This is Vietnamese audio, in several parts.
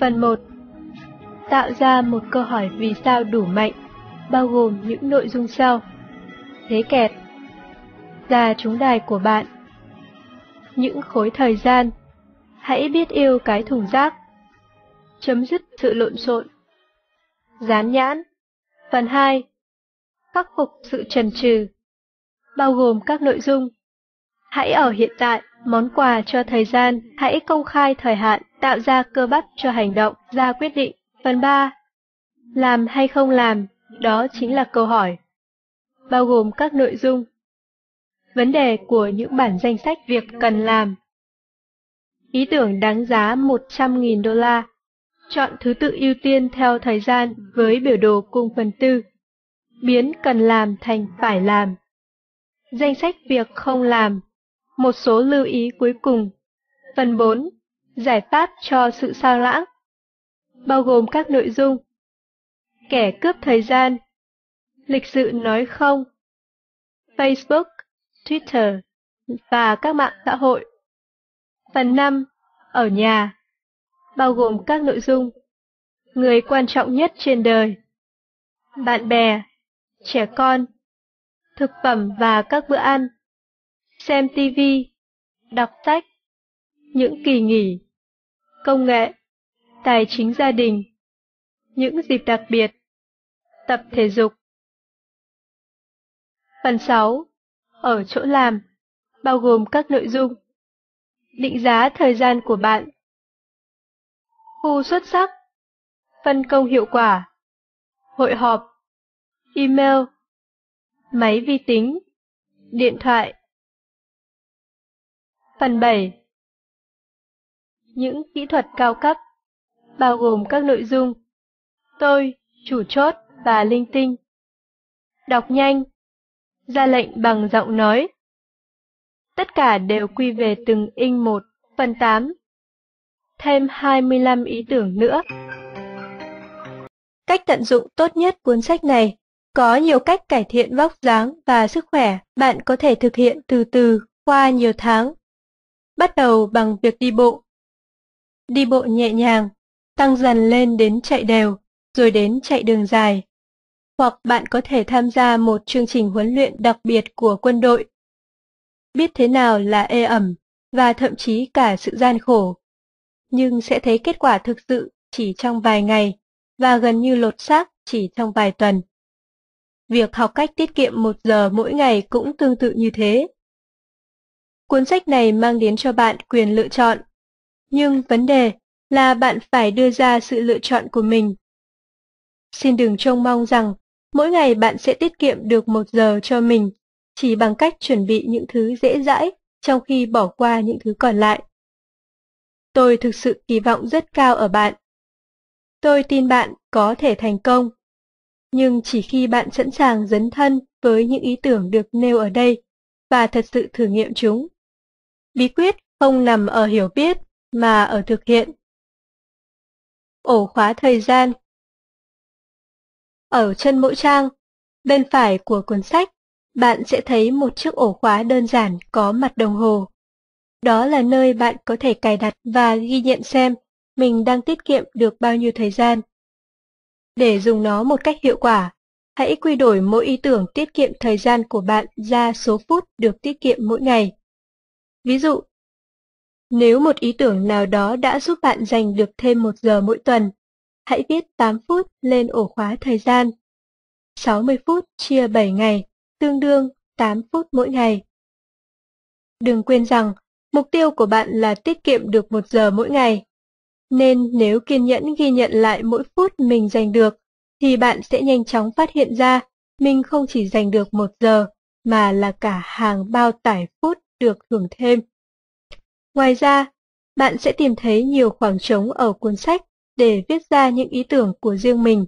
Phần 1 Tạo ra một câu hỏi vì sao đủ mạnh, bao gồm những nội dung sau. Thế kẹt Ra trúng đài của bạn. Những khối thời gian. Hãy biết yêu cái thùng rác. Chấm dứt sự lộn xộn. Dán nhãn. Phần 2 Khắc phục sự trần trừ Bao gồm các nội dung. Hãy ở hiện tại, món quà cho thời gian, hãy công khai thời hạn, tạo ra cơ bắp cho hành động, ra quyết định. Phần 3. Làm hay không làm, đó chính là câu hỏi. Bao gồm các nội dung. Vấn đề của những bản danh sách việc cần làm. Ý tưởng đáng giá 100.000 đô la. Chọn thứ tự ưu tiên theo thời gian với biểu đồ cung phần tư. Biến cần làm thành phải làm. Danh sách việc không làm một số lưu ý cuối cùng. Phần 4. Giải pháp cho sự sao lãng. Bao gồm các nội dung. Kẻ cướp thời gian. Lịch sự nói không. Facebook, Twitter và các mạng xã hội. Phần 5. Ở nhà. Bao gồm các nội dung. Người quan trọng nhất trên đời. Bạn bè, trẻ con, thực phẩm và các bữa ăn xem TV, đọc sách, những kỳ nghỉ, công nghệ, tài chính gia đình, những dịp đặc biệt, tập thể dục. Phần 6. Ở chỗ làm, bao gồm các nội dung. Định giá thời gian của bạn. Khu xuất sắc. Phân công hiệu quả. Hội họp. Email. Máy vi tính. Điện thoại. Phần 7 Những kỹ thuật cao cấp bao gồm các nội dung. Tôi, chủ chốt và linh tinh. Đọc nhanh Ra lệnh bằng giọng nói. Tất cả đều quy về từng in một Phần 8 Thêm 25 ý tưởng nữa. Cách tận dụng tốt nhất cuốn sách này. Có nhiều cách cải thiện vóc dáng và sức khỏe. Bạn có thể thực hiện từ từ qua nhiều tháng bắt đầu bằng việc đi bộ. Đi bộ nhẹ nhàng, tăng dần lên đến chạy đều, rồi đến chạy đường dài. Hoặc bạn có thể tham gia một chương trình huấn luyện đặc biệt của quân đội. Biết thế nào là ê ẩm, và thậm chí cả sự gian khổ. Nhưng sẽ thấy kết quả thực sự chỉ trong vài ngày, và gần như lột xác chỉ trong vài tuần. Việc học cách tiết kiệm một giờ mỗi ngày cũng tương tự như thế. Cuốn sách này mang đến cho bạn quyền lựa chọn. Nhưng vấn đề là bạn phải đưa ra sự lựa chọn của mình. Xin đừng trông mong rằng mỗi ngày bạn sẽ tiết kiệm được một giờ cho mình, chỉ bằng cách chuẩn bị những thứ dễ dãi trong khi bỏ qua những thứ còn lại. Tôi thực sự kỳ vọng rất cao ở bạn. Tôi tin bạn có thể thành công. Nhưng chỉ khi bạn sẵn sàng dấn thân với những ý tưởng được nêu ở đây và thật sự thử nghiệm chúng. Bí quyết không nằm ở hiểu biết mà ở thực hiện. Ổ khóa thời gian Ở chân mỗi trang, bên phải của cuốn sách, bạn sẽ thấy một chiếc ổ khóa đơn giản có mặt đồng hồ. Đó là nơi bạn có thể cài đặt và ghi nhận xem mình đang tiết kiệm được bao nhiêu thời gian. Để dùng nó một cách hiệu quả, hãy quy đổi mỗi ý tưởng tiết kiệm thời gian của bạn ra số phút được tiết kiệm mỗi ngày. Ví dụ, nếu một ý tưởng nào đó đã giúp bạn dành được thêm một giờ mỗi tuần, hãy viết 8 phút lên ổ khóa thời gian. 60 phút chia 7 ngày, tương đương 8 phút mỗi ngày. Đừng quên rằng, mục tiêu của bạn là tiết kiệm được một giờ mỗi ngày. Nên nếu kiên nhẫn ghi nhận lại mỗi phút mình dành được, thì bạn sẽ nhanh chóng phát hiện ra mình không chỉ dành được một giờ, mà là cả hàng bao tải phút được hưởng thêm. Ngoài ra, bạn sẽ tìm thấy nhiều khoảng trống ở cuốn sách để viết ra những ý tưởng của riêng mình.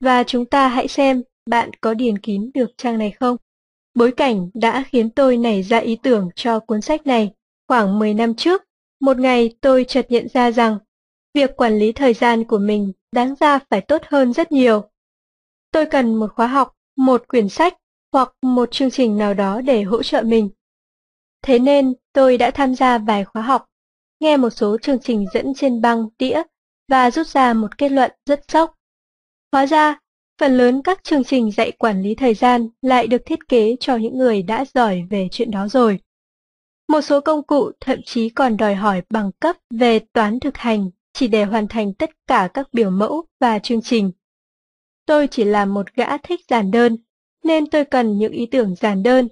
Và chúng ta hãy xem bạn có điền kín được trang này không. Bối cảnh đã khiến tôi nảy ra ý tưởng cho cuốn sách này. Khoảng 10 năm trước, một ngày tôi chợt nhận ra rằng việc quản lý thời gian của mình đáng ra phải tốt hơn rất nhiều. Tôi cần một khóa học, một quyển sách hoặc một chương trình nào đó để hỗ trợ mình. Thế nên tôi đã tham gia vài khóa học, nghe một số chương trình dẫn trên băng, đĩa và rút ra một kết luận rất sốc. Hóa ra, phần lớn các chương trình dạy quản lý thời gian lại được thiết kế cho những người đã giỏi về chuyện đó rồi. Một số công cụ thậm chí còn đòi hỏi bằng cấp về toán thực hành chỉ để hoàn thành tất cả các biểu mẫu và chương trình. Tôi chỉ là một gã thích giản đơn, nên tôi cần những ý tưởng giản đơn.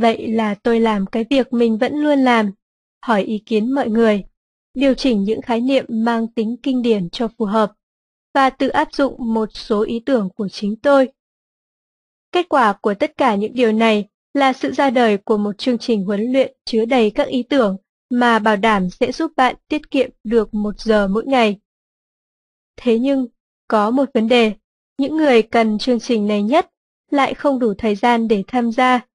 Vậy là tôi làm cái việc mình vẫn luôn làm, hỏi ý kiến mọi người, điều chỉnh những khái niệm mang tính kinh điển cho phù hợp, và tự áp dụng một số ý tưởng của chính tôi. Kết quả của tất cả những điều này là sự ra đời của một chương trình huấn luyện chứa đầy các ý tưởng mà bảo đảm sẽ giúp bạn tiết kiệm được một giờ mỗi ngày. Thế nhưng, có một vấn đề, những người cần chương trình này nhất lại không đủ thời gian để tham gia.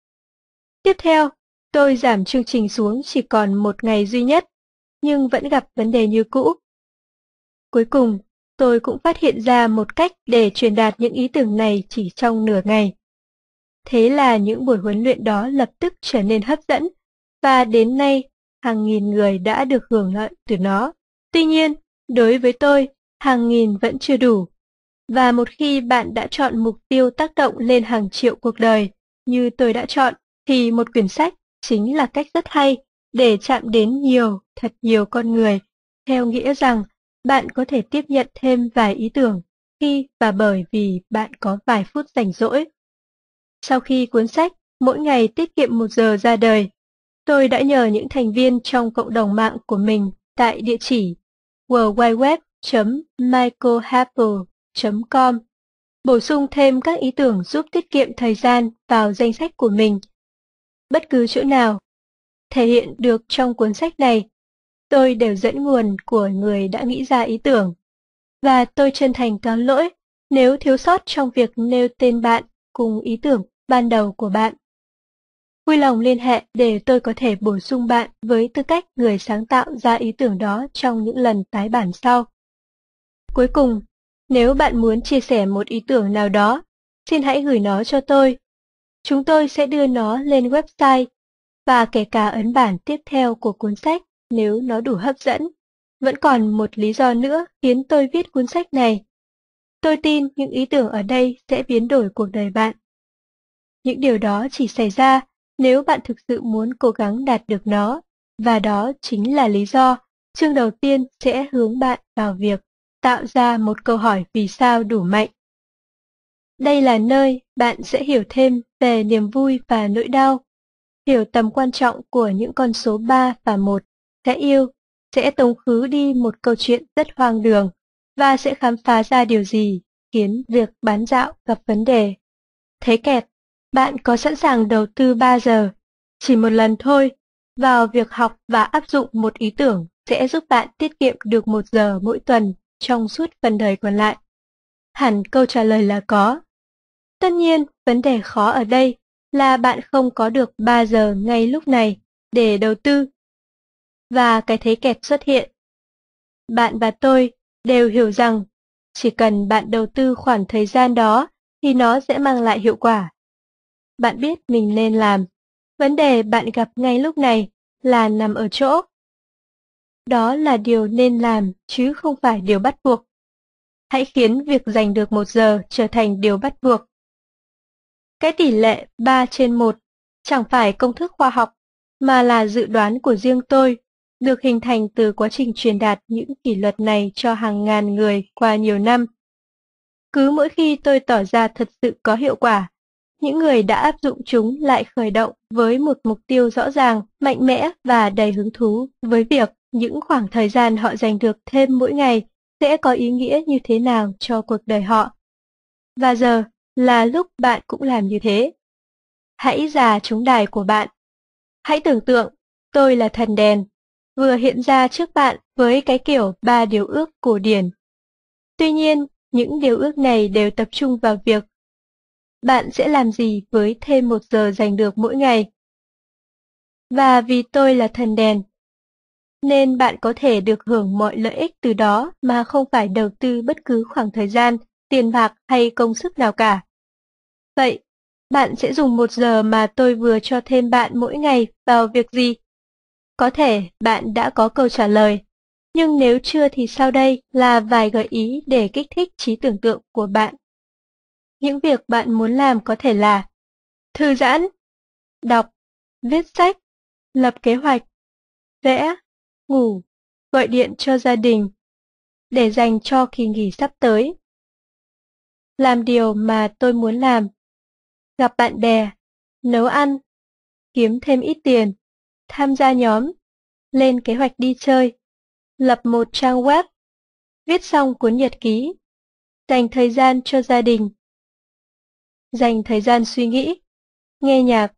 Tiếp theo, tôi giảm chương trình xuống chỉ còn một ngày duy nhất, nhưng vẫn gặp vấn đề như cũ. Cuối cùng, tôi cũng phát hiện ra một cách để truyền đạt những ý tưởng này chỉ trong nửa ngày. Thế là những buổi huấn luyện đó lập tức trở nên hấp dẫn, và đến nay hàng nghìn người đã được hưởng lợi từ nó. Tuy nhiên, đối với tôi, hàng nghìn vẫn chưa đủ. Và một khi bạn đã chọn mục tiêu tác động lên hàng triệu cuộc đời, như tôi đã chọn, thì một quyển sách chính là cách rất hay để chạm đến nhiều, thật nhiều con người, theo nghĩa rằng bạn có thể tiếp nhận thêm vài ý tưởng khi và bởi vì bạn có vài phút rảnh rỗi. Sau khi cuốn sách mỗi ngày tiết kiệm một giờ ra đời, tôi đã nhờ những thành viên trong cộng đồng mạng của mình tại địa chỉ www.michaelhappel.com bổ sung thêm các ý tưởng giúp tiết kiệm thời gian vào danh sách của mình. Bất cứ chỗ nào thể hiện được trong cuốn sách này, tôi đều dẫn nguồn của người đã nghĩ ra ý tưởng. Và tôi chân thành cáo lỗi nếu thiếu sót trong việc nêu tên bạn cùng ý tưởng ban đầu của bạn. Vui lòng liên hệ để tôi có thể bổ sung bạn với tư cách người sáng tạo ra ý tưởng đó trong những lần tái bản sau. Cuối cùng, nếu bạn muốn chia sẻ một ý tưởng nào đó, xin hãy gửi nó cho tôi. Chúng tôi sẽ đưa nó lên website và kể cả ấn bản tiếp theo của cuốn sách nếu nó đủ hấp dẫn. Vẫn còn một lý do nữa khiến tôi viết cuốn sách này. Tôi tin những ý tưởng ở đây sẽ biến đổi cuộc đời bạn. Những điều đó chỉ xảy ra nếu bạn thực sự muốn cố gắng đạt được nó, và đó chính là lý do chương đầu tiên sẽ hướng bạn vào việc tạo ra một câu hỏi vì sao đủ mạnh. Đây là nơi bạn sẽ hiểu thêm về niềm vui và nỗi đau, hiểu tầm quan trọng của những con số 3 và 1, sẽ yêu, sẽ tống khứ đi một câu chuyện rất hoang đường, và sẽ khám phá ra điều gì khiến việc bán dạo gặp vấn đề. Thế kẹt bạn có sẵn sàng đầu tư 3 giờ, chỉ một lần thôi, vào việc học và áp dụng một ý tưởng sẽ giúp bạn tiết kiệm được một giờ mỗi tuần trong suốt phần đời còn lại? Hẳn câu trả lời là có. Tất nhiên, vấn đề khó ở đây là bạn không có được 3 giờ ngay lúc này để đầu tư. Và cái thế kẹt xuất hiện. Bạn và tôi đều hiểu rằng chỉ cần bạn đầu tư khoảng thời gian đó thì nó sẽ mang lại hiệu quả bạn biết mình nên làm. Vấn đề bạn gặp ngay lúc này là nằm ở chỗ. Đó là điều nên làm chứ không phải điều bắt buộc. Hãy khiến việc dành được một giờ trở thành điều bắt buộc. Cái tỷ lệ 3 trên 1 chẳng phải công thức khoa học, mà là dự đoán của riêng tôi, được hình thành từ quá trình truyền đạt những kỷ luật này cho hàng ngàn người qua nhiều năm. Cứ mỗi khi tôi tỏ ra thật sự có hiệu quả, những người đã áp dụng chúng lại khởi động với một mục tiêu rõ ràng, mạnh mẽ và đầy hứng thú với việc những khoảng thời gian họ giành được thêm mỗi ngày sẽ có ý nghĩa như thế nào cho cuộc đời họ. Và giờ là lúc bạn cũng làm như thế. Hãy già trúng đài của bạn. Hãy tưởng tượng, tôi là thần đèn, vừa hiện ra trước bạn với cái kiểu ba điều ước cổ điển. Tuy nhiên, những điều ước này đều tập trung vào việc bạn sẽ làm gì với thêm một giờ dành được mỗi ngày. Và vì tôi là thần đèn, nên bạn có thể được hưởng mọi lợi ích từ đó mà không phải đầu tư bất cứ khoảng thời gian, tiền bạc hay công sức nào cả. Vậy, bạn sẽ dùng một giờ mà tôi vừa cho thêm bạn mỗi ngày vào việc gì? Có thể bạn đã có câu trả lời. Nhưng nếu chưa thì sau đây là vài gợi ý để kích thích trí tưởng tượng của bạn. Những việc bạn muốn làm có thể là thư giãn, đọc, viết sách, lập kế hoạch, vẽ, ngủ, gọi điện cho gia đình, để dành cho kỳ nghỉ sắp tới. Làm điều mà tôi muốn làm, gặp bạn bè, nấu ăn, kiếm thêm ít tiền, tham gia nhóm, lên kế hoạch đi chơi, lập một trang web, viết xong cuốn nhật ký, dành thời gian cho gia đình, dành thời gian suy nghĩ, nghe nhạc,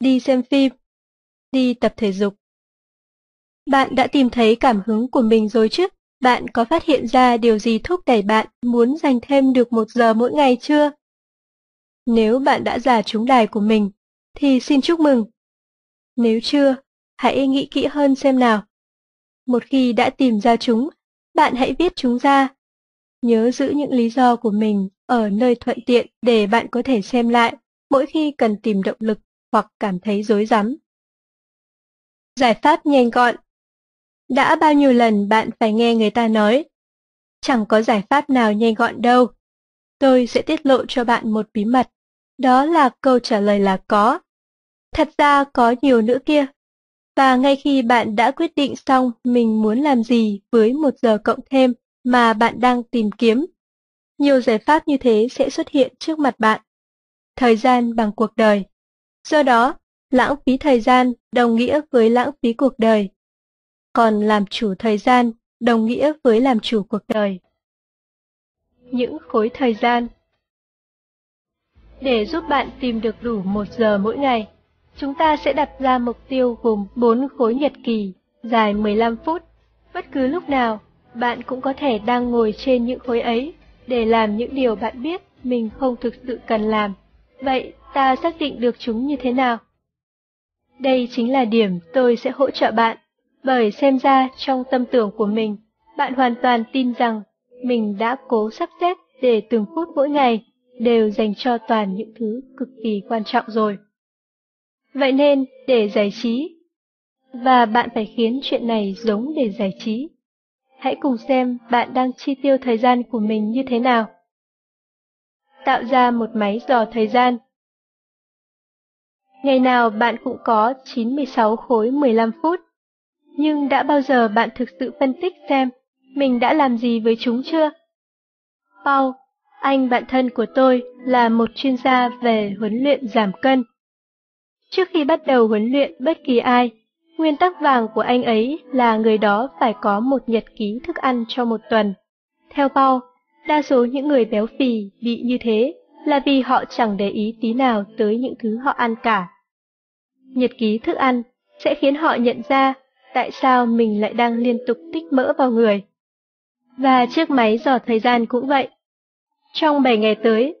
đi xem phim, đi tập thể dục. Bạn đã tìm thấy cảm hứng của mình rồi chứ? Bạn có phát hiện ra điều gì thúc đẩy bạn muốn dành thêm được một giờ mỗi ngày chưa? Nếu bạn đã giả trúng đài của mình, thì xin chúc mừng. Nếu chưa, hãy nghĩ kỹ hơn xem nào. Một khi đã tìm ra chúng, bạn hãy viết chúng ra. Nhớ giữ những lý do của mình ở nơi thuận tiện để bạn có thể xem lại mỗi khi cần tìm động lực hoặc cảm thấy rối rắm. Giải pháp nhanh gọn đã bao nhiêu lần bạn phải nghe người ta nói Chẳng có giải pháp nào nhanh gọn đâu. Tôi sẽ tiết lộ cho bạn một bí mật. Đó là câu trả lời là có. Thật ra có nhiều nữa kia. Và ngay khi bạn đã quyết định xong mình muốn làm gì với một giờ cộng thêm mà bạn đang tìm kiếm, nhiều giải pháp như thế sẽ xuất hiện trước mặt bạn. Thời gian bằng cuộc đời. Do đó, lãng phí thời gian đồng nghĩa với lãng phí cuộc đời. Còn làm chủ thời gian đồng nghĩa với làm chủ cuộc đời. Những khối thời gian Để giúp bạn tìm được đủ một giờ mỗi ngày, chúng ta sẽ đặt ra mục tiêu gồm 4 khối nhật kỳ, dài 15 phút. Bất cứ lúc nào, bạn cũng có thể đang ngồi trên những khối ấy để làm những điều bạn biết mình không thực sự cần làm. Vậy ta xác định được chúng như thế nào? Đây chính là điểm tôi sẽ hỗ trợ bạn, bởi xem ra trong tâm tưởng của mình, bạn hoàn toàn tin rằng mình đã cố sắp xếp để từng phút mỗi ngày đều dành cho toàn những thứ cực kỳ quan trọng rồi. Vậy nên, để giải trí, và bạn phải khiến chuyện này giống để giải trí. Hãy cùng xem bạn đang chi tiêu thời gian của mình như thế nào. Tạo ra một máy dò thời gian. Ngày nào bạn cũng có 96 khối 15 phút. Nhưng đã bao giờ bạn thực sự phân tích xem mình đã làm gì với chúng chưa? Paul, anh bạn thân của tôi, là một chuyên gia về huấn luyện giảm cân. Trước khi bắt đầu huấn luyện bất kỳ ai, nguyên tắc vàng của anh ấy là người đó phải có một nhật ký thức ăn cho một tuần. Theo Paul, đa số những người béo phì bị như thế là vì họ chẳng để ý tí nào tới những thứ họ ăn cả. Nhật ký thức ăn sẽ khiến họ nhận ra tại sao mình lại đang liên tục tích mỡ vào người. Và chiếc máy dò thời gian cũng vậy. Trong 7 ngày tới,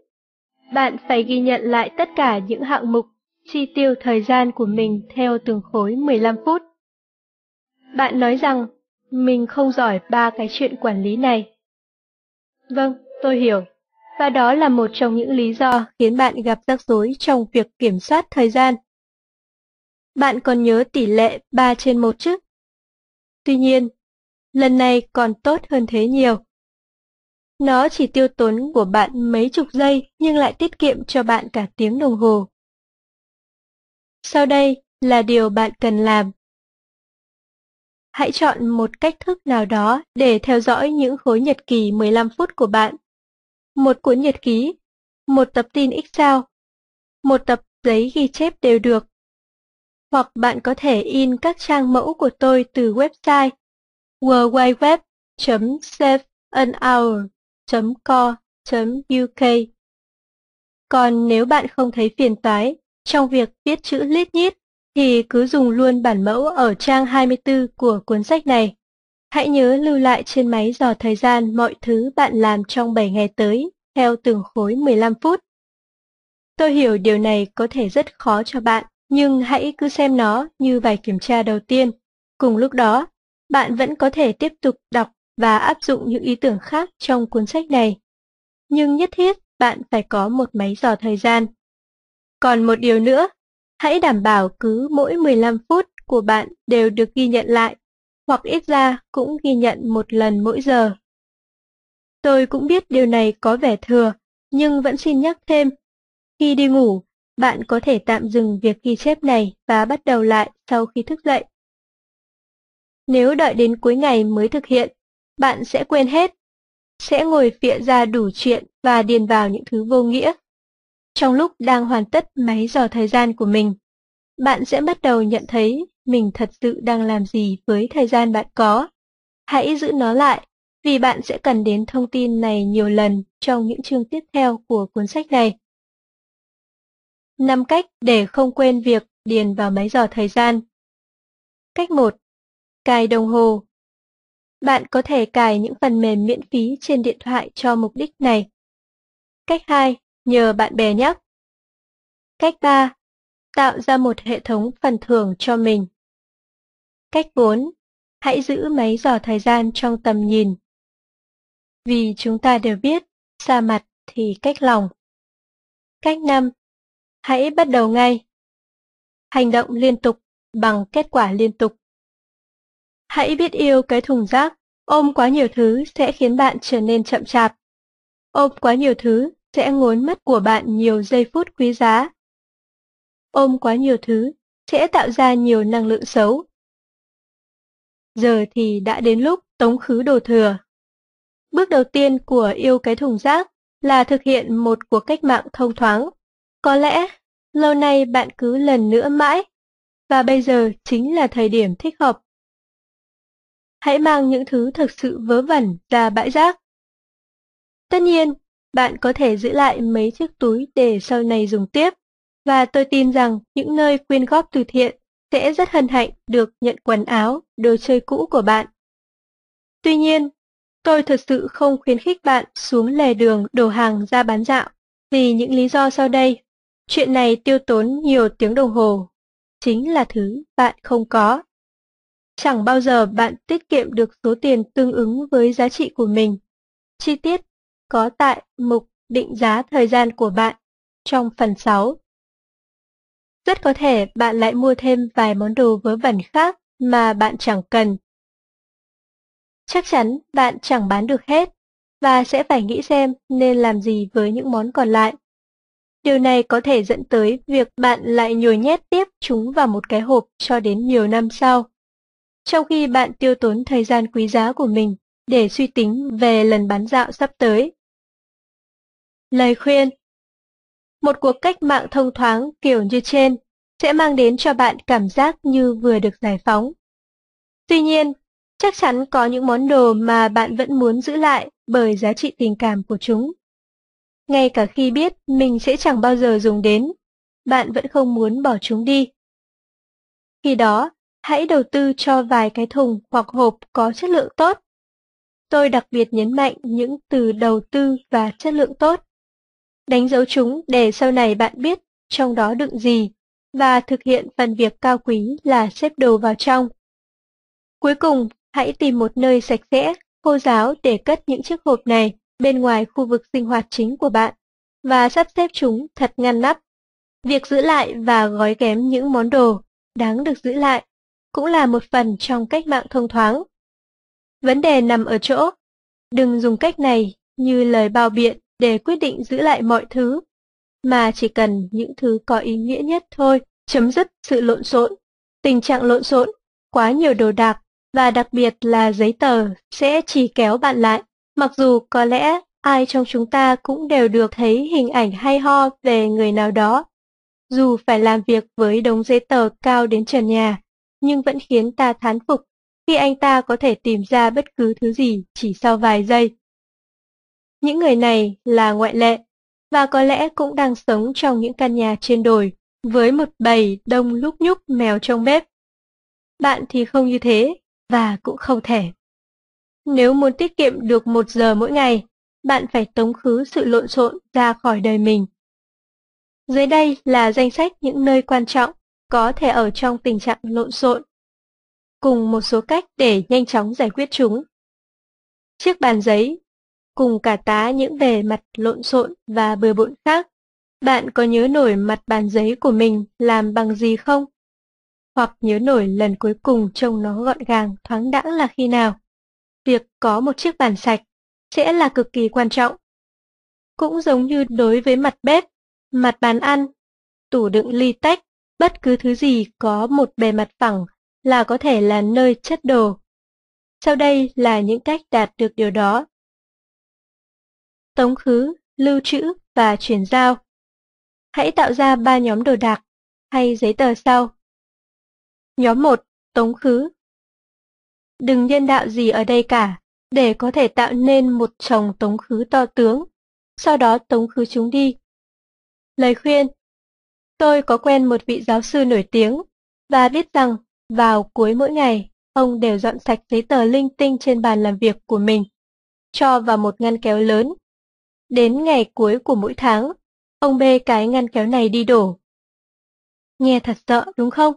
bạn phải ghi nhận lại tất cả những hạng mục chi tiêu thời gian của mình theo từng khối 15 phút. Bạn nói rằng mình không giỏi ba cái chuyện quản lý này. Vâng, tôi hiểu. Và đó là một trong những lý do khiến bạn gặp rắc rối trong việc kiểm soát thời gian. Bạn còn nhớ tỷ lệ 3 trên 1 chứ? Tuy nhiên, lần này còn tốt hơn thế nhiều. Nó chỉ tiêu tốn của bạn mấy chục giây nhưng lại tiết kiệm cho bạn cả tiếng đồng hồ. Sau đây là điều bạn cần làm. Hãy chọn một cách thức nào đó để theo dõi những khối nhật ký 15 phút của bạn. Một cuốn nhật ký, một tập tin Excel, một tập giấy ghi chép đều được. Hoặc bạn có thể in các trang mẫu của tôi từ website www.saveanhour.co.uk Còn nếu bạn không thấy phiền toái trong việc viết chữ lít nhít, thì cứ dùng luôn bản mẫu ở trang 24 của cuốn sách này. Hãy nhớ lưu lại trên máy dò thời gian mọi thứ bạn làm trong 7 ngày tới, theo từng khối 15 phút. Tôi hiểu điều này có thể rất khó cho bạn, nhưng hãy cứ xem nó như bài kiểm tra đầu tiên. Cùng lúc đó, bạn vẫn có thể tiếp tục đọc và áp dụng những ý tưởng khác trong cuốn sách này. Nhưng nhất thiết bạn phải có một máy dò thời gian. Còn một điều nữa, hãy đảm bảo cứ mỗi 15 phút của bạn đều được ghi nhận lại. hoặc ít ra cũng ghi nhận một lần mỗi giờ. Tôi cũng biết điều này có vẻ thừa, nhưng vẫn xin nhắc thêm. Khi đi ngủ, bạn có thể tạm dừng việc ghi chép này và bắt đầu lại sau khi thức dậy. Nếu đợi đến cuối ngày mới thực hiện, bạn sẽ quên hết, sẽ ngồi phịa ra đủ chuyện và điền vào những thứ vô nghĩa. Trong lúc đang hoàn tất máy dò thời gian của mình, bạn sẽ bắt đầu nhận thấy mình thật sự đang làm gì với thời gian bạn có. Hãy giữ nó lại, vì bạn sẽ cần đến thông tin này nhiều lần trong những chương tiếp theo của cuốn sách này. 5 cách để không quên việc điền vào máy dò thời gian. Cách 1. Cài đồng hồ. Bạn có thể cài những phần mềm miễn phí trên điện thoại cho mục đích này. Cách 2. Nhờ bạn bè nhắc. Cách 3. Tạo ra một hệ thống phần thưởng cho mình. Cách 4. Hãy giữ máy dò thời gian trong tầm nhìn. Vì chúng ta đều biết, xa mặt thì cách lòng. Cách 5. Hãy bắt đầu ngay. Hành động liên tục bằng kết quả liên tục. Hãy biết yêu cái thùng rác, ôm quá nhiều thứ sẽ khiến bạn trở nên chậm chạp. Ôm quá nhiều thứ sẽ ngốn mất của bạn nhiều giây phút quý giá. Ôm quá nhiều thứ sẽ tạo ra nhiều năng lượng xấu. Giờ thì đã đến lúc tống khứ đồ thừa. Bước đầu tiên của yêu cái thùng rác là thực hiện một cuộc cách mạng thông thoáng. Có lẽ, lâu nay bạn cứ lần nữa mãi, và bây giờ chính là thời điểm thích hợp. Hãy mang những thứ thực sự vớ vẩn ra bãi rác. Tất nhiên, bạn có thể giữ lại mấy chiếc túi để sau này dùng tiếp, và tôi tin rằng những nơi quyên góp từ thiện sẽ rất hân hạnh được nhận quần áo, đồ chơi cũ của bạn. Tuy nhiên, tôi thật sự không khuyến khích bạn xuống lề đường đổ hàng ra bán dạo, vì những lý do sau đây. Chuyện này tiêu tốn nhiều tiếng đồng hồ, chính là thứ bạn không có. Chẳng bao giờ bạn tiết kiệm được số tiền tương ứng với giá trị của mình. Chi tiết có tại mục định giá thời gian của bạn trong phần 6. Rất có thể bạn lại mua thêm vài món đồ vớ vẩn khác mà bạn chẳng cần. Chắc chắn bạn chẳng bán được hết và sẽ phải nghĩ xem nên làm gì với những món còn lại. Điều này có thể dẫn tới việc bạn lại nhồi nhét tiếp chúng vào một cái hộp cho đến nhiều năm sau. Trong khi bạn tiêu tốn thời gian quý giá của mình để suy tính về lần bán dạo sắp tới. Lời khuyên Một cuộc cách mạng thông thoáng kiểu như trên sẽ mang đến cho bạn cảm giác như vừa được giải phóng. Tuy nhiên, chắc chắn có những món đồ mà bạn vẫn muốn giữ lại bởi giá trị tình cảm của chúng. Ngay cả khi biết mình sẽ chẳng bao giờ dùng đến, bạn vẫn không muốn bỏ chúng đi. Khi đó, hãy đầu tư cho vài cái thùng hoặc hộp có chất lượng tốt. Tôi đặc biệt nhấn mạnh những từ đầu tư và chất lượng tốt. Đánh dấu chúng để sau này bạn biết trong đó đựng gì và thực hiện phần việc cao quý là xếp đồ vào trong. Cuối cùng, hãy tìm một nơi sạch sẽ, khô ráo để cất những chiếc hộp này bên ngoài khu vực sinh hoạt chính của bạn và sắp xếp chúng thật ngăn nắp. Việc giữ lại và gói ghém những món đồ đáng được giữ lại cũng là một phần trong cách mạng thông thoáng. Vấn đề nằm ở chỗ, đừng dùng cách này như lời bao biện để quyết định giữ lại mọi thứ, mà chỉ cần những thứ có ý nghĩa nhất thôi, chấm dứt sự lộn xộn. Tình trạng lộn xộn, quá nhiều đồ đạc và đặc biệt là giấy tờ sẽ chỉ kéo bạn lại, mặc dù có lẽ ai trong chúng ta cũng đều được thấy hình ảnh hay ho về người nào đó. Dù phải làm việc với đống giấy tờ cao đến trần nhà, nhưng vẫn khiến ta thán phục khi anh ta có thể tìm ra bất cứ thứ gì chỉ sau vài giây. Những người này là ngoại lệ, và có lẽ cũng đang sống trong những căn nhà trên đồi, với một bầy đông lúc nhúc mèo trong bếp. Bạn thì không như thế, và cũng không thể. Nếu muốn tiết kiệm được một giờ mỗi ngày, bạn phải tống khứ sự lộn xộn ra khỏi đời mình. Dưới đây là danh sách những nơi quan trọng có thể ở trong tình trạng lộn xộn, cùng một số cách để nhanh chóng giải quyết chúng. Chiếc bàn giấy, cùng cả tá những bề mặt lộn xộn và bừa bộn khác. Bạn có nhớ nổi mặt bàn giấy của mình làm bằng gì không? hoặc nhớ nổi lần cuối cùng trông nó gọn gàng, thoáng đãng là khi nào. Việc có một chiếc bàn sạch sẽ là cực kỳ quan trọng. Cũng giống như đối với mặt bếp, mặt bàn ăn, tủ đựng ly tách, bất cứ thứ gì có một bề mặt phẳng là có thể là nơi chất đồ. Sau đây là những cách đạt được điều đó. Tống khứ, lưu trữ và chuyển giao. Hãy tạo ra ba nhóm đồ đạc hay giấy tờ sau. Nhóm 1. Tống khứ. Đừng nhân đạo gì ở đây cả, để có thể tạo nên một chồng tống khứ to tướng, sau đó tống khứ chúng đi. Lời khuyên Tôi có quen một vị giáo sư nổi tiếng, và biết rằng vào cuối mỗi ngày, ông đều dọn sạch giấy tờ linh tinh trên bàn làm việc của mình, cho vào một ngăn kéo lớn. Đến ngày cuối của mỗi tháng, ông bê cái ngăn kéo này đi đổ. Nghe thật sợ đúng không?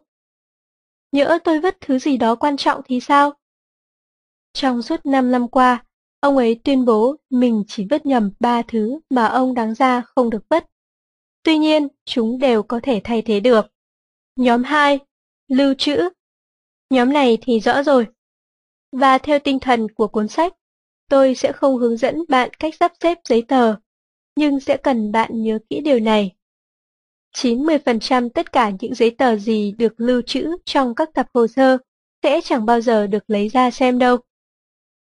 Nhỡ tôi vứt thứ gì đó quan trọng thì sao? Trong suốt 5 năm qua, ông ấy tuyên bố mình chỉ vứt nhầm ba thứ mà ông đáng ra không được vứt. Tuy nhiên, chúng đều có thể thay thế được. Nhóm 2. Lưu trữ. Nhóm này thì rõ rồi. Và theo tinh thần của cuốn sách, tôi sẽ không hướng dẫn bạn cách sắp xếp giấy tờ, nhưng sẽ cần bạn nhớ kỹ điều này. 90% tất cả những giấy tờ gì được lưu trữ trong các tập hồ sơ sẽ chẳng bao giờ được lấy ra xem đâu.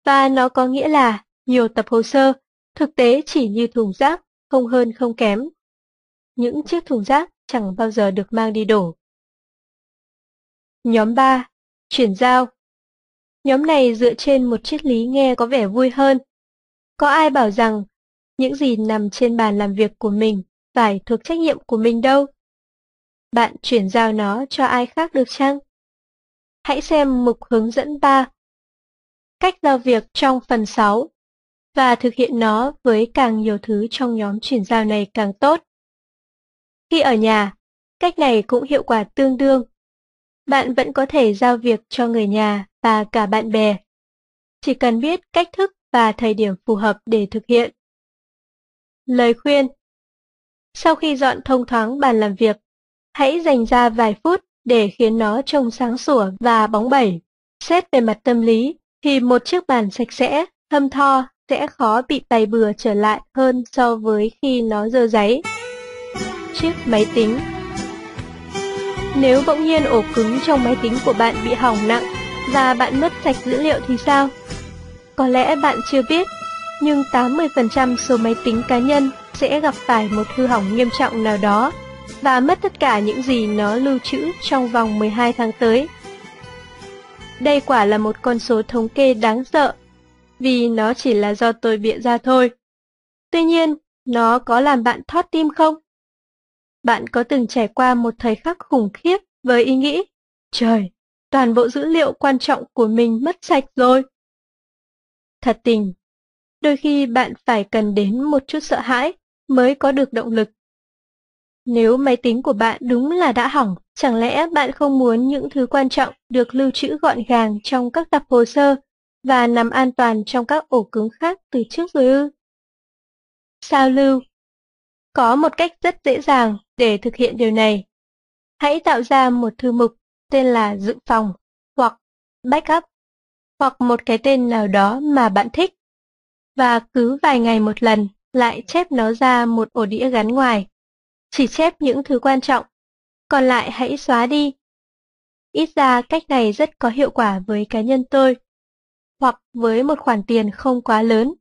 Và nó có nghĩa là nhiều tập hồ sơ thực tế chỉ như thùng rác, không hơn không kém. Những chiếc thùng rác chẳng bao giờ được mang đi đổ. Nhóm 3. Chuyển giao Nhóm này dựa trên một triết lý nghe có vẻ vui hơn. Có ai bảo rằng những gì nằm trên bàn làm việc của mình phải thuộc trách nhiệm của mình đâu. Bạn chuyển giao nó cho ai khác được chăng? Hãy xem mục hướng dẫn 3. Cách giao việc trong phần 6 và thực hiện nó với càng nhiều thứ trong nhóm chuyển giao này càng tốt. Khi ở nhà, cách này cũng hiệu quả tương đương. Bạn vẫn có thể giao việc cho người nhà và cả bạn bè. Chỉ cần biết cách thức và thời điểm phù hợp để thực hiện. Lời khuyên Sau khi dọn thông thoáng bàn làm việc, hãy dành ra vài phút để khiến nó trông sáng sủa và bóng bẩy. Xét về mặt tâm lý, thì một chiếc bàn sạch sẽ, thâm tho sẽ khó bị bày bừa trở lại hơn so với khi nó dơ giấy. Chiếc máy tính Nếu bỗng nhiên ổ cứng trong máy tính của bạn bị hỏng nặng và bạn mất sạch dữ liệu thì sao? Có lẽ bạn chưa biết, nhưng 80% số máy tính cá nhân sẽ gặp phải một hư hỏng nghiêm trọng nào đó và mất tất cả những gì nó lưu trữ trong vòng 12 tháng tới. Đây quả là một con số thống kê đáng sợ, vì nó chỉ là do tôi bịa ra thôi. Tuy nhiên, nó có làm bạn thót tim không? Bạn có từng trải qua một thời khắc khủng khiếp với ý nghĩ, trời, toàn bộ dữ liệu quan trọng của mình mất sạch rồi. Thật tình, đôi khi bạn phải cần đến một chút sợ hãi mới có được động lực. Nếu máy tính của bạn đúng là đã hỏng, chẳng lẽ bạn không muốn những thứ quan trọng được lưu trữ gọn gàng trong các tập hồ sơ và nằm an toàn trong các ổ cứng khác từ trước rồi ư? Sao lưu? Có một cách rất dễ dàng để thực hiện điều này. Hãy tạo ra một thư mục tên là dự phòng hoặc backup hoặc một cái tên nào đó mà bạn thích và cứ vài ngày một lần lại chép nó ra một ổ đĩa gắn ngoài. Chỉ chép những thứ quan trọng, còn lại hãy xóa đi. Ít ra cách này rất có hiệu quả với cá nhân tôi. Hoặc với một khoản tiền không quá lớn,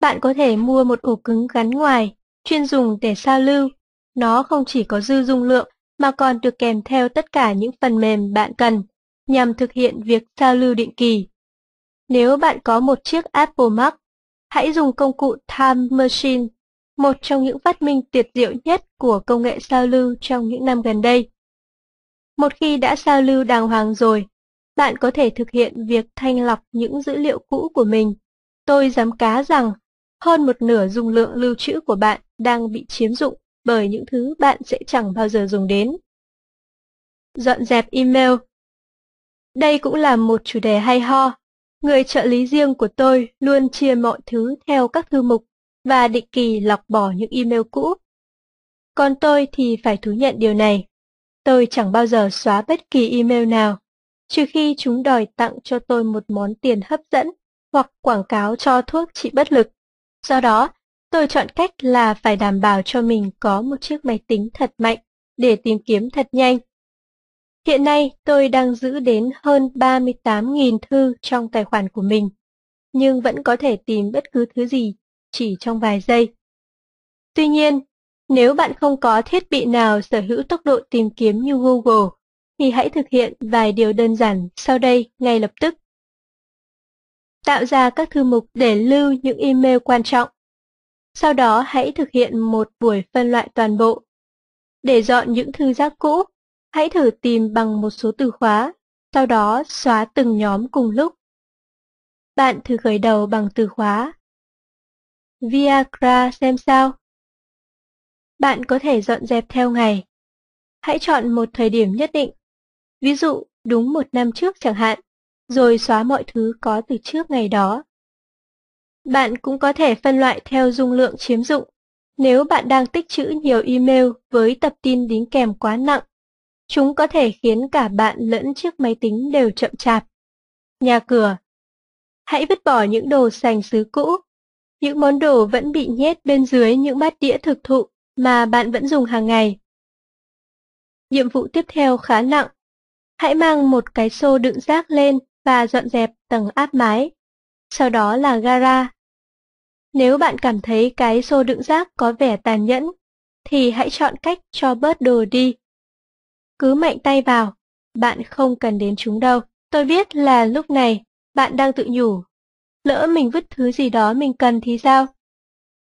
bạn có thể mua một ổ cứng gắn ngoài, chuyên dùng để sao lưu. Nó không chỉ có dư dung lượng mà còn được kèm theo tất cả những phần mềm bạn cần nhằm thực hiện việc sao lưu định kỳ. Nếu bạn có một chiếc Apple Mac, hãy dùng công cụ Time Machine, một trong những phát minh tuyệt diệu nhất của công nghệ sao lưu trong những năm gần đây. Một khi đã sao lưu đàng hoàng rồi, bạn có thể thực hiện việc thanh lọc những dữ liệu cũ của mình. Tôi dám cá rằng hơn một nửa dung lượng lưu trữ của bạn đang bị chiếm dụng bởi những thứ bạn sẽ chẳng bao giờ dùng đến. Dọn dẹp email Đây cũng là một chủ đề hay ho. Người trợ lý riêng của tôi luôn chia mọi thứ theo các thư mục và định kỳ lọc bỏ những email cũ. Còn tôi thì phải thú nhận điều này tôi chẳng bao giờ xóa bất kỳ email nào, trừ khi chúng đòi tặng cho tôi một món tiền hấp dẫn hoặc quảng cáo cho thuốc trị bất lực. Do đó, tôi chọn cách là phải đảm bảo cho mình có một chiếc máy tính thật mạnh để tìm kiếm thật nhanh. Hiện nay tôi đang giữ đến hơn 38.000 thư trong tài khoản của mình, nhưng vẫn có thể tìm bất cứ thứ gì chỉ trong vài giây. Tuy nhiên, nếu bạn không có thiết bị nào sở hữu tốc độ tìm kiếm như Google, thì hãy thực hiện vài điều đơn giản sau đây ngay lập tức. Tạo ra các thư mục để lưu những email quan trọng. Sau đó hãy thực hiện một buổi phân loại toàn bộ. Để dọn những thư rác cũ, hãy thử tìm bằng một số từ khóa, sau đó xóa từng nhóm cùng lúc. Bạn thử khởi đầu bằng từ khóa Viagra xem sao. Bạn có thể dọn dẹp theo ngày. Hãy chọn một thời điểm nhất định, ví dụ đúng một năm trước chẳng hạn, rồi xóa mọi thứ có từ trước ngày đó. Bạn cũng có thể phân loại theo dung lượng chiếm dụng. Nếu bạn đang tích trữ nhiều email với tập tin đính kèm quá nặng, chúng có thể khiến cả bạn lẫn chiếc máy tính đều chậm chạp. Nhà cửa Hãy vứt bỏ những đồ sành xứ cũ. Những món đồ vẫn bị nhét bên dưới những bát đĩa thực thụ mà bạn vẫn dùng hàng ngày. Nhiệm vụ tiếp theo khá nặng. Hãy mang một cái xô đựng rác lên và dọn dẹp tầng áp mái. Sau đó là gara. Nếu bạn cảm thấy cái xô đựng rác có vẻ tàn nhẫn, thì hãy chọn cách cho bớt đồ đi. Cứ mạnh tay vào, bạn không cần đến chúng đâu. Tôi biết là lúc này bạn đang tự nhủ. Lỡ mình vứt thứ gì đó mình cần thì sao?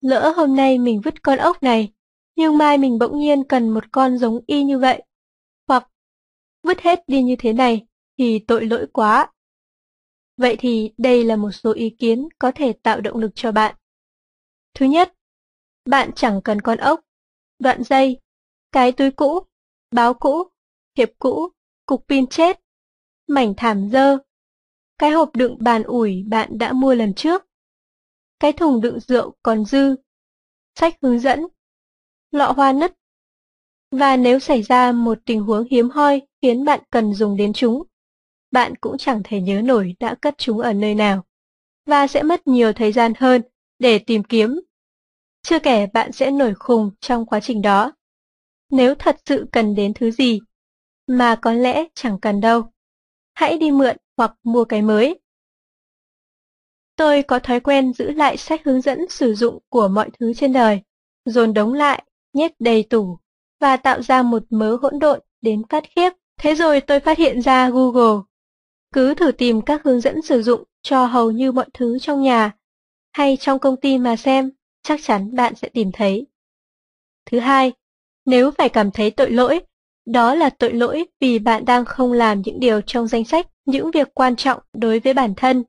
Lỡ hôm nay mình vứt con ốc này, nhưng mai mình bỗng nhiên cần một con giống y như vậy. Hoặc vứt hết đi như thế này thì tội lỗi quá. Vậy thì đây là một số ý kiến có thể tạo động lực cho bạn. Thứ nhất, bạn chẳng cần con ốc, đoạn dây, cái túi cũ, báo cũ, thiệp cũ, cục pin chết, mảnh thảm dơ, cái hộp đựng bàn ủi bạn đã mua lần trước, cái thùng đựng rượu còn dư, sách hướng dẫn, lọ hoa nứt. Và nếu xảy ra một tình huống hiếm hoi khiến bạn cần dùng đến chúng, bạn cũng chẳng thể nhớ nổi đã cất chúng ở nơi nào, và sẽ mất nhiều thời gian hơn để tìm kiếm. Chưa kể bạn sẽ nổi khùng trong quá trình đó. Nếu thật sự cần đến thứ gì, mà có lẽ chẳng cần đâu, hãy đi mượn hoặc mua cái mới. Tôi có thói quen giữ lại sách hướng dẫn sử dụng của mọi thứ trên đời, dồn đống lại, nhét đầy tủ, và tạo ra một mớ hỗn độn đến phát khiếp. Thế rồi tôi phát hiện ra Google. Cứ thử tìm các hướng dẫn sử dụng cho hầu như mọi thứ trong nhà hay trong công ty mà xem, chắc chắn bạn sẽ tìm thấy. Thứ hai, nếu phải cảm thấy tội lỗi, đó là tội lỗi vì bạn đang không làm những điều trong danh sách, những việc quan trọng đối với bản thân.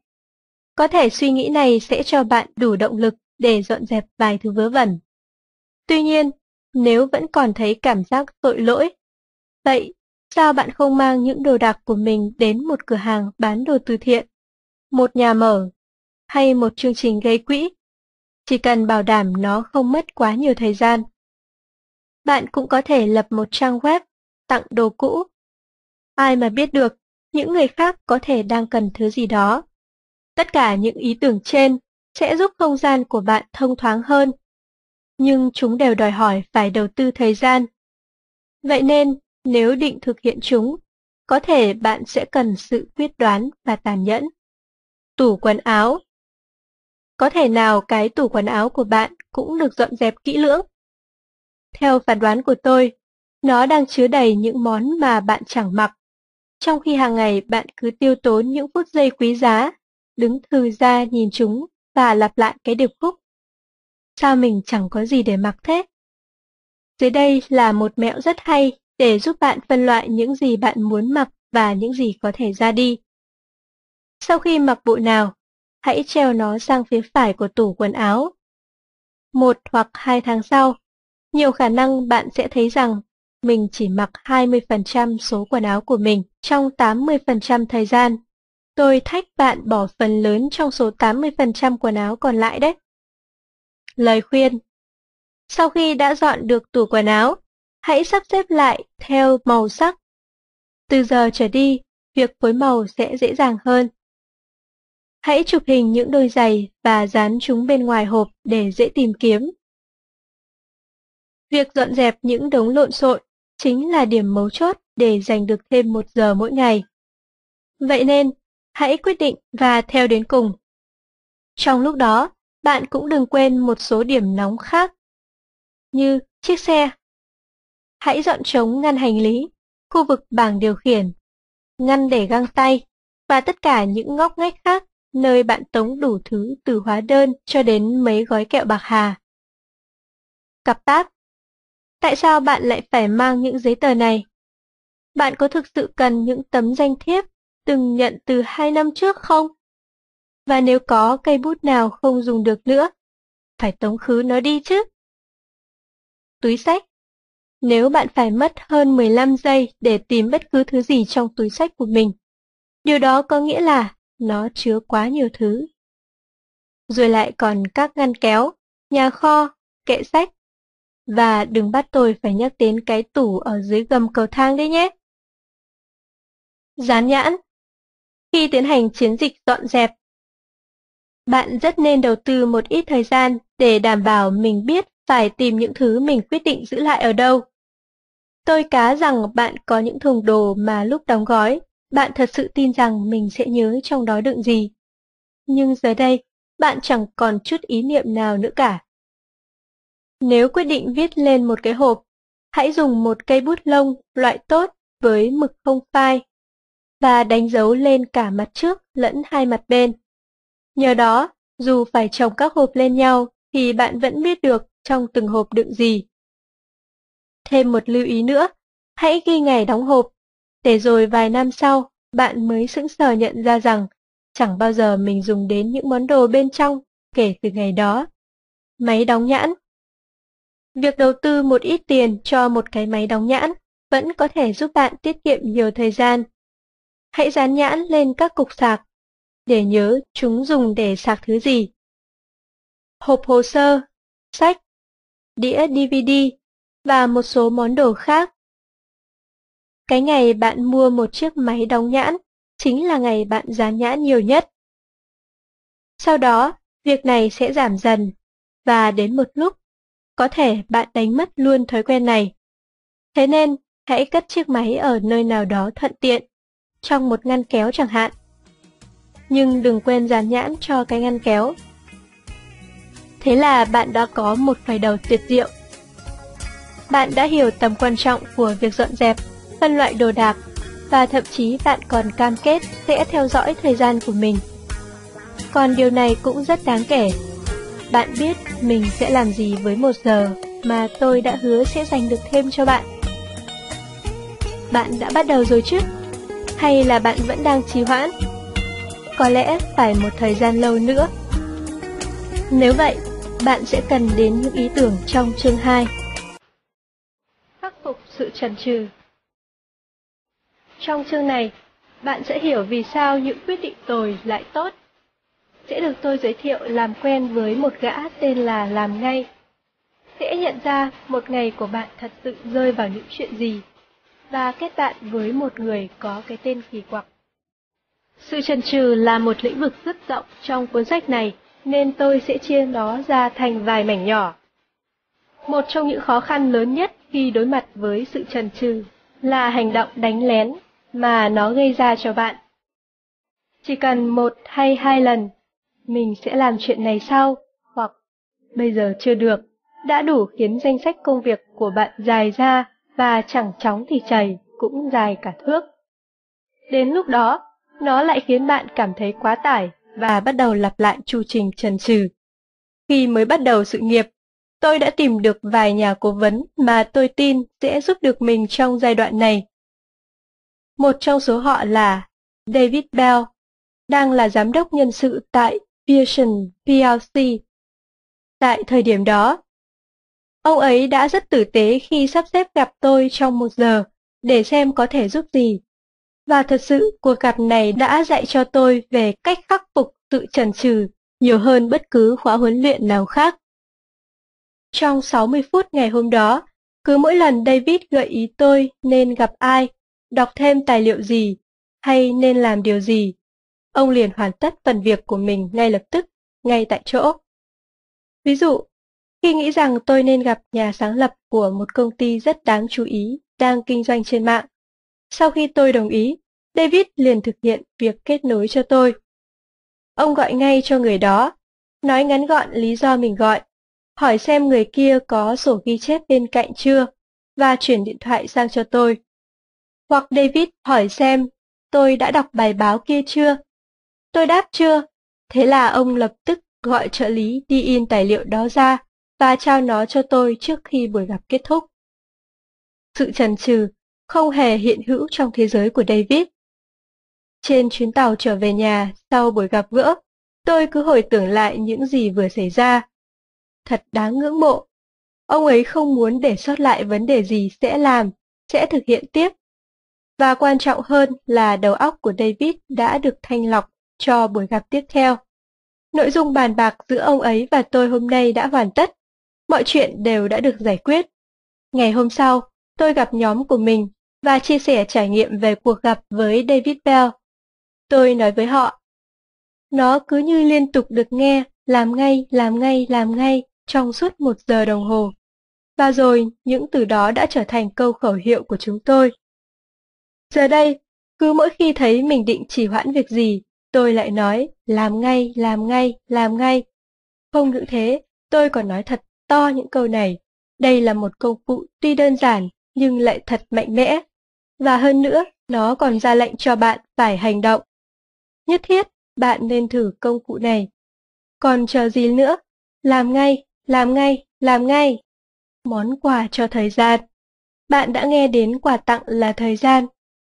Có thể suy nghĩ này sẽ cho bạn đủ động lực để dọn dẹp vài thứ vớ vẩn. Tuy nhiên, nếu vẫn còn thấy cảm giác tội lỗi, vậy sao bạn không mang những đồ đạc của mình đến một cửa hàng bán đồ từ thiện, một nhà mở, hay một chương trình gây quỹ? Chỉ cần bảo đảm nó không mất quá nhiều thời gian. Bạn cũng có thể lập một trang web tặng đồ cũ. Ai mà biết được, những người khác có thể đang cần thứ gì đó. Tất cả những ý tưởng trên sẽ giúp không gian của bạn thông thoáng hơn. Nhưng chúng đều đòi hỏi phải đầu tư thời gian. Vậy nên, nếu định thực hiện chúng, có thể bạn sẽ cần sự quyết đoán và tàn nhẫn. Tủ quần áo Có thể nào cái tủ quần áo của bạn cũng được dọn dẹp kỹ lưỡng? Theo phán đoán của tôi, nó đang chứa đầy những món mà bạn chẳng mặc. Trong khi hàng ngày bạn cứ tiêu tốn những phút giây quý giá, đứng thư ra nhìn chúng và lặp lại cái điệp khúc. Sao mình chẳng có gì để mặc thế? Dưới đây là một mẹo rất hay để giúp bạn phân loại những gì bạn muốn mặc và những gì có thể ra đi. Sau khi mặc bộ nào, hãy treo nó sang phía phải của tủ quần áo. Một hoặc hai tháng sau, nhiều khả năng bạn sẽ thấy rằng mình chỉ mặc 20% số quần áo của mình trong 80% thời gian. Tôi thách bạn bỏ phần lớn trong số 80% quần áo còn lại đấy. Lời khuyên Sau khi đã dọn được tủ quần áo, hãy sắp xếp lại theo màu sắc. Từ giờ trở đi, việc phối màu sẽ dễ dàng hơn. Hãy chụp hình những đôi giày và dán chúng bên ngoài hộp để dễ tìm kiếm. Việc dọn dẹp những đống lộn xộn chính là điểm mấu chốt để dành được thêm một giờ mỗi ngày. Vậy nên, hãy quyết định và theo đến cùng. Trong lúc đó, bạn cũng đừng quên một số điểm nóng khác, như chiếc xe. Hãy dọn trống ngăn hành lý, khu vực bảng điều khiển, ngăn để găng tay và tất cả những ngóc ngách khác nơi bạn tống đủ thứ từ hóa đơn cho đến mấy gói kẹo bạc hà. Cặp táp Tại sao bạn lại phải mang những giấy tờ này? Bạn có thực sự cần những tấm danh thiếp từng nhận từ hai năm trước không? Và nếu có cây bút nào không dùng được nữa, phải tống khứ nó đi chứ. Túi sách Nếu bạn phải mất hơn 15 giây để tìm bất cứ thứ gì trong túi sách của mình, điều đó có nghĩa là nó chứa quá nhiều thứ. Rồi lại còn các ngăn kéo, nhà kho, kệ sách. Và đừng bắt tôi phải nhắc đến cái tủ ở dưới gầm cầu thang đấy nhé. Dán nhãn Khi tiến hành chiến dịch dọn dẹp, bạn rất nên đầu tư một ít thời gian để đảm bảo mình biết phải tìm những thứ mình quyết định giữ lại ở đâu. Tôi cá rằng bạn có những thùng đồ mà lúc đóng gói, bạn thật sự tin rằng mình sẽ nhớ trong đó đựng gì. Nhưng giờ đây, bạn chẳng còn chút ý niệm nào nữa cả. Nếu quyết định viết lên một cái hộp, hãy dùng một cây bút lông loại tốt với mực không phai và đánh dấu lên cả mặt trước lẫn hai mặt bên. Nhờ đó, dù phải chồng các hộp lên nhau thì bạn vẫn biết được trong từng hộp đựng gì. Thêm một lưu ý nữa, hãy ghi ngày đóng hộp, để rồi vài năm sau bạn mới sững sờ nhận ra rằng chẳng bao giờ mình dùng đến những món đồ bên trong kể từ ngày đó. Máy đóng nhãn Việc đầu tư một ít tiền cho một cái máy đóng nhãn vẫn có thể giúp bạn tiết kiệm nhiều thời gian. Hãy dán nhãn lên các cục sạc, để nhớ chúng dùng để sạc thứ gì. Hộp hồ sơ, sách, đĩa DVD và một số món đồ khác. Cái ngày bạn mua một chiếc máy đóng nhãn chính là ngày bạn dán nhãn nhiều nhất. Sau đó, việc này sẽ giảm dần, và đến một lúc, có thể bạn đánh mất luôn thói quen này. Thế nên, hãy cất chiếc máy ở nơi nào đó thuận tiện, trong một ngăn kéo chẳng hạn. Nhưng đừng quên dán nhãn cho cái ngăn kéo. Thế là bạn đã có một khởi đầu tuyệt diệu. Bạn đã hiểu tầm quan trọng của việc dọn dẹp, phân loại đồ đạc và thậm chí bạn còn cam kết sẽ theo dõi thời gian của mình. Còn điều này cũng rất đáng kể. Bạn biết mình sẽ làm gì với một giờ mà tôi đã hứa sẽ dành được thêm cho bạn. Bạn đã bắt đầu rồi chứ? Hay là bạn vẫn đang trì hoãn? Có lẽ phải một thời gian lâu nữa. Nếu vậy, bạn sẽ cần đến những ý tưởng trong chương 2. Khắc phục sự chần chừ trong chương này, bạn sẽ hiểu vì sao những quyết định tồi lại tốt. Sẽ được tôi giới thiệu làm quen với một gã tên là Làm Ngay. Sẽ nhận ra một ngày của bạn thật sự rơi vào những chuyện gì, và kết bạn với một người có cái tên kỳ quặc. Sự chần chừ là một lĩnh vực rất rộng trong cuốn sách này, nên tôi sẽ chia nó ra thành vài mảnh nhỏ. Một trong những khó khăn lớn nhất khi đối mặt với sự chần chừ là hành động đánh lén mà nó gây ra cho bạn. Chỉ cần một hay hai lần, mình sẽ làm chuyện này sau, hoặc bây giờ chưa được, đã đủ khiến danh sách công việc của bạn dài ra và chẳng chóng thì chảy cũng dài cả thước. Đến lúc đó, nó lại khiến bạn cảm thấy quá tải và bắt đầu lặp lại chu trình trần trừ. Khi mới bắt đầu sự nghiệp, tôi đã tìm được vài nhà cố vấn mà tôi tin sẽ giúp được mình trong giai đoạn này một trong số họ là David Bell, đang là giám đốc nhân sự tại Pearson PLC. Tại thời điểm đó, ông ấy đã rất tử tế khi sắp xếp gặp tôi trong một giờ để xem có thể giúp gì. Và thật sự cuộc gặp này đã dạy cho tôi về cách khắc phục tự trần trừ nhiều hơn bất cứ khóa huấn luyện nào khác. Trong 60 phút ngày hôm đó, Cứ mỗi lần David gợi ý tôi nên gặp ai, đọc thêm tài liệu gì, hay nên làm điều gì, ông liền hoàn tất phần việc của mình ngay lập tức, ngay tại chỗ. Ví dụ, khi nghĩ rằng tôi nên gặp nhà sáng lập của một công ty rất đáng chú ý đang kinh doanh trên mạng. Sau khi tôi đồng ý, David liền thực hiện việc kết nối cho tôi. Ông gọi ngay cho người đó, nói ngắn gọn lý do mình gọi, hỏi xem người kia có sổ ghi chép bên cạnh chưa, và chuyển điện thoại sang cho tôi. Hoặc David hỏi xem tôi đã đọc bài báo kia chưa. Tôi đáp chưa, thế là ông lập tức gọi trợ lý đi in tài liệu đó ra và trao nó cho tôi trước khi buổi gặp kết thúc. Sự chần chừ không hề hiện hữu trong thế giới của David. Trên chuyến tàu trở về nhà sau buổi gặp gỡ, tôi cứ hồi tưởng lại những gì vừa xảy ra. Thật đáng ngưỡng mộ. Ông ấy không muốn để sót lại vấn đề gì sẽ làm, sẽ thực hiện tiếp. Và quan trọng hơn là đầu óc của David đã được thanh lọc cho buổi gặp tiếp theo. Nội dung bàn bạc giữa ông ấy và tôi hôm nay đã hoàn tất. Mọi chuyện đều đã được giải quyết. Ngày hôm sau, tôi gặp nhóm của mình và chia sẻ trải nghiệm về cuộc gặp với David Bell. Tôi nói với họ, nó cứ như liên tục được nghe, làm ngay, làm ngay, làm ngay trong suốt một giờ đồng hồ. Và rồi, những từ đó đã trở thành câu khẩu hiệu của chúng tôi. Giờ đây, cứ mỗi khi thấy mình định trì hoãn việc gì, tôi lại nói, làm ngay, làm ngay, làm ngay. Không những thế, tôi còn nói thật to những câu này. Đây là một công cụ tuy đơn giản, nhưng lại thật mạnh mẽ. Và hơn nữa, nó còn ra lệnh cho bạn phải hành động. Nhất thiết, bạn nên thử công cụ này. Còn chờ gì nữa? Làm ngay, làm ngay, làm ngay. Món quà cho thời gian. Bạn đã nghe đến quà tặng là thời gian.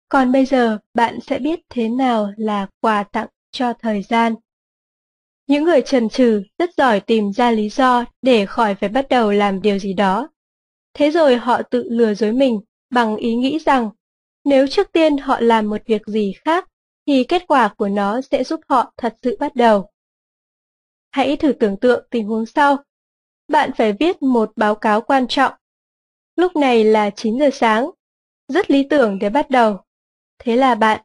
Còn bây giờ, bạn sẽ biết thế nào là quà tặng cho thời gian. Những người trần trừ rất giỏi tìm ra lý do để khỏi phải bắt đầu làm điều gì đó. Thế rồi họ tự lừa dối mình bằng ý nghĩ rằng nếu trước tiên họ làm một việc gì khác thì kết quả của nó sẽ giúp họ thật sự bắt đầu. Hãy thử tưởng tượng tình huống sau. Bạn phải viết một báo cáo quan trọng. Lúc này là 9 giờ sáng, rất lý tưởng để bắt đầu. Thế là bạn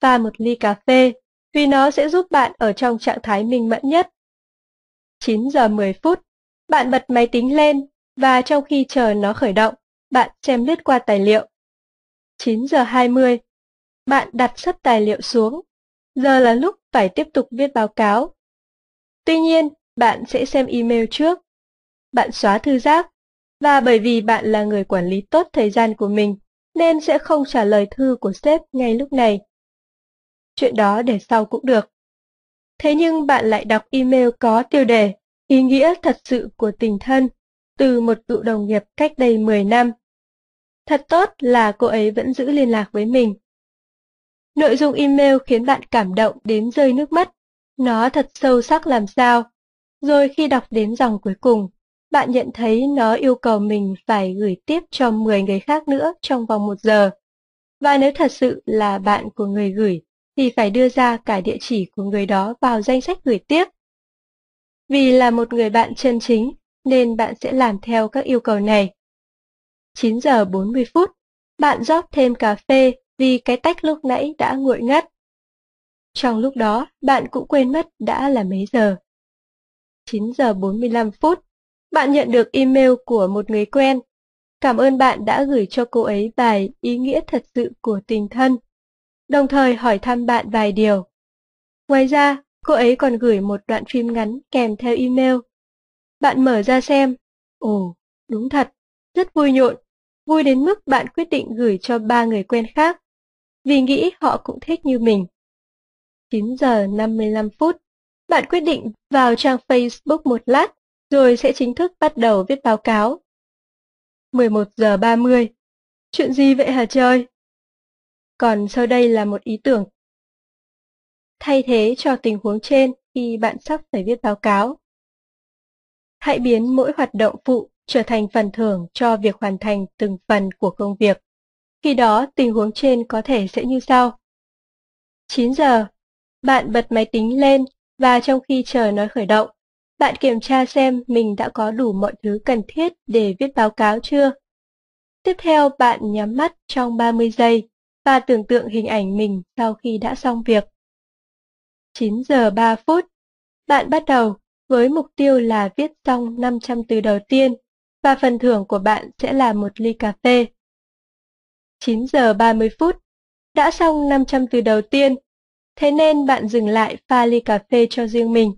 pha một ly cà phê vì nó sẽ giúp bạn ở trong trạng thái minh mẫn nhất. 9 giờ 10 phút, bạn bật máy tính lên và trong khi chờ nó khởi động, bạn xem lướt qua tài liệu. 9 giờ 20, bạn đặt sắp tài liệu xuống. Giờ là lúc phải tiếp tục viết báo cáo. Tuy nhiên, bạn sẽ xem email trước. Bạn xóa thư giác, và bởi vì bạn là người quản lý tốt thời gian của mình, nên sẽ không trả lời thư của sếp ngay lúc này chuyện đó để sau cũng được. Thế nhưng bạn lại đọc email có tiêu đề Ý nghĩa thật sự của tình thân từ một cựu đồng nghiệp cách đây 10 năm. Thật tốt là cô ấy vẫn giữ liên lạc với mình. Nội dung email khiến bạn cảm động đến rơi nước mắt. Nó thật sâu sắc làm sao. Rồi khi đọc đến dòng cuối cùng, bạn nhận thấy nó yêu cầu mình phải gửi tiếp cho 10 người khác nữa trong vòng một giờ. Và nếu thật sự là bạn của người gửi, thì phải đưa ra cả địa chỉ của người đó vào danh sách gửi tiếp. Vì là một người bạn chân chính, nên bạn sẽ làm theo các yêu cầu này. 9 giờ 40 phút, bạn rót thêm cà phê vì cái tách lúc nãy đã nguội ngắt. Trong lúc đó, bạn cũng quên mất đã là mấy giờ. 9 giờ 45 phút, bạn nhận được email của một người quen. Cảm ơn bạn đã gửi cho cô ấy bài ý nghĩa thật sự của tình thân đồng thời hỏi thăm bạn vài điều. Ngoài ra, cô ấy còn gửi một đoạn phim ngắn kèm theo email. Bạn mở ra xem. Ồ, đúng thật, rất vui nhộn, vui đến mức bạn quyết định gửi cho ba người quen khác, vì nghĩ họ cũng thích như mình. 9 giờ 55 phút, bạn quyết định vào trang Facebook một lát, rồi sẽ chính thức bắt đầu viết báo cáo. 11 giờ 30. Chuyện gì vậy hả trời? Còn sau đây là một ý tưởng. Thay thế cho tình huống trên khi bạn sắp phải viết báo cáo. Hãy biến mỗi hoạt động phụ trở thành phần thưởng cho việc hoàn thành từng phần của công việc. Khi đó, tình huống trên có thể sẽ như sau. 9 giờ, bạn bật máy tính lên và trong khi chờ nó khởi động, bạn kiểm tra xem mình đã có đủ mọi thứ cần thiết để viết báo cáo chưa. Tiếp theo bạn nhắm mắt trong 30 giây và tưởng tượng hình ảnh mình sau khi đã xong việc. 9 giờ 3 phút, bạn bắt đầu với mục tiêu là viết xong 500 từ đầu tiên và phần thưởng của bạn sẽ là một ly cà phê. 9 giờ 30 phút, đã xong 500 từ đầu tiên, thế nên bạn dừng lại pha ly cà phê cho riêng mình.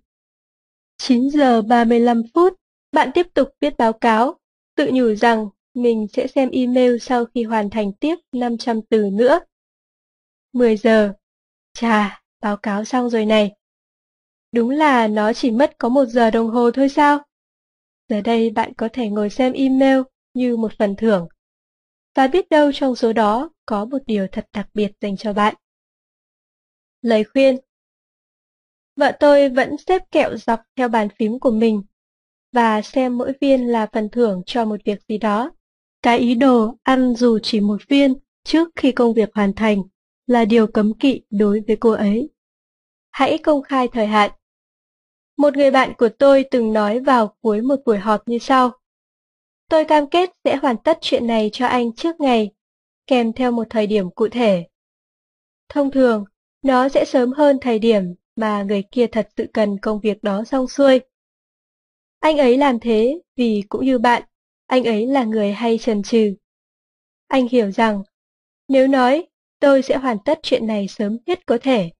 9 giờ 35 phút, bạn tiếp tục viết báo cáo, tự nhủ rằng mình sẽ xem email sau khi hoàn thành tiếp 500 từ nữa. 10 giờ, chà, báo cáo xong rồi này. Đúng là nó chỉ mất có một giờ đồng hồ thôi sao? Giờ đây bạn có thể ngồi xem email như một phần thưởng. Và biết đâu trong số đó có một điều thật đặc biệt dành cho bạn. Lời khuyên Vợ tôi vẫn xếp kẹo dọc theo bàn phím của mình và xem mỗi viên là phần thưởng cho một việc gì đó. Cái ý đồ ăn dù chỉ một viên trước khi công việc hoàn thành là điều cấm kỵ đối với cô ấy. Hãy công khai thời hạn. Một người bạn của tôi từng nói vào cuối một buổi họp như sau. Tôi cam kết sẽ hoàn tất chuyện này cho anh trước ngày, kèm theo một thời điểm cụ thể. Thông thường, nó sẽ sớm hơn thời điểm mà người kia thật sự cần công việc đó xong xuôi. Anh ấy làm thế vì cũng như bạn, anh ấy là người hay chần chừ. Anh hiểu rằng, nếu nói tôi sẽ hoàn tất chuyện này sớm nhất có thể,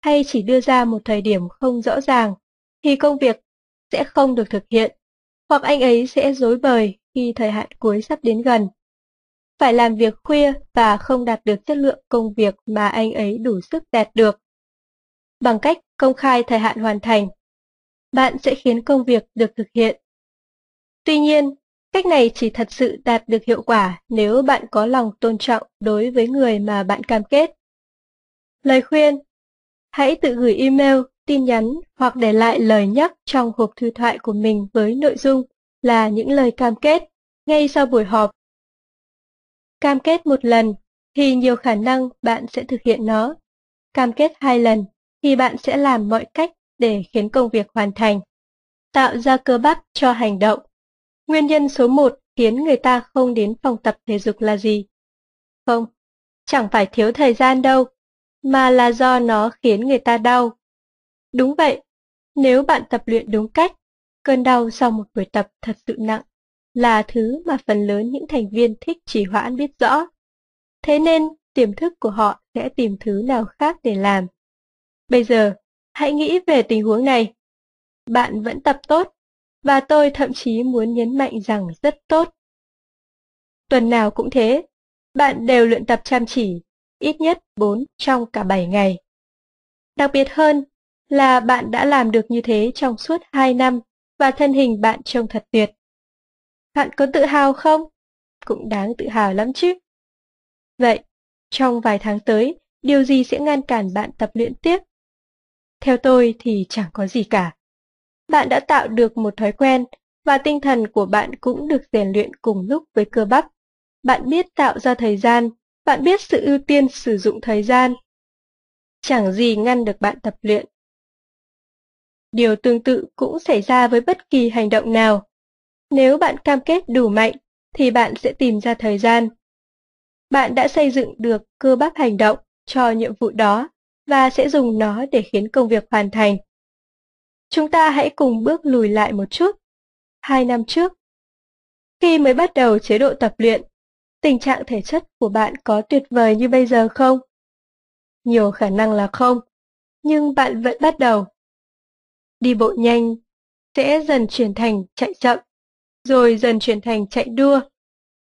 hay chỉ đưa ra một thời điểm không rõ ràng, thì công việc sẽ không được thực hiện, hoặc anh ấy sẽ dối bời khi thời hạn cuối sắp đến gần. Phải làm việc khuya và không đạt được chất lượng công việc mà anh ấy đủ sức đạt được. Bằng cách công khai thời hạn hoàn thành, bạn sẽ khiến công việc được thực hiện. Tuy nhiên, cách này chỉ thật sự đạt được hiệu quả nếu bạn có lòng tôn trọng đối với người mà bạn cam kết. Lời khuyên Hãy tự gửi email, tin nhắn hoặc để lại lời nhắc trong hộp thư thoại của mình với nội dung là những lời cam kết ngay sau buổi họp. Cam kết một lần thì nhiều khả năng bạn sẽ thực hiện nó. Cam kết hai lần thì bạn sẽ làm mọi cách để khiến công việc hoàn thành. Tạo ra cơ bắp cho hành động. Nguyên nhân số một khiến người ta không đến phòng tập thể dục là gì? Không, chẳng phải thiếu thời gian đâu, mà là do nó khiến người ta đau. Đúng vậy, nếu bạn tập luyện đúng cách, cơn đau sau một buổi tập thật sự nặng là thứ mà phần lớn những thành viên thích trì hoãn biết rõ. Thế nên, tiềm thức của họ sẽ tìm thứ nào khác để làm. Bây giờ, hãy nghĩ về tình huống này. Bạn vẫn tập tốt, và tôi thậm chí muốn nhấn mạnh rằng rất tốt. Tuần nào cũng thế, bạn đều luyện tập chăm chỉ, ít nhất 4 trong cả 7 ngày. Đặc biệt hơn là bạn đã làm được như thế trong suốt 2 năm và thân hình bạn trông thật tuyệt. Bạn có tự hào không? Cũng đáng tự hào lắm chứ. Vậy, trong vài tháng tới, điều gì sẽ ngăn cản bạn tập luyện tiếp? Theo tôi thì chẳng có gì cả. Bạn đã tạo được một thói quen và tinh thần của bạn cũng được rèn luyện cùng lúc với cơ bắp. Bạn biết tạo ra thời gian, bạn biết sự ưu tiên sử dụng thời gian. Chẳng gì ngăn được bạn tập luyện. Điều tương tự cũng xảy ra với bất kỳ hành động nào. Nếu bạn cam kết đủ mạnh, thì bạn sẽ tìm ra thời gian. Bạn đã xây dựng được cơ bắp hành động cho nhiệm vụ đó và sẽ dùng nó để khiến công việc hoàn thành. Chúng ta hãy cùng bước lùi lại một chút. Hai năm trước, khi mới bắt đầu chế độ tập luyện, tình trạng thể chất của bạn có tuyệt vời như bây giờ không? Nhiều khả năng là không, nhưng bạn vẫn bắt đầu. Đi bộ nhanh sẽ dần chuyển thành chạy chậm, rồi dần chuyển thành chạy đua.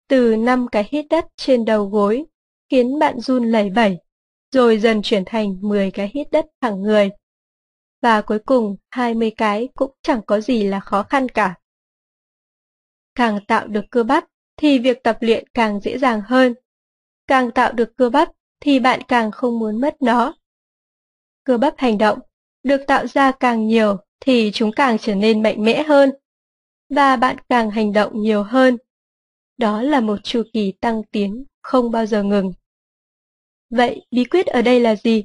Từ năm cái hít đất trên đầu gối khiến bạn run lẩy bẩy rồi dần chuyển thành 10 cái hít đất thẳng người. Và cuối cùng 20 cái cũng chẳng có gì là khó khăn cả. Càng tạo được cơ bắp thì việc tập luyện càng dễ dàng hơn. Càng tạo được cơ bắp thì bạn càng không muốn mất nó. Cơ bắp hành động được tạo ra càng nhiều thì chúng càng trở nên mạnh mẽ hơn và bạn càng hành động nhiều hơn. Đó là một chu kỳ tăng tiến không bao giờ ngừng. Vậy bí quyết ở đây là gì?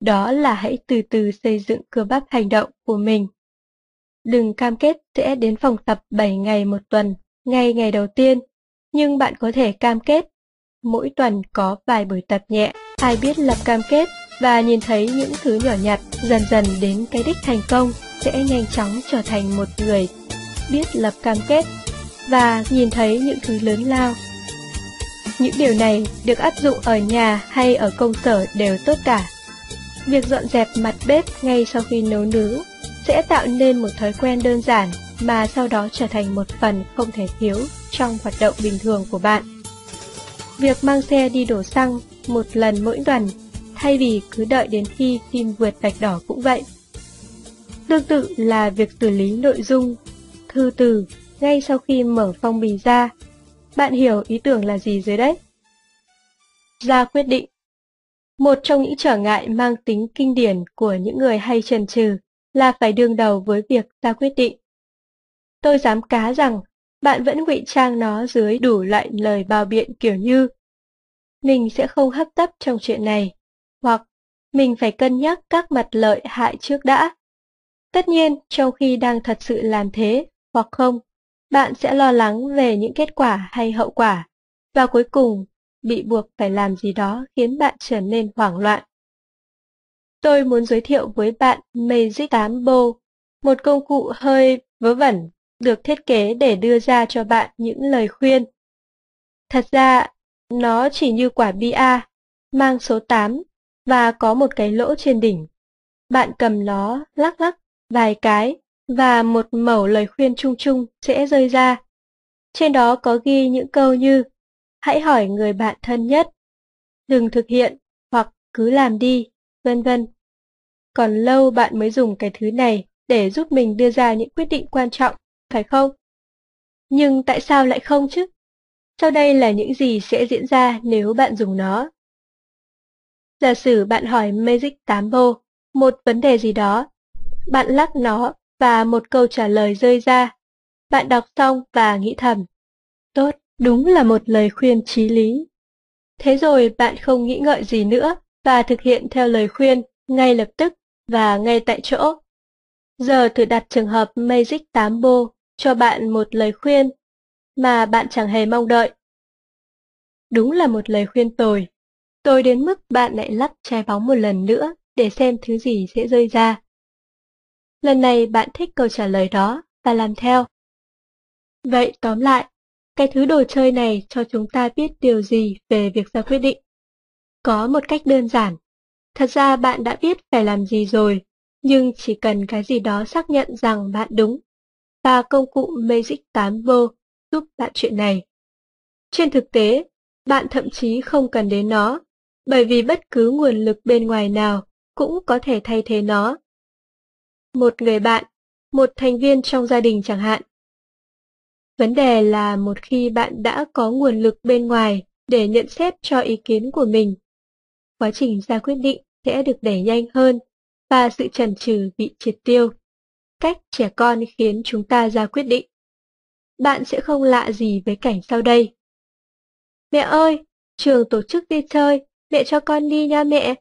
Đó là hãy từ từ xây dựng cơ bắp hành động của mình. Đừng cam kết sẽ đến phòng tập 7 ngày một tuần, ngay ngày đầu tiên, Nhưng bạn có thể cam kết, mỗi tuần có vài buổi tập nhẹ, ai biết lập cam kết và nhìn thấy những thứ nhỏ nhặt dần dần đến cái đích thành công sẽ nhanh chóng trở thành một người biết lập cam kết và nhìn thấy những thứ lớn lao. Những điều này được áp dụng ở nhà hay ở công sở đều tốt cả. Việc dọn dẹp mặt bếp ngay sau khi nấu nướng sẽ tạo nên một thói quen đơn giản mà sau đó trở thành một phần không thể thiếu trong hoạt động bình thường của bạn. Việc mang xe đi đổ xăng một lần mỗi tuần thay vì cứ đợi đến khi phim vượt vạch đỏ cũng vậy. Tương tự là việc xử lý nội dung, thư từ ngay sau khi mở phong bì ra. Bạn hiểu ý tưởng là gì dưới đấy? Ra quyết định Một trong những trở ngại mang tính kinh điển của những người hay chần chừ là phải đương đầu với việc ra quyết định. Tôi dám cá rằng bạn vẫn ngụy trang nó dưới đủ loại lời bao biện kiểu như Mình sẽ không hấp tấp trong chuyện này, hoặc mình phải cân nhắc các mặt lợi hại trước đã. Tất nhiên, trong khi đang thật sự làm thế, hoặc không, bạn sẽ lo lắng về những kết quả hay hậu quả, và cuối cùng bị buộc phải làm gì đó khiến bạn trở nên hoảng loạn. Tôi muốn giới thiệu với bạn Magic 8 Bo, một công cụ hơi vớ vẩn được thiết kế để đưa ra cho bạn những lời khuyên. Thật ra, nó chỉ như quả bia, mang số 8 và có một cái lỗ trên đỉnh. Bạn cầm nó lắc lắc vài cái và một mẩu lời khuyên chung chung sẽ rơi ra. Trên đó có ghi những câu như Hãy hỏi người bạn thân nhất, đừng thực hiện hoặc cứ làm đi, vân vân. Còn lâu bạn mới dùng cái thứ này để giúp mình đưa ra những quyết định quan trọng, phải không? Nhưng tại sao lại không chứ? Sau đây là những gì sẽ diễn ra nếu bạn dùng nó. Giả sử bạn hỏi Magic 8 Bo một vấn đề gì đó. Bạn lắc nó và một câu trả lời rơi ra. Bạn đọc xong và nghĩ thầm. Tốt, đúng là một lời khuyên trí lý. Thế rồi bạn không nghĩ ngợi gì nữa và thực hiện theo lời khuyên ngay lập tức và ngay tại chỗ. Giờ thử đặt trường hợp Magic 8 Bo cho bạn một lời khuyên mà bạn chẳng hề mong đợi. Đúng là một lời khuyên tồi. Tôi đến mức bạn lại lắc trái bóng một lần nữa để xem thứ gì sẽ rơi ra. Lần này bạn thích câu trả lời đó và làm theo. Vậy tóm lại, cái thứ đồ chơi này cho chúng ta biết điều gì về việc ra quyết định? Có một cách đơn giản. Thật ra bạn đã biết phải làm gì rồi, nhưng chỉ cần cái gì đó xác nhận rằng bạn đúng. Và công cụ Magic 8 vô giúp bạn chuyện này. Trên thực tế, bạn thậm chí không cần đến nó, bởi vì bất cứ nguồn lực bên ngoài nào cũng có thể thay thế nó. Một người bạn, một thành viên trong gia đình chẳng hạn. Vấn đề là một khi bạn đã có nguồn lực bên ngoài để nhận xét cho ý kiến của mình, quá trình ra quyết định sẽ được đẩy nhanh hơn và sự chần chừ bị triệt tiêu. Cách trẻ con khiến chúng ta ra quyết định. Bạn sẽ không lạ gì với cảnh sau đây. Mẹ ơi, trường tổ chức đi chơi, mẹ cho con đi nha mẹ.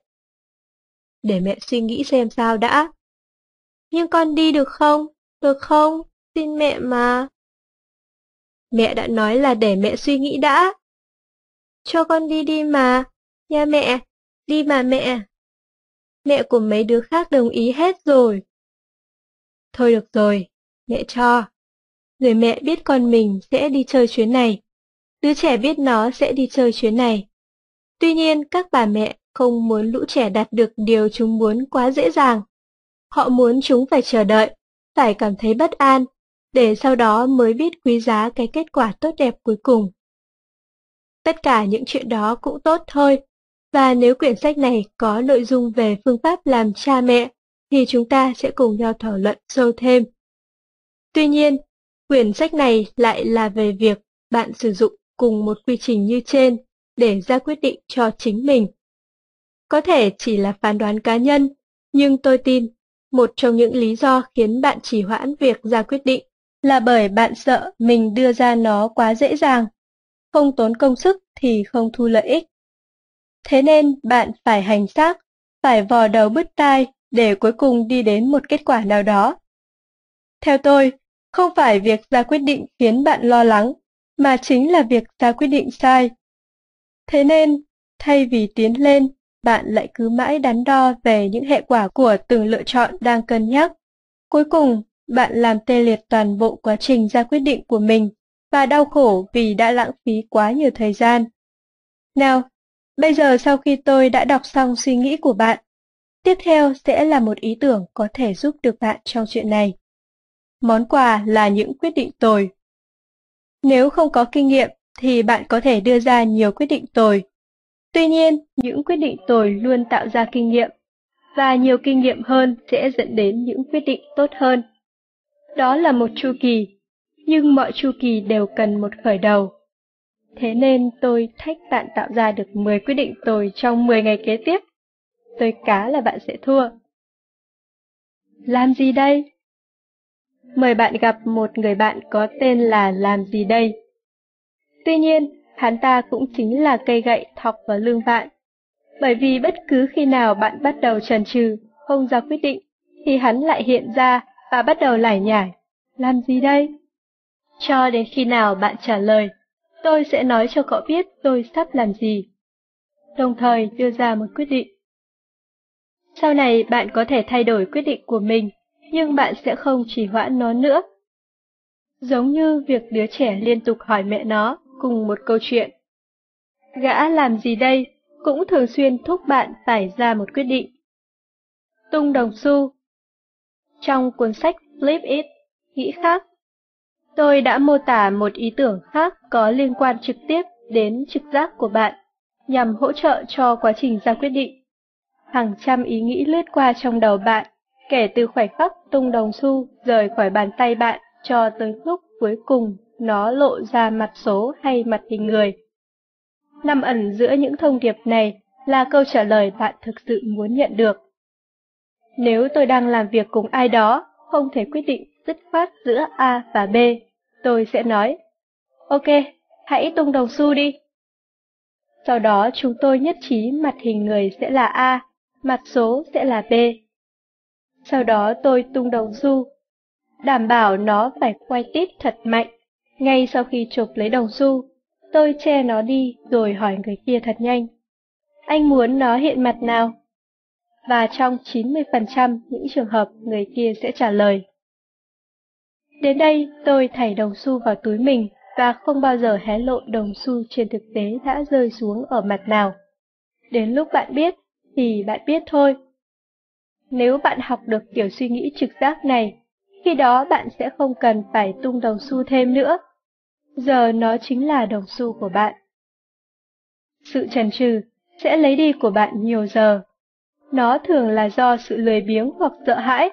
Để mẹ suy nghĩ xem sao đã. Nhưng con đi được không? Được không? Xin mẹ mà. Mẹ đã nói là để mẹ suy nghĩ đã. Cho con đi đi mà. Nha mẹ, đi mà mẹ. Mẹ của mấy đứa khác đồng ý hết rồi. Thôi được rồi, mẹ cho. Người mẹ biết con mình sẽ đi chơi chuyến này. Đứa trẻ biết nó sẽ đi chơi chuyến này. Tuy nhiên, các bà mẹ không muốn lũ trẻ đạt được điều chúng muốn quá dễ dàng. Họ muốn chúng phải chờ đợi, phải cảm thấy bất an, để sau đó mới biết quý giá cái kết quả tốt đẹp cuối cùng. Tất cả những chuyện đó cũng tốt thôi, và nếu quyển sách này có nội dung về phương pháp làm cha mẹ, thì chúng ta sẽ cùng nhau thảo luận sâu thêm. Tuy nhiên, quyển sách này lại là về việc bạn sử dụng cùng một quy trình như trên để ra quyết định cho chính mình. Có thể chỉ là phán đoán cá nhân, nhưng tôi tin một trong những lý do khiến bạn trì hoãn việc ra quyết định là bởi bạn sợ mình đưa ra nó quá dễ dàng. Không tốn công sức thì không thu lợi ích. Thế nên bạn phải hành xác, phải vò đầu bứt tai để cuối cùng đi đến một kết quả nào đó. Theo tôi, không phải việc ra quyết định khiến bạn lo lắng, mà chính là việc ra quyết định sai. Thế nên, thay vì tiến lên, bạn lại cứ mãi đắn đo về những hệ quả của từng lựa chọn đang cân nhắc. Cuối cùng, bạn làm tê liệt toàn bộ quá trình ra quyết định của mình và đau khổ vì đã lãng phí quá nhiều thời gian. Nào, bây giờ sau khi tôi đã đọc xong suy nghĩ của bạn, tiếp theo sẽ là một ý tưởng có thể giúp được bạn trong chuyện này. Món quà là những quyết định tồi. Nếu không có kinh nghiệm thì bạn có thể đưa ra nhiều quyết định tồi. Tuy nhiên, những quyết định tồi luôn tạo ra kinh nghiệm, và nhiều kinh nghiệm hơn sẽ dẫn đến những quyết định tốt hơn. Đó là một chu kỳ, nhưng mọi chu kỳ đều cần một khởi đầu. Thế nên tôi thách bạn tạo ra được 10 quyết định tồi trong 10 ngày kế tiếp. Tôi cá là bạn sẽ thua. Làm gì đây? Mời bạn gặp một người bạn có tên là Làm gì đây? Tuy nhiên, hắn ta cũng chính là cây gậy thọc vào lưng bạn. Bởi vì bất cứ khi nào bạn bắt đầu trần trừ không ra quyết định, thì hắn lại hiện ra và bắt đầu lải nhải. Làm gì đây? Cho đến khi nào bạn trả lời, tôi sẽ nói cho cậu biết tôi sắp làm gì. Đồng thời đưa ra một quyết định. Sau này bạn có thể thay đổi quyết định của mình, nhưng bạn sẽ không chỉ hoãn nó nữa. Giống như việc đứa trẻ liên tục hỏi mẹ nó cùng một câu chuyện. Gã làm gì đây cũng thường xuyên thúc bạn phải ra một quyết định. Tung đồng xu Trong cuốn sách Flip It, nghĩ khác, tôi đã mô tả một ý tưởng khác có liên quan trực tiếp đến trực giác của bạn, nhằm hỗ trợ cho quá trình ra quyết định. Hàng trăm ý nghĩ lướt qua trong đầu bạn, kể từ khoảnh khắc tung đồng xu rời khỏi bàn tay bạn cho tới lúc cuối cùng nó lộ ra mặt số hay mặt hình người. Nằm ẩn giữa những thông điệp này là câu trả lời bạn thực sự muốn nhận được. Nếu tôi đang làm việc cùng ai đó, không thể quyết định dứt khoát giữa A và B, tôi sẽ nói, Ok, hãy tung đồng xu đi. Sau đó chúng tôi nhất trí mặt hình người sẽ là A, mặt số sẽ là B. Sau đó tôi tung đồng xu, đảm bảo nó phải quay tít thật mạnh. Ngay sau khi chụp lấy đồng xu, tôi che nó đi rồi hỏi người kia thật nhanh. Anh muốn nó hiện mặt nào? Và trong 90% những trường hợp người kia sẽ trả lời. Đến đây tôi thảy đồng xu vào túi mình và không bao giờ hé lộ đồng xu trên thực tế đã rơi xuống ở mặt nào. Đến lúc bạn biết thì bạn biết thôi. Nếu bạn học được kiểu suy nghĩ trực giác này, khi đó bạn sẽ không cần phải tung đồng xu thêm nữa. Giờ nó chính là đồng xu của bạn. Sự chần chừ sẽ lấy đi của bạn nhiều giờ. Nó thường là do sự lười biếng hoặc sợ hãi.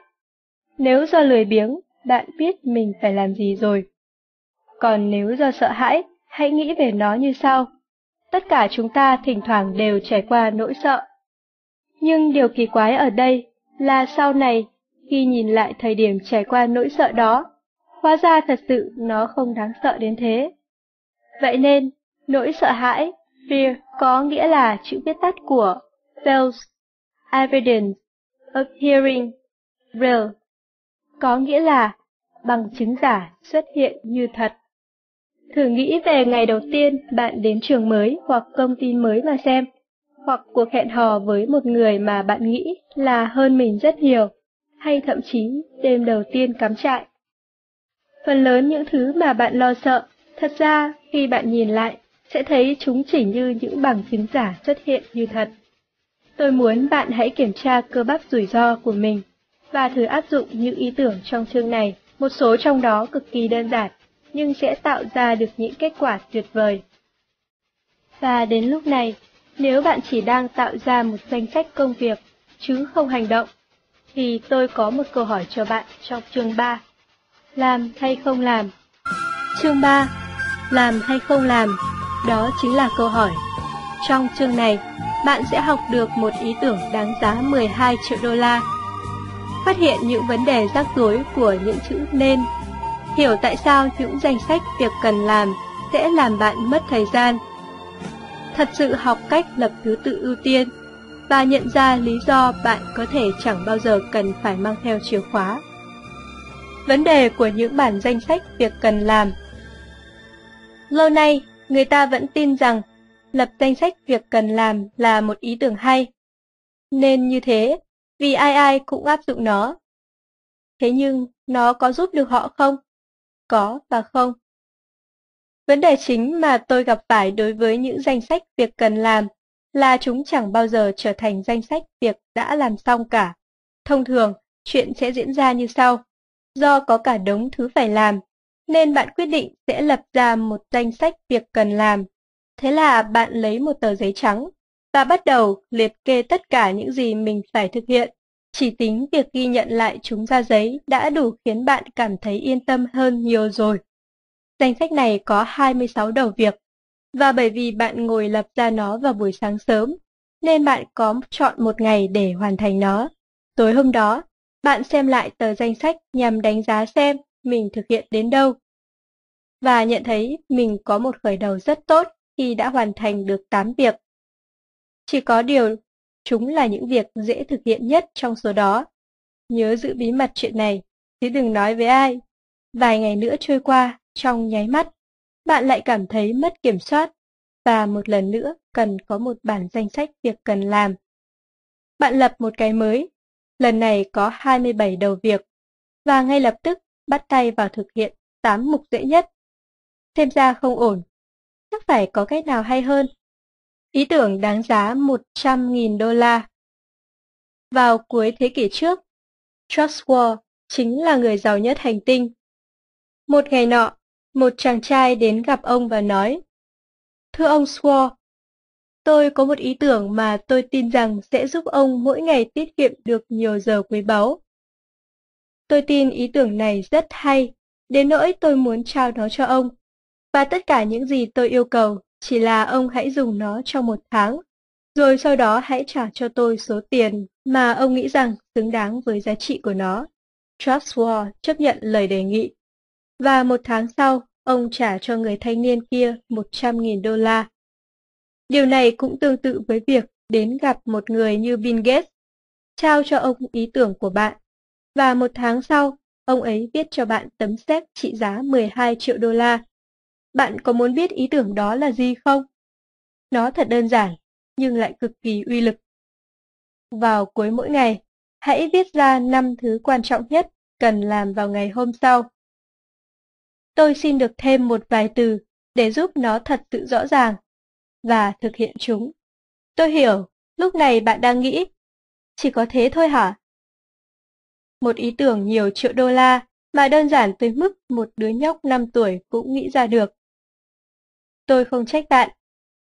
Nếu do lười biếng, bạn biết mình phải làm gì rồi. Còn nếu do sợ hãi, hãy nghĩ về nó như sau. Tất cả chúng ta thỉnh thoảng đều trải qua nỗi sợ. Nhưng điều kỳ quái ở đây là sau này, khi nhìn lại thời điểm trải qua nỗi sợ đó, hóa ra thật sự nó không đáng sợ đến thế. Vậy nên, nỗi sợ hãi, fear, có nghĩa là chữ viết tắt của false, evidence, appearing, real, có nghĩa là bằng chứng giả xuất hiện như thật. Thử nghĩ về ngày đầu tiên bạn đến trường mới hoặc công ty mới mà xem, hoặc cuộc hẹn hò với một người mà bạn nghĩ là hơn mình rất nhiều, hay thậm chí đêm đầu tiên cắm trại. Phần lớn những thứ mà bạn lo sợ, thật ra khi bạn nhìn lại, sẽ thấy chúng chỉ như những bằng chứng giả xuất hiện như thật. Tôi muốn bạn hãy kiểm tra cơ bắp rủi ro của mình và thử áp dụng những ý tưởng trong chương này. Một số trong đó cực kỳ đơn giản, nhưng sẽ tạo ra được những kết quả tuyệt vời. Và đến lúc này, nếu bạn chỉ đang tạo ra một danh sách công việc, chứ không hành động, thì tôi có một câu hỏi cho bạn trong chương 3. Làm hay không làm? Chương 3. Làm hay không làm? Đó chính là câu hỏi. Trong chương này, bạn sẽ học được một ý tưởng đáng giá 12 triệu đô la. Phát hiện những vấn đề rắc rối của những chữ nên. Hiểu tại sao những danh sách việc cần làm sẽ làm bạn mất thời gian. Thật sự học cách lập thứ tự ưu tiên và nhận ra lý do bạn có thể chẳng bao giờ cần phải mang theo chìa khóa. Vấn đề của những bản danh sách việc cần làm Lâu nay, người ta vẫn tin rằng lập danh sách việc cần làm là một ý tưởng hay. Nên như thế, vì ai ai cũng áp dụng nó. Thế nhưng, nó có giúp được họ không? Có và không. Vấn đề chính mà tôi gặp phải đối với những danh sách việc cần làm là chúng chẳng bao giờ trở thành danh sách việc đã làm xong cả. Thông thường, chuyện sẽ diễn ra như sau. Do có cả đống thứ phải làm, nên bạn quyết định sẽ lập ra một danh sách việc cần làm. Thế là bạn lấy một tờ giấy trắng và bắt đầu liệt kê tất cả những gì mình phải thực hiện. Chỉ tính việc ghi nhận lại chúng ra giấy đã đủ khiến bạn cảm thấy yên tâm hơn nhiều rồi. Danh sách này có 26 đầu việc, và bởi vì bạn ngồi lập ra nó vào buổi sáng sớm, nên bạn có chọn một ngày để hoàn thành nó. Tối hôm đó, bạn xem lại tờ danh sách nhằm đánh giá xem mình thực hiện đến đâu. Và nhận thấy mình có một khởi đầu rất tốt khi đã hoàn thành được 8 việc. Chỉ có điều, chúng là những việc dễ thực hiện nhất trong số đó. Nhớ giữ bí mật chuyện này, chứ đừng nói với ai. Vài ngày nữa trôi qua, trong nháy mắt, bạn lại cảm thấy mất kiểm soát và một lần nữa cần có một bản danh sách việc cần làm. Bạn lập một cái mới, lần này có 27 đầu việc, và ngay lập tức bắt tay vào thực hiện 8 mục dễ nhất. Xem ra không ổn, chắc phải có cách nào hay hơn. Ý tưởng đáng giá 100.000 đô la. Vào cuối thế kỷ trước, Charles Wall chính là người giàu nhất hành tinh. Một ngày nọ, một chàng trai đến gặp ông và nói, Thưa ông Swore, tôi có một ý tưởng mà tôi tin rằng sẽ giúp ông mỗi ngày tiết kiệm được nhiều giờ quý báu. Tôi tin ý tưởng này rất hay, đến nỗi tôi muốn trao nó cho ông. Và tất cả những gì tôi yêu cầu chỉ là ông hãy dùng nó trong một tháng, rồi sau đó hãy trả cho tôi số tiền mà ông nghĩ rằng xứng đáng với giá trị của nó. Joshua chấp nhận lời đề nghị và một tháng sau, ông trả cho người thanh niên kia 100.000 đô la. Điều này cũng tương tự với việc đến gặp một người như Bill Gates, trao cho ông ý tưởng của bạn, và một tháng sau, ông ấy viết cho bạn tấm séc trị giá 12 triệu đô la. Bạn có muốn biết ý tưởng đó là gì không? Nó thật đơn giản, nhưng lại cực kỳ uy lực. Vào cuối mỗi ngày, hãy viết ra 5 thứ quan trọng nhất cần làm vào ngày hôm sau. Tôi xin được thêm một vài từ để giúp nó thật sự rõ ràng và thực hiện chúng. Tôi hiểu, lúc này bạn đang nghĩ, chỉ có thế thôi hả? Một ý tưởng nhiều triệu đô la mà đơn giản tới mức một đứa nhóc 5 tuổi cũng nghĩ ra được. Tôi không trách bạn,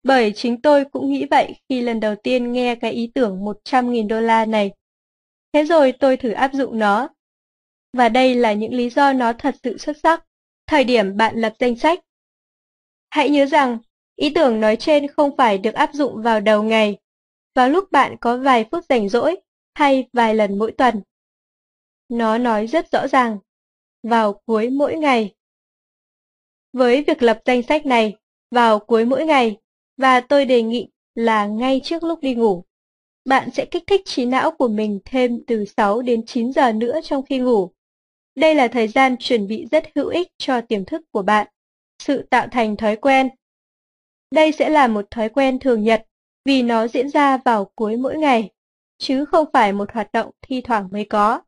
bởi chính tôi cũng nghĩ vậy khi lần đầu tiên nghe cái ý tưởng 100.000 đô la này. Thế rồi tôi thử áp dụng nó. Và đây là những lý do nó thật sự xuất sắc thời điểm bạn lập danh sách. Hãy nhớ rằng, ý tưởng nói trên không phải được áp dụng vào đầu ngày, vào lúc bạn có vài phút rảnh rỗi hay vài lần mỗi tuần. Nó nói rất rõ ràng, vào cuối mỗi ngày. Với việc lập danh sách này, vào cuối mỗi ngày, và tôi đề nghị là ngay trước lúc đi ngủ, bạn sẽ kích thích trí não của mình thêm từ 6 đến 9 giờ nữa trong khi ngủ. Đây là thời gian chuẩn bị rất hữu ích cho tiềm thức của bạn, sự tạo thành thói quen. Đây sẽ là một thói quen thường nhật vì nó diễn ra vào cuối mỗi ngày, chứ không phải một hoạt động thi thoảng mới có.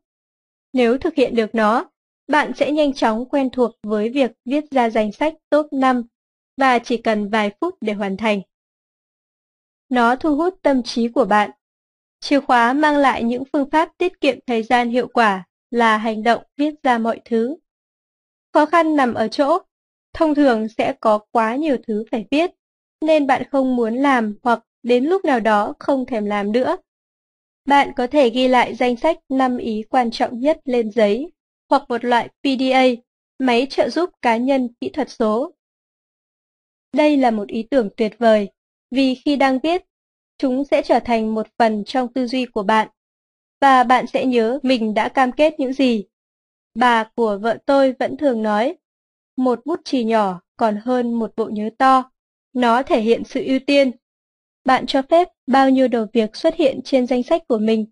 Nếu thực hiện được nó, bạn sẽ nhanh chóng quen thuộc với việc viết ra danh sách top 5 và chỉ cần vài phút để hoàn thành. Nó thu hút tâm trí của bạn. Chìa khóa mang lại những phương pháp tiết kiệm thời gian hiệu quả là hành động viết ra mọi thứ. Khó khăn nằm ở chỗ, thông thường sẽ có quá nhiều thứ phải viết, nên bạn không muốn làm hoặc đến lúc nào đó không thèm làm nữa. Bạn có thể ghi lại danh sách 5 ý quan trọng nhất lên giấy, hoặc một loại PDA, máy trợ giúp cá nhân kỹ thuật số. Đây là một ý tưởng tuyệt vời, vì khi đang viết, chúng sẽ trở thành một phần trong tư duy của bạn và bạn sẽ nhớ mình đã cam kết những gì. Bà của vợ tôi vẫn thường nói, một bút chì nhỏ còn hơn một bộ nhớ to, nó thể hiện sự ưu tiên. Bạn cho phép bao nhiêu đầu việc xuất hiện trên danh sách của mình?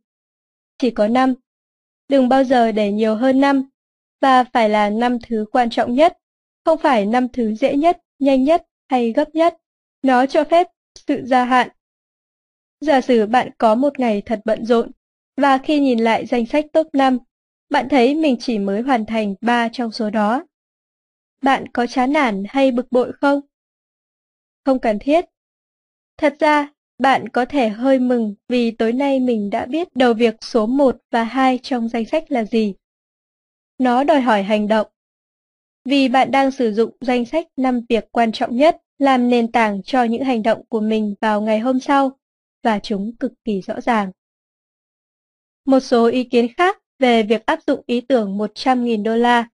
Chỉ có năm. Đừng bao giờ để nhiều hơn năm, và phải là năm thứ quan trọng nhất, không phải năm thứ dễ nhất nhanh nhất hay gấp nhất. Nó cho phép sự gia hạn. Giả sử bạn có một ngày thật bận rộn, và khi nhìn lại danh sách top 5, bạn thấy mình chỉ mới hoàn thành 3 trong số đó. Bạn có chán nản hay bực bội không? Không cần thiết. Thật ra, bạn có thể hơi mừng vì tối nay mình đã biết đầu việc số 1 và 2 trong danh sách là gì. Nó đòi hỏi hành động. Vì bạn đang sử dụng danh sách 5 việc quan trọng nhất làm nền tảng cho những hành động của mình vào ngày hôm sau, và chúng cực kỳ rõ ràng. Một số ý kiến khác về việc áp dụng ý tưởng 100.000 đô la.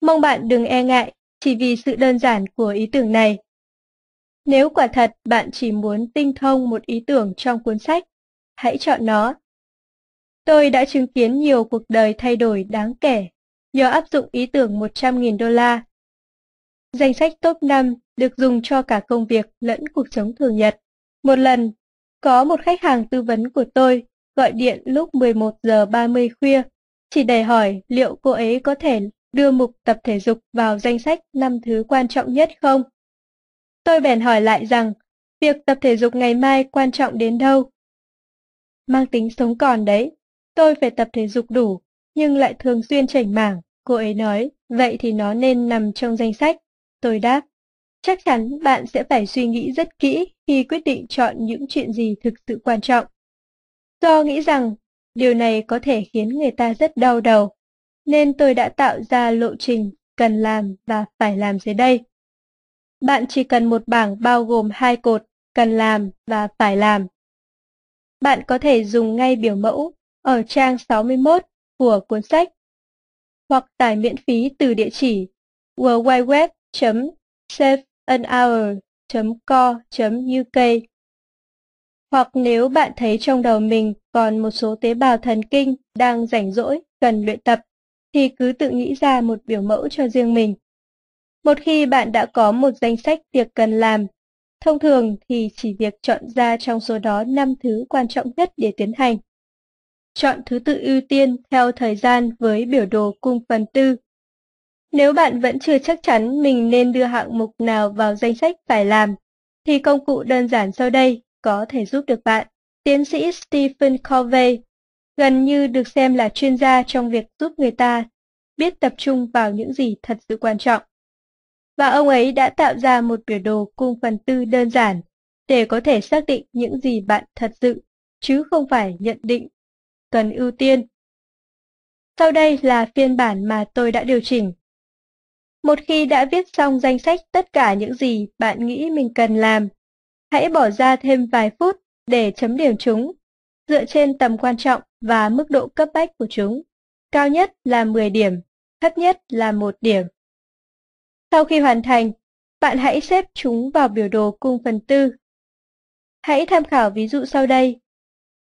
Mong bạn đừng e ngại chỉ vì sự đơn giản của ý tưởng này. Nếu quả thật bạn chỉ muốn tinh thông một ý tưởng trong cuốn sách, hãy chọn nó. Tôi đã chứng kiến nhiều cuộc đời thay đổi đáng kể nhờ áp dụng ý tưởng 100.000 đô la. Danh sách top 5 được dùng cho cả công việc lẫn cuộc sống thường nhật. Một lần, có một khách hàng tư vấn của tôi gọi điện lúc 11 giờ 30 khuya, chỉ để hỏi liệu cô ấy có thể đưa mục tập thể dục vào danh sách năm thứ quan trọng nhất không? Tôi bèn hỏi lại rằng, việc tập thể dục ngày mai quan trọng đến đâu? Mang tính sống còn đấy, tôi phải tập thể dục đủ, nhưng lại thường xuyên chảnh mảng, cô ấy nói, vậy thì nó nên nằm trong danh sách. Tôi đáp, chắc chắn bạn sẽ phải suy nghĩ rất kỹ khi quyết định chọn những chuyện gì thực sự quan trọng. Do nghĩ rằng điều này có thể khiến người ta rất đau đầu, nên tôi đã tạo ra lộ trình cần làm và phải làm dưới đây. Bạn chỉ cần một bảng bao gồm hai cột cần làm và phải làm. Bạn có thể dùng ngay biểu mẫu ở trang 61 của cuốn sách hoặc tải miễn phí từ địa chỉ www.saveanhour.co.uk hoặc nếu bạn thấy trong đầu mình còn một số tế bào thần kinh đang rảnh rỗi, cần luyện tập, thì cứ tự nghĩ ra một biểu mẫu cho riêng mình. Một khi bạn đã có một danh sách việc cần làm, thông thường thì chỉ việc chọn ra trong số đó 5 thứ quan trọng nhất để tiến hành. Chọn thứ tự ưu tiên theo thời gian với biểu đồ cung phần tư. Nếu bạn vẫn chưa chắc chắn mình nên đưa hạng mục nào vào danh sách phải làm, thì công cụ đơn giản sau đây có thể giúp được bạn. Tiến sĩ Stephen Covey gần như được xem là chuyên gia trong việc giúp người ta biết tập trung vào những gì thật sự quan trọng. Và ông ấy đã tạo ra một biểu đồ cung phần tư đơn giản để có thể xác định những gì bạn thật sự, chứ không phải nhận định cần ưu tiên. Sau đây là phiên bản mà tôi đã điều chỉnh. Một khi đã viết xong danh sách tất cả những gì bạn nghĩ mình cần làm, hãy bỏ ra thêm vài phút để chấm điểm chúng, dựa trên tầm quan trọng và mức độ cấp bách của chúng. Cao nhất là 10 điểm, thấp nhất là 1 điểm. Sau khi hoàn thành, bạn hãy xếp chúng vào biểu đồ cung phần tư. Hãy tham khảo ví dụ sau đây.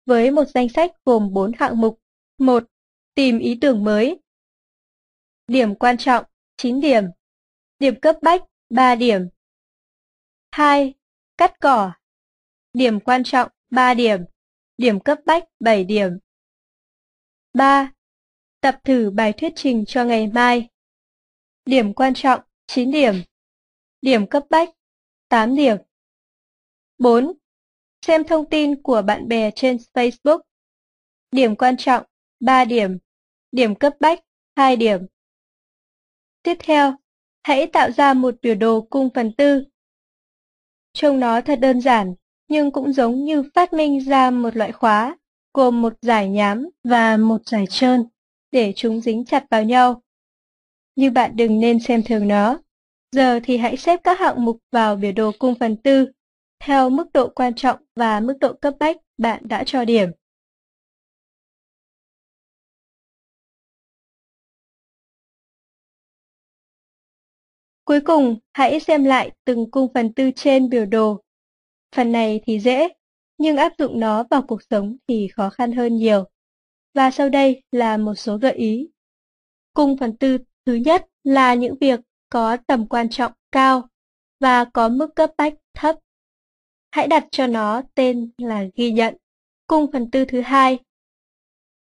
Với một danh sách gồm 4 hạng mục. 1. Tìm ý tưởng mới. Điểm quan trọng 9 điểm. Điểm cấp bách 3 điểm. 2 cắt cỏ. Điểm quan trọng 3 điểm, điểm cấp bách 7 điểm. 3. Tập thử bài thuyết trình cho ngày mai. Điểm quan trọng 9 điểm, điểm cấp bách 8 điểm. 4. Xem thông tin của bạn bè trên Facebook. Điểm quan trọng 3 điểm, điểm cấp bách 2 điểm. Tiếp theo, hãy tạo ra một biểu đồ cung phần tư Trông nó thật đơn giản, nhưng cũng giống như phát minh ra một loại khóa, gồm một giải nhám và một giải trơn, để chúng dính chặt vào nhau. Nhưng bạn đừng nên xem thường nó. Giờ thì hãy xếp các hạng mục vào biểu đồ cung phần tư, theo mức độ quan trọng và mức độ cấp bách bạn đã cho điểm. Cuối cùng, hãy xem lại từng cung phần tư trên biểu đồ. Phần này thì dễ, nhưng áp dụng nó vào cuộc sống thì khó khăn hơn nhiều. Và sau đây là một số gợi ý. Cung phần tư thứ nhất là những việc có tầm quan trọng cao và có mức cấp bách thấp. Hãy đặt cho nó tên là ghi nhận. Cung phần tư thứ hai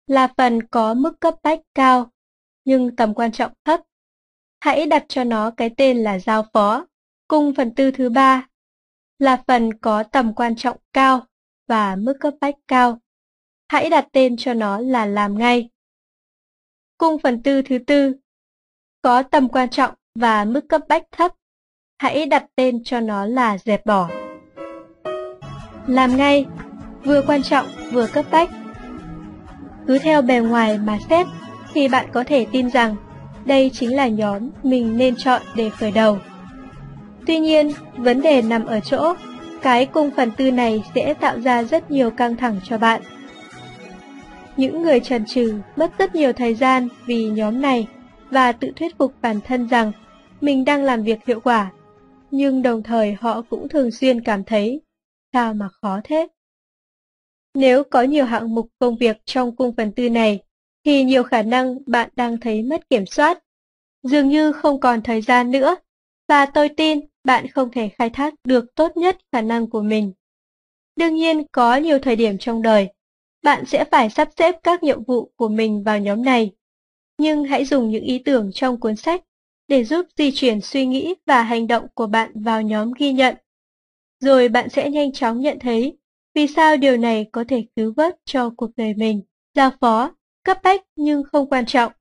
là phần có mức cấp bách cao nhưng tầm quan trọng thấp Hãy đặt cho nó cái tên là giao phó. Cung phần tư thứ ba là phần có tầm quan trọng cao và mức cấp bách cao. Hãy đặt tên cho nó là làm ngay. Cung phần tư thứ tư có tầm quan trọng và mức cấp bách thấp. Hãy đặt tên cho nó là dẹp bỏ. Làm ngay, vừa quan trọng vừa cấp bách. Cứ theo bề ngoài mà xét thì bạn có thể tin rằng đây chính là nhóm mình nên chọn để khởi đầu. Tuy nhiên, vấn đề nằm ở chỗ, cái cung phần tư này sẽ tạo ra rất nhiều căng thẳng cho bạn. Những người trần trừ mất rất nhiều thời gian vì nhóm này và tự thuyết phục bản thân rằng mình đang làm việc hiệu quả, nhưng đồng thời họ cũng thường xuyên cảm thấy sao mà khó thế. Nếu có nhiều hạng mục công việc trong cung phần tư này, thì nhiều khả năng bạn đang thấy mất kiểm soát. Dường như không còn thời gian nữa, và tôi tin bạn không thể khai thác được tốt nhất khả năng của mình. Đương nhiên có nhiều thời điểm trong đời, bạn sẽ phải sắp xếp các nhiệm vụ của mình vào nhóm này. Nhưng hãy dùng những ý tưởng trong cuốn sách để giúp di chuyển suy nghĩ và hành động của bạn vào nhóm ghi nhận. Rồi bạn sẽ nhanh chóng nhận thấy vì sao điều này có thể cứu vớt cho cuộc đời mình, giao phó, cấp bách nhưng không quan trọng.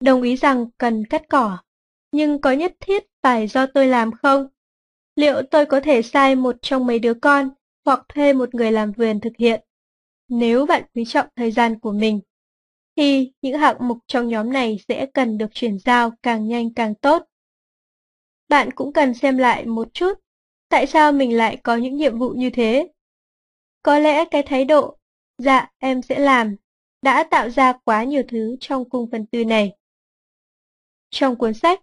Đồng ý rằng cần cắt cỏ, nhưng có nhất thiết phải do tôi làm không? Liệu tôi có thể sai một trong mấy đứa con hoặc thuê một người làm vườn thực hiện? Nếu bạn quý trọng thời gian của mình, thì những hạng mục trong nhóm này sẽ cần được chuyển giao càng nhanh càng tốt. Bạn cũng cần xem lại một chút tại sao mình lại có những nhiệm vụ như thế. Có lẽ cái thái độ, dạ em sẽ làm, đã tạo ra quá nhiều thứ trong cung phần tư này. Trong cuốn sách,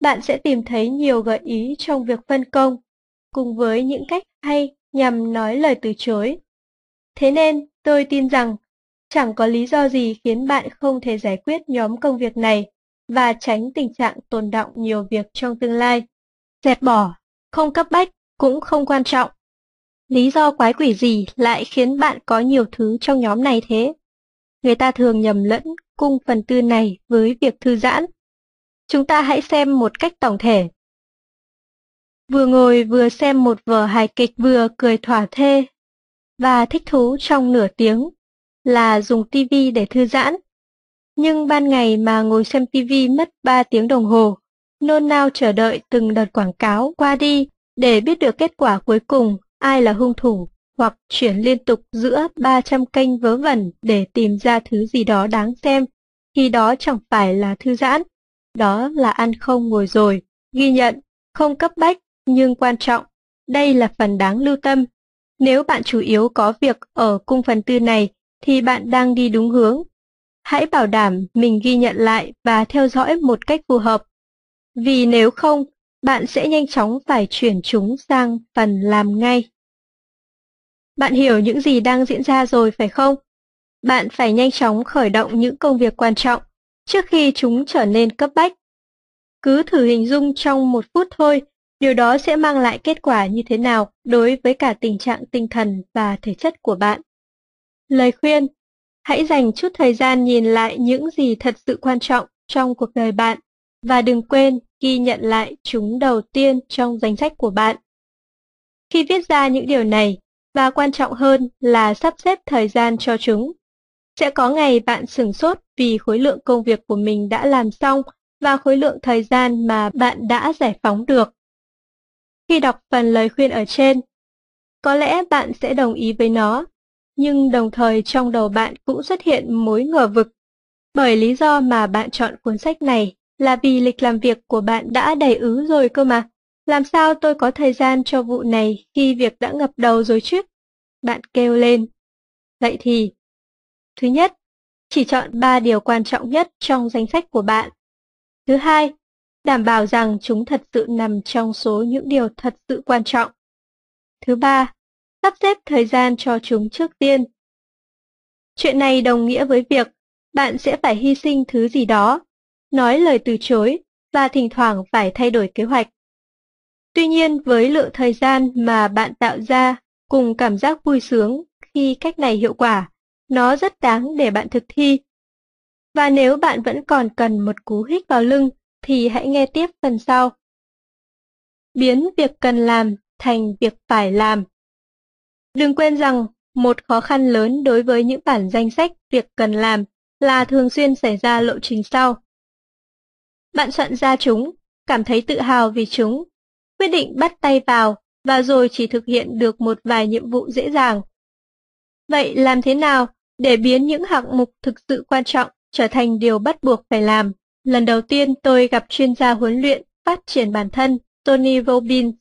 bạn sẽ tìm thấy nhiều gợi ý trong việc phân công, cùng với những cách hay nhằm nói lời từ chối. Thế nên, tôi tin rằng, chẳng có lý do gì khiến bạn không thể giải quyết nhóm công việc này và tránh tình trạng tồn động nhiều việc trong tương lai. Dẹp bỏ, không cấp bách, cũng không quan trọng. Lý do quái quỷ gì lại khiến bạn có nhiều thứ trong nhóm này thế? Người ta thường nhầm lẫn cung phần tư này với việc thư giãn. Chúng ta hãy xem một cách tổng thể. Vừa ngồi vừa xem một vở hài kịch vừa cười thỏa thê và thích thú trong nửa tiếng là dùng tivi để thư giãn. Nhưng ban ngày mà ngồi xem tivi mất 3 tiếng đồng hồ, nôn nao chờ đợi từng đợt quảng cáo qua đi để biết được kết quả cuối cùng ai là hung thủ hoặc chuyển liên tục giữa 300 kênh vớ vẩn để tìm ra thứ gì đó đáng xem, thì đó chẳng phải là thư giãn, đó là ăn không ngồi rồi, ghi nhận, không cấp bách nhưng quan trọng, đây là phần đáng lưu tâm. Nếu bạn chủ yếu có việc ở cung phần tư này thì bạn đang đi đúng hướng. Hãy bảo đảm mình ghi nhận lại và theo dõi một cách phù hợp. Vì nếu không, bạn sẽ nhanh chóng phải chuyển chúng sang phần làm ngay. Bạn hiểu những gì đang diễn ra rồi phải không? Bạn phải nhanh chóng khởi động những công việc quan trọng trước khi chúng trở nên cấp bách. Cứ thử hình dung trong một phút thôi, điều đó sẽ mang lại kết quả như thế nào đối với cả tình trạng tinh thần và thể chất của bạn. Lời khuyên, hãy dành chút thời gian nhìn lại những gì thật sự quan trọng trong cuộc đời bạn và đừng quên ghi nhận lại chúng đầu tiên trong danh sách của bạn. Khi viết ra những điều này, và quan trọng hơn là sắp xếp thời gian cho chúng. Sẽ có ngày bạn sửng sốt vì khối lượng công việc của mình đã làm xong và khối lượng thời gian mà bạn đã giải phóng được. Khi đọc phần lời khuyên ở trên, có lẽ bạn sẽ đồng ý với nó, nhưng đồng thời trong đầu bạn cũng xuất hiện mối ngờ vực. Bởi lý do mà bạn chọn cuốn sách này là vì lịch làm việc của bạn đã đầy ứ rồi cơ mà. Làm sao tôi có thời gian cho vụ này khi việc đã ngập đầu rồi chứ? Bạn kêu lên. Vậy thì, thứ nhất, chỉ chọn 3 điều quan trọng nhất trong danh sách của bạn. Thứ hai, đảm bảo rằng chúng thật sự nằm trong số những điều thật sự quan trọng. Thứ ba, sắp xếp thời gian cho chúng trước tiên. Chuyện này đồng nghĩa với việc bạn sẽ phải hy sinh thứ gì đó, nói lời từ chối và thỉnh thoảng phải thay đổi kế hoạch. Tuy nhiên với lượng thời gian mà bạn tạo ra cùng cảm giác vui sướng khi cách này hiệu quả, nó rất đáng để bạn thực thi. Và nếu bạn vẫn còn cần một cú hích vào lưng, thì hãy nghe tiếp phần sau. biến việc cần làm thành việc phải làm. Đừng quên rằng, một khó khăn lớn đối với những bản danh sách việc cần làm là thường xuyên xảy ra lộ trình sau. Bạn soạn ra chúng, cảm thấy tự hào vì chúng, quyết định bắt tay vào và rồi chỉ thực hiện được một vài nhiệm vụ dễ dàng. Vậy làm thế nào để biến những hạng mục thực sự quan trọng trở thành điều bắt buộc phải làm? Lần đầu tiên tôi gặp chuyên gia huấn luyện phát triển bản thân Tony Robbins.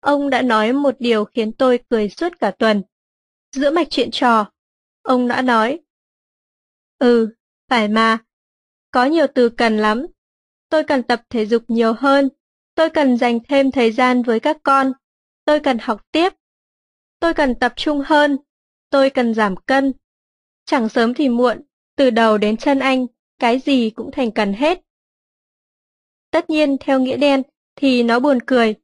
Ông đã nói một điều khiến tôi cười suốt cả tuần. Giữa mạch chuyện trò, ông đã nói. Ừ, phải mà. Có nhiều từ cần lắm. Tôi cần tập thể dục nhiều hơn. Tôi cần dành thêm thời gian với các con. Tôi cần học tiếp. Tôi cần tập trung hơn. Tôi cần giảm cân. Chẳng sớm thì muộn, từ đầu đến chân anh, cái gì cũng thành cần hết. Tất nhiên theo nghĩa đen thì nó buồn cười.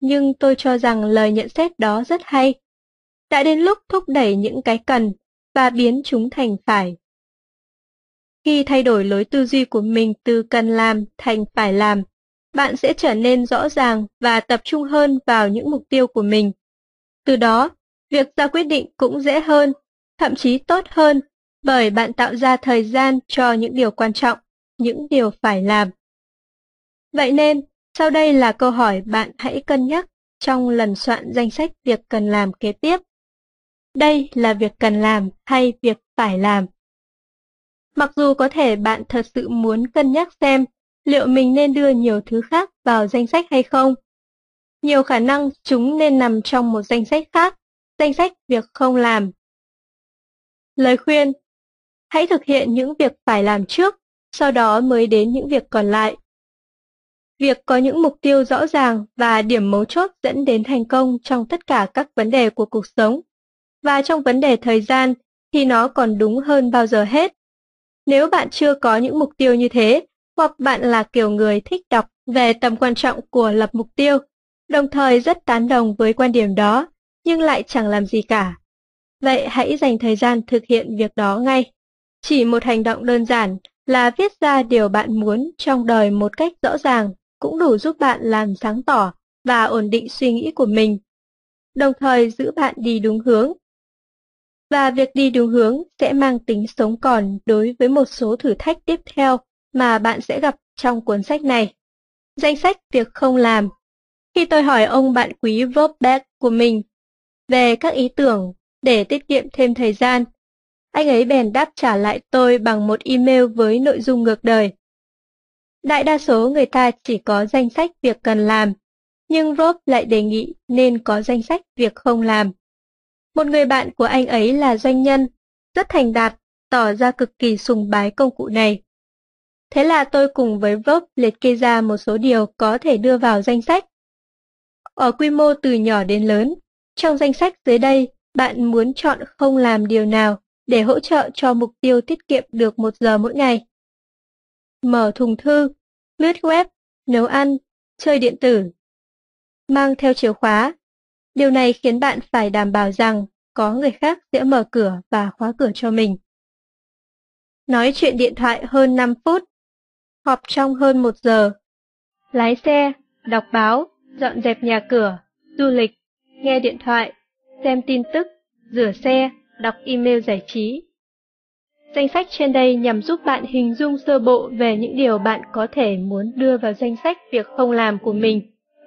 Nhưng tôi cho rằng lời nhận xét đó rất hay. Đã đến lúc thúc đẩy những cái cần và biến chúng thành phải. Khi thay đổi lối tư duy của mình từ cần làm thành phải làm, bạn sẽ trở nên rõ ràng và tập trung hơn vào những mục tiêu của mình. Từ đó, việc ra quyết định cũng dễ hơn, thậm chí tốt hơn, bởi bạn tạo ra thời gian cho những điều quan trọng, những điều phải làm. Vậy nên, sau đây là câu hỏi bạn hãy cân nhắc trong lần soạn danh sách việc cần làm kế tiếp. Đây là việc cần làm hay việc phải làm? Mặc dù có thể bạn thật sự muốn cân nhắc xem liệu mình nên đưa nhiều thứ khác vào danh sách hay không. Nhiều khả năng chúng nên nằm trong một danh sách khác, danh sách việc không làm. Lời khuyên Hãy thực hiện những việc phải làm trước, sau đó mới đến những việc còn lại. Việc có những mục tiêu rõ ràng và điểm mấu chốt dẫn đến thành công trong tất cả các vấn đề của cuộc sống. Và trong vấn đề thời gian thì nó còn đúng hơn bao giờ hết. Nếu bạn chưa có những mục tiêu như thế, hoặc bạn là kiểu người thích đọc về tầm quan trọng của lập mục tiêu, đồng thời rất tán đồng với quan điểm đó, nhưng lại chẳng làm gì cả. Vậy hãy dành thời gian thực hiện việc đó ngay. Chỉ một hành động đơn giản là viết ra điều bạn muốn trong đời một cách rõ ràng cũng đủ giúp bạn làm sáng tỏ và ổn định suy nghĩ của mình, đồng thời giữ bạn đi đúng hướng. Và việc đi đúng hướng sẽ mang tính sống còn đối với một số thử thách tiếp theo mà bạn sẽ gặp trong cuốn sách này. Danh sách việc không làm. Khi tôi hỏi ông bạn quý Rob của mình về các ý tưởng để tiết kiệm thêm thời gian, anh ấy bèn đáp trả lại tôi bằng một email với nội dung ngược đời. Đại đa số người ta chỉ có danh sách việc cần làm, nhưng Rob lại đề nghị nên có danh sách việc không làm. Một người bạn của anh ấy là doanh nhân, rất thành đạt, tỏ ra cực kỳ sùng bái công cụ này. Thế là tôi cùng với Rob liệt kê ra một số điều có thể đưa vào danh sách. Ở quy mô từ nhỏ đến lớn, trong danh sách dưới đây, bạn muốn chọn không làm điều nào để hỗ trợ cho mục tiêu tiết kiệm được một giờ mỗi ngày. Mở thùng thư, lướt web, nấu ăn, chơi điện tử. Mang theo chìa khóa. Điều này khiến bạn phải đảm bảo rằng có người khác sẽ mở cửa và khóa cửa cho mình. Nói chuyện điện thoại hơn 5 phút. Họp trong hơn một giờ. Lái xe, đọc báo, dọn dẹp nhà cửa, du lịch, nghe điện thoại, xem tin tức, rửa xe, đọc email giải trí. Danh sách trên đây nhằm giúp bạn hình dung sơ bộ về những điều bạn có thể muốn đưa vào danh sách việc không làm của mình,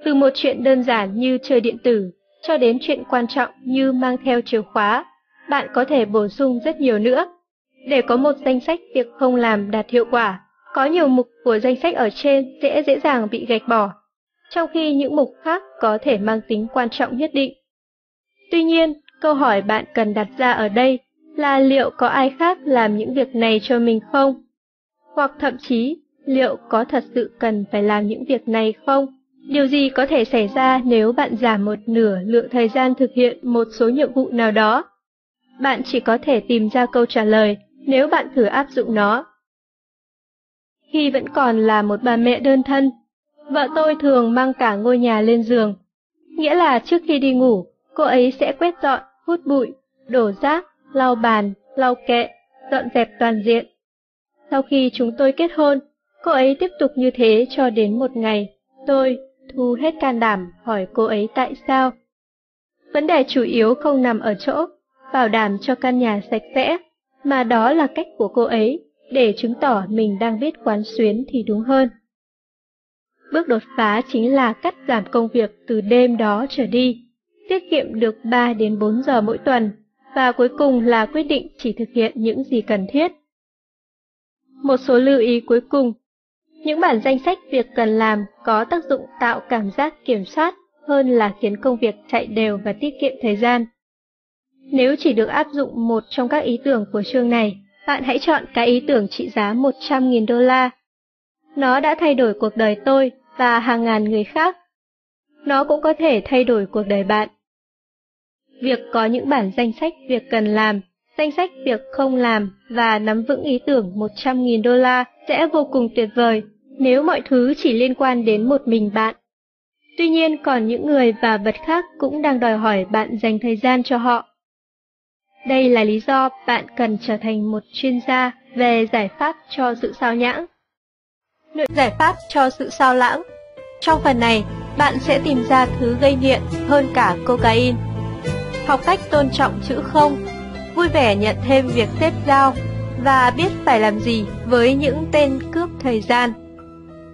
từ một chuyện đơn giản như chơi điện tử cho đến chuyện quan trọng như mang theo chìa khóa. Bạn có thể bổ sung rất nhiều nữa. Để có một danh sách việc không làm đạt hiệu quả, có nhiều mục của danh sách ở trên sẽ dễ dàng bị gạch bỏ, trong khi những mục khác có thể mang tính quan trọng nhất định. Tuy nhiên, câu hỏi bạn cần đặt ra ở đây là liệu có ai khác làm những việc này cho mình không? Hoặc thậm chí, liệu có thật sự cần phải làm những việc này không? Điều gì có thể xảy ra nếu bạn giảm một nửa lượng thời gian thực hiện một số nhiệm vụ nào đó? Bạn chỉ có thể tìm ra câu trả lời nếu bạn thử áp dụng nó. Khi vẫn còn là một bà mẹ đơn thân, vợ tôi thường mang cả ngôi nhà lên giường. Nghĩa là trước khi đi ngủ, cô ấy sẽ quét dọn, hút bụi, đổ rác, lau bàn, lau kệ, dọn dẹp toàn diện. Sau khi chúng tôi kết hôn, cô ấy tiếp tục như thế cho đến một ngày, tôi, thu hết can đảm hỏi cô ấy tại sao. Vấn đề chủ yếu không nằm ở chỗ bảo đảm cho căn nhà sạch sẽ, mà đó là cách của cô ấy để chứng tỏ mình đang biết quán xuyến thì đúng hơn. Bước đột phá chính là cắt giảm công việc từ đêm đó trở đi, tiết kiệm được 3 đến 4 giờ mỗi tuần, và cuối cùng là quyết định chỉ thực hiện những gì cần thiết. Một số lưu ý cuối cùng. Những bản danh sách việc cần làm có tác dụng tạo cảm giác kiểm soát hơn là khiến công việc chạy đều và tiết kiệm thời gian. Nếu chỉ được áp dụng một trong các ý tưởng của chương này, bạn hãy chọn cái ý tưởng trị giá 100.000 đô la. Nó đã thay đổi cuộc đời tôi và hàng ngàn người khác. Nó cũng có thể thay đổi cuộc đời bạn. Việc có những bản danh sách việc cần làm, danh sách việc không làm và nắm vững ý tưởng 100.000 đô la sẽ vô cùng tuyệt vời nếu mọi thứ chỉ liên quan đến một mình bạn. Tuy nhiên còn những người và vật khác cũng đang đòi hỏi bạn dành thời gian cho họ. Đây là lý do bạn cần trở thành một chuyên gia về giải pháp cho sự sao nhãng. Nội giải pháp cho sự sao lãng Trong phần này, bạn sẽ tìm ra thứ gây nghiện hơn cả cocaine. Học cách tôn trọng chữ không, vui vẻ nhận thêm việc xếp giao và biết phải làm gì với những tên cướp thời gian.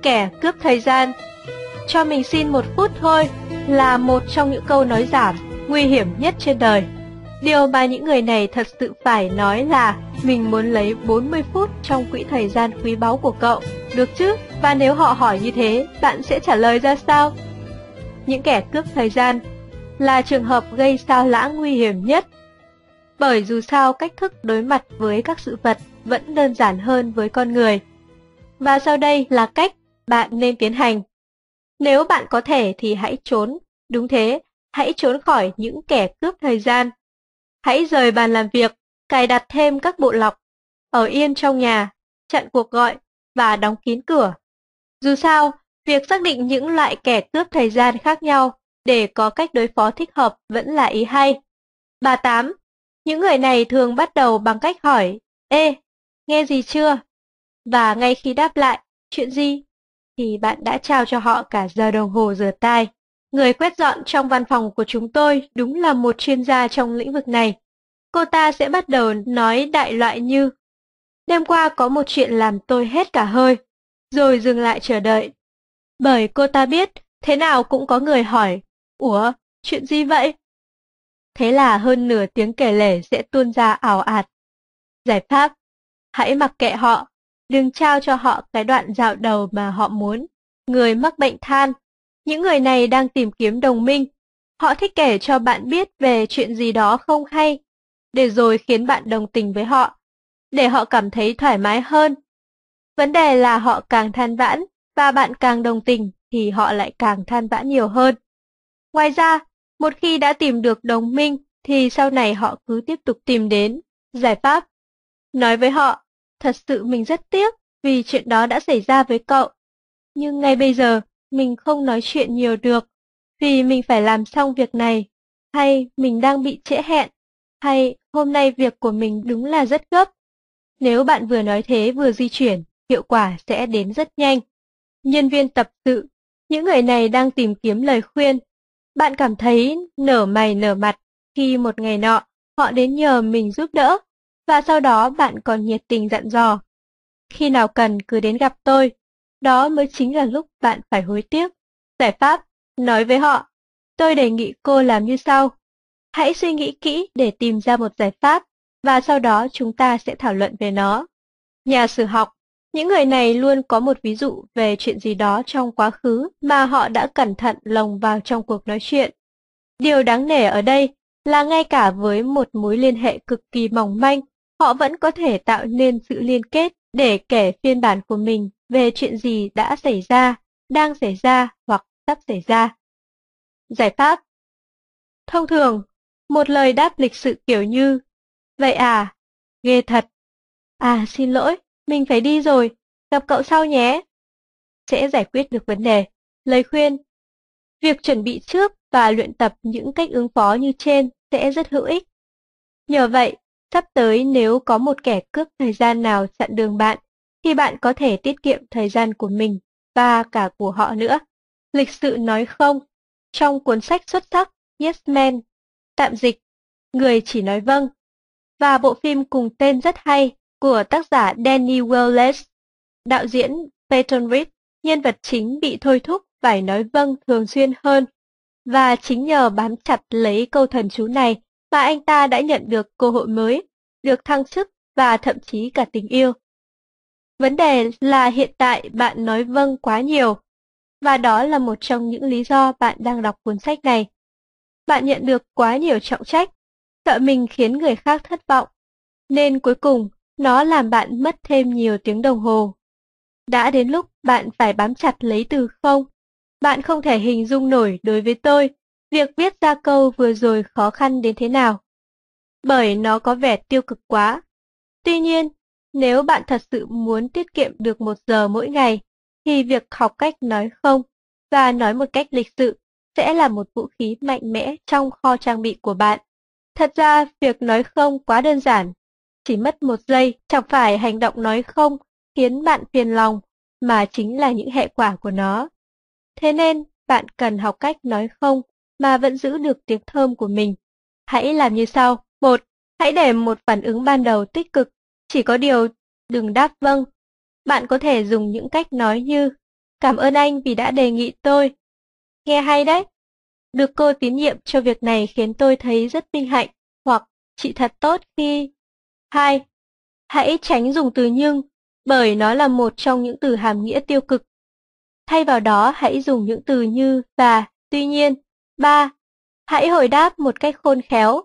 Kẻ cướp thời gian Cho mình xin một phút thôi là một trong những câu nói giảm nguy hiểm nhất trên đời. Điều mà những người này thật sự phải nói là mình muốn lấy 40 phút trong quỹ thời gian quý báu của cậu, được chứ? Và nếu họ hỏi như thế, bạn sẽ trả lời ra sao? Những kẻ cướp thời gian là trường hợp gây sao lãng nguy hiểm nhất. Bởi dù sao cách thức đối mặt với các sự vật vẫn đơn giản hơn với con người. Và sau đây là cách bạn nên tiến hành. Nếu bạn có thể thì hãy trốn, đúng thế, hãy trốn khỏi những kẻ cướp thời gian Hãy rời bàn làm việc, cài đặt thêm các bộ lọc, ở yên trong nhà, chặn cuộc gọi và đóng kín cửa. Dù sao, việc xác định những loại kẻ cướp thời gian khác nhau để có cách đối phó thích hợp vẫn là ý hay. Bà Tám, những người này thường bắt đầu bằng cách hỏi, Ê, nghe gì chưa? Và ngay khi đáp lại, chuyện gì? Thì bạn đã trao cho họ cả giờ đồng hồ rửa tay. Người quét dọn trong văn phòng của chúng tôi đúng là một chuyên gia trong lĩnh vực này. Cô ta sẽ bắt đầu nói đại loại như Đêm qua có một chuyện làm tôi hết cả hơi, rồi dừng lại chờ đợi. Bởi cô ta biết, thế nào cũng có người hỏi, Ủa, chuyện gì vậy? Thế là hơn nửa tiếng kể lể sẽ tuôn ra ảo ạt. Giải pháp, hãy mặc kệ họ, đừng trao cho họ cái đoạn dạo đầu mà họ muốn. Người mắc bệnh than những người này đang tìm kiếm đồng minh. Họ thích kể cho bạn biết về chuyện gì đó không hay, để rồi khiến bạn đồng tình với họ, để họ cảm thấy thoải mái hơn. Vấn đề là họ càng than vãn, và bạn càng đồng tình thì họ lại càng than vãn nhiều hơn. Ngoài ra, một khi đã tìm được đồng minh thì sau này họ cứ tiếp tục tìm đến giải pháp. Nói với họ, thật sự mình rất tiếc vì chuyện đó đã xảy ra với cậu. Nhưng ngay bây giờ, mình không nói chuyện nhiều được, vì mình phải làm xong việc này, hay mình đang bị trễ hẹn, hay hôm nay việc của mình đúng là rất gấp. Nếu bạn vừa nói thế vừa di chuyển, hiệu quả sẽ đến rất nhanh. Nhân viên tập sự, những người này đang tìm kiếm lời khuyên. Bạn cảm thấy nở mày nở mặt khi một ngày nọ họ đến nhờ mình giúp đỡ, và sau đó bạn còn nhiệt tình dặn dò. Khi nào cần cứ đến gặp tôi, đó mới chính là lúc bạn phải hối tiếc. Giải pháp, nói với họ, tôi đề nghị cô làm như sau. Hãy suy nghĩ kỹ để tìm ra một giải pháp, và sau đó chúng ta sẽ thảo luận về nó. Nhà sử học, những người này luôn có một ví dụ về chuyện gì đó trong quá khứ mà họ đã cẩn thận lồng vào trong cuộc nói chuyện. Điều đáng nể ở đây là ngay cả với một mối liên hệ cực kỳ mỏng manh, họ vẫn có thể tạo nên sự liên kết để kể phiên bản của mình về chuyện gì đã xảy ra, đang xảy ra hoặc sắp xảy ra. Giải pháp Thông thường, một lời đáp lịch sự kiểu như Vậy à, ghê thật. À xin lỗi, mình phải đi rồi, gặp cậu sau nhé. Sẽ giải quyết được vấn đề. Lời khuyên Việc chuẩn bị trước và luyện tập những cách ứng phó như trên sẽ rất hữu ích. Nhờ vậy, sắp tới nếu có một kẻ cướp thời gian nào chặn đường bạn, thì bạn có thể tiết kiệm thời gian của mình và cả của họ nữa. Lịch sự nói không, trong cuốn sách xuất sắc Yes Man, tạm dịch, Người chỉ nói vâng, và bộ phim cùng tên rất hay của tác giả Danny Wallace, đạo diễn Peyton Reed, nhân vật chính bị thôi thúc phải nói vâng thường xuyên hơn. Và chính nhờ bám chặt lấy câu thần chú này mà anh ta đã nhận được cơ hội mới, được thăng chức và thậm chí cả tình yêu. Vấn đề là hiện tại bạn nói vâng quá nhiều, và đó là một trong những lý do bạn đang đọc cuốn sách này. Bạn nhận được quá nhiều trọng trách, sợ mình khiến người khác thất vọng, nên cuối cùng nó làm bạn mất thêm nhiều tiếng đồng hồ. Đã đến lúc bạn phải bám chặt lấy từ không. Bạn không thể hình dung nổi đối với tôi việc viết ra câu vừa rồi khó khăn đến thế nào. Bởi nó có vẻ tiêu cực quá. Tuy nhiên, nếu bạn thật sự muốn tiết kiệm được một giờ mỗi ngày, thì việc học cách nói không và nói một cách lịch sự sẽ là một vũ khí mạnh mẽ trong kho trang bị của bạn. Thật ra, việc nói không quá đơn giản. Chỉ mất một giây, chẳng phải hành động nói không khiến bạn phiền lòng, mà chính là những hệ quả của nó. Thế nên, bạn cần học cách nói không mà vẫn giữ được tiếng thơm của mình. Hãy làm như sau. một Hãy để một phản ứng ban đầu tích cực, chỉ có điều đừng đáp vâng. Bạn có thể dùng những cách nói như Cảm ơn anh vì đã đề nghị tôi. Nghe hay đấy. Được cô tín nhiệm cho việc này khiến tôi thấy rất vinh hạnh, hoặc chị thật tốt khi... 2. Hãy tránh dùng từ nhưng, bởi nó là một trong những từ hàm nghĩa tiêu cực. Thay vào đó hãy dùng những từ như và, tuy nhiên. 3. Hãy hồi đáp một cách khôn khéo.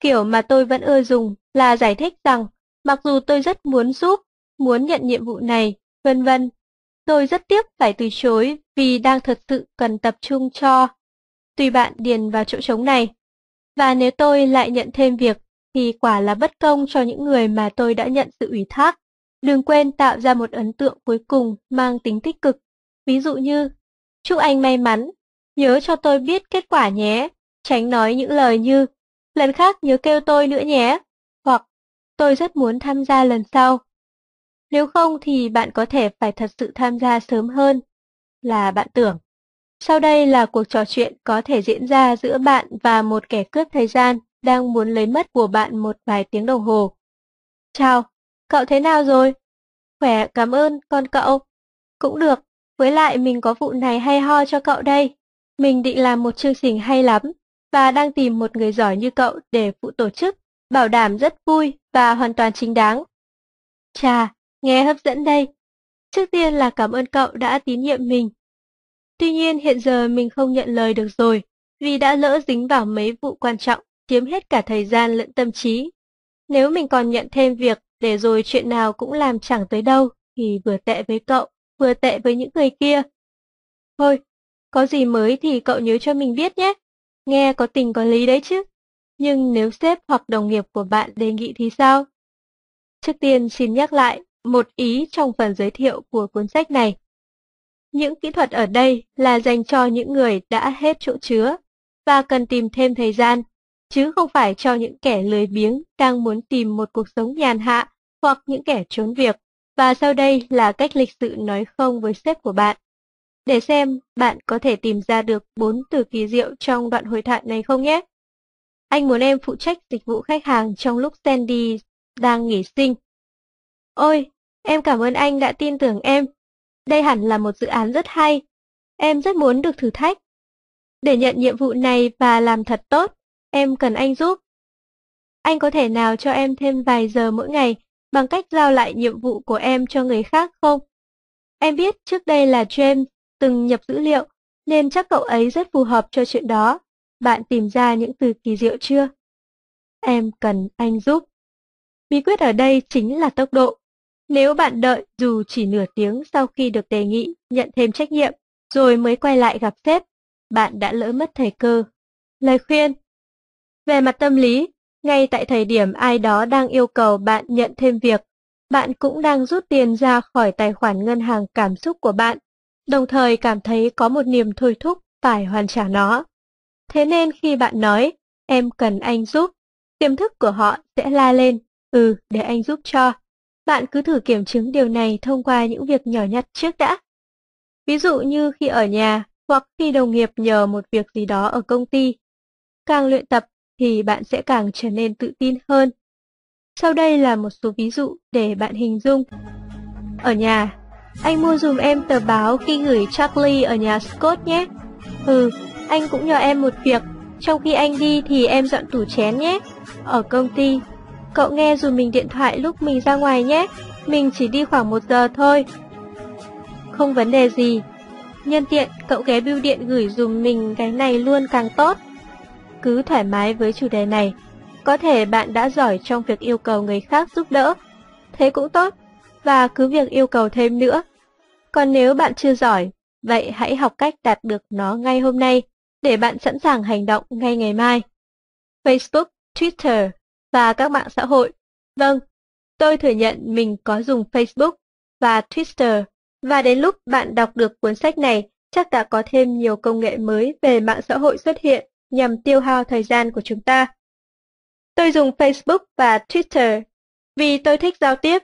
Kiểu mà tôi vẫn ưa dùng là giải thích rằng, mặc dù tôi rất muốn giúp, muốn nhận nhiệm vụ này, vân vân, tôi rất tiếc phải từ chối vì đang thật sự cần tập trung cho. Tùy bạn điền vào chỗ trống này. Và nếu tôi lại nhận thêm việc, thì quả là bất công cho những người mà tôi đã nhận sự ủy thác. Đừng quên tạo ra một ấn tượng cuối cùng mang tính tích cực. Ví dụ như, chúc anh may mắn, nhớ cho tôi biết kết quả nhé. Tránh nói những lời như, lần khác nhớ kêu tôi nữa nhé. Hoặc, tôi rất muốn tham gia lần sau. Nếu không thì bạn có thể phải thật sự tham gia sớm hơn là bạn tưởng. Sau đây là cuộc trò chuyện có thể diễn ra giữa bạn và một kẻ cướp thời gian đang muốn lấy mất của bạn một vài tiếng đồng hồ. Chào, cậu thế nào rồi? Khỏe, cảm ơn, con cậu. Cũng được, với lại mình có vụ này hay ho cho cậu đây. Mình định làm một chương trình hay lắm, và đang tìm một người giỏi như cậu để phụ tổ chức, bảo đảm rất vui và hoàn toàn chính đáng. Chà, nghe hấp dẫn đây. Trước tiên là cảm ơn cậu đã tín nhiệm mình. Tuy nhiên hiện giờ mình không nhận lời được rồi, vì đã lỡ dính vào mấy vụ quan trọng, chiếm hết cả thời gian lẫn tâm trí. Nếu mình còn nhận thêm việc để rồi chuyện nào cũng làm chẳng tới đâu, thì vừa tệ với cậu, vừa tệ với những người kia. Thôi, có gì mới thì cậu nhớ cho mình biết nhé. Nghe có tình có lý đấy chứ. Nhưng nếu sếp hoặc đồng nghiệp của bạn đề nghị thì sao? Trước tiên xin nhắc lại một ý trong phần giới thiệu của cuốn sách này. Những kỹ thuật ở đây là dành cho những người đã hết chỗ chứa và cần tìm thêm thời gian, chứ không phải cho những kẻ lười biếng đang muốn tìm một cuộc sống nhàn hạ hoặc những kẻ trốn việc. Và sau đây là cách lịch sự nói không với sếp của bạn. Để xem bạn có thể tìm ra được bốn từ kỳ diệu trong đoạn hội thoại này không nhé. Anh muốn em phụ trách dịch vụ khách hàng trong lúc Sandy đang nghỉ sinh. Ôi, em cảm ơn anh đã tin tưởng em. Đây hẳn là một dự án rất hay. Em rất muốn được thử thách. Để nhận nhiệm vụ này và làm thật tốt, em cần anh giúp. Anh có thể nào cho em thêm vài giờ mỗi ngày bằng cách giao lại nhiệm vụ của em cho người khác không? Em biết trước đây là James từng nhập dữ liệu, nên chắc cậu ấy rất phù hợp cho chuyện đó. Bạn tìm ra những từ kỳ diệu chưa? Em cần anh giúp. Bí quyết ở đây chính là tốc độ. Nếu bạn đợi dù chỉ nửa tiếng sau khi được đề nghị nhận thêm trách nhiệm, rồi mới quay lại gặp sếp, bạn đã lỡ mất thời cơ. Lời khuyên Về mặt tâm lý, ngay tại thời điểm ai đó đang yêu cầu bạn nhận thêm việc, bạn cũng đang rút tiền ra khỏi tài khoản ngân hàng cảm xúc của bạn, đồng thời cảm thấy có một niềm thôi thúc phải hoàn trả nó. Thế nên khi bạn nói, em cần anh giúp, tiềm thức của họ sẽ la lên, ừ, để anh giúp cho. Bạn cứ thử kiểm chứng điều này thông qua những việc nhỏ nhặt trước đã. Ví dụ như khi ở nhà, hoặc khi đồng nghiệp nhờ một việc gì đó ở công ty. Càng luyện tập thì bạn sẽ càng trở nên tự tin hơn. Sau đây là một số ví dụ để bạn hình dung. Ở nhà, anh mua dùm em tờ báo khi gửi Charlie ở nhà Scott nhé. Ừ, anh cũng nhờ em một việc, trong khi anh đi thì em dọn tủ chén nhé. Ở công ty, cậu nghe dùm mình điện thoại lúc mình ra ngoài nhé. Mình chỉ đi khoảng một giờ thôi. Không vấn đề gì. Nhân tiện, cậu ghé bưu điện gửi dùm mình cái này luôn càng tốt. Cứ thoải mái với chủ đề này. Có thể bạn đã giỏi trong việc yêu cầu người khác giúp đỡ. Thế cũng tốt. Và cứ việc yêu cầu thêm nữa. Còn nếu bạn chưa giỏi, vậy hãy học cách đạt được nó ngay hôm nay để bạn sẵn sàng hành động ngay ngày mai. Facebook, Twitter và các mạng xã hội. Vâng, tôi thừa nhận mình có dùng Facebook và Twitter và đến lúc bạn đọc được cuốn sách này, chắc đã có thêm nhiều công nghệ mới về mạng xã hội xuất hiện nhằm tiêu hao thời gian của chúng ta. Tôi dùng Facebook và Twitter vì tôi thích giao tiếp.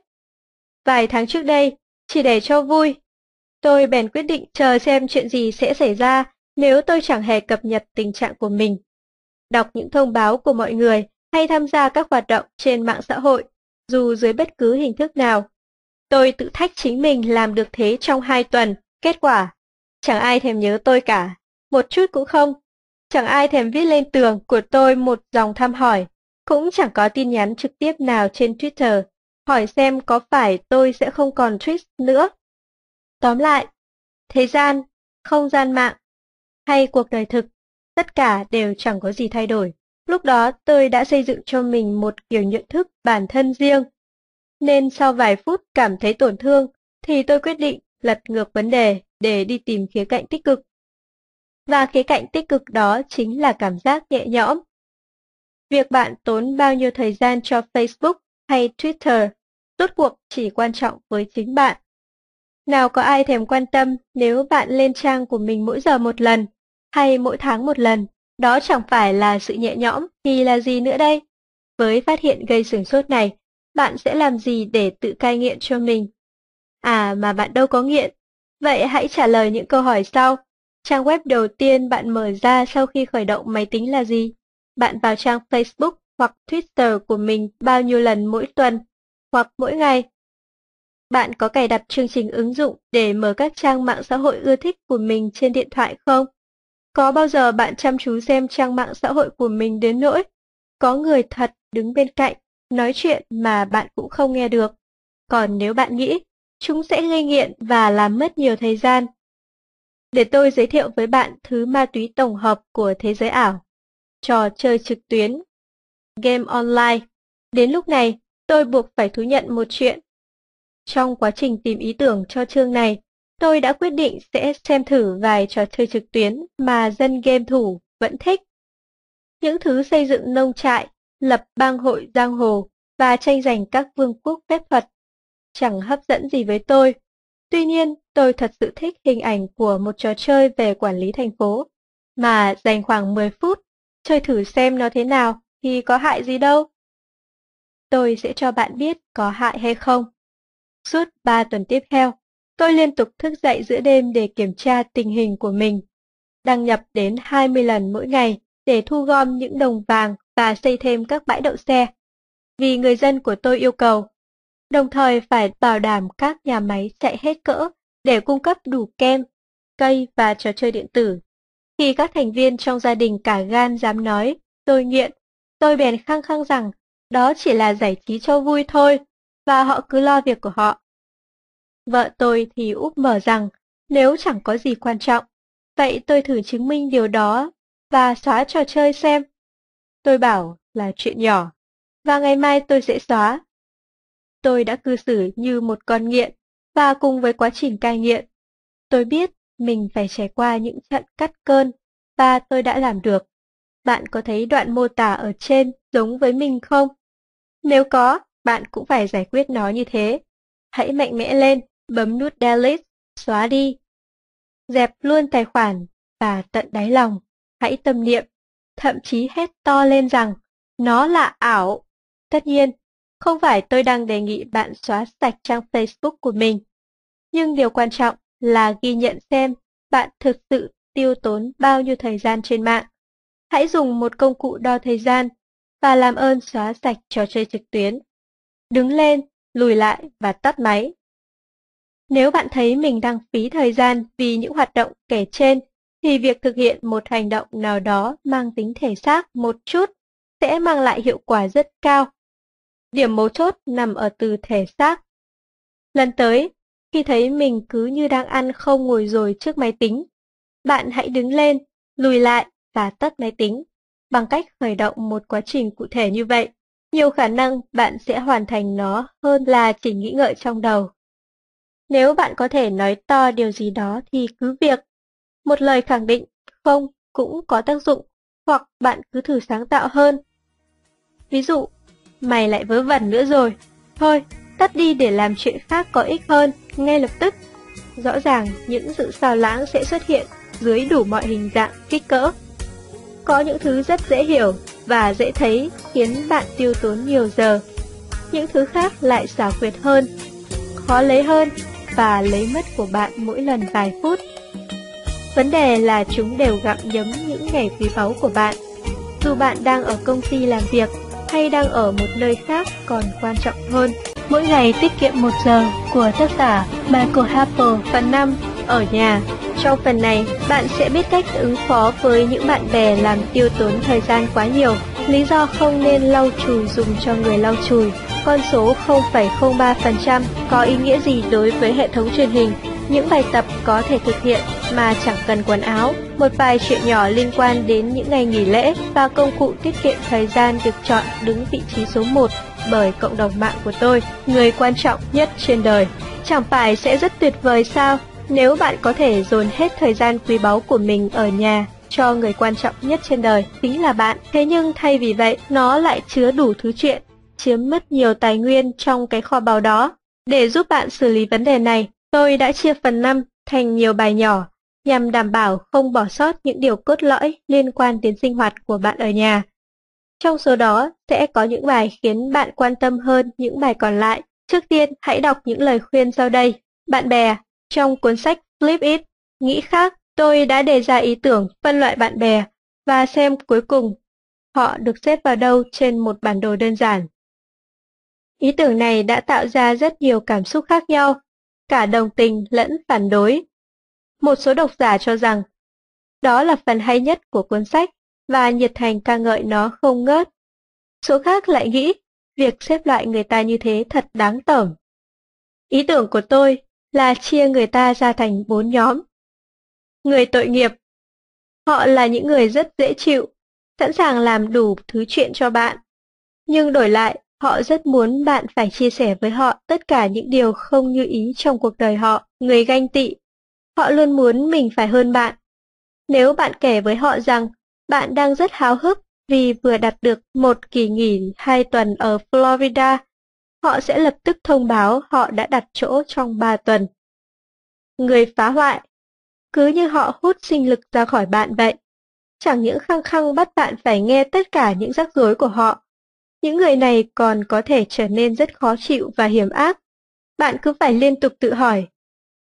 Vài tháng trước đây, chỉ để cho vui, tôi bèn quyết định chờ xem chuyện gì sẽ xảy ra nếu tôi chẳng hề cập nhật tình trạng của mình. Đọc những thông báo của mọi người hay tham gia các hoạt động trên mạng xã hội, dù dưới bất cứ hình thức nào. Tôi tự thách chính mình làm được thế trong hai tuần, kết quả, chẳng ai thèm nhớ tôi cả, một chút cũng không. Chẳng ai thèm viết lên tường của tôi một dòng thăm hỏi, cũng chẳng có tin nhắn trực tiếp nào trên Twitter, hỏi xem có phải tôi sẽ không còn tweet nữa. Tóm lại, thế gian, không gian mạng hay cuộc đời thực, tất cả đều chẳng có gì thay đổi. Lúc đó tôi đã xây dựng cho mình một kiểu nhận thức bản thân riêng. Nên sau vài phút cảm thấy tổn thương, thì tôi quyết định lật ngược vấn đề để đi tìm khía cạnh tích cực. Và khía cạnh tích cực đó chính là cảm giác nhẹ nhõm. Việc bạn tốn bao nhiêu thời gian cho Facebook hay Twitter, rốt cuộc chỉ quan trọng với chính bạn. Nào có ai thèm quan tâm nếu bạn lên trang của mình mỗi giờ một lần, hay mỗi tháng một lần, đó chẳng phải là sự nhẹ nhõm thì là gì nữa đây? Với phát hiện gây sửng sốt này, bạn sẽ làm gì để tự cai nghiện cho mình? À mà bạn đâu có nghiện. Vậy hãy trả lời những câu hỏi sau. Trang web đầu tiên bạn mở ra sau khi khởi động máy tính là gì? Bạn vào trang Facebook hoặc Twitter của mình bao nhiêu lần mỗi tuần hoặc mỗi ngày? Bạn có cài đặt chương trình ứng dụng để mở các trang mạng xã hội ưa thích của mình trên điện thoại không? Có bao giờ bạn chăm chú xem trang mạng xã hội của mình đến nỗi có người thật đứng bên cạnh nói chuyện mà bạn cũng không nghe được? Còn nếu bạn nghĩ chúng sẽ gây nghiện và làm mất nhiều thời gian, để tôi giới thiệu với bạn thứ ma túy tổng hợp của thế giới ảo. Trò chơi trực tuyến. Game online. Đến lúc này, tôi buộc phải thú nhận một chuyện. Trong quá trình tìm ý tưởng cho chương này, tôi đã quyết định sẽ xem thử vài trò chơi trực tuyến mà dân game thủ vẫn thích. Những thứ xây dựng nông trại, lập bang hội giang hồ và tranh giành các vương quốc phép thuật chẳng hấp dẫn gì với tôi. Tuy nhiên, tôi thật sự thích hình ảnh của một trò chơi về quản lý thành phố, mà dành khoảng 10 phút, chơi thử xem nó thế nào thì có hại gì đâu. Tôi sẽ cho bạn biết có hại hay không. Suốt 3 tuần tiếp theo, tôi liên tục thức dậy giữa đêm để kiểm tra tình hình của mình. Đăng nhập đến 20 lần mỗi ngày để thu gom những đồng vàng và xây thêm các bãi đậu xe. Vì người dân của tôi yêu cầu, đồng thời phải bảo đảm các nhà máy chạy hết cỡ để cung cấp đủ kem, cây và trò chơi điện tử. Khi các thành viên trong gia đình cả gan dám nói, tôi nghiện, tôi bèn khăng khăng rằng đó chỉ là giải trí cho vui thôi, và họ cứ lo việc của họ. Vợ tôi thì úp mở rằng nếu chẳng có gì quan trọng, vậy tôi thử chứng minh điều đó và xóa trò chơi xem. Tôi bảo là chuyện nhỏ, và ngày mai tôi sẽ xóa. Tôi đã cư xử như một con nghiện, và cùng với quá trình cai nghiện, tôi biết mình phải trải qua những trận cắt cơn, và tôi đã làm được. Bạn có thấy đoạn mô tả ở trên giống với mình không? Nếu có, bạn cũng phải giải quyết nó như thế. Hãy mạnh mẽ lên, bấm nút Delete, xóa đi. Dẹp luôn tài khoản và tận đáy lòng, hãy tâm niệm, thậm chí hét to lên rằng nó là ảo. Tất nhiên, không phải tôi đang đề nghị bạn xóa sạch trang Facebook của mình. Nhưng điều quan trọng là ghi nhận xem bạn thực sự tiêu tốn bao nhiêu thời gian trên mạng. Hãy dùng một công cụ đo thời gian và làm ơn xóa sạch trò chơi trực tuyến. Đứng lên, lùi lại và tắt máy. Nếu bạn thấy mình đang phí thời gian vì những hoạt động kể trên, thì việc thực hiện một hành động nào đó mang tính thể xác một chút sẽ mang lại hiệu quả rất cao. Điểm mấu chốt nằm ở từ thể xác. Lần tới, khi thấy mình cứ như đang ăn không ngồi rồi trước máy tính, bạn hãy đứng lên, lùi lại và tắt máy tính. Bằng cách khởi động một quá trình cụ thể như vậy, nhiều khả năng bạn sẽ hoàn thành nó hơn là chỉ nghĩ ngợi trong đầu. Nếu bạn có thể nói to điều gì đó thì cứ việc. Một lời khẳng định không cũng có tác dụng, hoặc bạn cứ thử sáng tạo hơn. Ví dụ, mày lại vớ vẩn nữa rồi. Thôi, tắt đi để làm chuyện khác có ích hơn, ngay lập tức. Rõ ràng những sự sao lãng sẽ xuất hiện dưới đủ mọi hình dạng, kích cỡ. Có những thứ rất dễ hiểu và dễ thấy khiến bạn tiêu tốn nhiều giờ. Những thứ khác lại xảo quyệt hơn, khó lấy hơn và lấy mất của bạn mỗi lần vài phút. Vấn đề là chúng đều gặm nhấm những ngày quý báu của bạn. Dù bạn đang ở công ty làm việc hay đang ở một nơi khác còn quan trọng hơn. Mỗi ngày tiết kiệm 1 giờ của tác giả Michael Harper phần 5 ở nhà. Trong phần này, bạn sẽ biết cách ứng phó với những bạn bè làm tiêu tốn thời gian quá nhiều. Lý do không nên lau chùi dùng cho người lau chùi. Con số 0,03% có ý nghĩa gì đối với hệ thống truyền hình? Những bài tập có thể thực hiện mà chẳng cần quần áo, một vài chuyện nhỏ liên quan đến những ngày nghỉ lễ và công cụ tiết kiệm thời gian được chọn đứng vị trí số 1 bởi cộng đồng mạng của tôi, người quan trọng nhất trên đời. Chẳng phải sẽ rất tuyệt vời sao nếu bạn có thể dồn hết thời gian quý báu của mình ở nhà cho người quan trọng nhất trên đời, chính là bạn. Thế nhưng thay vì vậy, nó lại chứa đủ thứ chuyện, chiếm mất nhiều tài nguyên trong cái kho báu đó. Để giúp bạn xử lý vấn đề này, tôi đã chia phần 5 thành nhiều bài nhỏ nhằm đảm bảo không bỏ sót những điều cốt lõi liên quan đến sinh hoạt của bạn ở nhà. Trong số đó sẽ có những bài khiến bạn quan tâm hơn những bài còn lại. Trước tiên, hãy đọc những lời khuyên sau đây. Bạn bè, trong cuốn sách Flip It, nghĩ khác, tôi đã đề ra ý tưởng phân loại bạn bè và xem cuối cùng họ được xếp vào đâu trên một bản đồ đơn giản. Ý tưởng này đã tạo ra rất nhiều cảm xúc khác nhau, cả đồng tình lẫn phản đối. Một số độc giả cho rằng đó là phần hay nhất của cuốn sách và nhiệt thành ca ngợi nó không ngớt. Số khác lại nghĩ việc xếp loại người ta như thế thật đáng tởm. Ý tưởng của tôi là chia người ta ra thành bốn nhóm. Người tội nghiệp Họ là những người rất dễ chịu, sẵn sàng làm đủ thứ chuyện cho bạn. Nhưng đổi lại, họ rất muốn bạn phải chia sẻ với họ tất cả những điều không như ý trong cuộc đời họ. Người ganh tị, họ luôn muốn mình phải hơn bạn. Nếu bạn kể với họ rằng bạn đang rất háo hức vì vừa đạt được một kỳ nghỉ hai tuần ở Florida họ sẽ lập tức thông báo họ đã đặt chỗ trong 3 tuần. Người phá hoại, cứ như họ hút sinh lực ra khỏi bạn vậy. Chẳng những khăng khăng bắt bạn phải nghe tất cả những rắc rối của họ, những người này còn có thể trở nên rất khó chịu và hiểm ác. Bạn cứ phải liên tục tự hỏi,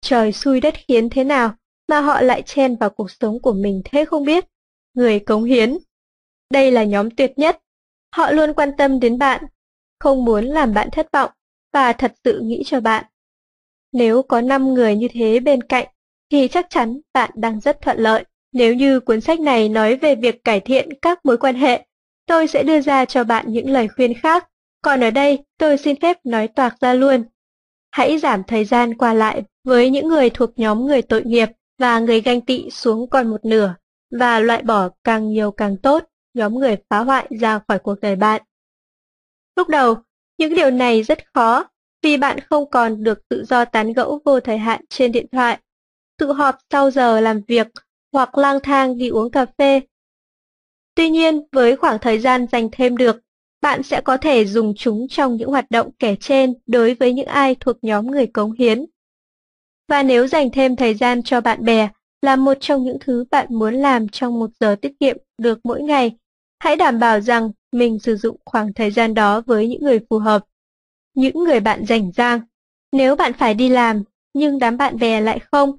trời xui đất khiến thế nào mà họ lại chen vào cuộc sống của mình thế không biết. Người cống hiến. Đây là nhóm tuyệt nhất. Họ luôn quan tâm đến bạn không muốn làm bạn thất vọng và thật sự nghĩ cho bạn. Nếu có 5 người như thế bên cạnh, thì chắc chắn bạn đang rất thuận lợi. Nếu như cuốn sách này nói về việc cải thiện các mối quan hệ, tôi sẽ đưa ra cho bạn những lời khuyên khác. Còn ở đây, tôi xin phép nói toạc ra luôn. Hãy giảm thời gian qua lại với những người thuộc nhóm người tội nghiệp và người ganh tị xuống còn một nửa, và loại bỏ càng nhiều càng tốt nhóm người phá hoại ra khỏi cuộc đời bạn. Lúc đầu, những điều này rất khó vì bạn không còn được tự do tán gẫu vô thời hạn trên điện thoại, tự họp sau giờ làm việc hoặc lang thang đi uống cà phê. Tuy nhiên, với khoảng thời gian dành thêm được, bạn sẽ có thể dùng chúng trong những hoạt động kể trên đối với những ai thuộc nhóm người cống hiến. Và nếu dành thêm thời gian cho bạn bè là một trong những thứ bạn muốn làm trong một giờ tiết kiệm được mỗi ngày, hãy đảm bảo rằng mình sử dụng khoảng thời gian đó với những người phù hợp. Những người bạn rảnh rang. Nếu bạn phải đi làm, nhưng đám bạn bè lại không,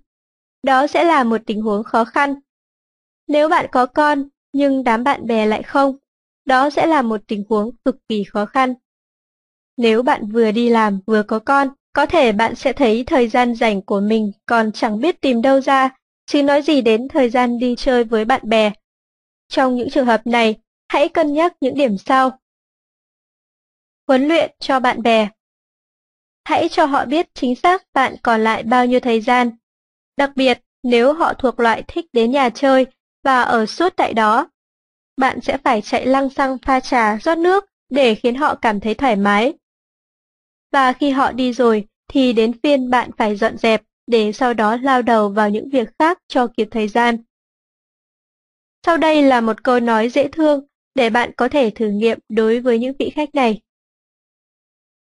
đó sẽ là một tình huống khó khăn Nếu bạn có con, nhưng đám bạn bè lại không, đó sẽ là một tình huống cực kỳ khó khăn. Nếu bạn vừa đi làm vừa có con, có thể bạn sẽ thấy thời gian rảnh của mình còn chẳng biết tìm đâu ra, chứ nói gì đến thời gian đi chơi với bạn bè. Trong những trường hợp này, hãy cân nhắc những điểm sau. Huấn luyện cho bạn bè Hãy cho họ biết chính xác bạn còn lại bao nhiêu thời gian. Đặc biệt, nếu họ thuộc loại thích đến nhà chơi và ở suốt tại đó, bạn sẽ phải chạy lăng xăng pha trà rót nước để khiến họ cảm thấy thoải mái. Và khi họ đi rồi thì đến phiên bạn phải dọn dẹp để sau đó lao đầu vào những việc khác cho kịp thời gian. Sau đây là một câu nói dễ thương để bạn có thể thử nghiệm đối với những vị khách này.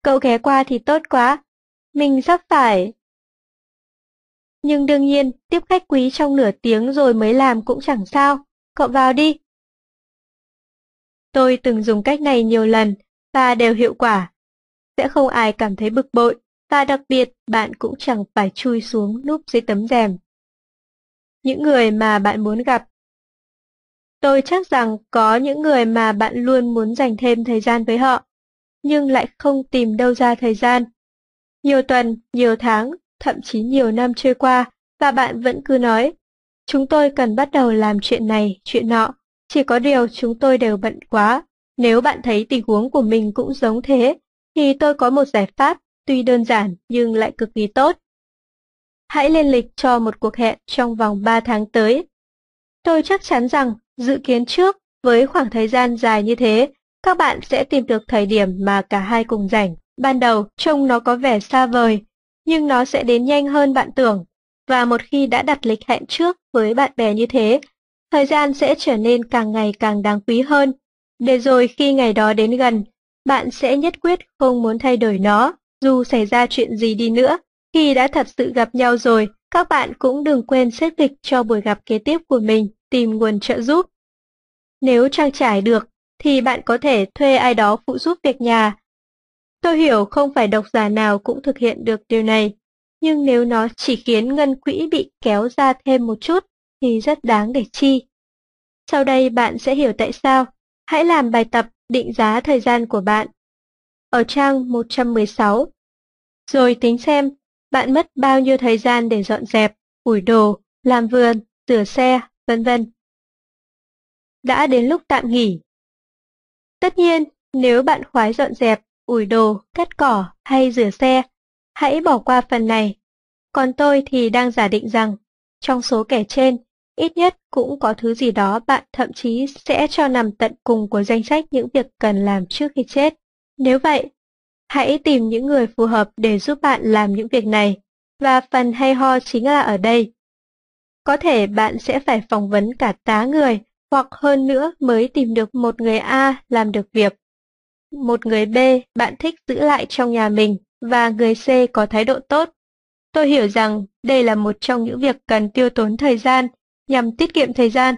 Cậu ghé qua thì tốt quá, mình sắp phải. Nhưng đương nhiên, tiếp khách quý trong nửa tiếng rồi mới làm cũng chẳng sao, cậu vào đi. Tôi từng dùng cách này nhiều lần và đều hiệu quả. Sẽ không ai cảm thấy bực bội và đặc biệt bạn cũng chẳng phải chui xuống núp dưới tấm rèm. Những người mà bạn muốn gặp Tôi chắc rằng có những người mà bạn luôn muốn dành thêm thời gian với họ, nhưng lại không tìm đâu ra thời gian. Nhiều tuần, nhiều tháng, thậm chí nhiều năm trôi qua, và bạn vẫn cứ nói, chúng tôi cần bắt đầu làm chuyện này, chuyện nọ, chỉ có điều chúng tôi đều bận quá. Nếu bạn thấy tình huống của mình cũng giống thế, thì tôi có một giải pháp tuy đơn giản nhưng lại cực kỳ tốt. Hãy lên lịch cho một cuộc hẹn trong vòng 3 tháng tới. Tôi chắc chắn rằng dự kiến trước với khoảng thời gian dài như thế, các bạn sẽ tìm được thời điểm mà cả hai cùng rảnh. Ban đầu trông nó có vẻ xa vời, nhưng nó sẽ đến nhanh hơn bạn tưởng. Và một khi đã đặt lịch hẹn trước với bạn bè như thế, thời gian sẽ trở nên càng ngày càng đáng quý hơn. Để rồi khi ngày đó đến gần, bạn sẽ nhất quyết không muốn thay đổi nó, dù xảy ra chuyện gì đi nữa. Khi đã thật sự gặp nhau rồi, các bạn cũng đừng quên xếp lịch cho buổi gặp kế tiếp của mình, tìm nguồn trợ giúp. Nếu trang trải được, thì bạn có thể thuê ai đó phụ giúp việc nhà. Tôi hiểu không phải độc giả nào cũng thực hiện được điều này, nhưng nếu nó chỉ khiến ngân quỹ bị kéo ra thêm một chút, thì rất đáng để chi. Sau đây bạn sẽ hiểu tại sao. Hãy làm bài tập định giá thời gian của bạn. Ở trang 116. Rồi tính xem bạn mất bao nhiêu thời gian để dọn dẹp, ủi đồ, làm vườn, rửa xe, vân vân. Đã đến lúc tạm nghỉ. Tất nhiên, nếu bạn khoái dọn dẹp, ủi đồ, cắt cỏ hay rửa xe, hãy bỏ qua phần này. Còn tôi thì đang giả định rằng, trong số kẻ trên, ít nhất cũng có thứ gì đó bạn thậm chí sẽ cho nằm tận cùng của danh sách những việc cần làm trước khi chết. Nếu vậy, hãy tìm những người phù hợp để giúp bạn làm những việc này, và phần hay ho chính là ở đây. Có thể bạn sẽ phải phỏng vấn cả tá người, hoặc hơn nữa mới tìm được một người A làm được việc. Một người B bạn thích giữ lại trong nhà mình, và người C có thái độ tốt. Tôi hiểu rằng đây là một trong những việc cần tiêu tốn thời gian nhằm tiết kiệm thời gian,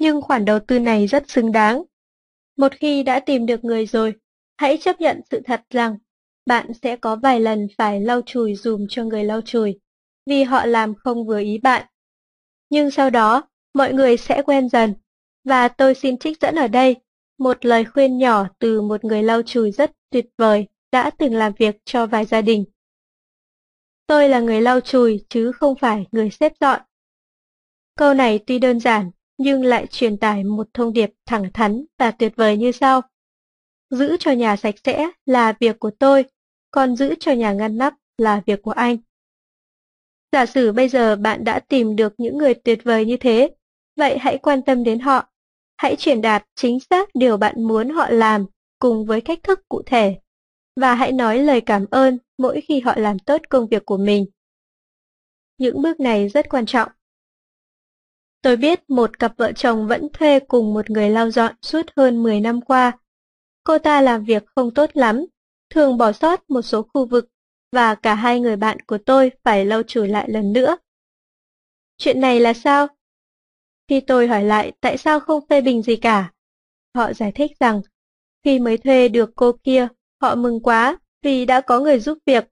nhưng khoản đầu tư này rất xứng đáng. Một khi đã tìm được người rồi, hãy chấp nhận sự thật rằng bạn sẽ có vài lần phải lau chùi dùm cho người lau chùi, vì họ làm không vừa ý bạn. Nhưng sau đó, mọi người sẽ quen dần, và tôi xin trích dẫn ở đây một lời khuyên nhỏ từ một người lau chùi rất tuyệt vời đã từng làm việc cho vài gia đình. Tôi là người lau chùi chứ không phải người xếp dọn. Câu này tuy đơn giản, nhưng lại truyền tải một thông điệp thẳng thắn và tuyệt vời như sau. Giữ cho nhà sạch sẽ là việc của tôi, còn giữ cho nhà ngăn nắp là việc của anh. Giả sử bây giờ bạn đã tìm được những người tuyệt vời như thế, vậy hãy quan tâm đến họ. Hãy truyền đạt chính xác điều bạn muốn họ làm cùng với cách thức cụ thể. Và hãy nói lời cảm ơn mỗi khi họ làm tốt công việc của mình. Những bước này rất quan trọng. Tôi biết một cặp vợ chồng vẫn thuê cùng một người lau dọn suốt hơn 10 năm qua. Cô ta làm việc không tốt lắm, thường bỏ sót một số khu vực và cả hai người bạn của tôi phải lau chùi lại lần nữa. Chuyện này là sao? Khi tôi hỏi lại tại sao không phê bình gì cả, họ giải thích rằng khi mới thuê được cô kia, họ mừng quá vì đã có người giúp việc,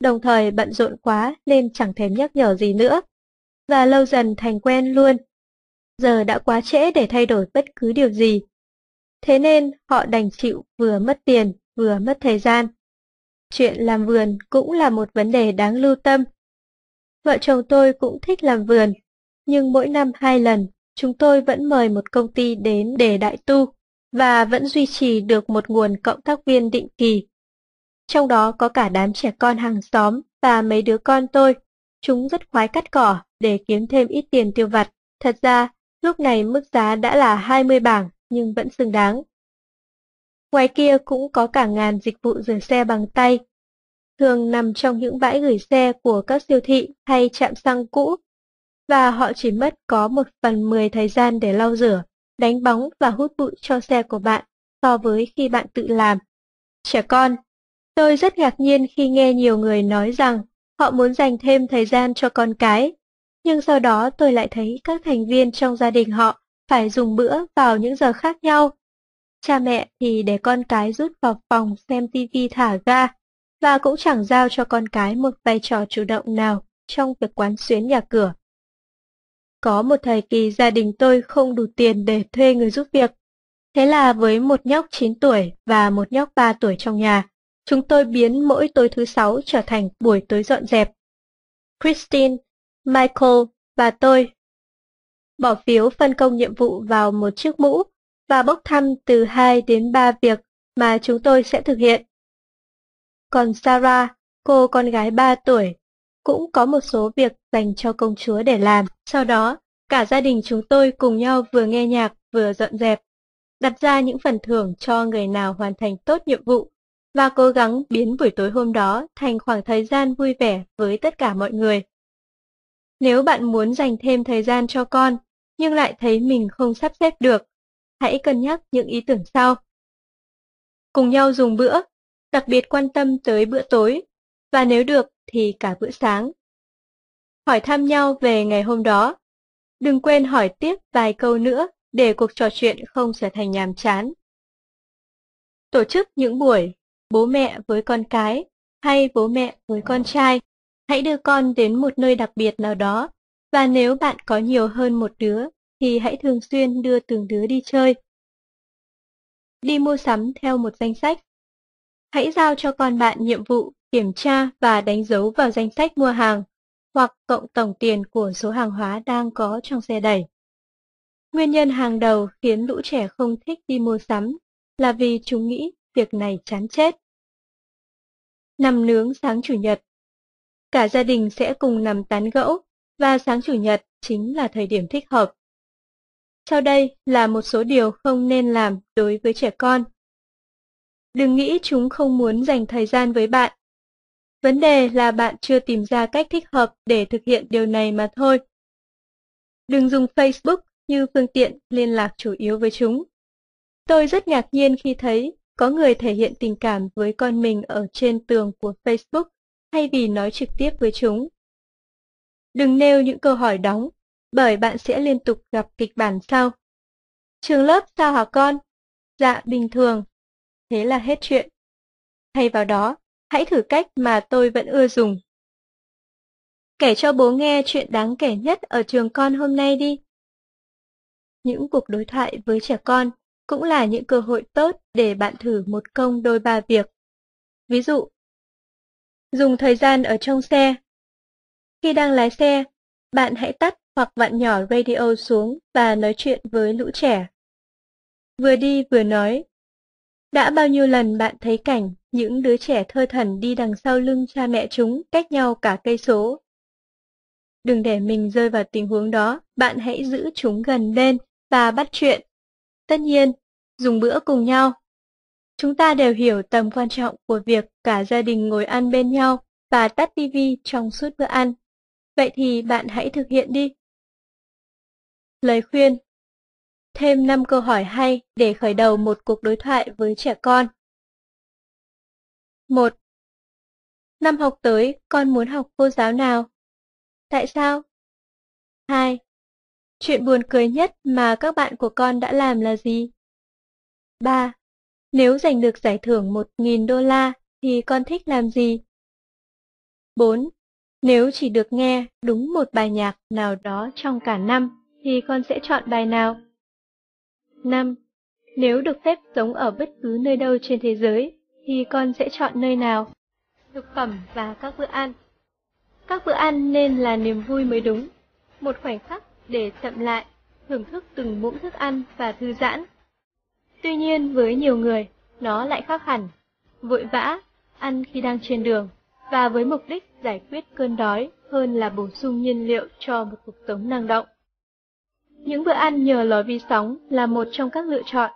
đồng thời bận rộn quá nên chẳng thèm nhắc nhở gì nữa. Và lâu dần thành quen luôn. giờ đã quá trễ để thay đổi bất cứ điều gì. Thế nên họ đành chịu vừa mất tiền, vừa mất thời gian. Chuyện làm vườn cũng là một vấn đề đáng lưu tâm. Vợ chồng tôi cũng thích làm vườn, nhưng mỗi năm hai lần, chúng tôi vẫn mời một công ty đến để đại tu, và vẫn duy trì được một nguồn cộng tác viên định kỳ. Trong đó có cả đám trẻ con hàng xóm và mấy đứa con tôi. Chúng rất khoái cắt cỏ để kiếm thêm ít tiền tiêu vặt. Thật ra, lúc này mức giá đã là 20 bảng nhưng vẫn xứng đáng. Ngoài kia cũng có cả ngàn dịch vụ rửa xe bằng tay, thường nằm trong những bãi gửi xe của các siêu thị hay trạm xăng cũ, và họ chỉ mất có một phần mười thời gian để lau rửa, đánh bóng và hút bụi cho xe của bạn so với khi bạn tự làm. Trẻ con, tôi rất ngạc nhiên khi nghe nhiều người nói rằng họ muốn dành thêm thời gian cho con cái, nhưng sau đó tôi lại thấy các thành viên trong gia đình họ phải dùng bữa vào những giờ khác nhau. Cha mẹ thì để con cái rút vào phòng xem tivi thả ga, và cũng chẳng giao cho con cái một vai trò chủ động nào trong việc quán xuyến nhà cửa. Có một thời kỳ gia đình tôi không đủ tiền để thuê người giúp việc. Thế là với một nhóc 9 tuổi và một nhóc 3 tuổi trong nhà, chúng tôi biến mỗi tối thứ sáu trở thành buổi tối dọn dẹp. Christine, Michael và tôi bỏ phiếu phân công nhiệm vụ vào một chiếc mũ và bốc thăm từ 2 đến 3 việc mà chúng tôi sẽ thực hiện. Còn Sarah, cô con gái 3 tuổi, cũng có một số việc dành cho công chúa để làm. Sau đó, cả gia đình chúng tôi cùng nhau vừa nghe nhạc vừa dọn dẹp, đặt ra những phần thưởng cho người nào hoàn thành tốt nhiệm vụ và cố gắng biến buổi tối hôm đó thành khoảng thời gian vui vẻ với tất cả mọi người. Nếu bạn muốn dành thêm thời gian cho con, nhưng lại thấy mình không sắp xếp được, hãy cân nhắc những ý tưởng sau. Cùng nhau dùng bữa, đặc biệt quan tâm tới bữa tối, và nếu được thì cả bữa sáng. Hỏi thăm nhau về ngày hôm đó. Đừng quên hỏi tiếp vài câu nữa để cuộc trò chuyện không trở thành nhàm chán. Tổ chức những buổi bố mẹ với con cái hay bố mẹ với con trai. Hãy đưa con đến một nơi đặc biệt nào đó, và nếu bạn có nhiều hơn một đứa, thì hãy thường xuyên đưa từng đứa đi chơi. Đi mua sắm theo một danh sách. Hãy giao cho con bạn nhiệm vụ kiểm tra và đánh dấu vào danh sách mua hàng, hoặc cộng tổng tiền của số hàng hóa đang có trong xe đẩy. Nguyên nhân hàng đầu khiến lũ trẻ không thích đi mua sắm là vì chúng nghĩ việc này chán chết. Nằm nướng sáng Chủ nhật Cả gia đình sẽ cùng nằm tán gẫu, và sáng Chủ nhật chính là thời điểm thích hợp. Sau đây là một số điều không nên làm đối với trẻ con. Đừng nghĩ chúng không muốn dành thời gian với bạn. Vấn đề là bạn chưa tìm ra cách thích hợp để thực hiện điều này mà thôi. Đừng dùng Facebook như phương tiện liên lạc chủ yếu với chúng. Tôi rất ngạc nhiên khi thấy có người thể hiện tình cảm với con mình ở trên tường của Facebook thay vì nói trực tiếp với chúng. Đừng nêu những câu hỏi đóng, bởi bạn sẽ liên tục gặp kịch bản sau. Trường lớp sao hả con? Dạ, bình thường. Thế là hết chuyện. Thay vào đó, hãy thử cách mà tôi vẫn ưa dùng. Kể cho bố nghe chuyện đáng kể nhất ở trường con hôm nay đi. Những cuộc đối thoại với trẻ con cũng là những cơ hội tốt để bạn thử một công đôi ba việc. Ví dụ, dùng thời gian ở trong xe. Khi đang lái xe, bạn hãy tắt hoặc vặn nhỏ radio xuống và nói chuyện với lũ trẻ. Vừa đi vừa nói. Đã bao nhiêu lần bạn thấy cảnh những đứa trẻ thơ thần đi đằng sau lưng cha mẹ chúng cách nhau cả cây số. Đừng để mình rơi vào tình huống đó, bạn hãy giữ chúng gần lên và bắt chuyện. Tất nhiên, dùng bữa cùng nhau. Chúng ta đều hiểu tầm quan trọng của việc cả gia đình ngồi ăn bên nhau và tắt tivi trong suốt bữa ăn. Vậy thì bạn hãy thực hiện đi. Lời khuyên Thêm 5 câu hỏi hay để khởi đầu một cuộc đối thoại với trẻ con. 1. Năm học tới, con muốn học cô giáo nào? Tại sao? 2. Chuyện buồn cười nhất mà các bạn của con đã làm là gì? 3. Nếu giành được giải thưởng 1.000 đô la thì con thích làm gì? 4. Nếu chỉ được nghe đúng một bài nhạc nào đó trong cả năm thì con sẽ chọn bài nào? 5. Nếu được phép sống ở bất cứ nơi đâu trên thế giới, thì con sẽ chọn nơi nào? Thực phẩm và các bữa ăn Các bữa ăn nên là niềm vui mới đúng, một khoảnh khắc để chậm lại, thưởng thức từng muỗng thức ăn và thư giãn. Tuy nhiên với nhiều người, nó lại khác hẳn, vội vã, ăn khi đang trên đường, và với mục đích giải quyết cơn đói hơn là bổ sung nhiên liệu cho một cuộc sống năng động. Những bữa ăn nhờ lò vi sóng là một trong các lựa chọn.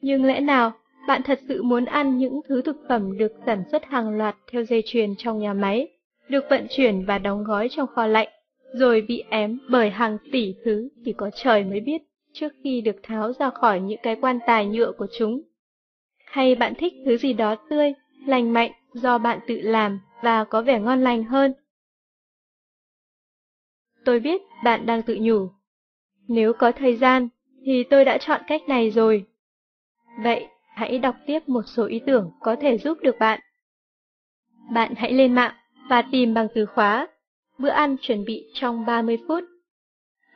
Nhưng lẽ nào bạn thật sự muốn ăn những thứ thực phẩm được sản xuất hàng loạt theo dây chuyền trong nhà máy, được vận chuyển và đóng gói trong kho lạnh, rồi bị ém bởi hàng tỷ thứ chỉ có trời mới biết trước khi được tháo ra khỏi những cái quan tài nhựa của chúng. Hay bạn thích thứ gì đó tươi, lành mạnh do bạn tự làm và có vẻ ngon lành hơn? Tôi biết bạn đang tự nhủ. Nếu có thời gian, thì tôi đã chọn cách này rồi. Vậy, hãy đọc tiếp một số ý tưởng có thể giúp được bạn. Bạn hãy lên mạng và tìm bằng từ khóa bữa ăn chuẩn bị trong 30 phút.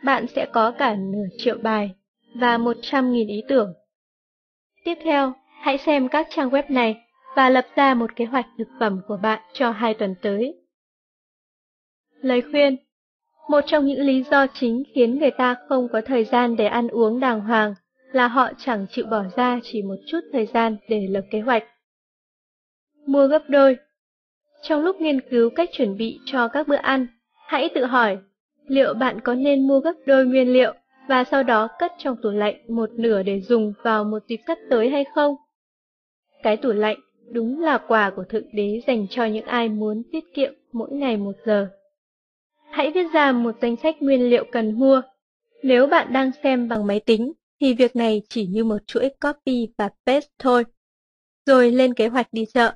Bạn sẽ có cả nửa triệu bài và 100.000 ý tưởng. Tiếp theo, hãy xem các trang web này và lập ra một kế hoạch thực phẩm của bạn cho hai tuần tới. Lời khuyên một trong những lý do chính khiến người ta không có thời gian để ăn uống đàng hoàng là họ chẳng chịu bỏ ra chỉ một chút thời gian để lập kế hoạch. Mua gấp đôi Trong lúc nghiên cứu cách chuẩn bị cho các bữa ăn, hãy tự hỏi liệu bạn có nên mua gấp đôi nguyên liệu và sau đó cất trong tủ lạnh một nửa để dùng vào một dịp sắp tới hay không? Cái tủ lạnh đúng là quà của Thượng Đế dành cho những ai muốn tiết kiệm mỗi ngày một giờ. Hãy viết ra một danh sách nguyên liệu cần mua. Nếu bạn đang xem bằng máy tính, thì việc này chỉ như một chuỗi copy và paste thôi. Rồi lên kế hoạch đi chợ.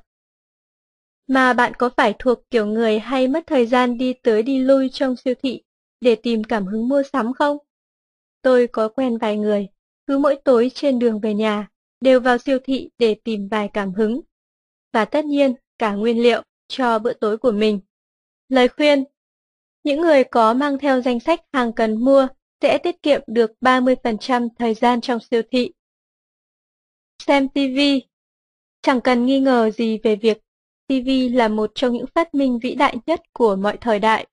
Mà bạn có phải thuộc kiểu người hay mất thời gian đi tới đi lui trong siêu thị để tìm cảm hứng mua sắm không? Tôi có quen vài người, cứ mỗi tối trên đường về nhà, đều vào siêu thị để tìm vài cảm hứng. Và tất nhiên, cả nguyên liệu cho bữa tối của mình. Lời khuyên những người có mang theo danh sách hàng cần mua sẽ tiết kiệm được 30% thời gian trong siêu thị. Xem TV Chẳng cần nghi ngờ gì về việc TV là một trong những phát minh vĩ đại nhất của mọi thời đại.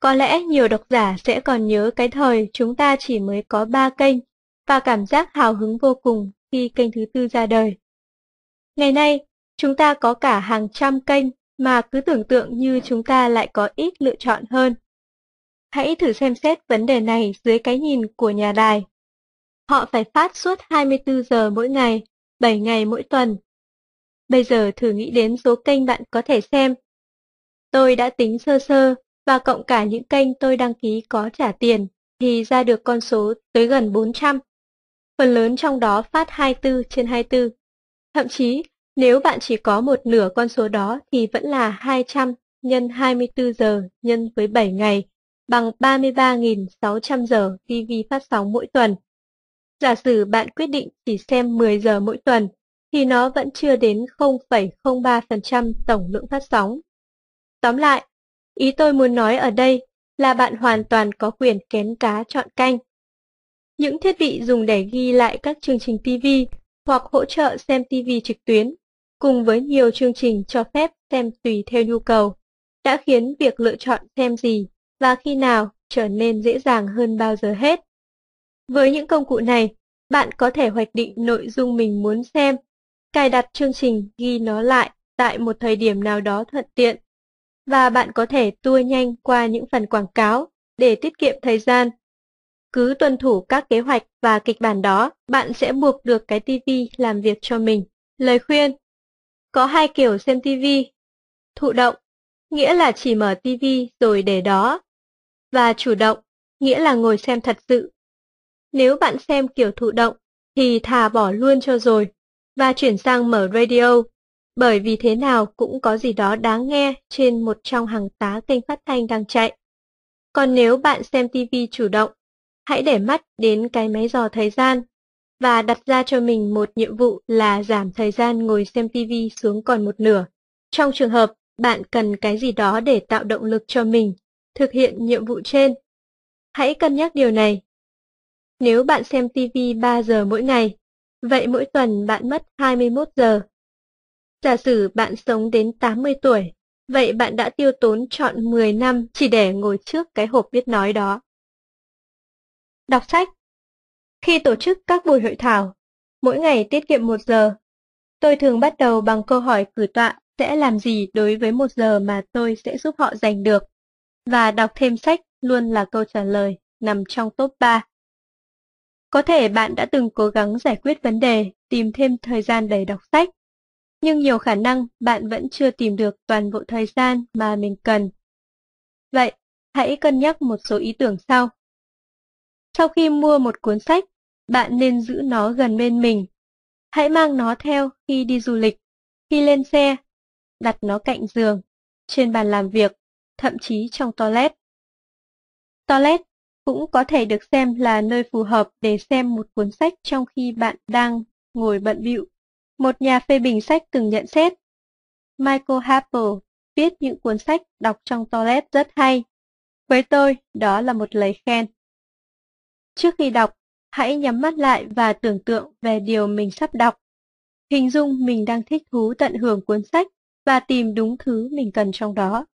Có lẽ nhiều độc giả sẽ còn nhớ cái thời chúng ta chỉ mới có 3 kênh và cảm giác hào hứng vô cùng khi kênh thứ tư ra đời. Ngày nay, chúng ta có cả hàng trăm kênh mà cứ tưởng tượng như chúng ta lại có ít lựa chọn hơn. Hãy thử xem xét vấn đề này dưới cái nhìn của nhà đài. Họ phải phát suốt 24 giờ mỗi ngày, 7 ngày mỗi tuần. Bây giờ thử nghĩ đến số kênh bạn có thể xem. Tôi đã tính sơ sơ và cộng cả những kênh tôi đăng ký có trả tiền thì ra được con số tới gần 400. Phần lớn trong đó phát 24 trên 24. Thậm chí, nếu bạn chỉ có một nửa con số đó thì vẫn là 200 nhân 24 giờ nhân với 7 ngày, bằng 33.600 giờ TV phát sóng mỗi tuần. Giả sử bạn quyết định chỉ xem 10 giờ mỗi tuần, thì nó vẫn chưa đến 0,03% tổng lượng phát sóng. Tóm lại, Ý tôi muốn nói ở đây là bạn hoàn toàn có quyền kén cá chọn canh. Những thiết bị dùng để ghi lại các chương trình TV hoặc hỗ trợ xem TV trực tuyến, cùng với nhiều chương trình cho phép xem tùy theo nhu cầu, đã khiến việc lựa chọn xem gì và khi nào trở nên dễ dàng hơn bao giờ hết. Với những công cụ này, bạn có thể hoạch định nội dung mình muốn xem, cài đặt chương trình ghi nó lại tại một thời điểm nào đó thuận tiện và bạn có thể tua nhanh qua những phần quảng cáo để tiết kiệm thời gian. Cứ tuân thủ các kế hoạch và kịch bản đó, bạn sẽ buộc được cái TV làm việc cho mình. Lời khuyên có hai kiểu xem TV. Thụ động, nghĩa là chỉ mở TV rồi để đó. Và chủ động, nghĩa là ngồi xem thật sự. Nếu bạn xem kiểu thụ động, thì thà bỏ luôn cho rồi, và chuyển sang mở radio bởi vì thế nào cũng có gì đó đáng nghe trên một trong hàng tá kênh phát thanh đang chạy. Còn nếu bạn xem TV chủ động, hãy để mắt đến cái máy dò thời gian và đặt ra cho mình một nhiệm vụ là giảm thời gian ngồi xem TV xuống còn một nửa. Trong trường hợp bạn cần cái gì đó để tạo động lực cho mình thực hiện nhiệm vụ trên. Hãy cân nhắc điều này. Nếu bạn xem TV 3 giờ mỗi ngày, vậy mỗi tuần bạn mất 21 giờ. Giả sử bạn sống đến 80 tuổi, vậy bạn đã tiêu tốn trọn 10 năm chỉ để ngồi trước cái hộp biết nói đó. Đọc sách khi tổ chức các buổi hội thảo, mỗi ngày tiết kiệm một giờ, tôi thường bắt đầu bằng câu hỏi cử tọa sẽ làm gì đối với một giờ mà tôi sẽ giúp họ giành được, và đọc thêm sách luôn là câu trả lời nằm trong top 3. Có thể bạn đã từng cố gắng giải quyết vấn đề, tìm thêm thời gian để đọc sách, nhưng nhiều khả năng bạn vẫn chưa tìm được toàn bộ thời gian mà mình cần. Vậy, hãy cân nhắc một số ý tưởng sau. Sau khi mua một cuốn sách, bạn nên giữ nó gần bên mình. Hãy mang nó theo khi đi du lịch, khi lên xe, đặt nó cạnh giường, trên bàn làm việc, thậm chí trong toilet. Toilet cũng có thể được xem là nơi phù hợp để xem một cuốn sách trong khi bạn đang ngồi bận bịu. Một nhà phê bình sách từng nhận xét. Michael Harper viết những cuốn sách đọc trong toilet rất hay. Với tôi, đó là một lời khen. Trước khi đọc, hãy nhắm mắt lại và tưởng tượng về điều mình sắp đọc. Hình dung mình đang thích thú tận hưởng cuốn sách và tìm đúng thứ mình cần trong đó.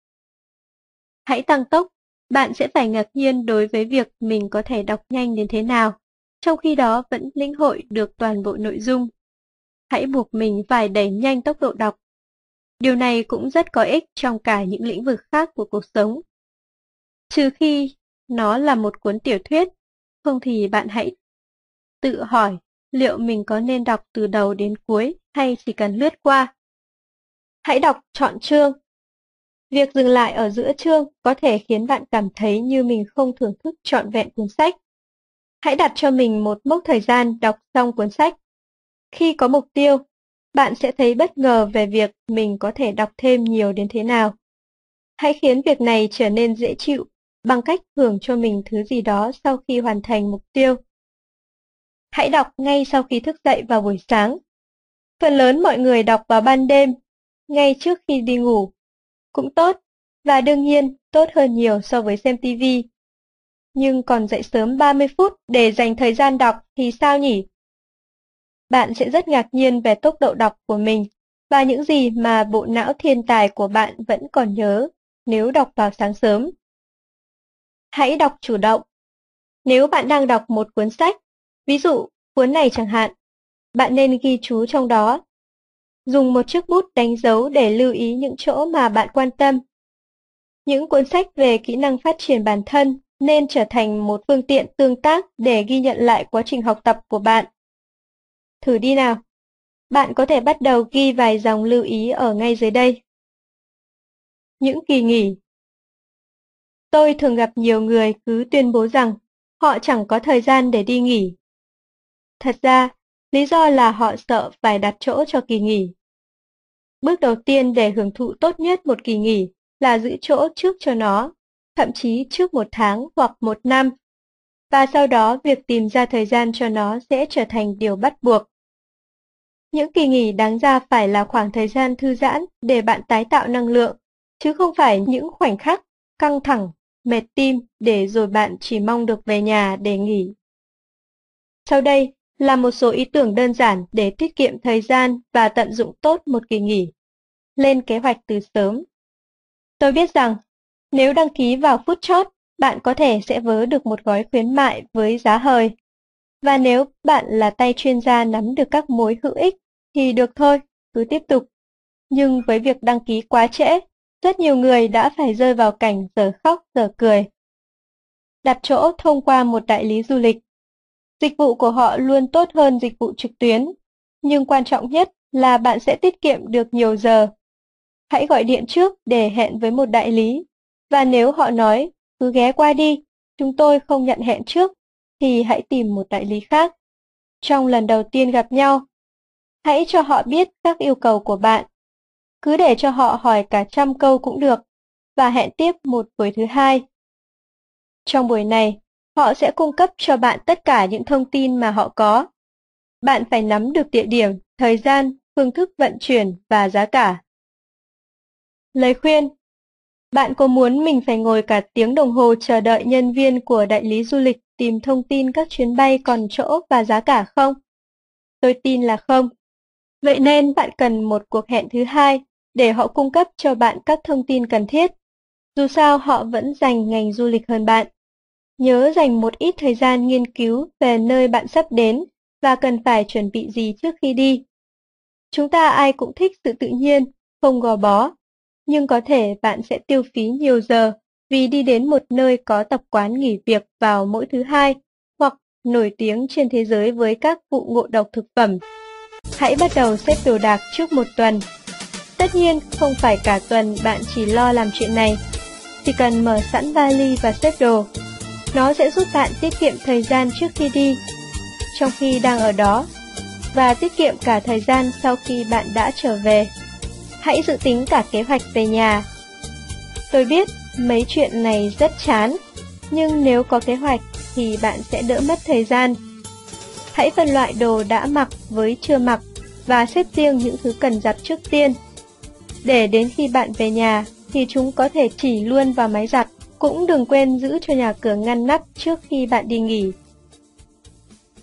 Hãy tăng tốc, bạn sẽ phải ngạc nhiên đối với việc mình có thể đọc nhanh đến thế nào, trong khi đó vẫn lĩnh hội được toàn bộ nội dung. Hãy buộc mình phải đẩy nhanh tốc độ đọc. Điều này cũng rất có ích trong cả những lĩnh vực khác của cuộc sống. Trừ khi nó là một cuốn tiểu thuyết, không thì bạn hãy tự hỏi liệu mình có nên đọc từ đầu đến cuối hay chỉ cần lướt qua. Hãy đọc chọn chương. Việc dừng lại ở giữa chương có thể khiến bạn cảm thấy như mình không thưởng thức trọn vẹn cuốn sách. Hãy đặt cho mình một mốc thời gian đọc xong cuốn sách. Khi có mục tiêu, bạn sẽ thấy bất ngờ về việc mình có thể đọc thêm nhiều đến thế nào. Hãy khiến việc này trở nên dễ chịu bằng cách thưởng cho mình thứ gì đó sau khi hoàn thành mục tiêu. Hãy đọc ngay sau khi thức dậy vào buổi sáng. Phần lớn mọi người đọc vào ban đêm ngay trước khi đi ngủ. Cũng tốt, và đương nhiên tốt hơn nhiều so với xem TV. Nhưng còn dậy sớm 30 phút để dành thời gian đọc thì sao nhỉ? Bạn sẽ rất ngạc nhiên về tốc độ đọc của mình và những gì mà bộ não thiên tài của bạn vẫn còn nhớ nếu đọc vào sáng sớm. Hãy đọc chủ động. Nếu bạn đang đọc một cuốn sách, ví dụ cuốn này chẳng hạn, bạn nên ghi chú trong đó Dùng một chiếc bút đánh dấu để lưu ý những chỗ mà bạn quan tâm. Những cuốn sách về kỹ năng phát triển bản thân nên trở thành một phương tiện tương tác để ghi nhận lại quá trình học tập của bạn. Thử đi nào. Bạn có thể bắt đầu ghi vài dòng lưu ý ở ngay dưới đây. Những kỳ nghỉ Tôi thường gặp nhiều người cứ tuyên bố rằng họ chẳng có thời gian để đi nghỉ. Thật ra, lý do là họ sợ phải đặt chỗ cho kỳ nghỉ. Bước đầu tiên để hưởng thụ tốt nhất một kỳ nghỉ là giữ chỗ trước cho nó, thậm chí trước một tháng hoặc một năm. Và sau đó việc tìm ra thời gian cho nó sẽ trở thành điều bắt buộc. Những kỳ nghỉ đáng ra phải là khoảng thời gian thư giãn để bạn tái tạo năng lượng, chứ không phải những khoảnh khắc căng thẳng, mệt tim để rồi bạn chỉ mong được về nhà để nghỉ. Sau đây, là một số ý tưởng đơn giản để tiết kiệm thời gian và tận dụng tốt một kỳ nghỉ. Lên kế hoạch từ sớm. Tôi biết rằng, nếu đăng ký vào phút chót, bạn có thể sẽ vớ được một gói khuyến mại với giá hời. Và nếu bạn là tay chuyên gia nắm được các mối hữu ích, thì được thôi, cứ tiếp tục. Nhưng với việc đăng ký quá trễ, rất nhiều người đã phải rơi vào cảnh giờ khóc giờ cười. Đặt chỗ thông qua một đại lý du lịch Dịch vụ của họ luôn tốt hơn dịch vụ trực tuyến, nhưng quan trọng nhất là bạn sẽ tiết kiệm được nhiều giờ. Hãy gọi điện trước để hẹn với một đại lý, và nếu họ nói cứ ghé qua đi, chúng tôi không nhận hẹn trước, thì hãy tìm một đại lý khác. Trong lần đầu tiên gặp nhau, hãy cho họ biết các yêu cầu của bạn. Cứ để cho họ hỏi cả trăm câu cũng được, và hẹn tiếp một buổi thứ hai. Trong buổi này, Họ sẽ cung cấp cho bạn tất cả những thông tin mà họ có. Bạn phải nắm được địa điểm, thời gian, phương thức vận chuyển và giá cả. Lời khuyên Bạn có muốn mình phải ngồi cả tiếng đồng hồ chờ đợi nhân viên của đại lý du lịch tìm thông tin các chuyến bay còn chỗ và giá cả không? Tôi tin là không. Vậy nên bạn cần một cuộc hẹn thứ hai để họ cung cấp cho bạn các thông tin cần thiết. Dù sao họ vẫn dành ngành du lịch hơn bạn. Nhớ dành một ít thời gian nghiên cứu về nơi bạn sắp đến và cần phải chuẩn bị gì trước khi đi. Chúng ta ai cũng thích sự tự nhiên, không gò bó, nhưng có thể bạn sẽ tiêu phí nhiều giờ vì đi đến một nơi có tập quán nghỉ việc vào mỗi thứ hai hoặc nổi tiếng trên thế giới với các vụ ngộ độc thực phẩm. Hãy bắt đầu xếp đồ đạc trước một tuần. Tất nhiên, không phải cả tuần bạn chỉ lo làm chuyện này. Chỉ cần mở sẵn vali và xếp đồ. Nó sẽ giúp bạn tiết kiệm thời gian trước khi đi, trong khi đang ở đó, và tiết kiệm cả thời gian sau khi bạn đã trở về. Hãy dự tính cả kế hoạch về nhà. Tôi biết mấy chuyện này rất chán, nhưng nếu có kế hoạch thì bạn sẽ đỡ mất thời gian. Hãy phân loại đồ đã mặc với chưa mặc và xếp riêng những thứ cần giặt trước tiên. Để đến khi bạn về nhà thì chúng có thể chỉ luôn vào máy giặt. Cũng đừng quên giữ cho nhà cửa ngăn nắp trước khi bạn đi nghỉ.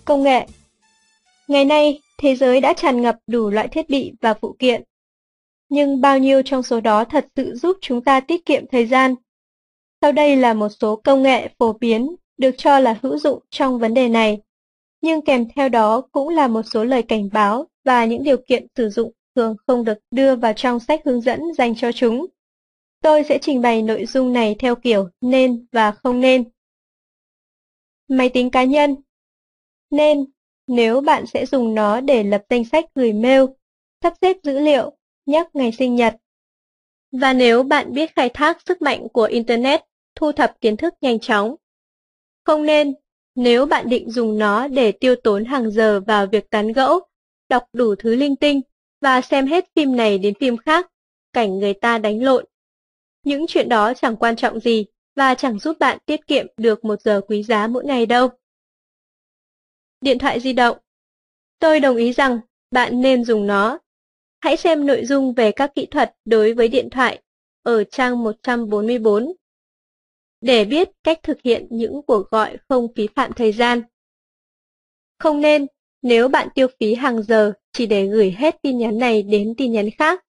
Công nghệ Ngày nay, thế giới đã tràn ngập đủ loại thiết bị và phụ kiện. Nhưng bao nhiêu trong số đó thật sự giúp chúng ta tiết kiệm thời gian? Sau đây là một số công nghệ phổ biến được cho là hữu dụng trong vấn đề này. Nhưng kèm theo đó cũng là một số lời cảnh báo và những điều kiện sử dụng thường không được đưa vào trong sách hướng dẫn dành cho chúng. Tôi sẽ trình bày nội dung này theo kiểu nên và không nên. Máy tính cá nhân Nên, nếu bạn sẽ dùng nó để lập danh sách gửi mail, sắp xếp dữ liệu, nhắc ngày sinh nhật. Và nếu bạn biết khai thác sức mạnh của Internet, thu thập kiến thức nhanh chóng. Không nên, nếu bạn định dùng nó để tiêu tốn hàng giờ vào việc tán gẫu, đọc đủ thứ linh tinh và xem hết phim này đến phim khác, cảnh người ta đánh lộn. Những chuyện đó chẳng quan trọng gì và chẳng giúp bạn tiết kiệm được một giờ quý giá mỗi ngày đâu. Điện thoại di động Tôi đồng ý rằng bạn nên dùng nó. Hãy xem nội dung về các kỹ thuật đối với điện thoại ở trang 144 để biết cách thực hiện những cuộc gọi không phí phạm thời gian. Không nên nếu bạn tiêu phí hàng giờ chỉ để gửi hết tin nhắn này đến tin nhắn khác.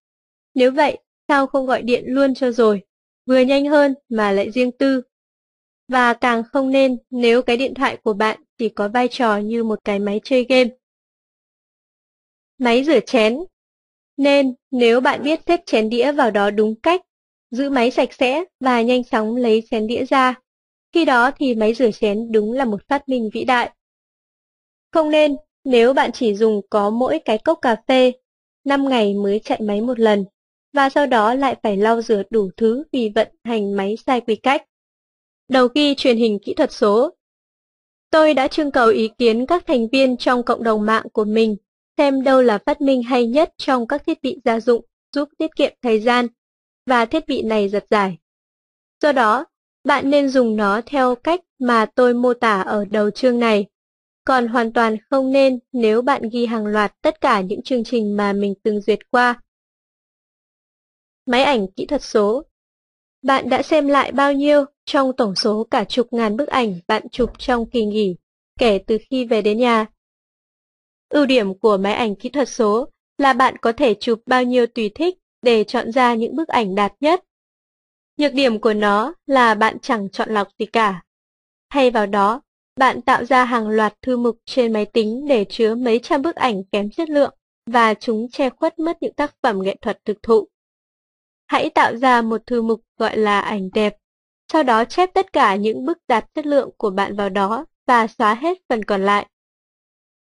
Nếu vậy, sao không gọi điện luôn cho rồi, vừa nhanh hơn mà lại riêng tư. Và càng không nên nếu cái điện thoại của bạn chỉ có vai trò như một cái máy chơi game. Máy rửa chén Nên nếu bạn biết xếp chén đĩa vào đó đúng cách, giữ máy sạch sẽ và nhanh chóng lấy chén đĩa ra, khi đó thì máy rửa chén đúng là một phát minh vĩ đại. Không nên nếu bạn chỉ dùng có mỗi cái cốc cà phê, 5 ngày mới chạy máy một lần, và sau đó lại phải lau rửa đủ thứ vì vận hành máy sai quy cách. Đầu ghi truyền hình kỹ thuật số Tôi đã trưng cầu ý kiến các thành viên trong cộng đồng mạng của mình xem đâu là phát minh hay nhất trong các thiết bị gia dụng giúp tiết kiệm thời gian, và thiết bị này giật giải. Do đó, bạn nên dùng nó theo cách mà tôi mô tả ở đầu chương này còn hoàn toàn không nên nếu bạn ghi hàng loạt tất cả những chương trình mà mình từng duyệt qua. Máy ảnh kỹ thuật số Bạn đã xem lại bao nhiêu trong tổng số cả chục ngàn bức ảnh bạn chụp trong kỳ nghỉ, kể từ khi về đến nhà? Ưu điểm của máy ảnh kỹ thuật số là bạn có thể chụp bao nhiêu tùy thích để chọn ra những bức ảnh đạt nhất. Nhược điểm của nó là bạn chẳng chọn lọc gì cả. Thay vào đó, bạn tạo ra hàng loạt thư mục trên máy tính để chứa mấy trăm bức ảnh kém chất lượng và chúng che khuất mất những tác phẩm nghệ thuật thực thụ. Hãy tạo ra một thư mục gọi là ảnh đẹp, sau đó chép tất cả những bức đạt chất lượng của bạn vào đó và xóa hết phần còn lại.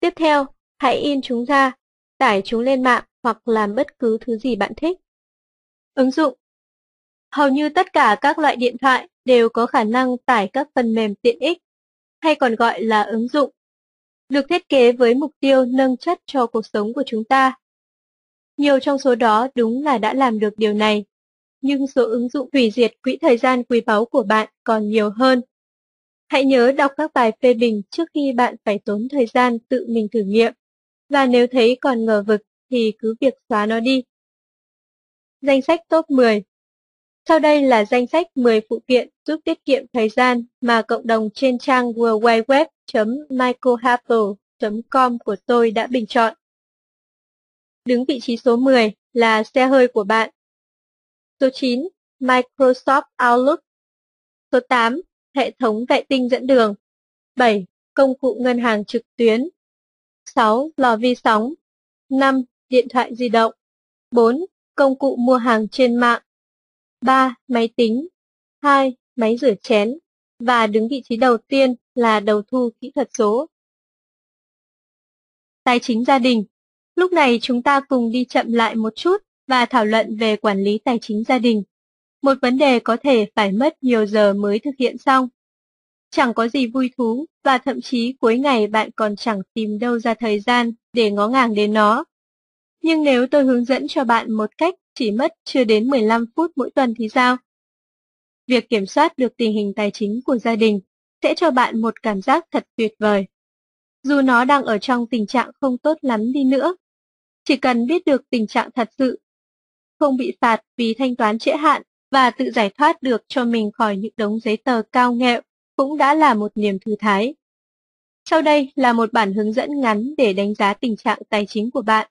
Tiếp theo, hãy in chúng ra, tải chúng lên mạng hoặc làm bất cứ thứ gì bạn thích. Ứng dụng Hầu như tất cả các loại điện thoại đều có khả năng tải các phần mềm tiện ích hay còn gọi là ứng dụng, được thiết kế với mục tiêu nâng chất cho cuộc sống của chúng ta. Nhiều trong số đó đúng là đã làm được điều này, nhưng số ứng dụng hủy diệt quỹ thời gian quý báu của bạn còn nhiều hơn. Hãy nhớ đọc các bài phê bình trước khi bạn phải tốn thời gian tự mình thử nghiệm, và nếu thấy còn ngờ vực thì cứ việc xóa nó đi. Danh sách top 10 Sau đây là danh sách 10 phụ kiện giúp tiết kiệm thời gian mà cộng đồng trên trang worldwideweb.michaelhappel.com của tôi đã bình chọn. Đứng vị trí số 10 là xe hơi của bạn. Số 9, Microsoft Outlook. Số 8, hệ thống vệ tinh dẫn đường. 7. Công cụ ngân hàng trực tuyến. 6. Lò vi sóng. 5. Điện thoại di động. 4. Công cụ mua hàng trên mạng. 3. Máy tính 2. Máy rửa chén và đứng vị trí đầu tiên là đầu thu kỹ thuật số. Tài chính gia đình Lúc này chúng ta cùng đi chậm lại một chút và thảo luận về quản lý tài chính gia đình. Một vấn đề có thể phải mất nhiều giờ mới thực hiện xong. Chẳng có gì vui thú và thậm chí cuối ngày bạn còn chẳng tìm đâu ra thời gian để ngó ngàng đến nó. Nhưng nếu tôi hướng dẫn cho bạn một cách chỉ mất chưa đến 15 phút mỗi tuần thì sao? Việc kiểm soát được tình hình tài chính của gia đình sẽ cho bạn một cảm giác thật tuyệt vời. Dù nó đang ở trong tình trạng không tốt lắm đi nữa, chỉ cần biết được tình trạng thật sự, không bị phạt vì thanh toán trễ hạn và tự giải thoát được cho mình khỏi những đống giấy tờ cao nghẹo cũng đã là một niềm thư thái. Sau đây là một bản hướng dẫn ngắn để đánh giá tình trạng tài chính của bạn.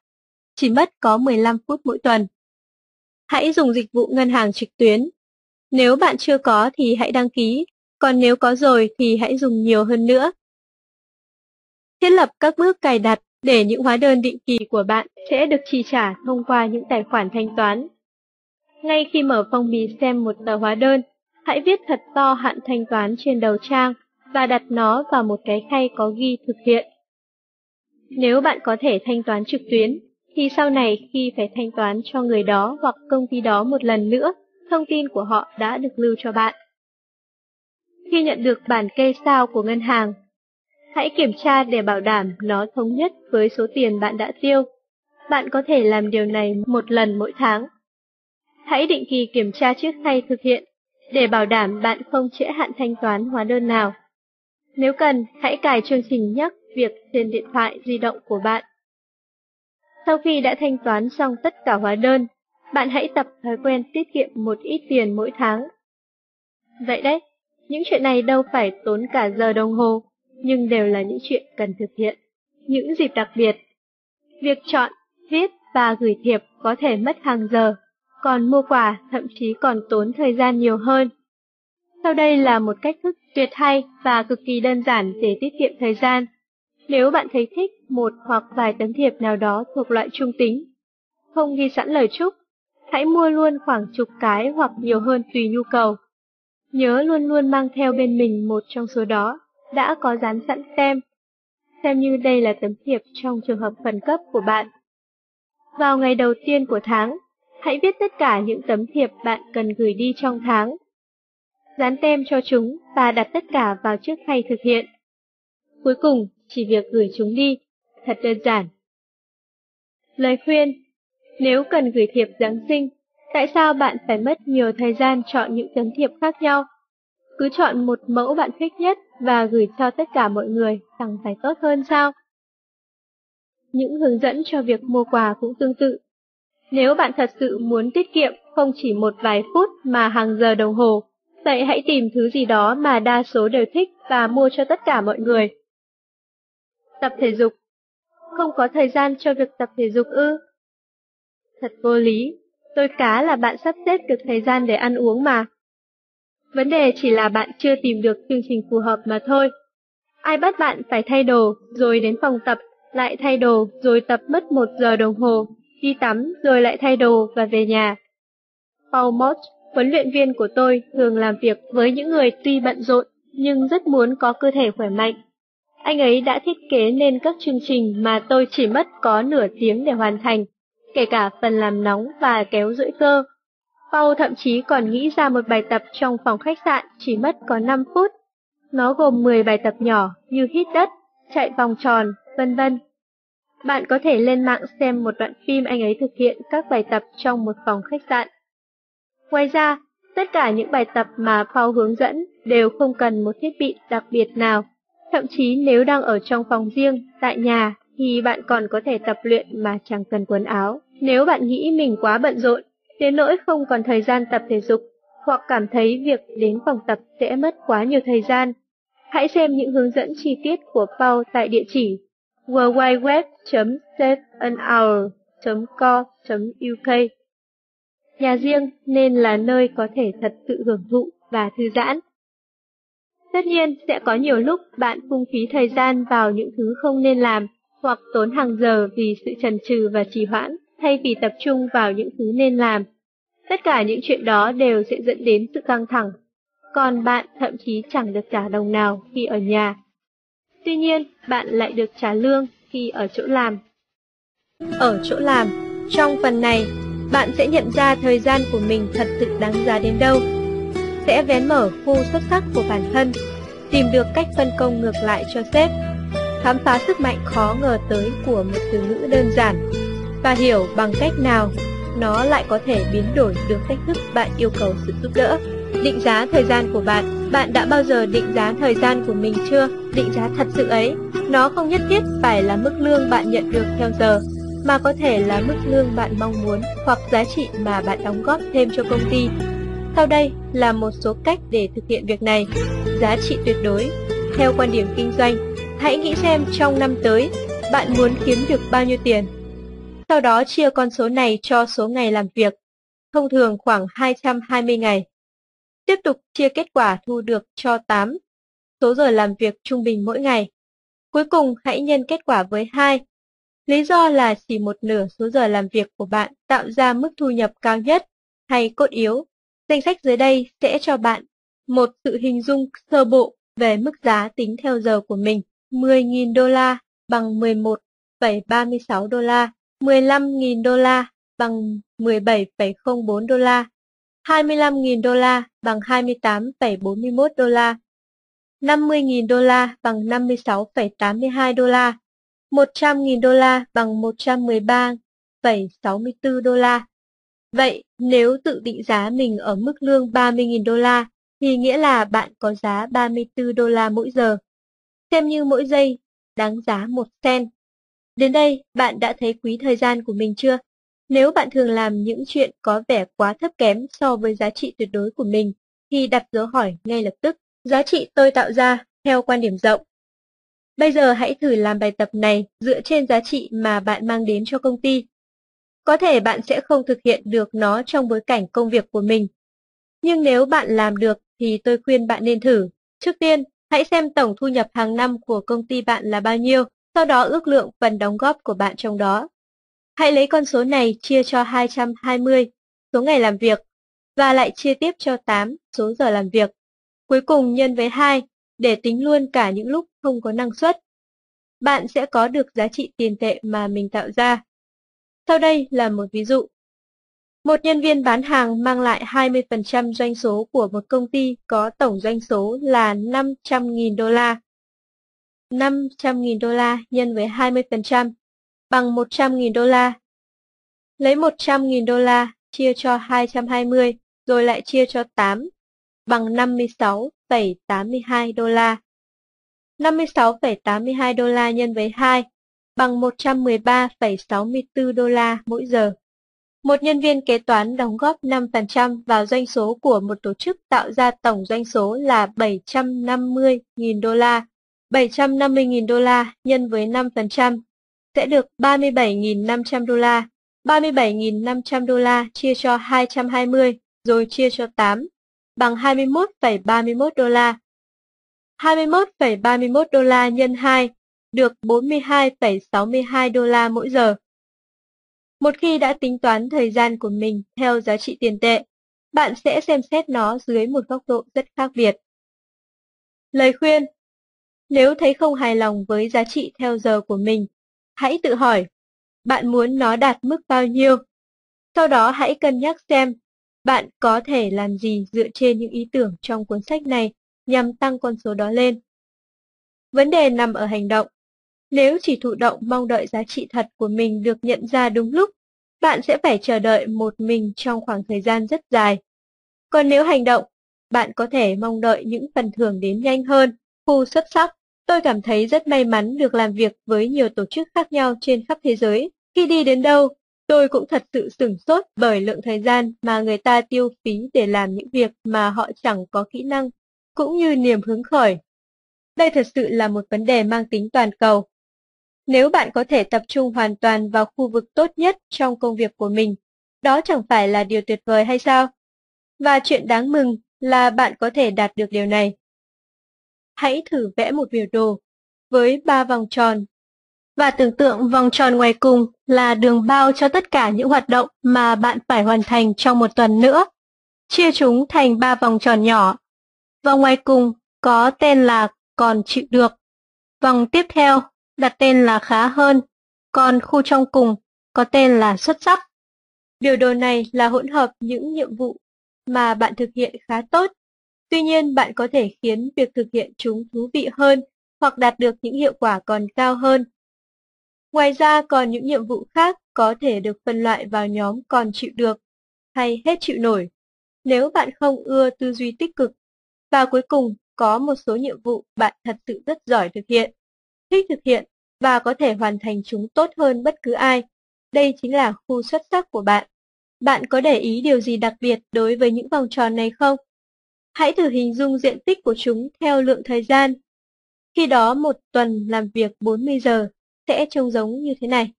Chỉ mất có 15 phút mỗi tuần. Hãy dùng dịch vụ ngân hàng trực tuyến. Nếu bạn chưa có thì hãy đăng ký, còn nếu có rồi thì hãy dùng nhiều hơn nữa. Thiết lập các bước cài đặt để những hóa đơn định kỳ của bạn sẽ được chi trả thông qua những tài khoản thanh toán. Ngay khi mở phong bì xem một tờ hóa đơn, hãy viết thật to hạn thanh toán trên đầu trang và đặt nó vào một cái khay có ghi thực hiện. Nếu bạn có thể thanh toán trực tuyến, thì sau này khi phải thanh toán cho người đó hoặc công ty đó một lần nữa, thông tin của họ đã được lưu cho bạn. Khi nhận được bản kê sao của ngân hàng, hãy kiểm tra để bảo đảm nó thống nhất với số tiền bạn đã tiêu. Bạn có thể làm điều này một lần mỗi tháng. Hãy định kỳ kiểm tra trước khi thực hiện, để bảo đảm bạn không trễ hạn thanh toán hóa đơn nào. Nếu cần, hãy cài chương trình nhắc việc trên điện thoại di động của bạn. Sau khi đã thanh toán xong tất cả hóa đơn, bạn hãy tập thói quen tiết kiệm một ít tiền mỗi tháng. Vậy đấy, những chuyện này đâu phải tốn cả giờ đồng hồ, nhưng đều là những chuyện cần thực hiện. Những dịp đặc biệt. Việc chọn, viết và gửi thiệp có thể mất hàng giờ, còn mua quà thậm chí còn tốn thời gian nhiều hơn. Sau đây là một cách thức tuyệt hay và cực kỳ đơn giản để tiết kiệm thời gian. Nếu bạn thấy thích một hoặc vài tấm thiệp nào đó thuộc loại trung tính, không ghi sẵn lời chúc, hãy mua luôn khoảng chục cái hoặc nhiều hơn tùy nhu cầu. Nhớ luôn luôn mang theo bên mình một trong số đó, đã có dán sẵn tem. Xem như đây là tấm thiệp trong trường hợp khẩn cấp của bạn. Vào ngày đầu tiên của tháng, hãy viết tất cả những tấm thiệp bạn cần gửi đi trong tháng. Dán tem cho chúng và đặt tất cả vào trước khay thực hiện. Cuối cùng, chỉ việc gửi chúng đi, thật đơn giản. Lời khuyên Nếu cần gửi thiệp Giáng sinh, tại sao bạn phải mất nhiều thời gian chọn những tấm thiệp khác nhau? Cứ chọn một mẫu bạn thích nhất và gửi cho tất cả mọi người, chẳng phải tốt hơn sao? Những hướng dẫn cho việc mua quà cũng tương tự. Nếu bạn thật sự muốn tiết kiệm không chỉ một vài phút mà hàng giờ đồng hồ, vậy hãy tìm thứ gì đó mà đa số đều thích và mua cho tất cả mọi người. Tập thể dục Không có thời gian cho việc tập thể dục ư? Thật vô lý, tôi cá là bạn sắp xếp được thời gian để ăn uống mà. Vấn đề chỉ là bạn chưa tìm được chương trình phù hợp mà thôi. Ai bắt bạn phải thay đồ, rồi đến phòng tập, lại thay đồ, rồi tập mất một giờ đồng hồ, đi tắm, rồi lại thay đồ và về nhà. Paul Mott, huấn luyện viên của tôi, thường làm việc với những người tuy bận rộn, nhưng rất muốn có cơ thể khỏe mạnh. Anh ấy đã thiết kế nên các chương trình mà tôi chỉ mất có nửa tiếng để hoàn thành, kể cả phần làm nóng và kéo duỗi cơ. Paul thậm chí còn nghĩ ra một bài tập trong phòng khách sạn chỉ mất có 5 phút. Nó gồm 10 bài tập nhỏ như hít đất, chạy vòng tròn, vân vân. Bạn có thể lên mạng xem một đoạn phim anh ấy thực hiện các bài tập trong một phòng khách sạn. Ngoài ra, tất cả những bài tập mà Paul hướng dẫn đều không cần một thiết bị đặc biệt nào. Thậm chí nếu đang ở trong phòng riêng, tại nhà, thì bạn còn có thể tập luyện mà chẳng cần quần áo. Nếu bạn nghĩ mình quá bận rộn, đến nỗi không còn thời gian tập thể dục, hoặc cảm thấy việc đến phòng tập sẽ mất quá nhiều thời gian, hãy xem những hướng dẫn chi tiết của Paul tại địa chỉ www.saveanhour.co.uk. Nhà riêng nên là nơi có thể thật sự hưởng thụ và thư giãn. Tất nhiên, sẽ có nhiều lúc bạn phung phí thời gian vào những thứ không nên làm, hoặc tốn hàng giờ vì sự chần chừ và trì hoãn, thay vì tập trung vào những thứ nên làm. Tất cả những chuyện đó đều sẽ dẫn đến sự căng thẳng, còn bạn thậm chí chẳng được trả đồng nào khi ở nhà. Tuy nhiên, bạn lại được trả lương khi ở chỗ làm. Ở chỗ làm, trong phần này, bạn sẽ nhận ra thời gian của mình thật sự đáng giá đến đâu. Sẽ vén mở khu xuất sắc của bản thân, tìm được cách phân công ngược lại cho sếp, khám phá sức mạnh khó ngờ tới của một từ ngữ đơn giản, và hiểu bằng cách nào nó lại có thể biến đổi được cách thức bạn yêu cầu sự giúp đỡ. Định giá thời gian của bạn, bạn đã bao giờ định giá thời gian của mình chưa? Định giá thật sự ấy, nó không nhất thiết phải là mức lương bạn nhận được theo giờ, mà có thể là mức lương bạn mong muốn hoặc giá trị mà bạn đóng góp thêm cho công ty. Sau đây là một số cách để thực hiện việc này. Giá trị tuyệt đối. Theo quan điểm kinh doanh, hãy nghĩ xem trong năm tới, bạn muốn kiếm được bao nhiêu tiền. Sau đó chia con số này cho số ngày làm việc, thông thường khoảng 220 ngày. Tiếp tục chia kết quả thu được cho 8, số giờ làm việc trung bình mỗi ngày. Cuối cùng hãy nhân kết quả với 2. Lý do là chỉ một nửa số giờ làm việc của bạn tạo ra mức thu nhập cao nhất hay cốt yếu. Danh sách dưới đây sẽ cho bạn một sự hình dung sơ bộ về mức giá tính theo giờ của mình. 10.000 đô la bằng 11,36 đô la, 15.000 đô la bằng 17,04 đô la, 25.000 đô la bằng 28,41 đô la, 50.000 đô la bằng 56,82 đô la, 100.000 đô la bằng 113,64 đô la. Vậy nếu tự định giá mình ở mức lương 30.000 đô la, thì nghĩa là bạn có giá 34 đô la mỗi giờ. Xem như mỗi giây đáng giá 1 sen. Đến đây, bạn đã thấy quý thời gian của mình chưa? Nếu bạn thường làm những chuyện có vẻ quá thấp kém so với giá trị tuyệt đối của mình, thì đặt dấu hỏi ngay lập tức. Giá trị tôi tạo ra theo quan điểm rộng. Bây giờ hãy thử làm bài tập này dựa trên giá trị mà bạn mang đến cho công ty. Có thể bạn sẽ không thực hiện được nó trong bối cảnh công việc của mình. Nhưng nếu bạn làm được thì tôi khuyên bạn nên thử. Trước tiên, hãy xem tổng thu nhập hàng năm của công ty bạn là bao nhiêu, sau đó ước lượng phần đóng góp của bạn trong đó. Hãy lấy con số này chia cho 220, số ngày làm việc, và lại chia tiếp cho 8, số giờ làm việc. Cuối cùng nhân với 2, để tính luôn cả những lúc không có năng suất. Bạn sẽ có được giá trị tiền tệ mà mình tạo ra. Sau đây là một ví dụ. Một nhân viên bán hàng mang lại 20% doanh số của một công ty có tổng doanh số là 500.000 đô la. 500.000 đô la nhân với 20% bằng 100.000 đô la. Lấy 100.000 đô la chia cho 220 rồi lại chia cho 8 bằng 56,82 đô la. 56,82 đô la nhân với 2 bằng 113,64 đô la mỗi giờ. Một nhân viên kế toán đóng góp 5% vào doanh số của một tổ chức tạo ra tổng doanh số là 750.000 đô la. 750.000 đô la nhân với 5% sẽ được 37.500 đô la. 37.500 đô la chia cho 220 rồi chia cho 8 bằng 21,31 đô la. 21,31 đô la nhân 2 được 42,62 đô la mỗi giờ. Một khi đã tính toán thời gian của mình theo giá trị tiền tệ, bạn sẽ xem xét nó dưới một góc độ rất khác biệt. Lời khuyên nếu thấy không hài lòng với giá trị theo giờ của mình, hãy tự hỏi, bạn muốn nó đạt mức bao nhiêu? Sau đó hãy cân nhắc xem bạn có thể làm gì dựa trên những ý tưởng trong cuốn sách này nhằm tăng con số đó lên. Vấn đề nằm ở hành động. Nếu chỉ thụ động mong đợi giá trị thật của mình được nhận ra đúng lúc, bạn sẽ phải chờ đợi một mình trong khoảng thời gian rất dài. Còn nếu hành động, bạn có thể mong đợi những phần thưởng đến nhanh hơn, khu xuất sắc. Tôi cảm thấy rất may mắn được làm việc với nhiều tổ chức khác nhau trên khắp thế giới. Khi đi đến đâu, Tôi cũng thật sự sửng sốt bởi lượng thời gian mà người ta tiêu phí để làm những việc mà họ chẳng có kỹ năng, cũng như niềm hứng khởi. Đây thật sự là một vấn đề mang tính toàn cầu. Nếu bạn có thể tập trung hoàn toàn vào khu vực tốt nhất trong công việc của mình, đó chẳng phải là điều tuyệt vời hay sao? Và chuyện đáng mừng là bạn có thể đạt được điều này. Hãy thử vẽ một biểu đồ với ba vòng tròn và tưởng tượng vòng tròn ngoài cùng là đường bao cho tất cả những hoạt động mà bạn phải hoàn thành trong một tuần nữa. Chia chúng thành ba vòng tròn nhỏ. Vòng ngoài cùng có tên là còn chịu được. Vòng tiếp theo đặt tên là khá hơn, còn khu trong cùng có tên là xuất sắc. Biểu đồ này là hỗn hợp những nhiệm vụ mà bạn thực hiện khá tốt. Tuy nhiên bạn có thể khiến việc thực hiện chúng thú vị hơn hoặc đạt được những hiệu quả còn cao hơn. Ngoài ra còn những nhiệm vụ khác có thể được phân loại vào nhóm còn chịu được hay hết chịu nổi nếu bạn không ưa tư duy tích cực. Và cuối cùng có một số nhiệm vụ bạn thật sự rất giỏi thực hiện, thích thực hiện và có thể hoàn thành chúng tốt hơn bất cứ ai. Đây chính là khu xuất sắc của bạn. Bạn có để ý điều gì đặc biệt đối với những vòng tròn này không? Hãy thử hình dung diện tích của chúng theo lượng thời gian. Khi đó một tuần làm việc 40 giờ sẽ trông giống như thế này.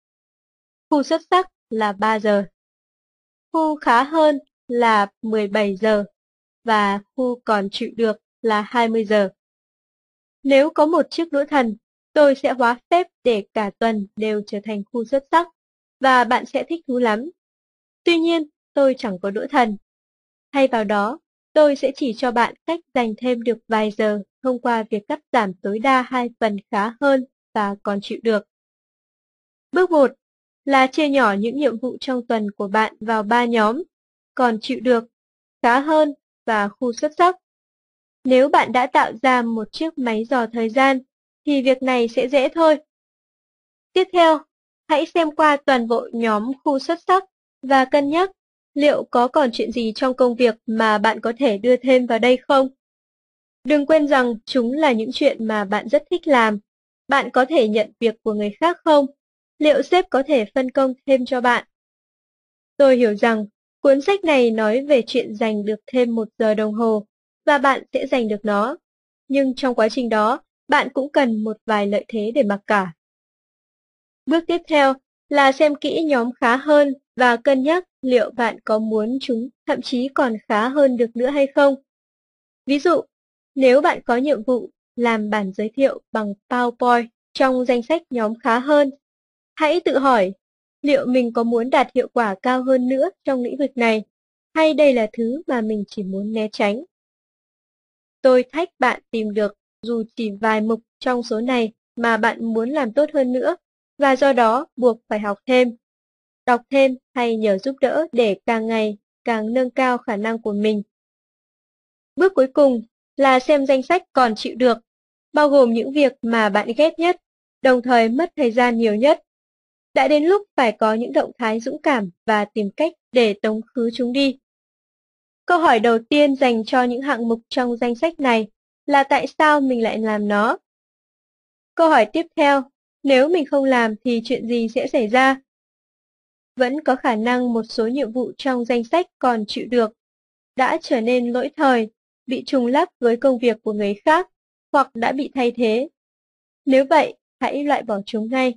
Khu xuất sắc là 3 giờ. Khu khá hơn là 17 giờ. Và khu còn chịu được là 20 giờ. Nếu có một chiếc đũa thần, tôi sẽ hóa phép để cả tuần đều trở thành khu xuất sắc, và bạn sẽ thích thú lắm. Tuy nhiên, tôi chẳng có đũa thần. Thay vào đó, tôi sẽ chỉ cho bạn cách dành thêm được vài giờ thông qua việc cắt giảm tối đa hai phần khá hơn và còn chịu được. Bước 1 là chia nhỏ những nhiệm vụ trong tuần của bạn vào ba nhóm, còn chịu được, khá hơn và khu xuất sắc. Nếu bạn đã tạo ra một chiếc máy dò thời gian, thì việc này sẽ dễ thôi. Tiếp theo, hãy xem qua toàn bộ nhóm khu xuất sắc và cân nhắc liệu có còn chuyện gì trong công việc mà bạn có thể đưa thêm vào đây không. Đừng quên rằng chúng là những chuyện mà bạn rất thích làm. Bạn có thể nhận việc của người khác không? Liệu sếp có thể phân công thêm cho bạn? Tôi hiểu rằng cuốn sách này nói về chuyện dành được thêm một giờ đồng hồ và bạn sẽ giành được nó. Nhưng trong quá trình đó, bạn cũng cần một vài lợi thế để mặc cả. Bước tiếp theo là xem kỹ nhóm khá hơn và cân nhắc liệu bạn có muốn chúng thậm chí còn khá hơn được nữa hay không. Ví dụ, nếu bạn có nhiệm vụ làm bản giới thiệu bằng PowerPoint trong danh sách nhóm khá hơn, hãy tự hỏi liệu mình có muốn đạt hiệu quả cao hơn nữa trong lĩnh vực này, hay đây là thứ mà mình chỉ muốn né tránh. Tôi thách bạn tìm được dù chỉ vài mục trong số này mà bạn muốn làm tốt hơn nữa, và do đó buộc phải học thêm, đọc thêm hay nhờ giúp đỡ để càng ngày càng nâng cao khả năng của mình. Bước cuối cùng là xem danh sách còn chịu được, bao gồm những việc mà bạn ghét nhất, đồng thời mất thời gian nhiều nhất. Đã đến lúc phải có những động thái dũng cảm và tìm cách để tống khứ chúng đi. Câu hỏi đầu tiên dành cho những hạng mục trong danh sách này là tại sao mình lại làm nó? Câu hỏi tiếp theo, nếu mình không làm thì chuyện gì sẽ xảy ra? Vẫn có khả năng một số nhiệm vụ trong danh sách còn chịu được, đã trở nên lỗi thời, bị trùng lắp với công việc của người khác, hoặc đã bị thay thế. Nếu vậy, hãy loại bỏ chúng ngay.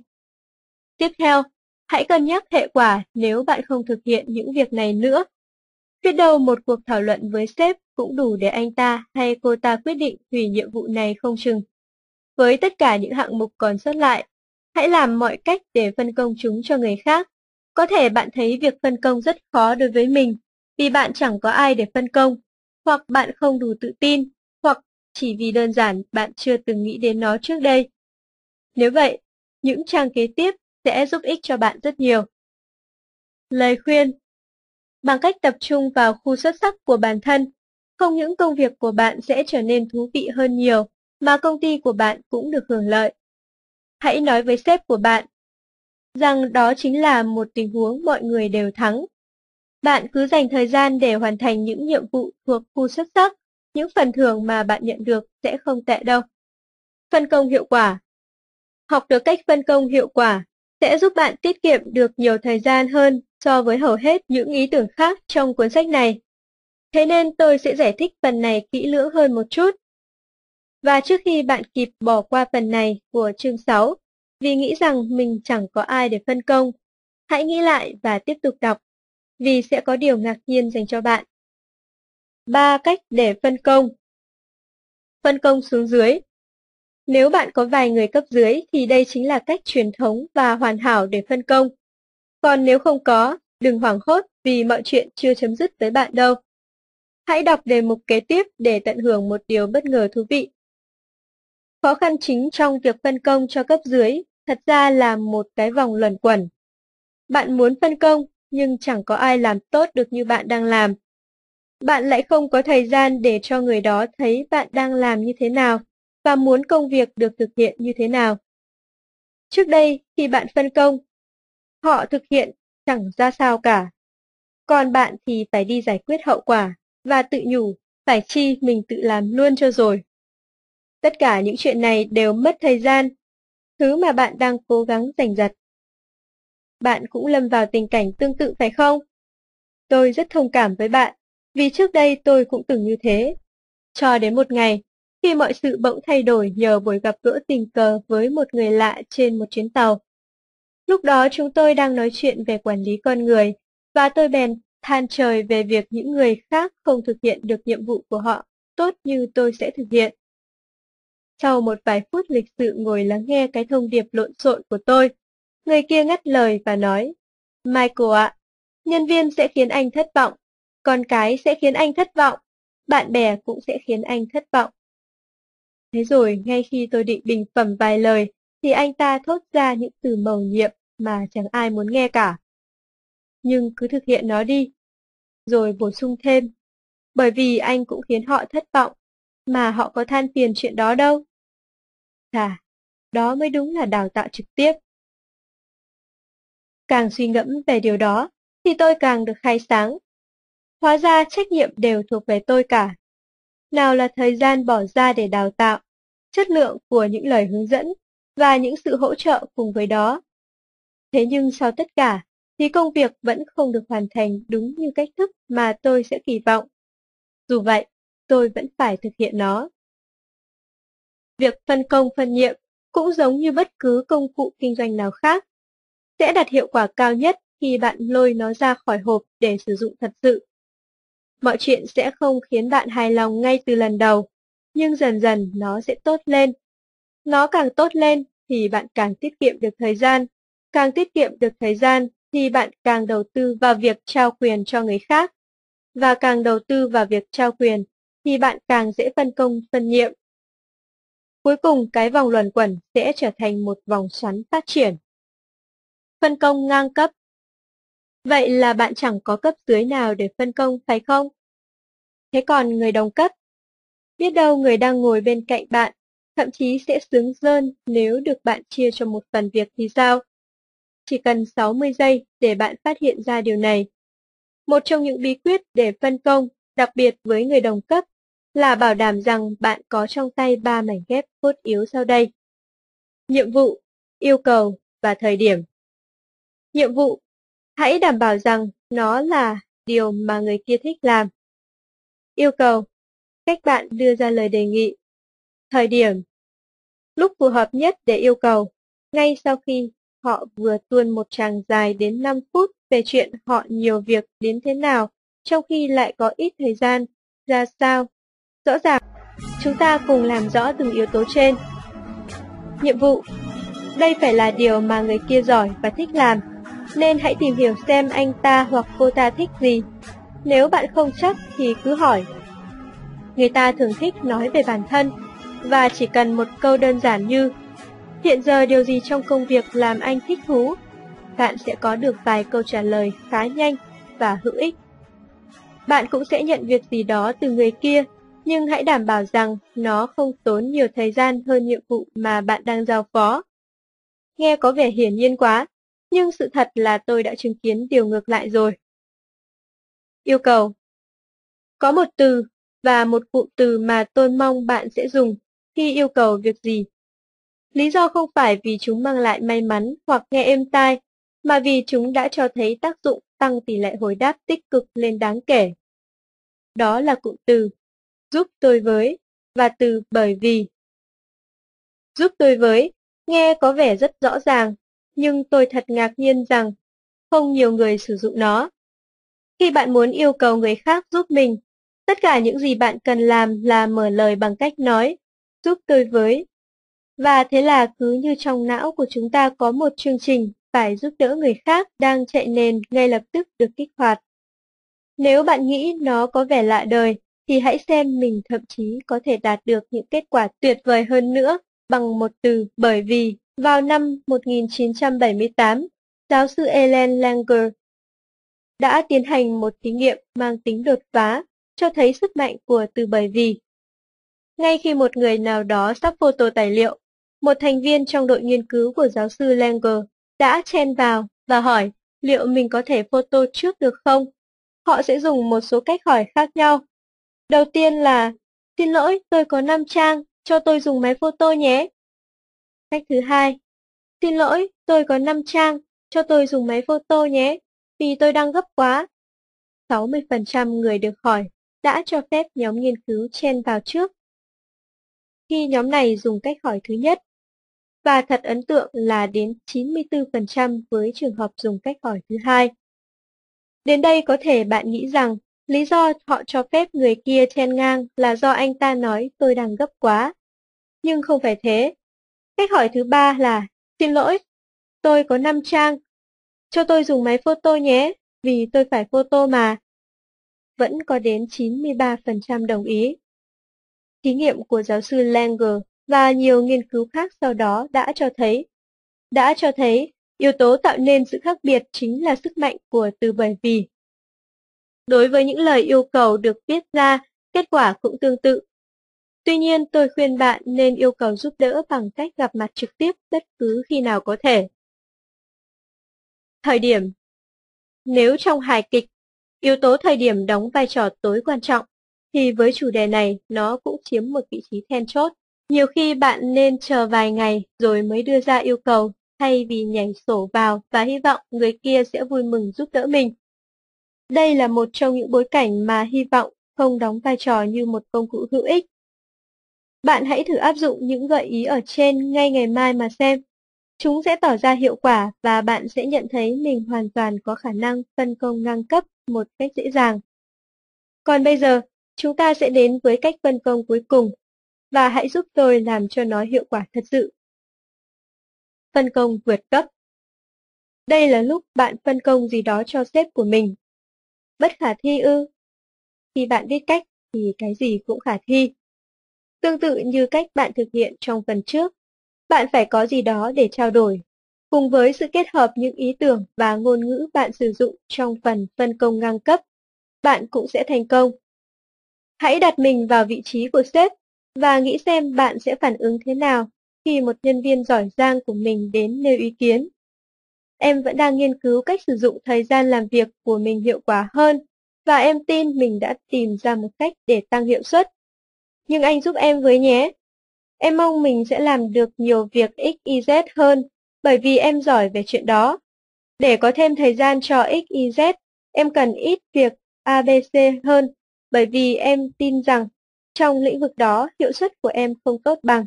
Tiếp theo, hãy cân nhắc hệ quả nếu bạn không thực hiện những việc này nữa Biết đâu một cuộc thảo luận với sếp cũng đủ để anh ta hay cô ta quyết định hủy nhiệm vụ này không chừng. Với tất cả những hạng mục còn sót lại, hãy làm mọi cách để phân công chúng cho người khác. Có thể bạn thấy việc phân công rất khó đối với mình vì bạn chẳng có ai để phân công, hoặc bạn không đủ tự tin, hoặc chỉ vì đơn giản bạn chưa từng nghĩ đến nó trước đây. Nếu vậy, những trang kế tiếp sẽ giúp ích cho bạn rất nhiều. Lời khuyên Bằng cách tập trung vào khu xuất sắc của bản thân, không những công việc của bạn sẽ trở nên thú vị hơn nhiều, mà công ty của bạn cũng được hưởng lợi. Hãy nói với sếp của bạn rằng đó chính là một tình huống mọi người đều thắng. Bạn cứ dành thời gian để hoàn thành những nhiệm vụ thuộc khu xuất sắc, những phần thưởng mà bạn nhận được sẽ không tệ đâu. Phân công hiệu quả Học được cách phân công hiệu quả sẽ giúp bạn tiết kiệm được nhiều thời gian hơn so với hầu hết những ý tưởng khác trong cuốn sách này. Thế nên tôi sẽ giải thích phần này kỹ lưỡng hơn một chút. Và trước khi bạn kịp bỏ qua phần này của chương 6, vì nghĩ rằng mình chẳng có ai để phân công, hãy nghĩ lại và tiếp tục đọc, vì sẽ có điều ngạc nhiên dành cho bạn. Ba cách để phân công Phân công xuống dưới Nếu bạn có vài người cấp dưới thì đây chính là cách truyền thống và hoàn hảo để phân công. Còn nếu không có, đừng hoảng hốt vì mọi chuyện chưa chấm dứt với bạn đâu. Hãy đọc đề mục kế tiếp để tận hưởng một điều bất ngờ thú vị. Khó khăn chính trong việc phân công cho cấp dưới thật ra là một cái vòng luẩn quẩn. Bạn muốn phân công, nhưng chẳng có ai làm tốt được như bạn đang làm. Bạn lại không có thời gian để cho người đó thấy bạn đang làm như thế nào và muốn công việc được thực hiện như thế nào. Trước đây, khi bạn phân công, họ thực hiện chẳng ra sao cả. Còn bạn thì phải đi giải quyết hậu quả và tự nhủ, phải chi mình tự làm luôn cho rồi. Tất cả những chuyện này đều mất thời gian, thứ mà bạn đang cố gắng giành giật. Bạn cũng lâm vào tình cảnh tương tự phải không? Tôi rất thông cảm với bạn, vì trước đây tôi cũng từng như thế. Cho đến một ngày, khi mọi sự bỗng thay đổi nhờ buổi gặp gỡ tình cờ với một người lạ trên một chuyến tàu. Lúc đó chúng tôi đang nói chuyện về quản lý con người, và tôi bèn than trời về việc những người khác không thực hiện được nhiệm vụ của họ tốt như tôi sẽ thực hiện. Sau một vài phút lịch sự ngồi lắng nghe cái thông điệp lộn xộn của tôi, người kia ngắt lời và nói, Michael ạ, nhân viên sẽ khiến anh thất vọng, con cái sẽ khiến anh thất vọng, bạn bè cũng sẽ khiến anh thất vọng. Thế rồi, ngay khi tôi định bình phẩm vài lời, thì anh ta thốt ra những từ mầu nhiệm mà chẳng ai muốn nghe cả nhưng cứ thực hiện nó đi. Rồi bổ sung thêm, bởi vì anh cũng khiến họ thất vọng, mà họ có than phiền chuyện đó đâu. Chà, đó mới đúng là đào tạo trực tiếp. Càng suy ngẫm về điều đó, thì tôi càng được khai sáng. Hóa ra trách nhiệm đều thuộc về tôi cả. Nào là thời gian bỏ ra để đào tạo, chất lượng của những lời hướng dẫn, và những sự hỗ trợ cùng với đó. Thế nhưng sau tất cả, thì công việc vẫn không được hoàn thành đúng như cách thức mà tôi sẽ kỳ vọng. Dù vậy, tôi vẫn phải thực hiện nó. Việc phân công phân nhiệm cũng giống như bất cứ công cụ kinh doanh nào khác, sẽ đạt hiệu quả cao nhất khi bạn lôi nó ra khỏi hộp để sử dụng thật sự. Mọi chuyện sẽ không khiến bạn hài lòng ngay từ lần đầu, nhưng dần dần nó sẽ tốt lên. Nó càng tốt lên thì bạn càng tiết kiệm được thời gian, càng tiết kiệm được thời gian thì bạn càng đầu tư vào việc trao quyền cho người khác. Và càng đầu tư vào việc trao quyền, thì bạn càng dễ phân công phân nhiệm. Cuối cùng cái vòng luẩn quẩn sẽ trở thành một vòng xoắn phát triển. Phân công ngang cấp Vậy là bạn chẳng có cấp dưới nào để phân công phải không? Thế còn người đồng cấp? Biết đâu người đang ngồi bên cạnh bạn, thậm chí sẽ sướng rơn nếu được bạn chia cho một phần việc thì sao? chỉ cần 60 giây để bạn phát hiện ra điều này. Một trong những bí quyết để phân công, đặc biệt với người đồng cấp, là bảo đảm rằng bạn có trong tay ba mảnh ghép cốt yếu sau đây. Nhiệm vụ, yêu cầu và thời điểm. Nhiệm vụ, hãy đảm bảo rằng nó là điều mà người kia thích làm. Yêu cầu, cách bạn đưa ra lời đề nghị. Thời điểm, lúc phù hợp nhất để yêu cầu, ngay sau khi Họ vừa tuôn một tràng dài đến 5 phút về chuyện họ nhiều việc đến thế nào, trong khi lại có ít thời gian, ra sao. Rõ ràng, chúng ta cùng làm rõ từng yếu tố trên. Nhiệm vụ Đây phải là điều mà người kia giỏi và thích làm, nên hãy tìm hiểu xem anh ta hoặc cô ta thích gì. Nếu bạn không chắc thì cứ hỏi. Người ta thường thích nói về bản thân, và chỉ cần một câu đơn giản như Hiện giờ điều gì trong công việc làm anh thích thú? Bạn sẽ có được vài câu trả lời khá nhanh và hữu ích. Bạn cũng sẽ nhận việc gì đó từ người kia, nhưng hãy đảm bảo rằng nó không tốn nhiều thời gian hơn nhiệm vụ mà bạn đang giao phó. Nghe có vẻ hiển nhiên quá, nhưng sự thật là tôi đã chứng kiến điều ngược lại rồi. Yêu cầu Có một từ và một cụm từ mà tôi mong bạn sẽ dùng khi yêu cầu việc gì Lý do không phải vì chúng mang lại may mắn hoặc nghe êm tai, mà vì chúng đã cho thấy tác dụng tăng tỷ lệ hồi đáp tích cực lên đáng kể. Đó là cụm từ giúp tôi với và từ bởi vì. Giúp tôi với, nghe có vẻ rất rõ ràng, nhưng tôi thật ngạc nhiên rằng không nhiều người sử dụng nó. Khi bạn muốn yêu cầu người khác giúp mình, tất cả những gì bạn cần làm là mở lời bằng cách nói, giúp tôi với. Và thế là cứ như trong não của chúng ta có một chương trình phải giúp đỡ người khác đang chạy nền ngay lập tức được kích hoạt. Nếu bạn nghĩ nó có vẻ lạ đời, thì hãy xem mình thậm chí có thể đạt được những kết quả tuyệt vời hơn nữa bằng một từ bởi vì vào năm 1978, giáo sư Ellen Langer đã tiến hành một thí nghiệm mang tính đột phá, cho thấy sức mạnh của từ bởi vì. Ngay khi một người nào đó sắp photo tài liệu, một thành viên trong đội nghiên cứu của giáo sư Langer đã chen vào và hỏi liệu mình có thể photo trước được không. Họ sẽ dùng một số cách hỏi khác nhau. Đầu tiên là, xin lỗi, tôi có 5 trang, cho tôi dùng máy photo nhé. Cách thứ hai, xin lỗi, tôi có 5 trang, cho tôi dùng máy photo nhé, vì tôi đang gấp quá. 60% người được hỏi đã cho phép nhóm nghiên cứu chen vào trước. Khi nhóm này dùng cách hỏi thứ nhất, và thật ấn tượng là đến 94% với trường hợp dùng cách hỏi thứ hai. Đến đây có thể bạn nghĩ rằng lý do họ cho phép người kia chen ngang là do anh ta nói tôi đang gấp quá. Nhưng không phải thế. Cách hỏi thứ ba là xin lỗi, tôi có 5 trang. Cho tôi dùng máy photo nhé, vì tôi phải photo mà. Vẫn có đến 93% đồng ý. Thí nghiệm của giáo sư Langer và nhiều nghiên cứu khác sau đó đã cho thấy. Đã cho thấy, yếu tố tạo nên sự khác biệt chính là sức mạnh của từ bởi vì. Đối với những lời yêu cầu được viết ra, kết quả cũng tương tự. Tuy nhiên tôi khuyên bạn nên yêu cầu giúp đỡ bằng cách gặp mặt trực tiếp bất cứ khi nào có thể. Thời điểm Nếu trong hài kịch, yếu tố thời điểm đóng vai trò tối quan trọng, thì với chủ đề này nó cũng chiếm một vị trí then chốt. Nhiều khi bạn nên chờ vài ngày rồi mới đưa ra yêu cầu, thay vì nhảy sổ vào và hy vọng người kia sẽ vui mừng giúp đỡ mình. Đây là một trong những bối cảnh mà hy vọng không đóng vai trò như một công cụ hữu ích. Bạn hãy thử áp dụng những gợi ý ở trên ngay ngày mai mà xem. Chúng sẽ tỏ ra hiệu quả và bạn sẽ nhận thấy mình hoàn toàn có khả năng phân công ngang cấp một cách dễ dàng. Còn bây giờ, chúng ta sẽ đến với cách phân công cuối cùng và hãy giúp tôi làm cho nó hiệu quả thật sự. Phân công vượt cấp Đây là lúc bạn phân công gì đó cho sếp của mình. Bất khả thi ư? Khi bạn biết cách thì cái gì cũng khả thi. Tương tự như cách bạn thực hiện trong phần trước, bạn phải có gì đó để trao đổi, cùng với sự kết hợp những ý tưởng và ngôn ngữ bạn sử dụng trong phần phân công ngang cấp, bạn cũng sẽ thành công. Hãy đặt mình vào vị trí của sếp và nghĩ xem bạn sẽ phản ứng thế nào khi một nhân viên giỏi giang của mình đến nêu ý kiến. Em vẫn đang nghiên cứu cách sử dụng thời gian làm việc của mình hiệu quả hơn và em tin mình đã tìm ra một cách để tăng hiệu suất. Nhưng anh giúp em với nhé. Em mong mình sẽ làm được nhiều việc XYZ hơn bởi vì em giỏi về chuyện đó. Để có thêm thời gian cho XYZ, em cần ít việc ABC hơn bởi vì em tin rằng trong lĩnh vực đó, hiệu suất của em không tốt bằng.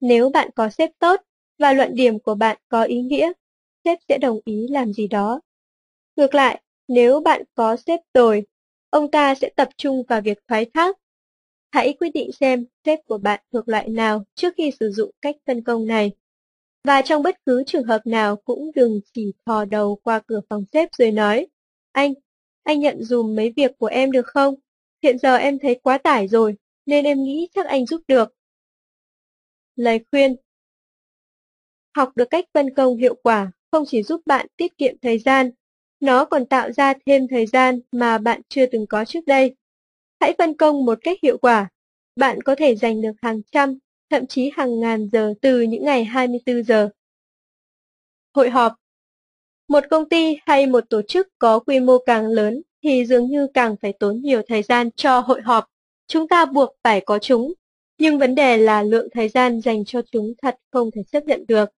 Nếu bạn có sếp tốt và luận điểm của bạn có ý nghĩa, sếp sẽ đồng ý làm gì đó. Ngược lại, nếu bạn có sếp tồi, ông ta sẽ tập trung vào việc thoái thác. Hãy quyết định xem sếp của bạn thuộc loại nào trước khi sử dụng cách phân công này. Và trong bất cứ trường hợp nào cũng đừng chỉ thò đầu qua cửa phòng sếp rồi nói, anh, anh nhận dùm mấy việc của em được không? Hiện giờ em thấy quá tải rồi, nên em nghĩ chắc anh giúp được. Lời khuyên Học được cách phân công hiệu quả không chỉ giúp bạn tiết kiệm thời gian, nó còn tạo ra thêm thời gian mà bạn chưa từng có trước đây. Hãy phân công một cách hiệu quả. Bạn có thể dành được hàng trăm, thậm chí hàng ngàn giờ từ những ngày 24 giờ. Hội họp Một công ty hay một tổ chức có quy mô càng lớn thì dường như càng phải tốn nhiều thời gian cho hội họp. Chúng ta buộc phải có chúng. nhưng vấn đề là lượng thời gian dành cho chúng thật không thể chấp nhận được.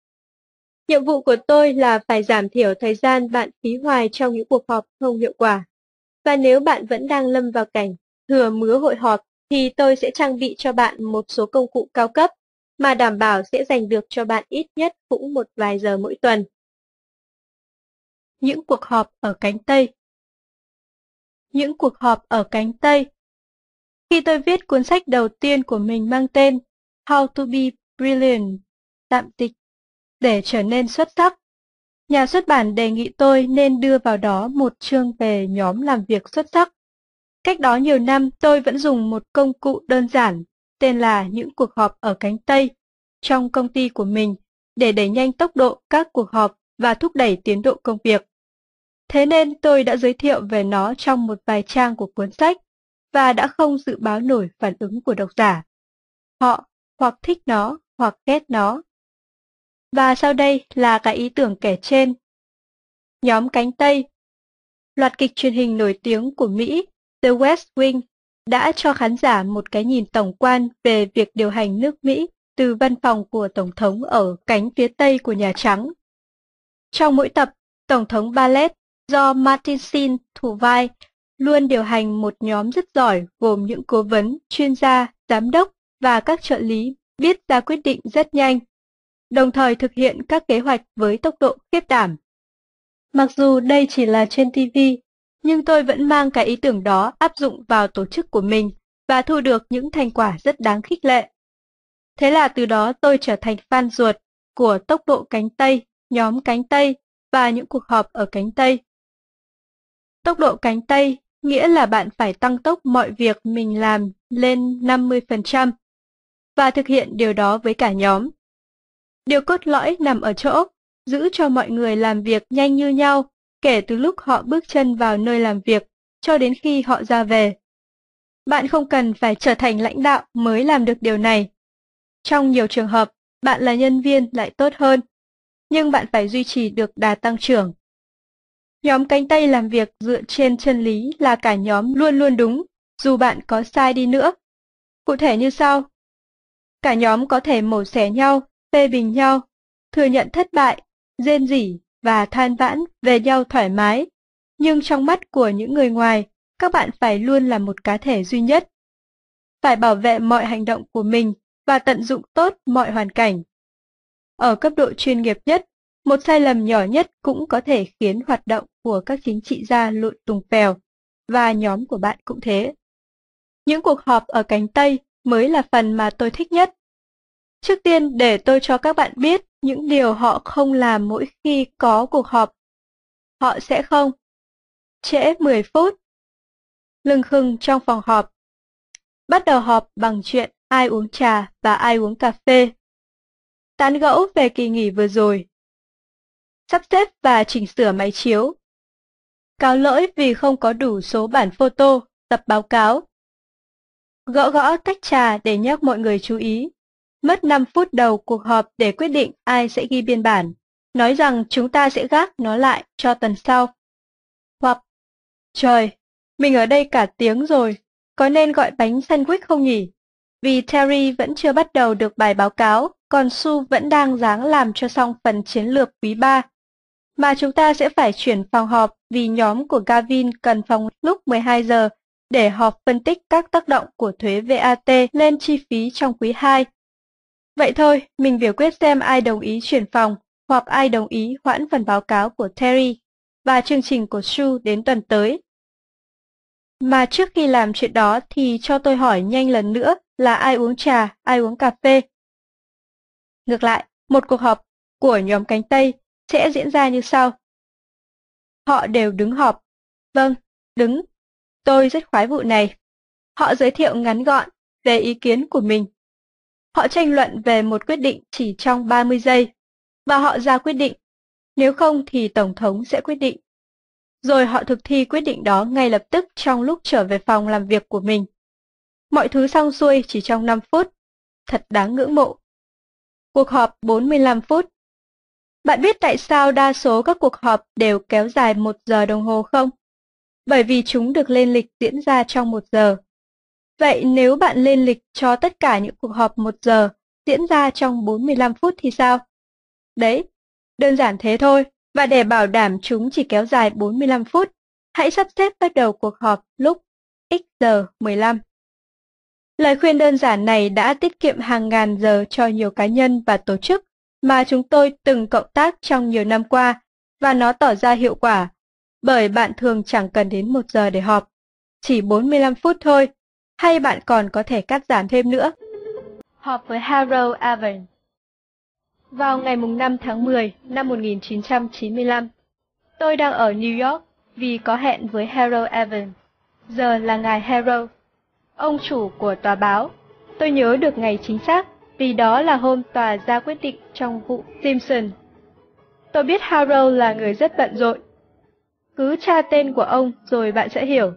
Nhiệm vụ của tôi là phải giảm thiểu thời gian bạn phí hoài trong những cuộc họp không hiệu quả. Và nếu bạn vẫn đang lâm vào cảnh thừa mứa hội họp, thì tôi sẽ trang bị cho bạn một số công cụ cao cấp mà đảm bảo sẽ dành được cho bạn ít nhất cũng một vài giờ mỗi tuần. Những cuộc họp ở cánh Tây Những cuộc họp ở cánh Tây Khi tôi viết cuốn sách đầu tiên của mình mang tên How to be Brilliant, tạm dịch, để trở nên xuất sắc, nhà xuất bản đề nghị tôi nên đưa vào đó một chương về nhóm làm việc xuất sắc. Cách đó nhiều năm tôi vẫn dùng một công cụ đơn giản tên là những cuộc họp ở cánh Tây trong công ty của mình để đẩy nhanh tốc độ các cuộc họp và thúc đẩy tiến độ công việc. Thế nên tôi đã giới thiệu về nó trong một vài trang của cuốn sách và đã không dự báo nổi phản ứng của độc giả. Họ hoặc thích nó hoặc ghét nó. Và sau đây là cái ý tưởng kể trên. Nhóm cánh Tây Loạt kịch truyền hình nổi tiếng của Mỹ The West Wing đã cho khán giả một cái nhìn tổng quan về việc điều hành nước Mỹ từ văn phòng của Tổng thống ở cánh phía Tây của Nhà Trắng. Trong mỗi tập, Tổng thống Ballet do Martin Sheen thủ vai luôn điều hành một nhóm rất giỏi gồm những cố vấn, chuyên gia, giám đốc và các trợ lý biết ra quyết định rất nhanh, đồng thời thực hiện các kế hoạch với tốc độ khiếp đảm. Mặc dù đây chỉ là trên TV, nhưng tôi vẫn mang cái ý tưởng đó áp dụng vào tổ chức của mình và thu được những thành quả rất đáng khích lệ. Thế là từ đó tôi trở thành fan ruột của tốc độ cánh Tây, nhóm cánh Tây và những cuộc họp ở cánh Tây. Tốc độ cánh Tây nghĩa là bạn phải tăng tốc mọi việc mình làm lên 50% và thực hiện điều đó với cả nhóm. Điều cốt lõi nằm ở chỗ giữ cho mọi người làm việc nhanh như nhau kể từ lúc họ bước chân vào nơi làm việc cho đến khi họ ra về. Bạn không cần phải trở thành lãnh đạo mới làm được điều này. Trong nhiều trường hợp, bạn là nhân viên lại tốt hơn, nhưng bạn phải duy trì được đà tăng trưởng. Nhóm cánh tay làm việc dựa trên chân lý là cả nhóm luôn luôn đúng, dù bạn có sai đi nữa. Cụ thể như sau. Cả nhóm có thể mổ xẻ nhau, phê bình nhau, thừa nhận thất bại, rên rỉ và than vãn về nhau thoải mái. Nhưng trong mắt của những người ngoài, các bạn phải luôn là một cá thể duy nhất. Phải bảo vệ mọi hành động của mình và tận dụng tốt mọi hoàn cảnh. Ở cấp độ chuyên nghiệp nhất, một sai lầm nhỏ nhất cũng có thể khiến hoạt động của các chính trị gia lộn tùng phèo, và nhóm của bạn cũng thế. Những cuộc họp ở cánh Tây mới là phần mà tôi thích nhất. Trước tiên để tôi cho các bạn biết những điều họ không làm mỗi khi có cuộc họp. Họ sẽ không trễ 10 phút. Lưng khưng trong phòng họp. Bắt đầu họp bằng chuyện ai uống trà và ai uống cà phê. Tán gẫu về kỳ nghỉ vừa rồi. Sắp xếp và chỉnh sửa máy chiếu. Cáo lỗi vì không có đủ số bản photo, tập báo cáo. Gõ gõ tách trà để nhắc mọi người chú ý. Mất 5 phút đầu cuộc họp để quyết định ai sẽ ghi biên bản, nói rằng chúng ta sẽ gác nó lại cho tuần sau. Hoặc, trời, mình ở đây cả tiếng rồi, có nên gọi bánh sandwich không nhỉ? Vì Terry vẫn chưa bắt đầu được bài báo cáo, còn Su vẫn đang dáng làm cho xong phần chiến lược quý 3. Mà chúng ta sẽ phải chuyển phòng họp vì nhóm của Gavin cần phòng lúc 12 giờ để họp phân tích các tác động của thuế VAT lên chi phí trong quý 2. Vậy thôi, mình biểu quyết xem ai đồng ý chuyển phòng hoặc ai đồng ý hoãn phần báo cáo của Terry và chương trình của Su đến tuần tới. Mà trước khi làm chuyện đó thì cho tôi hỏi nhanh lần nữa là ai uống trà, ai uống cà phê. Ngược lại, một cuộc họp của nhóm cánh Tây sẽ diễn ra như sau. Họ đều đứng họp. Vâng, đứng. Tôi rất khoái vụ này. Họ giới thiệu ngắn gọn về ý kiến của mình. Họ tranh luận về một quyết định chỉ trong 30 giây, và họ ra quyết định. Nếu không thì Tổng thống sẽ quyết định. Rồi họ thực thi quyết định đó ngay lập tức trong lúc trở về phòng làm việc của mình. Mọi thứ xong xuôi chỉ trong 5 phút. Thật đáng ngưỡng mộ. Cuộc họp 45 phút. Bạn biết tại sao đa số các cuộc họp đều kéo dài một giờ đồng hồ không? Bởi vì chúng được lên lịch diễn ra trong một giờ. Vậy nếu bạn lên lịch cho tất cả những cuộc họp 1 giờ diễn ra trong 45 phút thì sao? Đấy, đơn giản thế thôi, và để bảo đảm chúng chỉ kéo dài 45 phút, hãy sắp xếp bắt đầu cuộc họp lúc x giờ 15. Lời khuyên đơn giản này đã tiết kiệm hàng ngàn giờ cho nhiều cá nhân và tổ chức mà chúng tôi từng cộng tác trong nhiều năm qua, và nó tỏ ra hiệu quả, bởi bạn thường chẳng cần đến một giờ để họp, chỉ 45 phút thôi, hay bạn còn có thể cắt giảm thêm nữa. Họp với Harold Evans Vào ngày 5 tháng 10 năm 1995, tôi đang ở New York vì có hẹn với Harold Evans. Giờ là ngài Harold, ông chủ của tòa báo. Tôi nhớ được ngày chính xác vì đó là hôm tòa ra quyết định trong vụ Simpson. Tôi biết Harold là người rất bận rộn. Cứ tra tên của ông rồi bạn sẽ hiểu.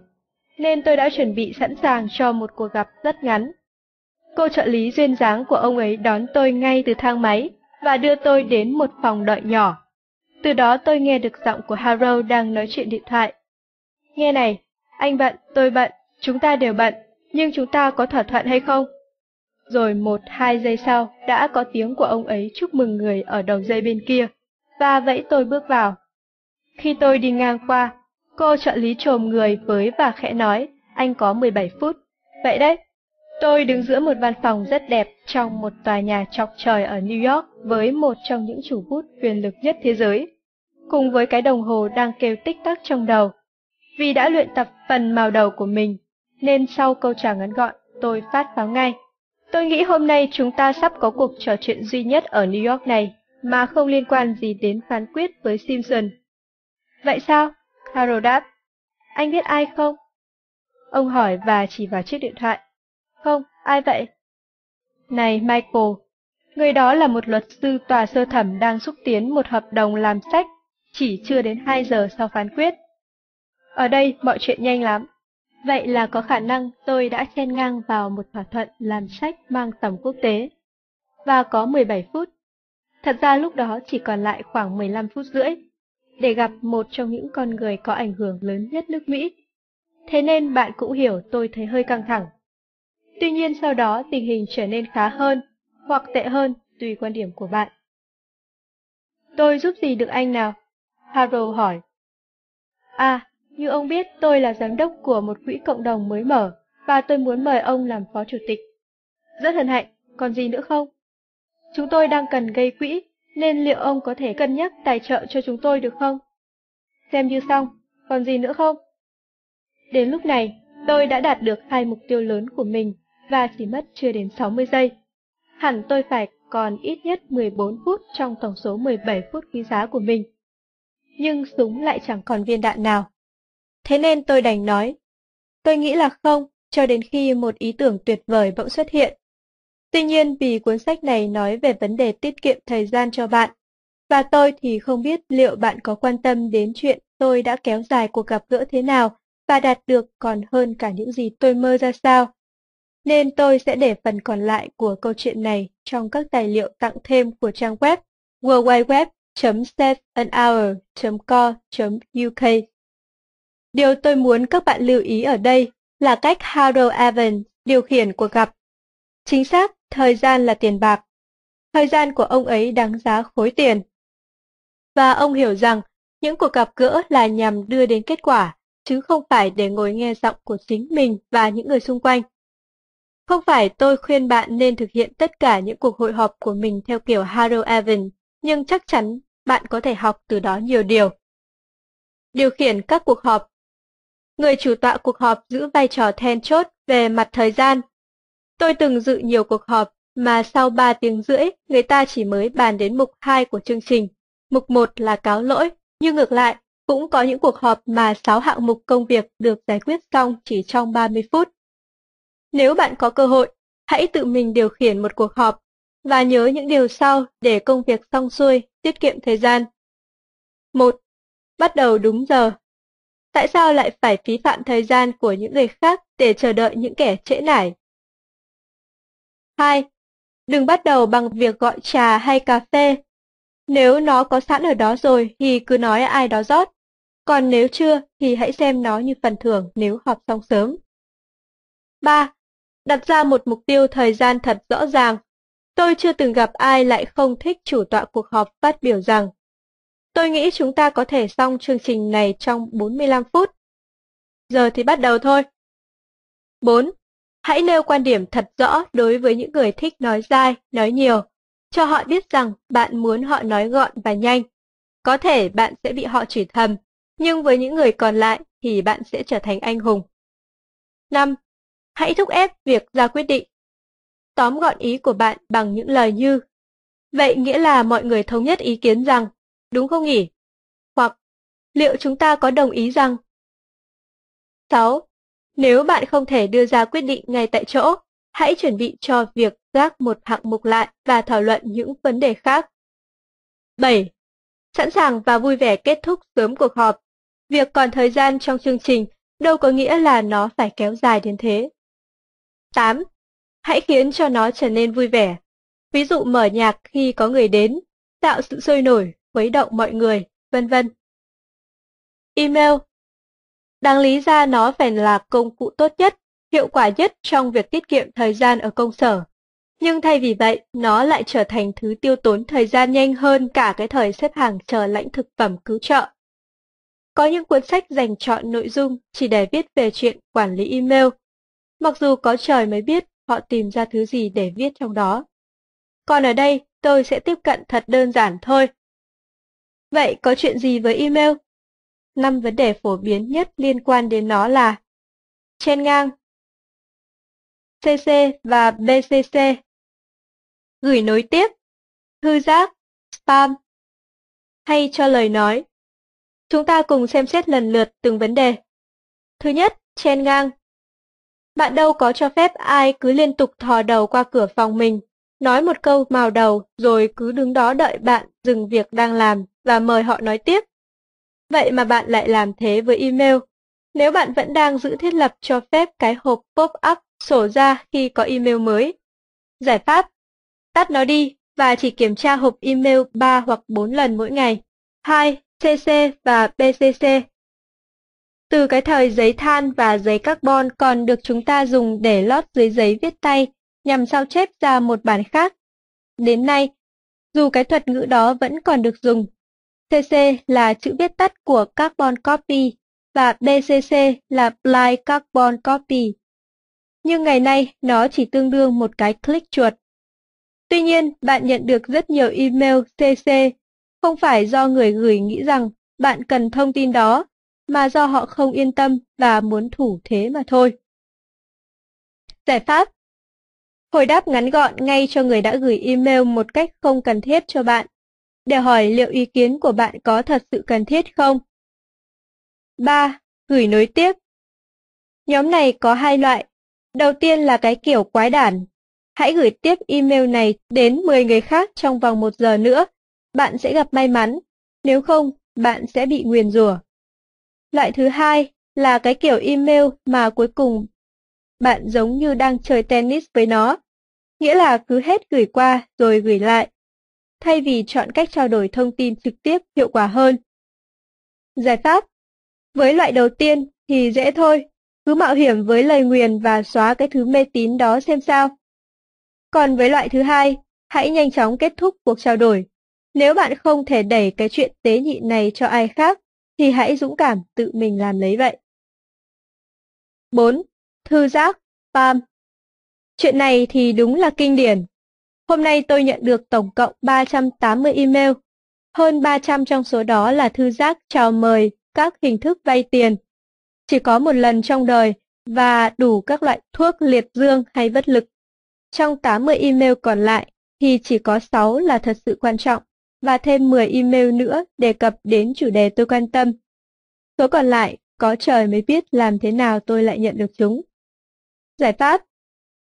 Nên tôi đã chuẩn bị sẵn sàng cho một cuộc gặp rất ngắn. Cô trợ lý duyên dáng của ông ấy đón tôi ngay từ thang máy và đưa tôi đến một phòng đợi nhỏ. Từ đó tôi nghe được giọng của Harold đang nói chuyện điện thoại. Nghe này, anh bận, tôi bận, chúng ta đều bận, nhưng chúng ta có thỏa thuận hay không? Rồi một hai giây sau đã có tiếng của ông ấy chúc mừng người ở đầu dây bên kia, và vẫy tôi bước vào. Khi tôi đi ngang qua, cô trợ lý trồm người với và khẽ nói, anh có 17 phút. Vậy đấy, tôi đứng giữa một văn phòng rất đẹp trong một tòa nhà chọc trời ở New York với một trong những chủ bút quyền lực nhất thế giới, cùng với cái đồng hồ đang kêu tích tắc trong đầu. Vì đã luyện tập phần màu đầu của mình, nên sau câu trả ngắn gọn, tôi phát báo ngay. Tôi nghĩ hôm nay chúng ta sắp có cuộc trò chuyện duy nhất ở New York này mà không liên quan gì đến phán quyết với Simpson. Vậy sao? Harold đáp. Anh biết ai không? Ông hỏi và chỉ vào chiếc điện thoại. Không, ai vậy? Này Michael, người đó là một luật sư tòa sơ thẩm đang xúc tiến một hợp đồng làm sách chỉ chưa đến 2 giờ sau phán quyết. Ở đây mọi chuyện nhanh lắm. Vậy là có khả năng tôi đã chen ngang vào một thỏa thuận làm sách mang tầm quốc tế. Và có 17 phút. Thật ra lúc đó chỉ còn lại khoảng 15 phút rưỡi để gặp một trong những con người có ảnh hưởng lớn nhất nước Mỹ. Thế nên bạn cũng hiểu tôi thấy hơi căng thẳng. Tuy nhiên sau đó tình hình trở nên khá hơn, hoặc tệ hơn, tùy quan điểm của bạn. Tôi giúp gì được anh nào? Harold hỏi. À, như ông biết, tôi là giám đốc của một quỹ cộng đồng mới mở, và tôi muốn mời ông làm phó chủ tịch. Rất hân hạnh, còn gì nữa không? Chúng tôi đang cần gây quỹ, nên liệu ông có thể cân nhắc tài trợ cho chúng tôi được không? Xem như xong, còn gì nữa không? Đến lúc này, tôi đã đạt được hai mục tiêu lớn của mình và chỉ mất chưa đến 60 giây. Hẳn tôi phải còn ít nhất 14 phút trong tổng số 17 phút quý giá của mình. Nhưng súng lại chẳng còn viên đạn nào. Thế nên tôi đành nói. Tôi nghĩ là không, cho đến khi một ý tưởng tuyệt vời bỗng xuất hiện. Tuy nhiên vì cuốn sách này nói về vấn đề tiết kiệm thời gian cho bạn, và tôi thì không biết liệu bạn có quan tâm đến chuyện tôi đã kéo dài cuộc gặp gỡ thế nào và đạt được còn hơn cả những gì tôi mơ ra sao. Nên tôi sẽ để phần còn lại của câu chuyện này trong các tài liệu tặng thêm của trang web www.saveanhour.co.uk. Điều tôi muốn các bạn lưu ý ở đây là cách Harold Evans điều khiển cuộc gặp. Chính xác, thời gian là tiền bạc. Thời gian của ông ấy đáng giá khối tiền. Và ông hiểu rằng những cuộc gặp gỡ là nhằm đưa đến kết quả, chứ không phải để ngồi nghe giọng của chính mình và những người xung quanh. Không phải tôi khuyên bạn nên thực hiện tất cả những cuộc hội họp của mình theo kiểu Harold Evans, nhưng chắc chắn bạn có thể học từ đó nhiều điều. Điều khiển các cuộc họp Người chủ tọa cuộc họp giữ vai trò then chốt về mặt thời gian. Tôi từng dự nhiều cuộc họp mà sau 3 tiếng rưỡi người ta chỉ mới bàn đến mục 2 của chương trình. Mục 1 là cáo lỗi, nhưng ngược lại, cũng có những cuộc họp mà 6 hạng mục công việc được giải quyết xong chỉ trong 30 phút. Nếu bạn có cơ hội, hãy tự mình điều khiển một cuộc họp và nhớ những điều sau để công việc xong xuôi, tiết kiệm thời gian. 1. Bắt đầu đúng giờ. Tại sao lại phải phí phạm thời gian của những người khác để chờ đợi những kẻ trễ nải? 2. Đừng bắt đầu bằng việc gọi trà hay cà phê. Nếu nó có sẵn ở đó rồi thì cứ nói ai đó rót. Còn nếu chưa thì hãy xem nó như phần thưởng nếu họp xong sớm. 3. đặt ra một mục tiêu thời gian thật rõ ràng. Tôi chưa từng gặp ai lại không thích chủ tọa cuộc họp phát biểu rằng, Tôi nghĩ chúng ta có thể xong chương trình này trong 45 phút. Giờ thì bắt đầu thôi. 4. Hãy nêu quan điểm thật rõ đối với những người thích nói dai, nói nhiều. Cho họ biết rằng bạn muốn họ nói gọn và nhanh. Có thể bạn sẽ bị họ chửi thầm, nhưng với những người còn lại thì bạn sẽ trở thành anh hùng. 5. Hãy thúc ép việc ra quyết định. Tóm gọn ý của bạn bằng những lời như Vậy nghĩa là mọi người thống nhất ý kiến rằng, đúng không nhỉ? Hoặc, liệu chúng ta có đồng ý rằng 6. Nếu bạn không thể đưa ra quyết định ngay tại chỗ, hãy chuẩn bị cho việc gác một hạng mục lại và thảo luận những vấn đề khác. 7. Sẵn sàng và vui vẻ kết thúc sớm cuộc họp. Việc còn thời gian trong chương trình đâu có nghĩa là nó phải kéo dài đến thế. 8. Hãy khiến cho nó trở nên vui vẻ. Ví dụ mở nhạc khi có người đến, tạo sự sôi nổi, khuấy động mọi người, vân vân. Email Đáng lý ra nó phải là công cụ tốt nhất, hiệu quả nhất trong việc tiết kiệm thời gian ở công sở. Nhưng thay vì vậy, nó lại trở thành thứ tiêu tốn thời gian nhanh hơn cả cái thời xếp hàng chờ lãnh thực phẩm cứu trợ. Có những cuốn sách dành chọn nội dung chỉ để viết về chuyện quản lý email. Mặc dù có trời mới biết họ tìm ra thứ gì để viết trong đó. Còn ở đây, tôi sẽ tiếp cận thật đơn giản thôi. Vậy có chuyện gì với email? Năm vấn đề phổ biến nhất liên quan đến nó là Trên ngang CC và BCC Gửi nối tiếp Thư giác Spam Hay cho lời nói Chúng ta cùng xem xét lần lượt từng vấn đề. Thứ nhất, chen ngang. Bạn đâu có cho phép ai cứ liên tục thò đầu qua cửa phòng mình, nói một câu màu đầu rồi cứ đứng đó đợi bạn dừng việc đang làm và mời họ nói tiếp. Vậy mà bạn lại làm thế với email. Nếu bạn vẫn đang giữ thiết lập cho phép cái hộp pop-up sổ ra khi có email mới. Giải pháp Tắt nó đi và chỉ kiểm tra hộp email 3 hoặc 4 lần mỗi ngày. 2. CC và bcc Từ cái thời giấy than và giấy carbon còn được chúng ta dùng để lót dưới giấy viết tay nhằm sao chép ra một bản khác. Đến nay, dù cái thuật ngữ đó vẫn còn được dùng, CC là chữ viết tắt của Carbon Copy và BCC là Blind Carbon Copy. Nhưng ngày nay nó chỉ tương đương một cái click chuột. Tuy nhiên, bạn nhận được rất nhiều email CC không phải do người gửi nghĩ rằng bạn cần thông tin đó, mà do họ không yên tâm và muốn thủ thế mà thôi. Giải pháp Hồi đáp ngắn gọn ngay cho người đã gửi email một cách không cần thiết cho bạn, để hỏi liệu ý kiến của bạn có thật sự cần thiết không. 3. Gửi nối tiếp Nhóm này có hai loại. Đầu tiên là cái kiểu quái đản. Hãy gửi tiếp email này đến 10 người khác trong vòng một giờ nữa bạn sẽ gặp may mắn, nếu không, bạn sẽ bị nguyền rủa. Loại thứ hai là cái kiểu email mà cuối cùng bạn giống như đang chơi tennis với nó, nghĩa là cứ hết gửi qua rồi gửi lại, thay vì chọn cách trao đổi thông tin trực tiếp hiệu quả hơn. Giải pháp Với loại đầu tiên thì dễ thôi, cứ mạo hiểm với lời nguyền và xóa cái thứ mê tín đó xem sao. Còn với loại thứ hai, hãy nhanh chóng kết thúc cuộc trao đổi nếu bạn không thể đẩy cái chuyện tế nhị này cho ai khác, thì hãy dũng cảm tự mình làm lấy vậy. 4. Thư giác, pam Chuyện này thì đúng là kinh điển. Hôm nay tôi nhận được tổng cộng 380 email. Hơn 300 trong số đó là thư giác chào mời các hình thức vay tiền. Chỉ có một lần trong đời và đủ các loại thuốc liệt dương hay bất lực. Trong 80 email còn lại thì chỉ có 6 là thật sự quan trọng và thêm 10 email nữa đề cập đến chủ đề tôi quan tâm. Số còn lại, có trời mới biết làm thế nào tôi lại nhận được chúng. Giải pháp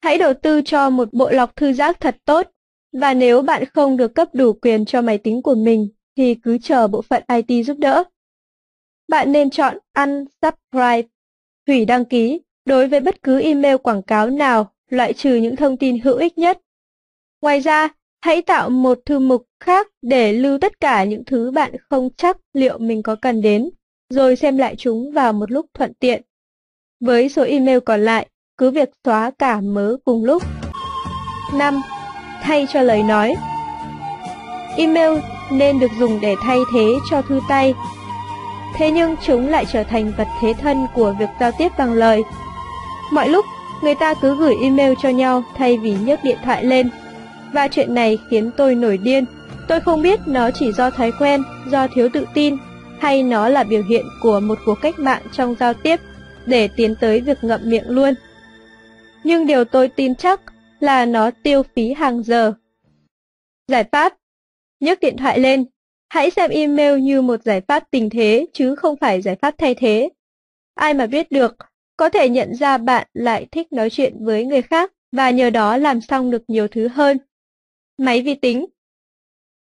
Hãy đầu tư cho một bộ lọc thư giác thật tốt, và nếu bạn không được cấp đủ quyền cho máy tính của mình, thì cứ chờ bộ phận IT giúp đỡ. Bạn nên chọn Unsubscribe, hủy đăng ký, đối với bất cứ email quảng cáo nào, loại trừ những thông tin hữu ích nhất. Ngoài ra, Hãy tạo một thư mục khác để lưu tất cả những thứ bạn không chắc liệu mình có cần đến, rồi xem lại chúng vào một lúc thuận tiện. Với số email còn lại, cứ việc xóa cả mớ cùng lúc. 5. Thay cho lời nói Email nên được dùng để thay thế cho thư tay. Thế nhưng chúng lại trở thành vật thế thân của việc giao tiếp bằng lời. Mọi lúc, người ta cứ gửi email cho nhau thay vì nhấc điện thoại lên. Và chuyện này khiến tôi nổi điên. Tôi không biết nó chỉ do thói quen, do thiếu tự tin, hay nó là biểu hiện của một cuộc cách mạng trong giao tiếp để tiến tới việc ngậm miệng luôn. Nhưng điều tôi tin chắc là nó tiêu phí hàng giờ. Giải pháp nhấc điện thoại lên, hãy xem email như một giải pháp tình thế chứ không phải giải pháp thay thế. Ai mà biết được, có thể nhận ra bạn lại thích nói chuyện với người khác và nhờ đó làm xong được nhiều thứ hơn. Máy vi tính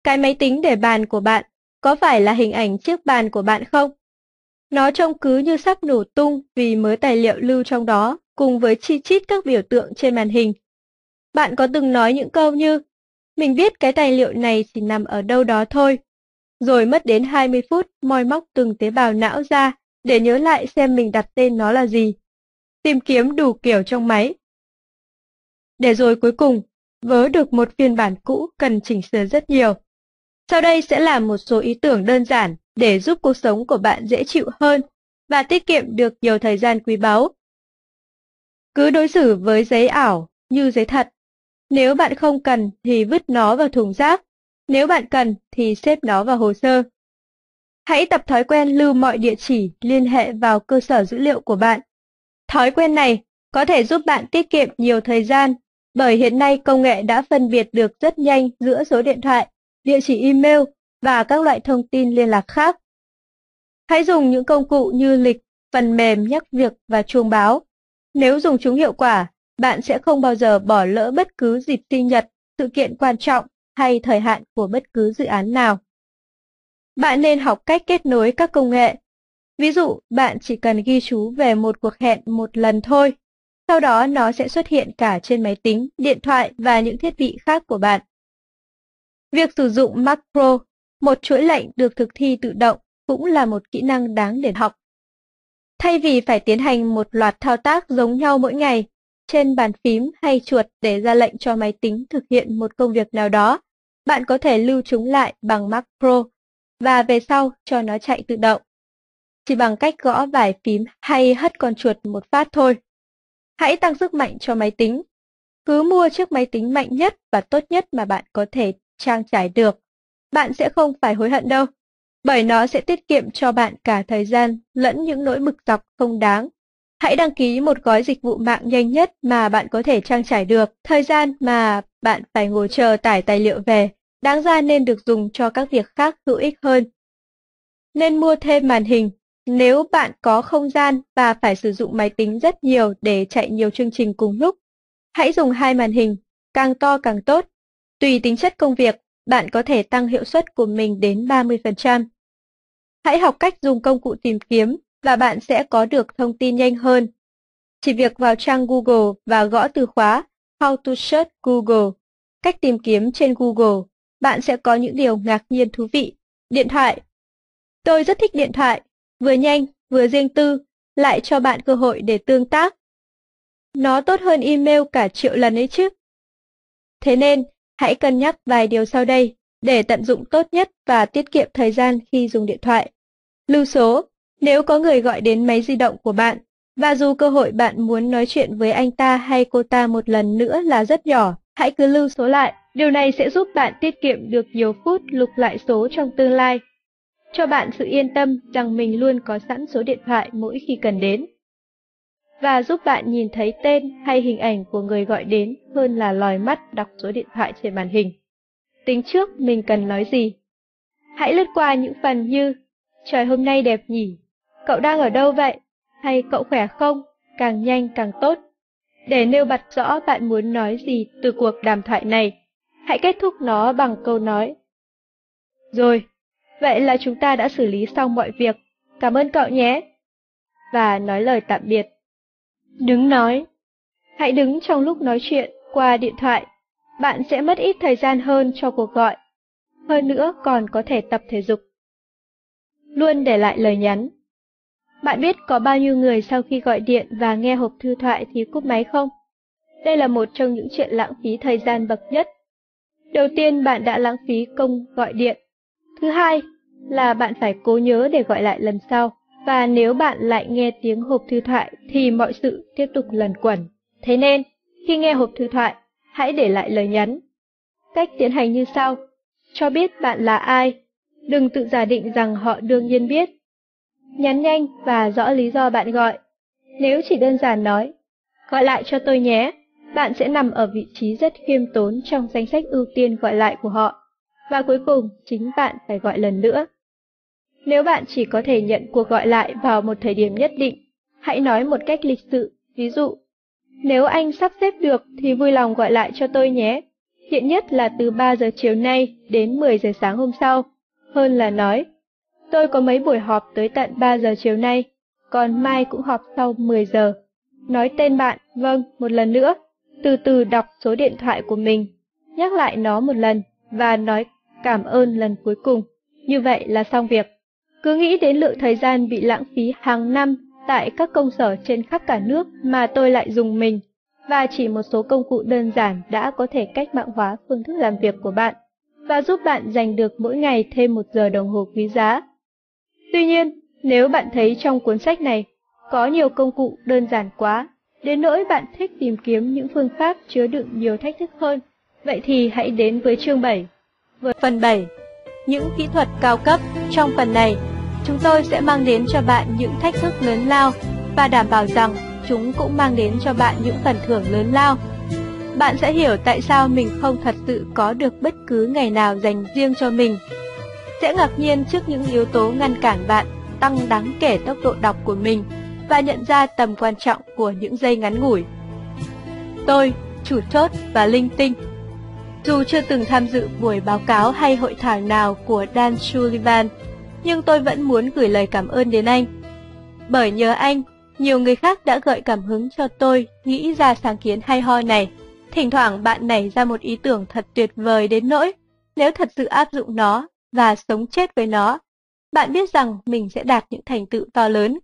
Cái máy tính để bàn của bạn có phải là hình ảnh chiếc bàn của bạn không? Nó trông cứ như sắp nổ tung vì mớ tài liệu lưu trong đó cùng với chi chít các biểu tượng trên màn hình. Bạn có từng nói những câu như mình biết cái tài liệu này chỉ nằm ở đâu đó thôi. Rồi mất đến 20 phút moi móc từng tế bào não ra để nhớ lại xem mình đặt tên nó là gì. Tìm kiếm đủ kiểu trong máy. Để rồi cuối cùng, vớ được một phiên bản cũ cần chỉnh sửa rất nhiều. Sau đây sẽ là một số ý tưởng đơn giản để giúp cuộc sống của bạn dễ chịu hơn và tiết kiệm được nhiều thời gian quý báu. Cứ đối xử với giấy ảo như giấy thật. Nếu bạn không cần thì vứt nó vào thùng rác, nếu bạn cần thì xếp nó vào hồ sơ. Hãy tập thói quen lưu mọi địa chỉ liên hệ vào cơ sở dữ liệu của bạn. Thói quen này có thể giúp bạn tiết kiệm nhiều thời gian, bởi hiện nay công nghệ đã phân biệt được rất nhanh giữa số điện thoại, địa chỉ email và các loại thông tin liên lạc khác. Hãy dùng những công cụ như lịch, phần mềm nhắc việc và chuông báo. Nếu dùng chúng hiệu quả, bạn sẽ không bao giờ bỏ lỡ bất cứ dịp sinh nhật, sự kiện quan trọng hay thời hạn của bất cứ dự án nào. Bạn nên học cách kết nối các công nghệ. Ví dụ, bạn chỉ cần ghi chú về một cuộc hẹn một lần thôi. Sau đó nó sẽ xuất hiện cả trên máy tính, điện thoại và những thiết bị khác của bạn. Việc sử dụng macro, một chuỗi lệnh được thực thi tự động, cũng là một kỹ năng đáng để học. Thay vì phải tiến hành một loạt thao tác giống nhau mỗi ngày, trên bàn phím hay chuột để ra lệnh cho máy tính thực hiện một công việc nào đó, bạn có thể lưu chúng lại bằng macro và về sau cho nó chạy tự động. Chỉ bằng cách gõ vài phím hay hất con chuột một phát thôi. Hãy tăng sức mạnh cho máy tính. Cứ mua chiếc máy tính mạnh nhất và tốt nhất mà bạn có thể trang trải được. Bạn sẽ không phải hối hận đâu, bởi nó sẽ tiết kiệm cho bạn cả thời gian lẫn những nỗi bực dọc không đáng. Hãy đăng ký một gói dịch vụ mạng nhanh nhất mà bạn có thể trang trải được. Thời gian mà bạn phải ngồi chờ tải tài liệu về, đáng ra nên được dùng cho các việc khác hữu ích hơn. Nên mua thêm màn hình. Nếu bạn có không gian và phải sử dụng máy tính rất nhiều để chạy nhiều chương trình cùng lúc, hãy dùng hai màn hình, càng to càng tốt. Tùy tính chất công việc, bạn có thể tăng hiệu suất của mình đến 30%. Hãy học cách dùng công cụ tìm kiếm và bạn sẽ có được thông tin nhanh hơn. Chỉ việc vào trang Google và gõ từ khóa How to search Google, cách tìm kiếm trên Google, bạn sẽ có những điều ngạc nhiên thú vị. Điện thoại Tôi rất thích điện thoại, vừa nhanh, vừa riêng tư, lại cho bạn cơ hội để tương tác. Nó tốt hơn email cả triệu lần ấy chứ. Thế nên, hãy cân nhắc vài điều sau đây để tận dụng tốt nhất và tiết kiệm thời gian khi dùng điện thoại. Lưu số nếu có người gọi đến máy di động của bạn, và dù cơ hội bạn muốn nói chuyện với anh ta hay cô ta một lần nữa là rất nhỏ, hãy cứ lưu số lại. Điều này sẽ giúp bạn tiết kiệm được nhiều phút lục lại số trong tương lai. Cho bạn sự yên tâm rằng mình luôn có sẵn số điện thoại mỗi khi cần đến. Và giúp bạn nhìn thấy tên hay hình ảnh của người gọi đến hơn là lòi mắt đọc số điện thoại trên màn hình. Tính trước mình cần nói gì. Hãy lướt qua những phần như Trời hôm nay đẹp nhỉ, Cậu đang ở đâu vậy? Hay cậu khỏe không? Càng nhanh càng tốt. Để nêu bật rõ bạn muốn nói gì từ cuộc đàm thoại này, hãy kết thúc nó bằng câu nói. Rồi, vậy là chúng ta đã xử lý xong mọi việc. Cảm ơn cậu nhé. Và nói lời tạm biệt. Đứng nói. Hãy đứng trong lúc nói chuyện qua điện thoại. Bạn sẽ mất ít thời gian hơn cho cuộc gọi. Hơn nữa còn có thể tập thể dục. Luôn để lại lời nhắn Bạn biết có bao nhiêu người sau khi gọi điện và nghe hộp thư thoại thì cúp máy không? Đây là một trong những chuyện lãng phí thời gian bậc nhất. Đầu tiên bạn đã lãng phí công gọi điện. Thứ hai là bạn phải cố nhớ để gọi lại lần sau. Và nếu bạn lại nghe tiếng hộp thư thoại thì mọi sự tiếp tục lần quẩn. Thế nên, khi nghe hộp thư thoại, hãy để lại lời nhắn. Cách tiến hành như sau. Cho biết bạn là ai. Đừng tự giả định rằng họ đương nhiên biết. Nhắn nhanh và rõ lý do bạn gọi. Nếu chỉ đơn giản nói, gọi lại cho tôi nhé, bạn sẽ nằm ở vị trí rất khiêm tốn trong danh sách ưu tiên gọi lại của họ. Và cuối cùng, chính bạn phải gọi lần nữa. Nếu bạn chỉ có thể nhận cuộc gọi lại vào một thời điểm nhất định, hãy nói một cách lịch sự, ví dụ, nếu anh sắp xếp được thì vui lòng gọi lại cho tôi nhé, hiện nhất là từ 3 giờ chiều nay đến 10 giờ sáng hôm sau, hơn là nói, tôi có mấy buổi họp tới tận 3 giờ chiều nay, còn mai cũng họp sau 10 giờ. Nói tên bạn, vâng, một lần nữa, từ từ đọc số điện thoại của mình, nhắc lại nó một lần và nói cảm ơn lần cuối cùng. Như vậy là xong việc. Cứ nghĩ đến lượng thời gian bị lãng phí hàng năm tại các công sở trên khắp cả nước mà tôi lại dùng mình, và chỉ một số công cụ đơn giản đã có thể cách mạng hóa phương thức làm việc của bạn, và giúp bạn giành được mỗi ngày thêm một giờ đồng hồ quý giá. Tuy nhiên, nếu bạn thấy trong cuốn sách này có nhiều công cụ đơn giản quá, đến nỗi bạn thích tìm kiếm những phương pháp chứa đựng nhiều thách thức hơn, vậy thì hãy đến với chương 7. Với phần 7, những kỹ thuật cao cấp trong phần này chúng tôi sẽ mang đến cho bạn những thách thức lớn lao và đảm bảo rằng chúng cũng mang đến cho bạn những phần thưởng lớn lao. Bạn sẽ hiểu tại sao mình không thật sự có được bất cứ ngày nào dành riêng cho mình. Sẽ ngạc nhiên trước những yếu tố ngăn cản bạn tăng đáng kể tốc độ đọc của mình và nhận ra tầm quan trọng của những giây ngắn ngủi. Tôi, chủ chốt và linh tinh. Dù chưa từng tham dự buổi báo cáo hay hội thảo nào của Dan Sullivan, nhưng tôi vẫn muốn gửi lời cảm ơn đến anh. Bởi nhờ anh, nhiều người khác đã gợi cảm hứng cho tôi nghĩ ra sáng kiến hay ho này. Thỉnh thoảng bạn nảy ra một ý tưởng thật tuyệt vời đến nỗi, nếu thật sự áp dụng nó và sống chết với nó, bạn biết rằng mình sẽ đạt những thành tựu to lớn.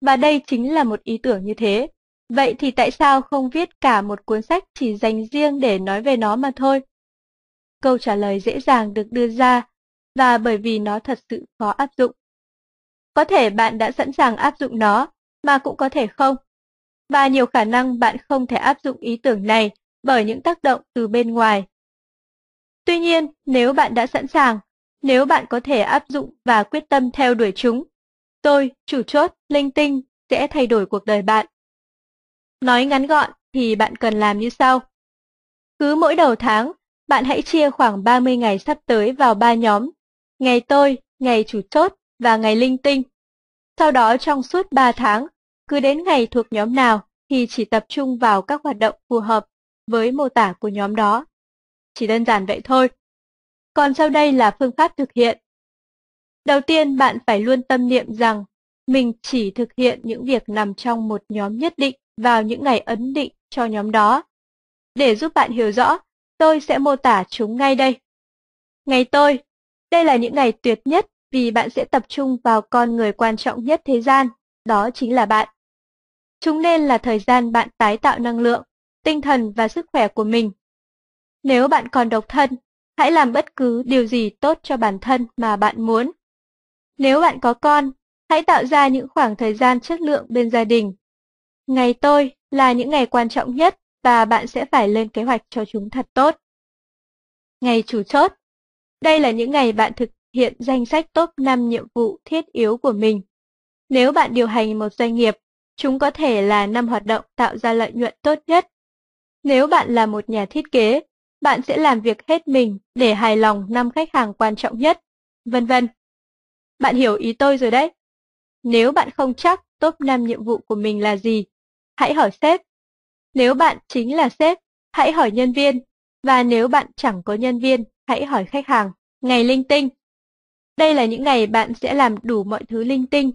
Và đây chính là một ý tưởng như thế. Vậy thì tại sao không viết cả một cuốn sách chỉ dành riêng để nói về nó mà thôi? Câu trả lời dễ dàng được đưa ra và bởi vì nó thật sự khó áp dụng. Có thể bạn đã sẵn sàng áp dụng nó, mà cũng có thể không. Và nhiều khả năng bạn không thể áp dụng ý tưởng này bởi những tác động từ bên ngoài. Tuy nhiên, nếu bạn đã sẵn sàng, nếu bạn có thể áp dụng và quyết tâm theo đuổi chúng, tôi, chủ chốt, linh tinh, sẽ thay đổi cuộc đời bạn. Nói ngắn gọn thì bạn cần làm như sau. Cứ mỗi đầu tháng, bạn hãy chia khoảng 30 ngày sắp tới vào ba nhóm ngày tôi, ngày chủ chốt và ngày linh tinh. Sau đó trong suốt 3 tháng, cứ đến ngày thuộc nhóm nào thì chỉ tập trung vào các hoạt động phù hợp với mô tả của nhóm đó. Chỉ đơn giản vậy thôi. Còn sau đây là phương pháp thực hiện. Đầu tiên bạn phải luôn tâm niệm rằng mình chỉ thực hiện những việc nằm trong một nhóm nhất định vào những ngày ấn định cho nhóm đó. Để giúp bạn hiểu rõ, tôi sẽ mô tả chúng ngay đây. Ngày tôi đây là những ngày tuyệt nhất vì bạn sẽ tập trung vào con người quan trọng nhất thế gian, đó chính là bạn. Chúng nên là thời gian bạn tái tạo năng lượng, tinh thần và sức khỏe của mình. Nếu bạn còn độc thân, hãy làm bất cứ điều gì tốt cho bản thân mà bạn muốn. Nếu bạn có con, hãy tạo ra những khoảng thời gian chất lượng bên gia đình. Ngày tôi là những ngày quan trọng nhất và bạn sẽ phải lên kế hoạch cho chúng thật tốt. Ngày chủ chốt đây là những ngày bạn thực hiện danh sách top 5 nhiệm vụ thiết yếu của mình. Nếu bạn điều hành một doanh nghiệp, chúng có thể là năm hoạt động tạo ra lợi nhuận tốt nhất. Nếu bạn là một nhà thiết kế, bạn sẽ làm việc hết mình để hài lòng năm khách hàng quan trọng nhất, vân vân. Bạn hiểu ý tôi rồi đấy. Nếu bạn không chắc top 5 nhiệm vụ của mình là gì, hãy hỏi sếp. Nếu bạn chính là sếp, hãy hỏi nhân viên. Và nếu bạn chẳng có nhân viên, hãy hỏi khách hàng. Ngày linh tinh Đây là những ngày bạn sẽ làm đủ mọi thứ linh tinh.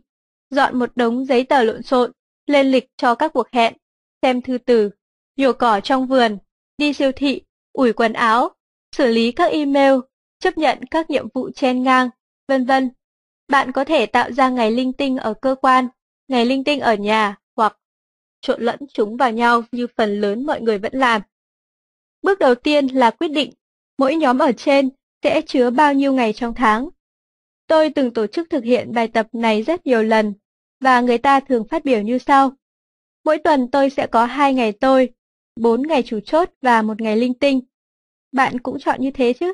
Dọn một đống giấy tờ lộn xộn, lên lịch cho các cuộc hẹn, xem thư từ, nhổ cỏ trong vườn, đi siêu thị, ủi quần áo, xử lý các email, chấp nhận các nhiệm vụ chen ngang, vân vân. Bạn có thể tạo ra ngày linh tinh ở cơ quan ngày linh tinh ở nhà trộn lẫn chúng vào nhau như phần lớn mọi người vẫn làm. Bước đầu tiên là quyết định mỗi nhóm ở trên sẽ chứa bao nhiêu ngày trong tháng. Tôi từng tổ chức thực hiện bài tập này rất nhiều lần, và người ta thường phát biểu như sau. Mỗi tuần tôi sẽ có hai ngày tôi, bốn ngày chủ chốt và một ngày linh tinh. Bạn cũng chọn như thế chứ?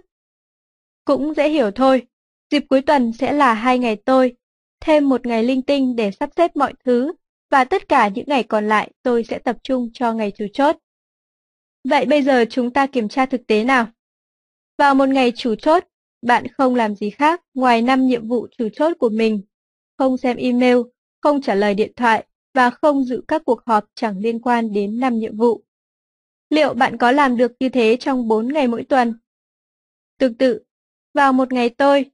Cũng dễ hiểu thôi. Dịp cuối tuần sẽ là hai ngày tôi, thêm một ngày linh tinh để sắp xếp mọi thứ, và tất cả những ngày còn lại tôi sẽ tập trung cho ngày chủ chốt. Vậy bây giờ chúng ta kiểm tra thực tế nào. Vào một ngày chủ chốt, bạn không làm gì khác ngoài năm nhiệm vụ chủ chốt của mình. Không xem email, không trả lời điện thoại và không dự các cuộc họp chẳng liên quan đến năm nhiệm vụ. Liệu bạn có làm được như thế trong 4 ngày mỗi tuần? Tương tự, vào một ngày tôi,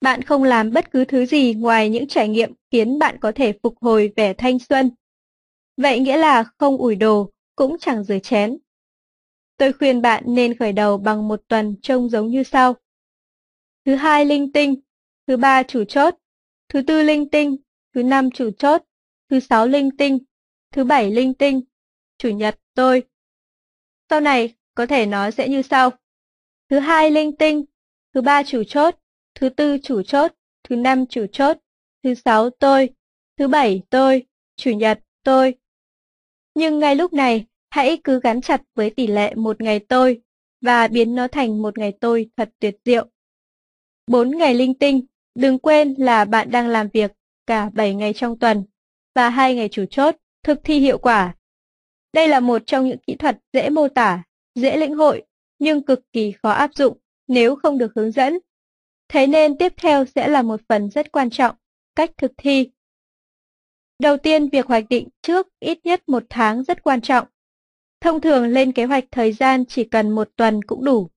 bạn không làm bất cứ thứ gì ngoài những trải nghiệm khiến bạn có thể phục hồi vẻ thanh xuân. Vậy nghĩa là không ủi đồ, cũng chẳng rửa chén. Tôi khuyên bạn nên khởi đầu bằng một tuần trông giống như sau. Thứ hai linh tinh, thứ ba chủ chốt, thứ tư linh tinh, thứ năm chủ chốt, thứ sáu linh tinh, thứ bảy linh tinh, chủ nhật tôi. Sau này có thể nó sẽ như sau. Thứ hai linh tinh, thứ ba chủ chốt, thứ tư chủ chốt, thứ năm chủ chốt, thứ sáu tôi, thứ bảy tôi, chủ nhật tôi. Nhưng ngay lúc này, hãy cứ gắn chặt với tỷ lệ một ngày tôi và biến nó thành một ngày tôi thật tuyệt diệu. Bốn ngày linh tinh, đừng quên là bạn đang làm việc cả 7 ngày trong tuần và hai ngày chủ chốt, thực thi hiệu quả. Đây là một trong những kỹ thuật dễ mô tả, dễ lĩnh hội, nhưng cực kỳ khó áp dụng nếu không được hướng dẫn. Thế nên tiếp theo sẽ là một phần rất quan trọng, cách thực thi. Đầu tiên, việc hoạch định trước ít nhất một tháng rất quan trọng. Thông thường lên kế hoạch thời gian chỉ cần một tuần cũng đủ.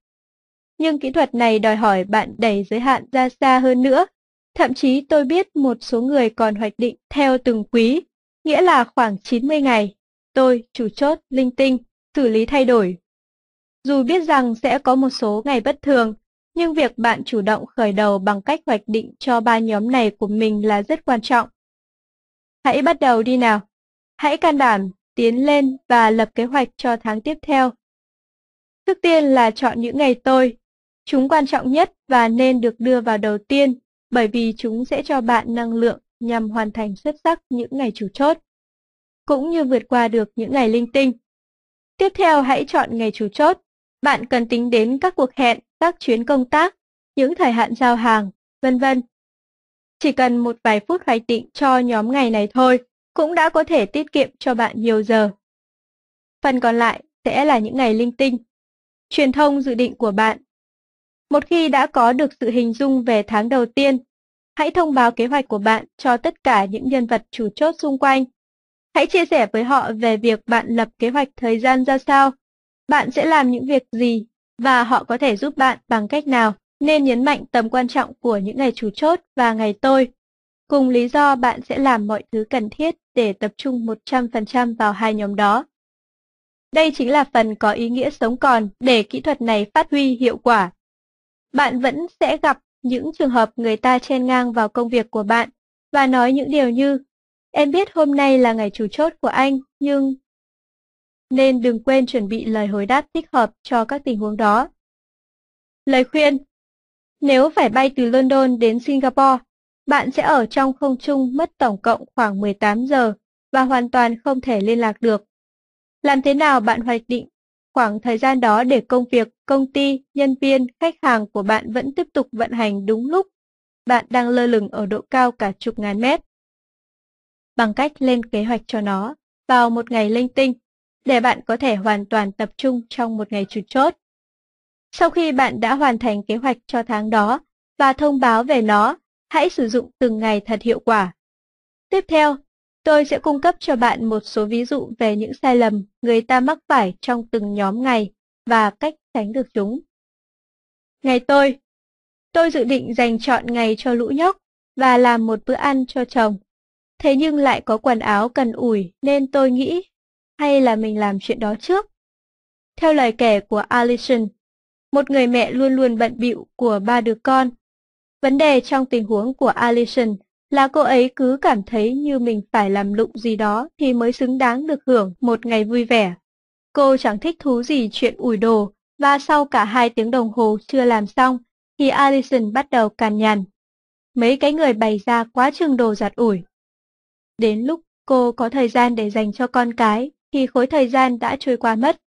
Nhưng kỹ thuật này đòi hỏi bạn đẩy giới hạn ra xa hơn nữa. Thậm chí tôi biết một số người còn hoạch định theo từng quý, nghĩa là khoảng 90 ngày. Tôi, chủ chốt, linh tinh, xử lý thay đổi. Dù biết rằng sẽ có một số ngày bất thường, nhưng việc bạn chủ động khởi đầu bằng cách hoạch định cho ba nhóm này của mình là rất quan trọng. Hãy bắt đầu đi nào. Hãy can đảm, tiến lên và lập kế hoạch cho tháng tiếp theo. Trước tiên là chọn những ngày tôi. Chúng quan trọng nhất và nên được đưa vào đầu tiên bởi vì chúng sẽ cho bạn năng lượng nhằm hoàn thành xuất sắc những ngày chủ chốt, cũng như vượt qua được những ngày linh tinh. Tiếp theo hãy chọn ngày chủ chốt. Bạn cần tính đến các cuộc hẹn, các chuyến công tác, những thời hạn giao hàng, vân vân. Chỉ cần một vài phút hoạch định cho nhóm ngày này thôi, cũng đã có thể tiết kiệm cho bạn nhiều giờ. Phần còn lại sẽ là những ngày linh tinh. Truyền thông dự định của bạn. Một khi đã có được sự hình dung về tháng đầu tiên, hãy thông báo kế hoạch của bạn cho tất cả những nhân vật chủ chốt xung quanh. Hãy chia sẻ với họ về việc bạn lập kế hoạch thời gian ra sao, bạn sẽ làm những việc gì và họ có thể giúp bạn bằng cách nào. Nên nhấn mạnh tầm quan trọng của những ngày chủ chốt và ngày tôi. Cùng lý do bạn sẽ làm mọi thứ cần thiết để tập trung 100% vào hai nhóm đó. Đây chính là phần có ý nghĩa sống còn để kỹ thuật này phát huy hiệu quả. Bạn vẫn sẽ gặp những trường hợp người ta chen ngang vào công việc của bạn và nói những điều như Em biết hôm nay là ngày chủ chốt của anh, nhưng... Nên đừng quên chuẩn bị lời hồi đáp thích hợp cho các tình huống đó. Lời khuyên Nếu phải bay từ London đến Singapore, bạn sẽ ở trong không trung mất tổng cộng khoảng 18 giờ và hoàn toàn không thể liên lạc được. Làm thế nào bạn hoạch định khoảng thời gian đó để công việc, công ty, nhân viên, khách hàng của bạn vẫn tiếp tục vận hành đúng lúc bạn đang lơ lửng ở độ cao cả chục ngàn mét. Bằng cách lên kế hoạch cho nó vào một ngày linh tinh, để bạn có thể hoàn toàn tập trung trong một ngày chủ chốt. Sau khi bạn đã hoàn thành kế hoạch cho tháng đó và thông báo về nó, hãy sử dụng từng ngày thật hiệu quả. Tiếp theo, tôi sẽ cung cấp cho bạn một số ví dụ về những sai lầm người ta mắc phải trong từng nhóm ngày và cách tránh được chúng. Ngày tôi Tôi dự định dành chọn ngày cho lũ nhóc và làm một bữa ăn cho chồng. Thế nhưng lại có quần áo cần ủi nên tôi nghĩ hay là mình làm chuyện đó trước. Theo lời kể của Alison, một người mẹ luôn luôn bận bịu của ba đứa con. Vấn đề trong tình huống của Alison là cô ấy cứ cảm thấy như mình phải làm lụng gì đó thì mới xứng đáng được hưởng một ngày vui vẻ. Cô chẳng thích thú gì chuyện ủi đồ, và sau cả hai tiếng đồng hồ chưa làm xong, thì Alison bắt đầu càn nhằn. Mấy cái người bày ra quá chừng đồ giặt ủi. Đến lúc cô có thời gian để dành cho con cái, thì khối thời gian đã trôi qua mất.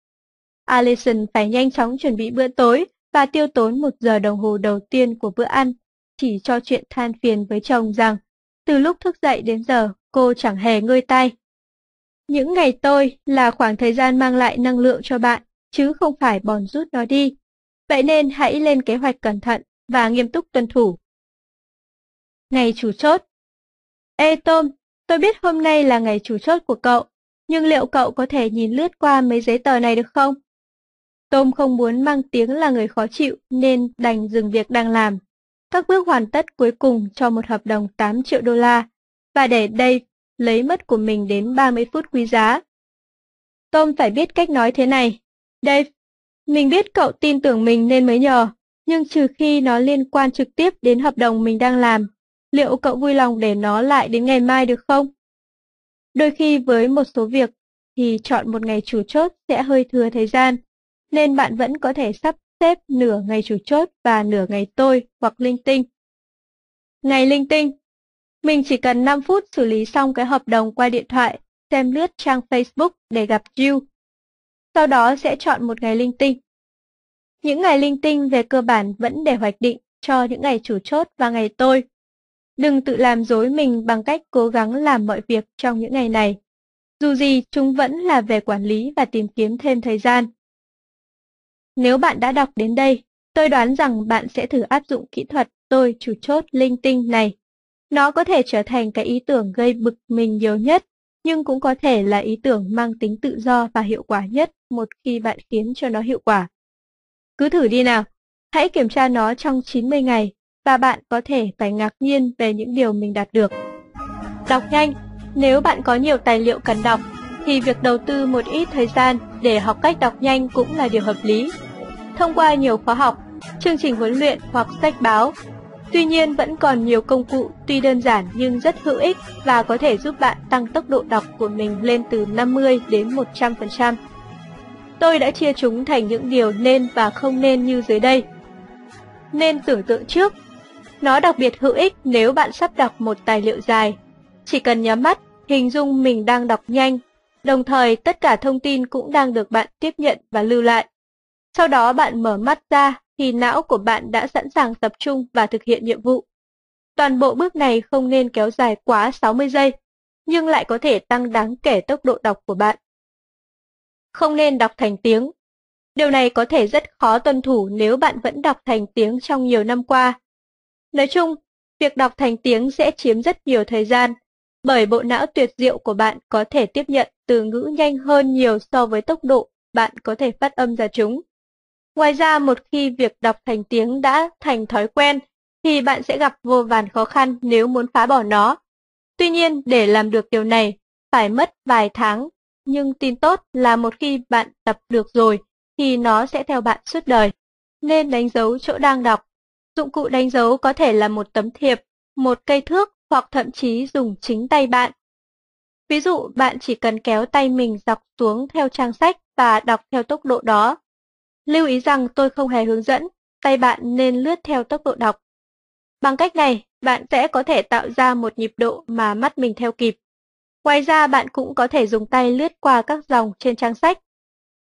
Allison phải nhanh chóng chuẩn bị bữa tối và tiêu tốn một giờ đồng hồ đầu tiên của bữa ăn, chỉ cho chuyện than phiền với chồng rằng, từ lúc thức dậy đến giờ, cô chẳng hề ngơi tay. Những ngày tôi là khoảng thời gian mang lại năng lượng cho bạn, chứ không phải bòn rút nó đi. Vậy nên hãy lên kế hoạch cẩn thận và nghiêm túc tuân thủ. Ngày chủ chốt Ê Tôm, tôi biết hôm nay là ngày chủ chốt của cậu, nhưng liệu cậu có thể nhìn lướt qua mấy giấy tờ này được không? Tom không muốn mang tiếng là người khó chịu nên đành dừng việc đang làm. Các bước hoàn tất cuối cùng cho một hợp đồng 8 triệu đô la và để đây lấy mất của mình đến 30 phút quý giá. Tom phải biết cách nói thế này. Dave, mình biết cậu tin tưởng mình nên mới nhờ, nhưng trừ khi nó liên quan trực tiếp đến hợp đồng mình đang làm, liệu cậu vui lòng để nó lại đến ngày mai được không? Đôi khi với một số việc thì chọn một ngày chủ chốt sẽ hơi thừa thời gian, nên bạn vẫn có thể sắp xếp nửa ngày chủ chốt và nửa ngày tôi hoặc linh tinh. Ngày linh tinh Mình chỉ cần 5 phút xử lý xong cái hợp đồng qua điện thoại, xem lướt trang Facebook để gặp Jill. Sau đó sẽ chọn một ngày linh tinh. Những ngày linh tinh về cơ bản vẫn để hoạch định cho những ngày chủ chốt và ngày tôi. Đừng tự làm dối mình bằng cách cố gắng làm mọi việc trong những ngày này. Dù gì, chúng vẫn là về quản lý và tìm kiếm thêm thời gian. Nếu bạn đã đọc đến đây, tôi đoán rằng bạn sẽ thử áp dụng kỹ thuật tôi chủ chốt linh tinh này. Nó có thể trở thành cái ý tưởng gây bực mình nhiều nhất, nhưng cũng có thể là ý tưởng mang tính tự do và hiệu quả nhất một khi bạn khiến cho nó hiệu quả. Cứ thử đi nào, hãy kiểm tra nó trong 90 ngày và bạn có thể phải ngạc nhiên về những điều mình đạt được. Đọc nhanh, nếu bạn có nhiều tài liệu cần đọc, thì việc đầu tư một ít thời gian để học cách đọc nhanh cũng là điều hợp lý. Thông qua nhiều khóa học, chương trình huấn luyện hoặc sách báo, tuy nhiên vẫn còn nhiều công cụ tuy đơn giản nhưng rất hữu ích và có thể giúp bạn tăng tốc độ đọc của mình lên từ 50 đến 100%. Tôi đã chia chúng thành những điều nên và không nên như dưới đây. Nên tưởng tượng trước. Nó đặc biệt hữu ích nếu bạn sắp đọc một tài liệu dài. Chỉ cần nhắm mắt, hình dung mình đang đọc nhanh Đồng thời tất cả thông tin cũng đang được bạn tiếp nhận và lưu lại. Sau đó bạn mở mắt ra thì não của bạn đã sẵn sàng tập trung và thực hiện nhiệm vụ. Toàn bộ bước này không nên kéo dài quá 60 giây, nhưng lại có thể tăng đáng kể tốc độ đọc của bạn. Không nên đọc thành tiếng. Điều này có thể rất khó tuân thủ nếu bạn vẫn đọc thành tiếng trong nhiều năm qua. Nói chung, việc đọc thành tiếng sẽ chiếm rất nhiều thời gian, bởi bộ não tuyệt diệu của bạn có thể tiếp nhận từ ngữ nhanh hơn nhiều so với tốc độ bạn có thể phát âm ra chúng. Ngoài ra một khi việc đọc thành tiếng đã thành thói quen, thì bạn sẽ gặp vô vàn khó khăn nếu muốn phá bỏ nó. Tuy nhiên, để làm được điều này, phải mất vài tháng, nhưng tin tốt là một khi bạn tập được rồi, thì nó sẽ theo bạn suốt đời. Nên đánh dấu chỗ đang đọc. Dụng cụ đánh dấu có thể là một tấm thiệp, một cây thước hoặc thậm chí dùng chính tay bạn. Ví dụ bạn chỉ cần kéo tay mình dọc xuống theo trang sách và đọc theo tốc độ đó. Lưu ý rằng tôi không hề hướng dẫn, tay bạn nên lướt theo tốc độ đọc. Bằng cách này, bạn sẽ có thể tạo ra một nhịp độ mà mắt mình theo kịp. Ngoài ra bạn cũng có thể dùng tay lướt qua các dòng trên trang sách.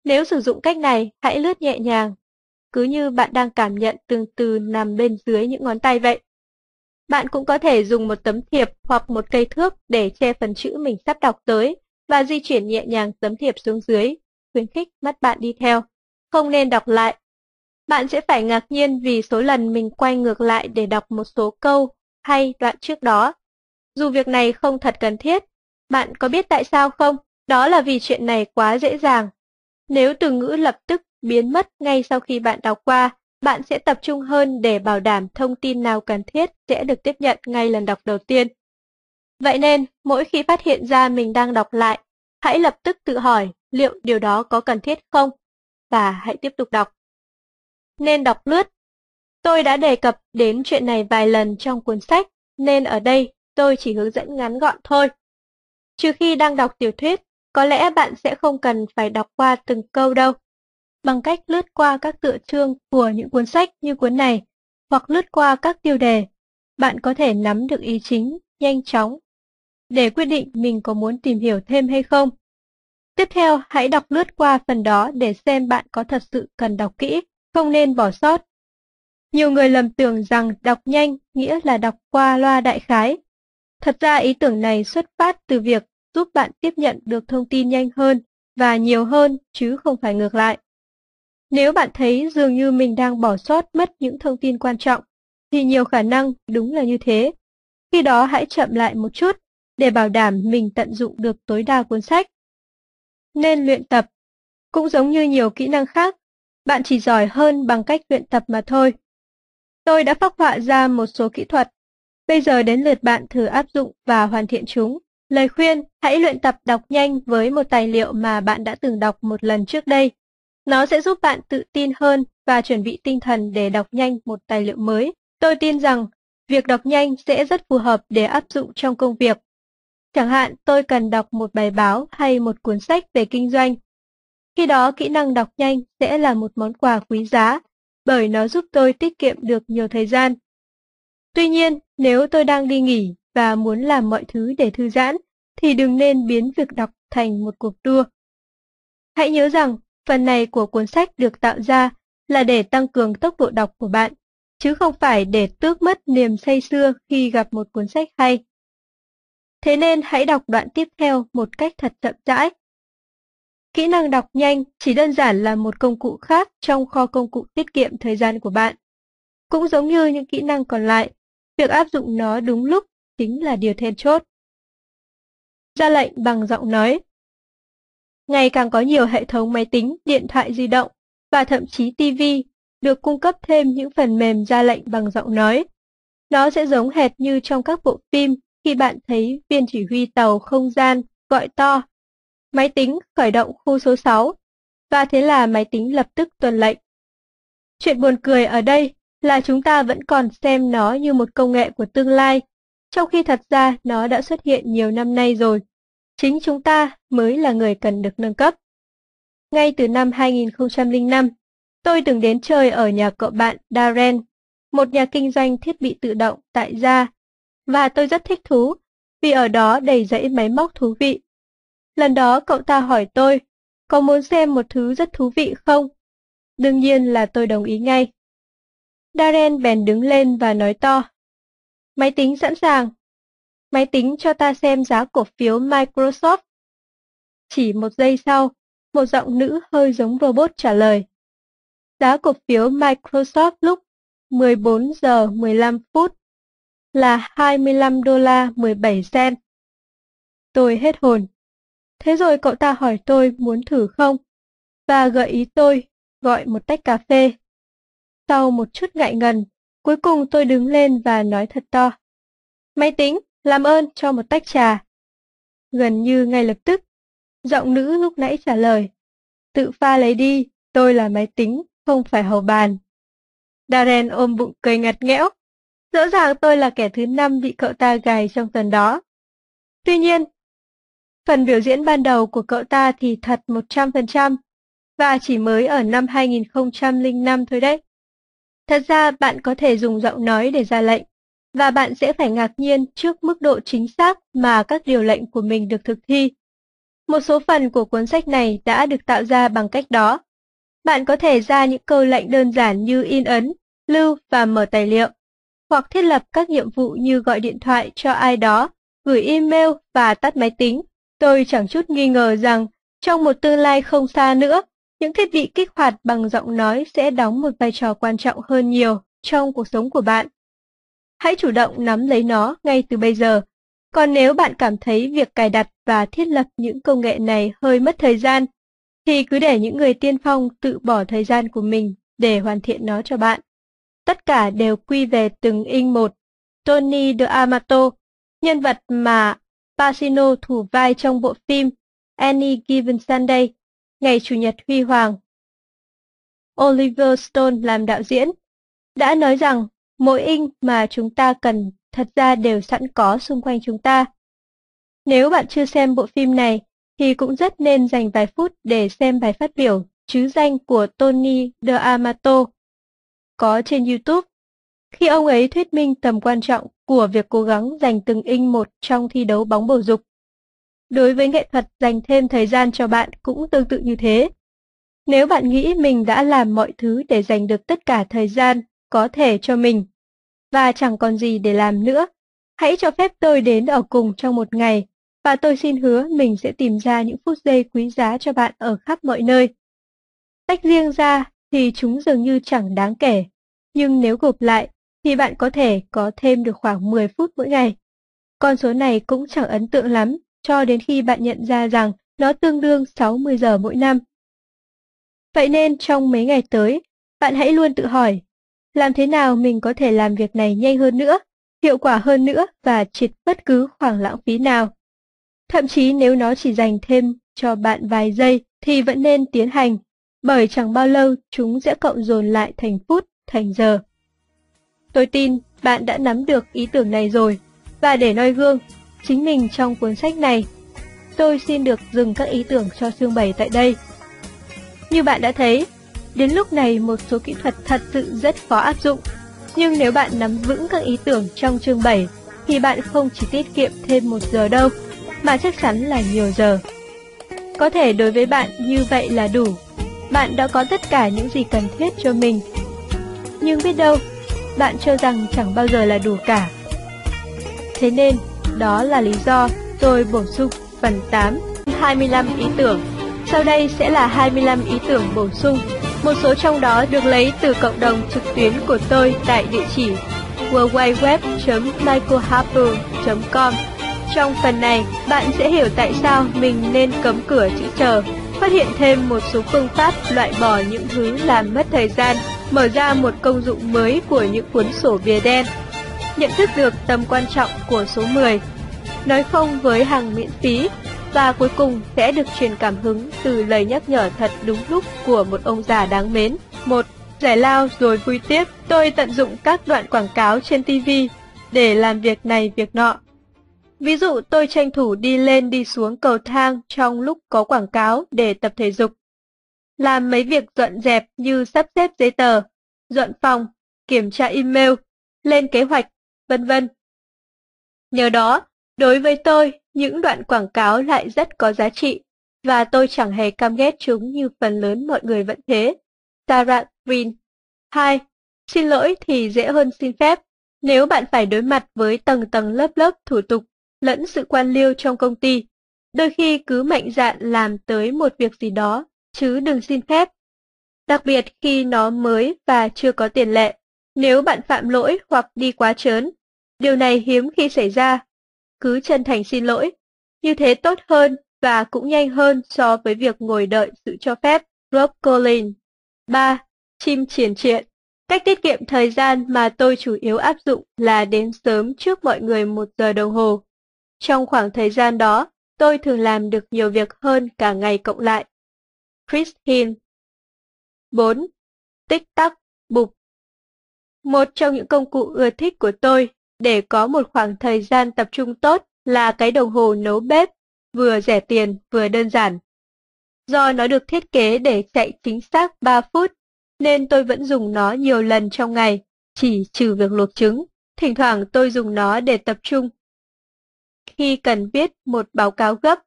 Nếu sử dụng cách này, hãy lướt nhẹ nhàng, cứ như bạn đang cảm nhận từng từ nằm bên dưới những ngón tay vậy. Bạn cũng có thể dùng một tấm thiệp hoặc một cây thước để che phần chữ mình sắp đọc tới và di chuyển nhẹ nhàng tấm thiệp xuống dưới, khuyến khích mắt bạn đi theo. Không nên đọc lại. Bạn sẽ phải ngạc nhiên vì số lần mình quay ngược lại để đọc một số câu hay đoạn trước đó. Dù việc này không thật cần thiết, bạn có biết tại sao không? Đó là vì chuyện này quá dễ dàng. Nếu từ ngữ lập tức biến mất ngay sau khi bạn đọc qua, bạn sẽ tập trung hơn để bảo đảm thông tin nào cần thiết sẽ được tiếp nhận ngay lần đọc đầu tiên. Vậy nên, mỗi khi phát hiện ra mình đang đọc lại, hãy lập tức tự hỏi liệu điều đó có cần thiết không, và hãy tiếp tục đọc. Nên đọc lướt. Tôi đã đề cập đến chuyện này vài lần trong cuốn sách, nên ở đây tôi chỉ hướng dẫn ngắn gọn thôi. Trừ khi đang đọc tiểu thuyết, có lẽ bạn sẽ không cần phải đọc qua từng câu đâu. Bằng cách lướt qua các tựa chương của những cuốn sách như cuốn này, hoặc lướt qua các tiêu đề, bạn có thể nắm được ý chính nhanh chóng để quyết định mình có muốn tìm hiểu thêm hay không. Tiếp theo, hãy đọc lướt qua phần đó để xem bạn có thật sự cần đọc kỹ, không nên bỏ sót. Nhiều người lầm tưởng rằng đọc nhanh nghĩa là đọc qua loa đại khái. Thật ra ý tưởng này xuất phát từ việc giúp bạn tiếp nhận được thông tin nhanh hơn và nhiều hơn chứ không phải ngược lại. Nếu bạn thấy dường như mình đang bỏ sót mất những thông tin quan trọng, thì nhiều khả năng đúng là như thế. Khi đó hãy chậm lại một chút để bảo đảm mình tận dụng được tối đa cuốn sách. Nên luyện tập. Cũng giống như nhiều kỹ năng khác, bạn chỉ giỏi hơn bằng cách luyện tập mà thôi. Tôi đã phác họa ra một số kỹ thuật. Bây giờ đến lượt bạn thử áp dụng và hoàn thiện chúng. Lời khuyên, hãy luyện tập đọc nhanh với một tài liệu mà bạn đã từng đọc một lần trước đây. Nó sẽ giúp bạn tự tin hơn và chuẩn bị tinh thần để đọc nhanh một tài liệu mới. Tôi tin rằng việc đọc nhanh sẽ rất phù hợp để áp dụng trong công việc. Chẳng hạn tôi cần đọc một bài báo hay một cuốn sách về kinh doanh. Khi đó kỹ năng đọc nhanh sẽ là một món quà quý giá bởi nó giúp tôi tiết kiệm được nhiều thời gian. Tuy nhiên, nếu tôi đang đi nghỉ và muốn làm mọi thứ để thư giãn, thì đừng nên biến việc đọc thành một cuộc đua. Hãy nhớ rằng, phần này của cuốn sách được tạo ra là để tăng cường tốc độ đọc của bạn, chứ không phải để tước mất niềm say sưa khi gặp một cuốn sách hay. Thế nên hãy đọc đoạn tiếp theo một cách thật chậm rãi. Kỹ năng đọc nhanh chỉ đơn giản là một công cụ khác trong kho công cụ tiết kiệm thời gian của bạn. Cũng giống như những kỹ năng còn lại, việc áp dụng nó đúng lúc chính là điều then chốt. Ra lệnh bằng giọng nói Ngày càng có nhiều hệ thống máy tính, điện thoại di động và thậm chí TV được cung cấp thêm những phần mềm ra lệnh bằng giọng nói. Nó sẽ giống hệt như trong các bộ phim khi bạn thấy viên chỉ huy tàu không gian gọi to Máy tính khởi động khu số 6 và thế là máy tính lập tức tuần lệnh. Chuyện buồn cười ở đây là chúng ta vẫn còn xem nó như một công nghệ của tương lai, trong khi thật ra nó đã xuất hiện nhiều năm nay rồi. Chính chúng ta mới là người cần được nâng cấp. Ngay từ năm 2005, tôi từng đến chơi ở nhà cậu bạn Darren, một nhà kinh doanh thiết bị tự động tại gia, và tôi rất thích thú vì ở đó đầy dãy máy móc thú vị. Lần đó cậu ta hỏi tôi, có muốn xem một thứ rất thú vị không? Đương nhiên là tôi đồng ý ngay. Darren bèn đứng lên và nói to. Máy tính sẵn sàng. Máy tính cho ta xem giá cổ phiếu Microsoft. Chỉ một giây sau, một giọng nữ hơi giống robot trả lời. Giá cổ phiếu Microsoft lúc 14 giờ 15 phút là 25 đô la 17 cent. Tôi hết hồn. Thế rồi cậu ta hỏi tôi muốn thử không? Và gợi ý tôi gọi một tách cà phê. Sau một chút ngại ngần, cuối cùng tôi đứng lên và nói thật to. Máy tính, làm ơn cho một tách trà. Gần như ngay lập tức, giọng nữ lúc nãy trả lời. Tự pha lấy đi, tôi là máy tính, không phải hầu bàn. Darren ôm bụng cười ngặt nghẽo. Rõ ràng tôi là kẻ thứ năm bị cậu ta gài trong tuần đó. Tuy nhiên, phần biểu diễn ban đầu của cậu ta thì thật 100%, và chỉ mới ở năm 2005 thôi đấy. Thật ra bạn có thể dùng giọng nói để ra lệnh, và bạn sẽ phải ngạc nhiên trước mức độ chính xác mà các điều lệnh của mình được thực thi. Một số phần của cuốn sách này đã được tạo ra bằng cách đó. Bạn có thể ra những câu lệnh đơn giản như in ấn, lưu và mở tài liệu, hoặc thiết lập các nhiệm vụ như gọi điện thoại cho ai đó, gửi email và tắt máy tính. Tôi chẳng chút nghi ngờ rằng trong một tương lai không xa nữa, những thiết bị kích hoạt bằng giọng nói sẽ đóng một vai trò quan trọng hơn nhiều trong cuộc sống của bạn. Hãy chủ động nắm lấy nó ngay từ bây giờ. Còn nếu bạn cảm thấy việc cài đặt và thiết lập những công nghệ này hơi mất thời gian, thì cứ để những người tiên phong tự bỏ thời gian của mình để hoàn thiện nó cho bạn. Tất cả đều quy về từng in một. Tony de Amato, nhân vật mà Pacino thủ vai trong bộ phim Any Given Sunday, Ngày Chủ nhật Huy Hoàng. Oliver Stone làm đạo diễn, đã nói rằng mỗi in mà chúng ta cần thật ra đều sẵn có xung quanh chúng ta. Nếu bạn chưa xem bộ phim này, thì cũng rất nên dành vài phút để xem bài phát biểu chứ danh của Tony D'Amato có trên YouTube. Khi ông ấy thuyết minh tầm quan trọng của việc cố gắng dành từng inch một trong thi đấu bóng bầu dục. Đối với nghệ thuật dành thêm thời gian cho bạn cũng tương tự như thế. Nếu bạn nghĩ mình đã làm mọi thứ để dành được tất cả thời gian có thể cho mình, và chẳng còn gì để làm nữa, hãy cho phép tôi đến ở cùng trong một ngày, và tôi xin hứa mình sẽ tìm ra những phút giây quý giá cho bạn ở khắp mọi nơi. Tách riêng ra thì chúng dường như chẳng đáng kể, nhưng nếu gộp lại thì bạn có thể có thêm được khoảng 10 phút mỗi ngày. Con số này cũng chẳng ấn tượng lắm cho đến khi bạn nhận ra rằng nó tương đương 60 giờ mỗi năm. Vậy nên trong mấy ngày tới, bạn hãy luôn tự hỏi, làm thế nào mình có thể làm việc này nhanh hơn nữa, hiệu quả hơn nữa và triệt bất cứ khoảng lãng phí nào. Thậm chí nếu nó chỉ dành thêm cho bạn vài giây thì vẫn nên tiến hành, bởi chẳng bao lâu chúng sẽ cộng dồn lại thành phút, thành giờ. Tôi tin bạn đã nắm được ý tưởng này rồi, và để noi gương, chính mình trong cuốn sách này, tôi xin được dừng các ý tưởng cho chương 7 tại đây. Như bạn đã thấy, đến lúc này một số kỹ thuật thật sự rất khó áp dụng, nhưng nếu bạn nắm vững các ý tưởng trong chương 7, thì bạn không chỉ tiết kiệm thêm một giờ đâu, mà chắc chắn là nhiều giờ. Có thể đối với bạn như vậy là đủ, bạn đã có tất cả những gì cần thiết cho mình. Nhưng biết đâu, bạn cho rằng chẳng bao giờ là đủ cả. Thế nên, đó là lý do tôi bổ sung phần 8, 25 ý tưởng. Sau đây sẽ là 25 ý tưởng bổ sung. Một số trong đó được lấy từ cộng đồng trực tuyến của tôi tại địa chỉ www.michaelharper.com. Trong phần này, bạn sẽ hiểu tại sao mình nên cấm cửa chữ chờ, phát hiện thêm một số phương pháp loại bỏ những thứ làm mất thời gian mở ra một công dụng mới của những cuốn sổ bìa đen. Nhận thức được tầm quan trọng của số 10, nói không với hàng miễn phí, và cuối cùng sẽ được truyền cảm hứng từ lời nhắc nhở thật đúng lúc của một ông già đáng mến. Một, giải lao rồi vui tiếp. Tôi tận dụng các đoạn quảng cáo trên TV để làm việc này việc nọ. Ví dụ tôi tranh thủ đi lên đi xuống cầu thang trong lúc có quảng cáo để tập thể dục làm mấy việc dọn dẹp như sắp xếp giấy tờ, dọn phòng, kiểm tra email, lên kế hoạch, vân vân. Nhờ đó, đối với tôi, những đoạn quảng cáo lại rất có giá trị, và tôi chẳng hề căm ghét chúng như phần lớn mọi người vẫn thế. Sarah Green 2. Xin lỗi thì dễ hơn xin phép. Nếu bạn phải đối mặt với tầng tầng lớp lớp thủ tục lẫn sự quan liêu trong công ty, đôi khi cứ mạnh dạn làm tới một việc gì đó chứ đừng xin phép. Đặc biệt khi nó mới và chưa có tiền lệ, nếu bạn phạm lỗi hoặc đi quá trớn, điều này hiếm khi xảy ra. Cứ chân thành xin lỗi, như thế tốt hơn và cũng nhanh hơn so với việc ngồi đợi sự cho phép. Rob Collins 3. Chim triển triện Cách tiết kiệm thời gian mà tôi chủ yếu áp dụng là đến sớm trước mọi người một giờ đồng hồ. Trong khoảng thời gian đó, tôi thường làm được nhiều việc hơn cả ngày cộng lại. Chris Hill 4. Tích tắc, bục Một trong những công cụ ưa thích của tôi để có một khoảng thời gian tập trung tốt là cái đồng hồ nấu bếp, vừa rẻ tiền vừa đơn giản. Do nó được thiết kế để chạy chính xác 3 phút, nên tôi vẫn dùng nó nhiều lần trong ngày, chỉ trừ việc luộc trứng. Thỉnh thoảng tôi dùng nó để tập trung. Khi cần viết một báo cáo gấp,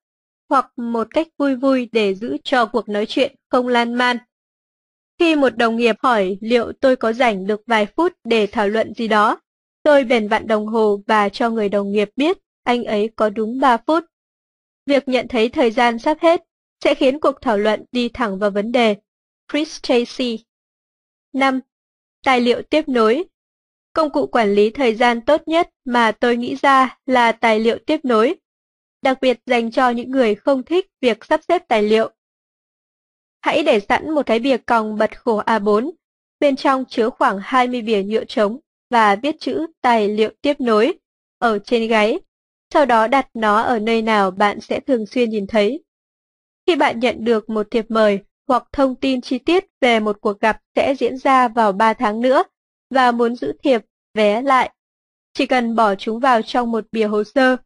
hoặc một cách vui vui để giữ cho cuộc nói chuyện không lan man. Khi một đồng nghiệp hỏi liệu tôi có rảnh được vài phút để thảo luận gì đó, tôi bèn vặn đồng hồ và cho người đồng nghiệp biết anh ấy có đúng 3 phút. Việc nhận thấy thời gian sắp hết sẽ khiến cuộc thảo luận đi thẳng vào vấn đề. Chris Tracy 5. Tài liệu tiếp nối Công cụ quản lý thời gian tốt nhất mà tôi nghĩ ra là tài liệu tiếp nối đặc biệt dành cho những người không thích việc sắp xếp tài liệu. Hãy để sẵn một cái bìa còng bật khổ A4, bên trong chứa khoảng 20 bìa nhựa trống và viết chữ tài liệu tiếp nối ở trên gáy, sau đó đặt nó ở nơi nào bạn sẽ thường xuyên nhìn thấy. Khi bạn nhận được một thiệp mời hoặc thông tin chi tiết về một cuộc gặp sẽ diễn ra vào 3 tháng nữa và muốn giữ thiệp, vé lại, Chỉ cần bỏ chúng vào trong một bìa hồ sơ.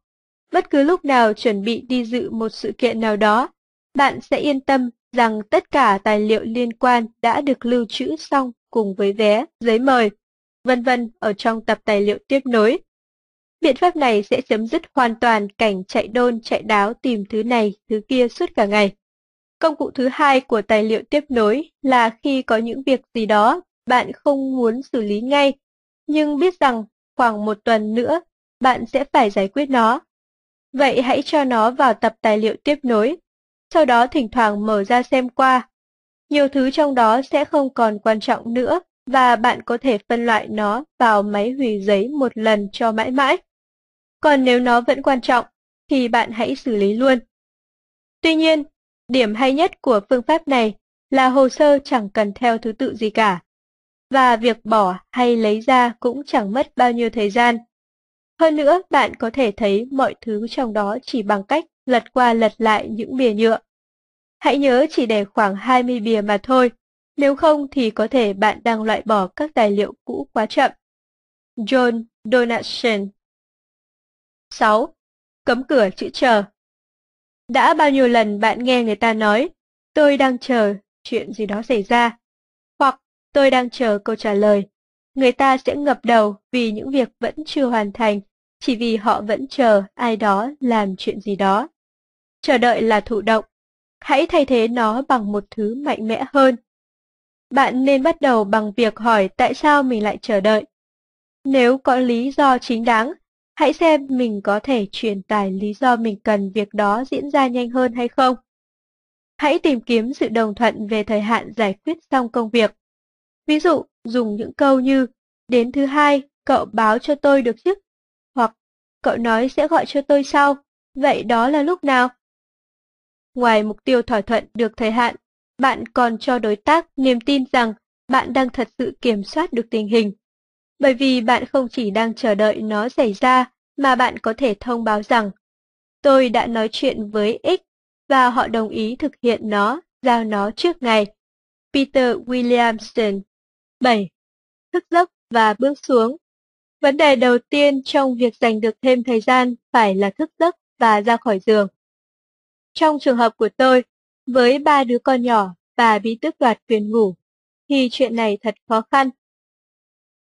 Bất cứ lúc nào chuẩn bị đi dự một sự kiện nào đó, bạn sẽ yên tâm rằng tất cả tài liệu liên quan đã được lưu trữ xong cùng với vé, giấy mời, vân vân ở trong tập tài liệu tiếp nối. Biện pháp này sẽ chấm dứt hoàn toàn cảnh chạy đôn chạy đáo tìm thứ này, thứ kia suốt cả ngày. Công cụ thứ hai của tài liệu tiếp nối là khi có những việc gì đó bạn không muốn xử lý ngay, nhưng biết rằng khoảng một tuần nữa bạn sẽ phải giải quyết nó. Vậy hãy cho nó vào tập tài liệu tiếp nối, sau đó thỉnh thoảng mở ra xem qua. Nhiều thứ trong đó sẽ không còn quan trọng nữa và bạn có thể phân loại nó vào máy hủy giấy một lần cho mãi mãi. Còn nếu nó vẫn quan trọng, thì bạn hãy xử lý luôn. Tuy nhiên, điểm hay nhất của phương pháp này là hồ sơ chẳng cần theo thứ tự gì cả. Và việc bỏ hay lấy ra cũng chẳng mất bao nhiêu thời gian. Hơn nữa, bạn có thể thấy mọi thứ trong đó chỉ bằng cách lật qua lật lại những bìa nhựa. Hãy nhớ chỉ để khoảng 20 bìa mà thôi, nếu không thì có thể bạn đang loại bỏ các tài liệu cũ quá chậm. John Donaldson 6. Cấm cửa chữ chờ Đã bao nhiêu lần bạn nghe người ta nói, tôi đang chờ chuyện gì đó xảy ra, hoặc tôi đang chờ câu trả lời. Người ta sẽ ngập đầu vì những việc vẫn chưa hoàn thành, chỉ vì họ vẫn chờ ai đó làm chuyện gì đó. Chờ đợi là thụ động. Hãy thay thế nó bằng một thứ mạnh mẽ hơn. Bạn nên bắt đầu bằng việc hỏi tại sao mình lại chờ đợi. Nếu có lý do chính đáng, Hãy xem mình có thể truyền tải lý do mình cần việc đó diễn ra nhanh hơn hay không. Hãy tìm kiếm sự đồng thuận về thời hạn giải quyết xong công việc. Ví dụ, dùng những câu như Đến thứ hai, cậu báo cho tôi được chứ? Hoặc cậu nói sẽ gọi cho tôi sau, vậy đó là lúc nào? Ngoài mục tiêu thỏa thuận được thời hạn, bạn còn cho đối tác niềm tin rằng bạn đang thật sự kiểm soát được tình hình bởi vì bạn không chỉ đang chờ đợi nó xảy ra, mà bạn có thể thông báo rằng tôi đã nói chuyện với X và họ đồng ý thực hiện nó, giao nó trước ngày. Peter Williamson 7. Thức giấc và bước xuống Vấn đề đầu tiên trong việc giành được thêm thời gian phải là thức giấc và ra khỏi giường. Trong trường hợp của tôi, với ba đứa con nhỏ và bị tước đoạt quyền ngủ, thì chuyện này thật khó khăn.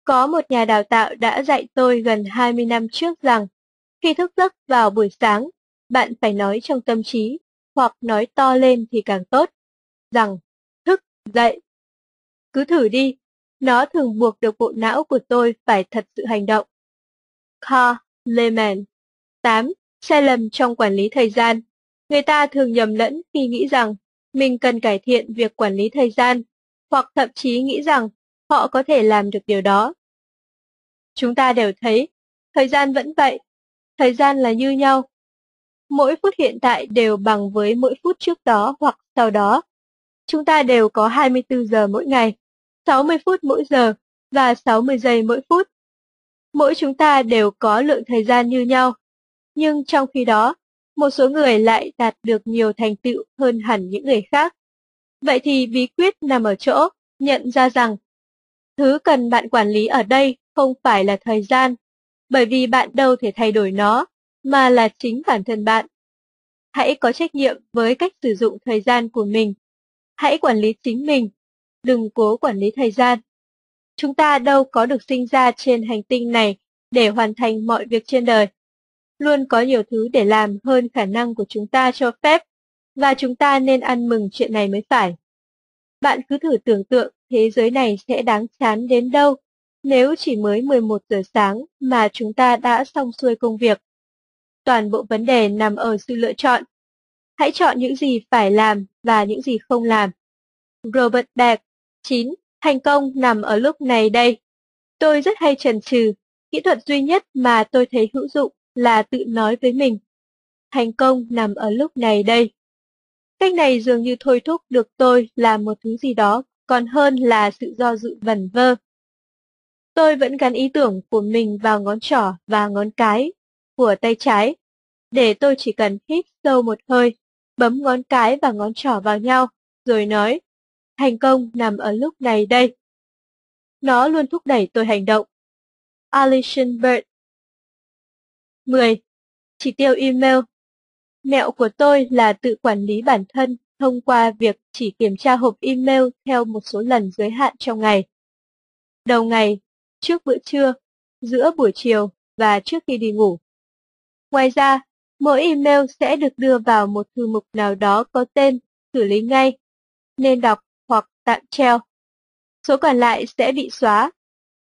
Có một nhà đào tạo đã dạy tôi gần 20 năm trước rằng, khi thức giấc vào buổi sáng, bạn phải nói trong tâm trí, hoặc nói to lên thì càng tốt, rằng, thức, dậy. Cứ thử đi, nó thường buộc được bộ não của tôi phải thật sự hành động. Carl Lehman 8. Sai lầm trong quản lý thời gian Người ta thường nhầm lẫn khi nghĩ rằng mình cần cải thiện việc quản lý thời gian, hoặc thậm chí nghĩ rằng họ có thể làm được điều đó. Chúng ta đều thấy, thời gian vẫn vậy, thời gian là như nhau. Mỗi phút hiện tại đều bằng với mỗi phút trước đó hoặc sau đó. Chúng ta đều có 24 giờ mỗi ngày, 60 phút mỗi giờ và 60 giây mỗi phút. Mỗi chúng ta đều có lượng thời gian như nhau. Nhưng trong khi đó, một số người lại đạt được nhiều thành tựu hơn hẳn những người khác. Vậy thì bí quyết nằm ở chỗ nhận ra rằng Thứ cần bạn quản lý ở đây không phải là thời gian, bởi vì bạn đâu thể thay đổi nó, mà là chính bản thân bạn. Hãy có trách nhiệm với cách sử dụng thời gian của mình. Hãy quản lý chính mình, đừng cố quản lý thời gian. Chúng ta đâu có được sinh ra trên hành tinh này để hoàn thành mọi việc trên đời. Luôn có nhiều thứ để làm hơn khả năng của chúng ta cho phép, và chúng ta nên ăn mừng chuyện này mới phải. Bạn cứ thử tưởng tượng thế giới này sẽ đáng chán đến đâu nếu chỉ mới 11 giờ sáng mà chúng ta đã xong xuôi công việc. Toàn bộ vấn đề nằm ở sự lựa chọn. Hãy chọn những gì phải làm và những gì không làm. Robert Beck 9. Thành công nằm ở lúc này đây. Tôi rất hay chần chừ, kỹ thuật duy nhất mà tôi thấy hữu dụng là tự nói với mình. Thành công nằm ở lúc này đây. Cách này dường như thôi thúc được tôi làm một thứ gì đó còn hơn là sự do dự vẩn vơ. Tôi vẫn gắn ý tưởng của mình vào ngón trỏ và ngón cái của tay trái, để tôi chỉ cần hít sâu một hơi, bấm ngón cái và ngón trỏ vào nhau, rồi nói, thành công nằm ở lúc này đây. Nó luôn thúc đẩy tôi hành động. Alison Bird 10. Chỉ tiêu email Mẹo của tôi là tự quản lý bản thân thông qua việc chỉ kiểm tra hộp email theo một số lần giới hạn trong ngày. Đầu ngày, trước bữa trưa, giữa buổi chiều và trước khi đi ngủ. Ngoài ra, mỗi email sẽ được đưa vào một thư mục nào đó có tên xử lý ngay, nên đọc hoặc tạm treo. Số còn lại sẽ bị xóa.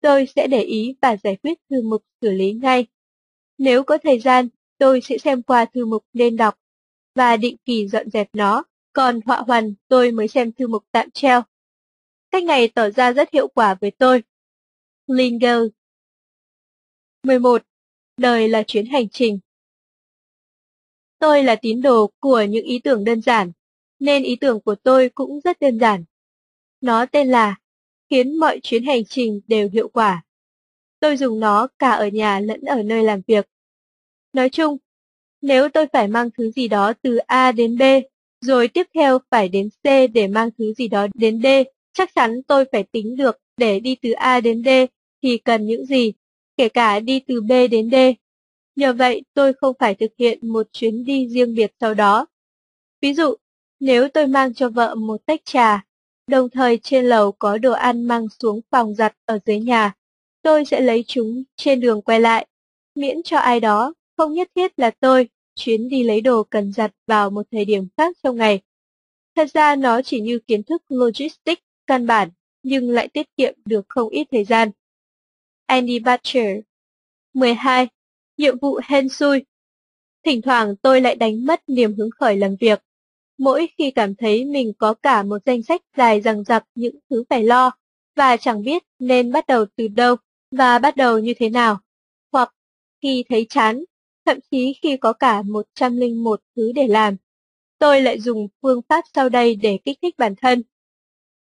Tôi sẽ để ý và giải quyết thư mục xử lý ngay. Nếu có thời gian, tôi sẽ xem qua thư mục nên đọc và định kỳ dọn dẹp nó, còn họa hoàn tôi mới xem thư mục tạm treo. Cách này tỏ ra rất hiệu quả với tôi. Linger 11. Đời là chuyến hành trình Tôi là tín đồ của những ý tưởng đơn giản, nên ý tưởng của tôi cũng rất đơn giản. Nó tên là khiến mọi chuyến hành trình đều hiệu quả. Tôi dùng nó cả ở nhà lẫn ở nơi làm việc. Nói chung, nếu tôi phải mang thứ gì đó từ A đến B, rồi tiếp theo phải đến C để mang thứ gì đó đến D, chắc chắn tôi phải tính được để đi từ A đến D thì cần những gì, kể cả đi từ B đến D. Nhờ vậy tôi không phải thực hiện một chuyến đi riêng biệt sau đó. Ví dụ, nếu tôi mang cho vợ một tách trà, đồng thời trên lầu có đồ ăn mang xuống phòng giặt ở dưới nhà, tôi sẽ lấy chúng trên đường quay lại, miễn cho ai đó, không nhất thiết là tôi, chuyến đi lấy đồ cần giặt vào một thời điểm khác trong ngày. Thật ra nó chỉ như kiến thức logistics căn bản, nhưng lại tiết kiệm được không ít thời gian. Andy Butcher 12. Nhiệm vụ hên xui Thỉnh thoảng tôi lại đánh mất niềm hứng khởi làm việc. Mỗi khi cảm thấy mình có cả một danh sách dài dằng dặc những thứ phải lo, và chẳng biết nên bắt đầu từ đâu và bắt đầu như thế nào. Hoặc khi thấy chán, thậm chí khi có cả 101 thứ để làm. Tôi lại dùng phương pháp sau đây để kích thích bản thân.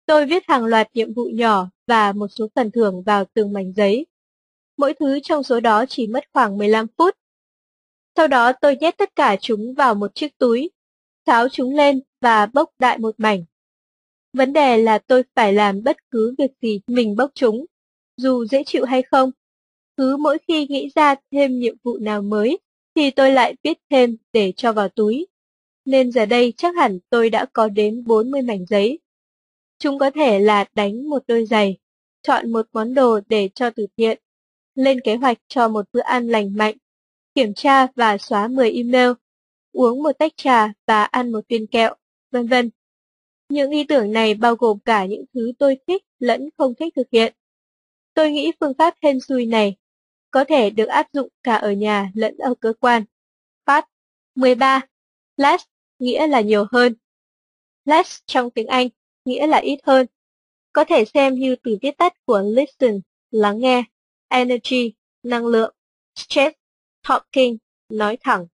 Tôi viết hàng loạt nhiệm vụ nhỏ và một số phần thưởng vào từng mảnh giấy. Mỗi thứ trong số đó chỉ mất khoảng 15 phút. Sau đó tôi nhét tất cả chúng vào một chiếc túi, tháo chúng lên và bốc đại một mảnh. Vấn đề là tôi phải làm bất cứ việc gì mình bốc chúng, dù dễ chịu hay không. Cứ mỗi khi nghĩ ra thêm nhiệm vụ nào mới, thì tôi lại viết thêm để cho vào túi. Nên giờ đây chắc hẳn tôi đã có đến 40 mảnh giấy. Chúng có thể là đánh một đôi giày, chọn một món đồ để cho từ thiện, lên kế hoạch cho một bữa ăn lành mạnh, kiểm tra và xóa 10 email, uống một tách trà và ăn một viên kẹo, vân vân. Những ý tưởng này bao gồm cả những thứ tôi thích lẫn không thích thực hiện. Tôi nghĩ phương pháp hên xui này có thể được áp dụng cả ở nhà lẫn ở cơ quan. Part 13. Less nghĩa là nhiều hơn. Less trong tiếng Anh nghĩa là ít hơn. Có thể xem như từ viết tắt của listen, lắng nghe, energy, năng lượng, stress, talking, nói thẳng,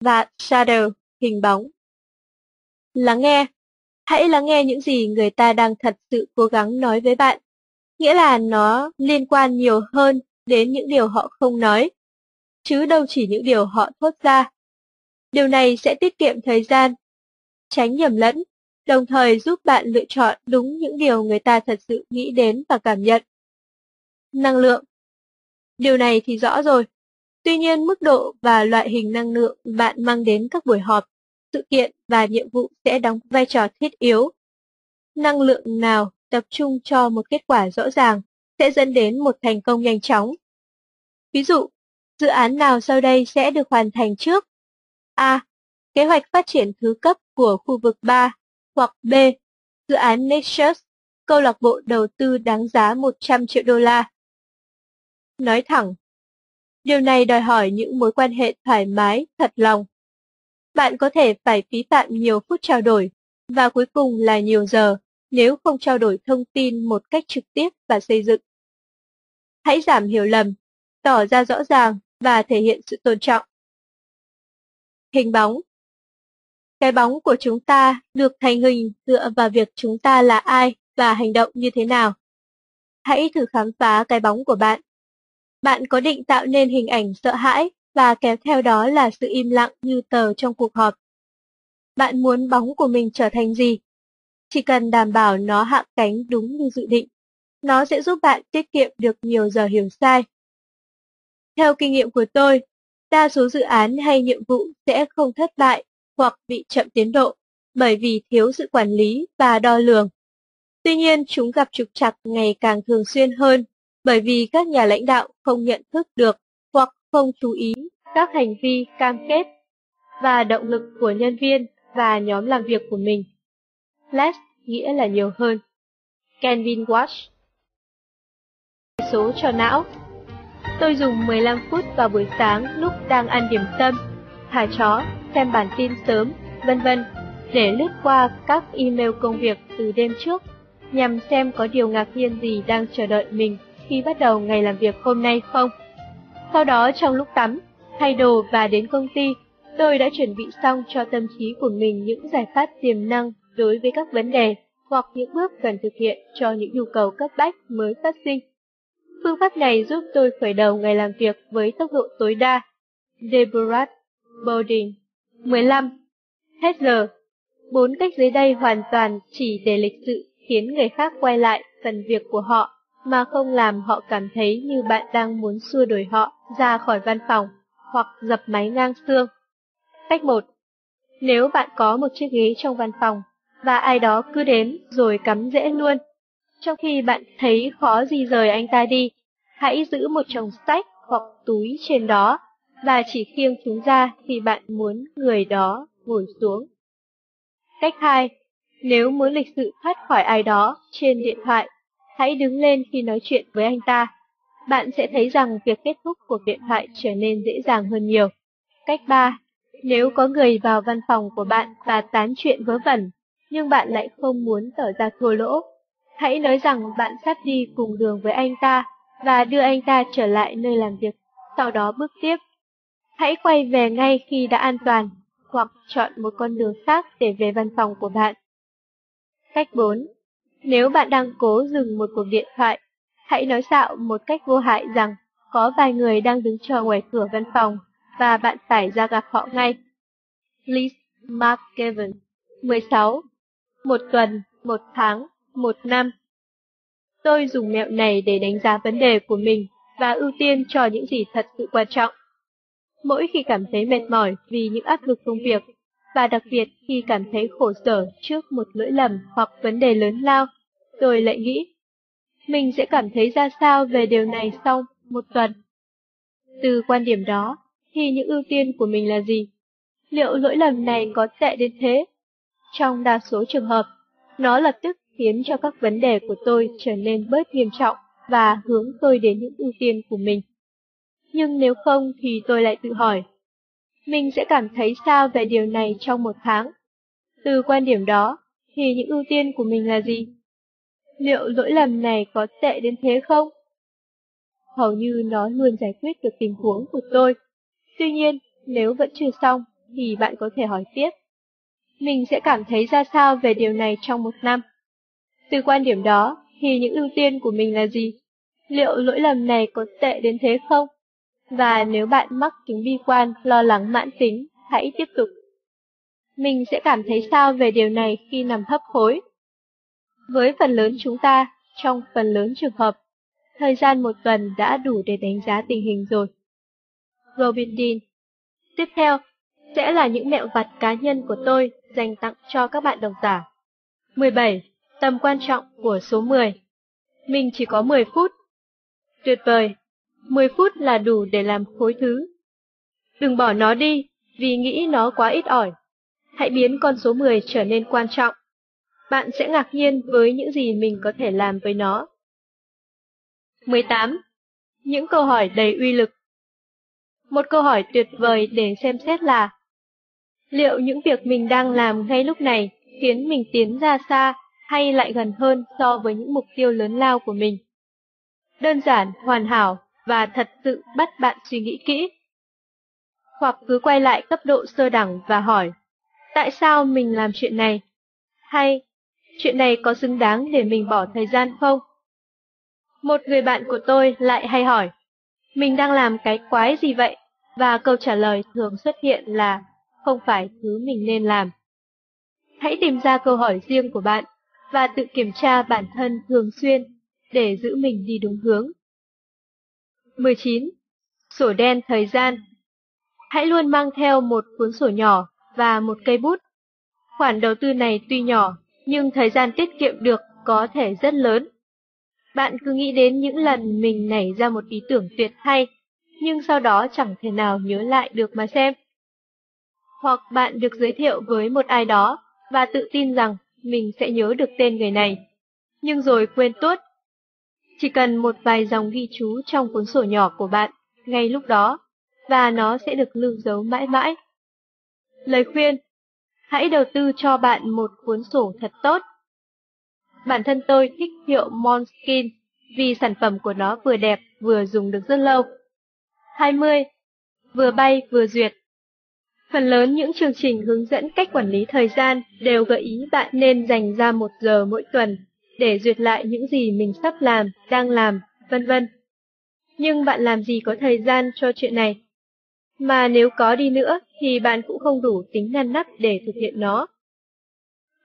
và shadow, hình bóng. Lắng nghe Hãy lắng nghe những gì người ta đang thật sự cố gắng nói với bạn. Nghĩa là nó liên quan nhiều hơn đến những điều họ không nói, chứ đâu chỉ những điều họ thốt ra. Điều này sẽ tiết kiệm thời gian, tránh nhầm lẫn, đồng thời giúp bạn lựa chọn đúng những điều người ta thật sự nghĩ đến và cảm nhận. Năng lượng Điều này thì rõ rồi. Tuy nhiên mức độ và loại hình năng lượng bạn mang đến các buổi họp, sự kiện và nhiệm vụ sẽ đóng vai trò thiết yếu. Năng lượng nào tập trung cho một kết quả rõ ràng sẽ dẫn đến một thành công nhanh chóng. Ví dụ, dự án nào sau đây sẽ được hoàn thành trước? A. Kế hoạch phát triển thứ cấp của khu vực 3 hoặc B. Dự án Nexus, câu lạc bộ đầu tư đáng giá 100 triệu đô la. Nói thẳng, điều này đòi hỏi những mối quan hệ thoải mái, thật lòng. Bạn có thể phải phí phạm nhiều phút trao đổi, và cuối cùng là nhiều giờ, nếu không trao đổi thông tin một cách trực tiếp và xây dựng. Hãy giảm hiểu lầm, tỏ ra rõ ràng và thể hiện sự tôn trọng. Hình bóng Cái bóng của chúng ta được thành hình dựa vào việc chúng ta là ai và hành động như thế nào. Hãy thử khám phá cái bóng của bạn. Bạn có định tạo nên hình ảnh sợ hãi và kéo theo đó là sự im lặng như tờ trong cuộc họp. Bạn muốn bóng của mình trở thành gì? Chỉ cần đảm bảo nó hạ cánh đúng như dự định, nó sẽ giúp bạn tiết kiệm được nhiều giờ hiểu sai. Theo kinh nghiệm của tôi, Đa số dự án hay nhiệm vụ sẽ không thất bại hoặc bị chậm tiến độ bởi vì thiếu sự quản lý và đo lường. Tuy nhiên, chúng gặp trục trặc ngày càng thường xuyên hơn bởi vì các nhà lãnh đạo không nhận thức được hoặc không chú ý các hành vi cam kết và động lực của nhân viên và nhóm làm việc của mình. Less nghĩa là nhiều hơn. Kenvin Watch Số cho não Tôi dùng 15 phút vào buổi sáng lúc đang ăn điểm tâm, thả chó, xem bản tin sớm, vân vân, để lướt qua các email công việc từ đêm trước, nhằm xem có điều ngạc nhiên gì đang chờ đợi mình khi bắt đầu ngày làm việc hôm nay không. Sau đó trong lúc tắm, thay đồ và đến công ty, tôi đã chuẩn bị xong cho tâm trí của mình những giải pháp tiềm năng đối với các vấn đề hoặc những bước cần thực hiện cho những nhu cầu cấp bách mới phát sinh. Phương pháp này giúp tôi khởi đầu ngày làm việc với tốc độ tối đa. Deborah Bowden 15. Hết giờ. Bốn cách dưới đây hoàn toàn chỉ để lịch sự khiến người khác quay lại phần việc của họ, mà không làm họ cảm thấy như bạn đang muốn xua đuổi họ ra khỏi văn phòng hoặc dập máy ngang xương. Cách 1. Nếu bạn có một chiếc ghế trong văn phòng và ai đó cứ đến rồi cắm rễ luôn, trong khi bạn thấy khó gì rời anh ta đi, hãy giữ một chồng sách hoặc túi trên đó và chỉ khiêng chúng ra khi bạn muốn người đó ngồi xuống. Cách 2. Nếu muốn lịch sự thoát khỏi ai đó trên điện thoại, hãy đứng lên khi nói chuyện với anh ta. Bạn sẽ thấy rằng việc kết thúc cuộc điện thoại trở nên dễ dàng hơn nhiều. Cách 3. Nếu có người vào văn phòng của bạn và tán chuyện vớ vẩn, nhưng bạn lại không muốn tỏ ra thua lỗ, hãy nói rằng bạn sắp đi cùng đường với anh ta và đưa anh ta trở lại nơi làm việc, sau đó bước tiếp. Hãy quay về ngay khi đã an toàn, hoặc chọn một con đường khác để về văn phòng của bạn. Cách 4. Nếu bạn đang cố dừng một cuộc điện thoại, hãy nói xạo một cách vô hại rằng có vài người đang đứng chờ ngoài cửa văn phòng và bạn phải ra gặp họ ngay. Liz McGavin 16. Một tuần, một tháng, một năm. Tôi dùng mẹo này để đánh giá vấn đề của mình và ưu tiên cho những gì thật sự quan trọng. Mỗi khi cảm thấy mệt mỏi vì những áp lực công việc, và đặc biệt khi cảm thấy khổ sở trước một lỗi lầm hoặc vấn đề lớn lao, tôi lại nghĩ, mình sẽ cảm thấy ra sao về điều này sau một tuần. Từ quan điểm đó, thì những ưu tiên của mình là gì? Liệu lỗi lầm này có tệ đến thế? Trong đa số trường hợp, nó lập tức khiến cho các vấn đề của tôi trở nên bớt nghiêm trọng và hướng tôi đến những ưu tiên của mình. Nhưng nếu không thì tôi lại tự hỏi, mình sẽ cảm thấy sao về điều này trong một tháng? Từ quan điểm đó, thì những ưu tiên của mình là gì? Liệu lỗi lầm này có tệ đến thế không? Hầu như nó luôn giải quyết được tình huống của tôi. Tuy nhiên, nếu vẫn chưa xong, thì bạn có thể hỏi tiếp. Mình sẽ cảm thấy ra sao về điều này trong một năm? Từ quan điểm đó, thì những ưu tiên của mình là gì? Liệu lỗi lầm này có tệ đến thế không? Và nếu bạn mắc chứng bi quan, lo lắng mãn tính, hãy tiếp tục. Mình sẽ cảm thấy sao về điều này khi nằm hấp hối? Với phần lớn chúng ta, trong phần lớn trường hợp, thời gian một tuần đã đủ để đánh giá tình hình rồi. Robin Dean Tiếp theo, sẽ là những mẹo vặt cá nhân của tôi dành tặng cho các bạn độc giả. 17. Tầm quan trọng của số 10 Mình chỉ có 10 phút. Tuyệt vời, 10 phút là đủ để làm khối thứ. Đừng bỏ nó đi, vì nghĩ nó quá ít ỏi. Hãy biến con số 10 trở nên quan trọng. Bạn sẽ ngạc nhiên với những gì mình có thể làm với nó. 18. Những câu hỏi đầy uy lực Một câu hỏi tuyệt vời để xem xét là Liệu những việc mình đang làm ngay lúc này khiến mình tiến ra xa hay lại gần hơn so với những mục tiêu lớn lao của mình? Đơn giản, hoàn hảo và thật sự bắt bạn suy nghĩ kỹ. Hoặc cứ quay lại cấp độ sơ đẳng và hỏi, tại sao mình làm chuyện này? Hay, chuyện này có xứng đáng để mình bỏ thời gian không? Một người bạn của tôi lại hay hỏi, mình đang làm cái quái gì vậy? Và câu trả lời thường xuất hiện là không phải thứ mình nên làm. Hãy tìm ra câu hỏi riêng của bạn và tự kiểm tra bản thân thường xuyên để giữ mình đi đúng hướng. 19. Sổ đen thời gian Hãy luôn mang theo một cuốn sổ nhỏ và một cây bút. Khoản đầu tư này tuy nhỏ, nhưng thời gian tiết kiệm được có thể rất lớn. Bạn cứ nghĩ đến những lần mình nảy ra một ý tưởng tuyệt hay, nhưng sau đó chẳng thể nào nhớ lại được mà xem. Hoặc bạn được giới thiệu với một ai đó và tự tin rằng mình sẽ nhớ được tên người này, nhưng rồi quên tuốt. Chỉ cần một vài dòng ghi chú trong cuốn sổ nhỏ của bạn ngay lúc đó, và nó sẽ được lưu dấu mãi mãi. Lời khuyên Hãy đầu tư cho bạn một cuốn sổ thật tốt. Bản thân tôi thích hiệu Monskin vì sản phẩm của nó vừa đẹp vừa dùng được rất lâu. 20. Vừa bay vừa duyệt Phần lớn những chương trình hướng dẫn cách quản lý thời gian đều gợi ý bạn nên dành ra một giờ mỗi tuần để duyệt lại những gì mình sắp làm, đang làm, vân vân. Nhưng bạn làm gì có thời gian cho chuyện này? Mà nếu có đi nữa thì bạn cũng không đủ tính ngăn nắp để thực hiện nó.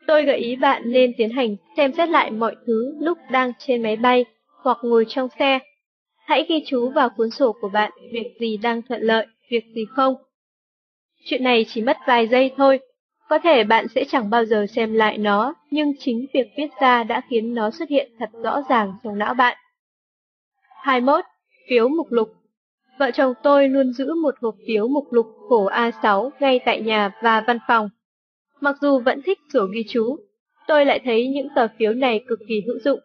Tôi gợi ý bạn nên tiến hành xem xét lại mọi thứ lúc đang trên máy bay hoặc ngồi trong xe. Hãy ghi chú vào cuốn sổ của bạn việc gì đang thuận lợi, việc gì không. Chuyện này chỉ mất vài giây thôi. Có thể bạn sẽ chẳng bao giờ xem lại nó, nhưng chính việc viết ra đã khiến nó xuất hiện thật rõ ràng trong não bạn. 21. Phiếu mục lục Vợ chồng tôi luôn giữ một hộp phiếu mục lục khổ A6 ngay tại nhà và văn phòng. Mặc dù vẫn thích sổ ghi chú, tôi lại thấy những tờ phiếu này cực kỳ hữu dụng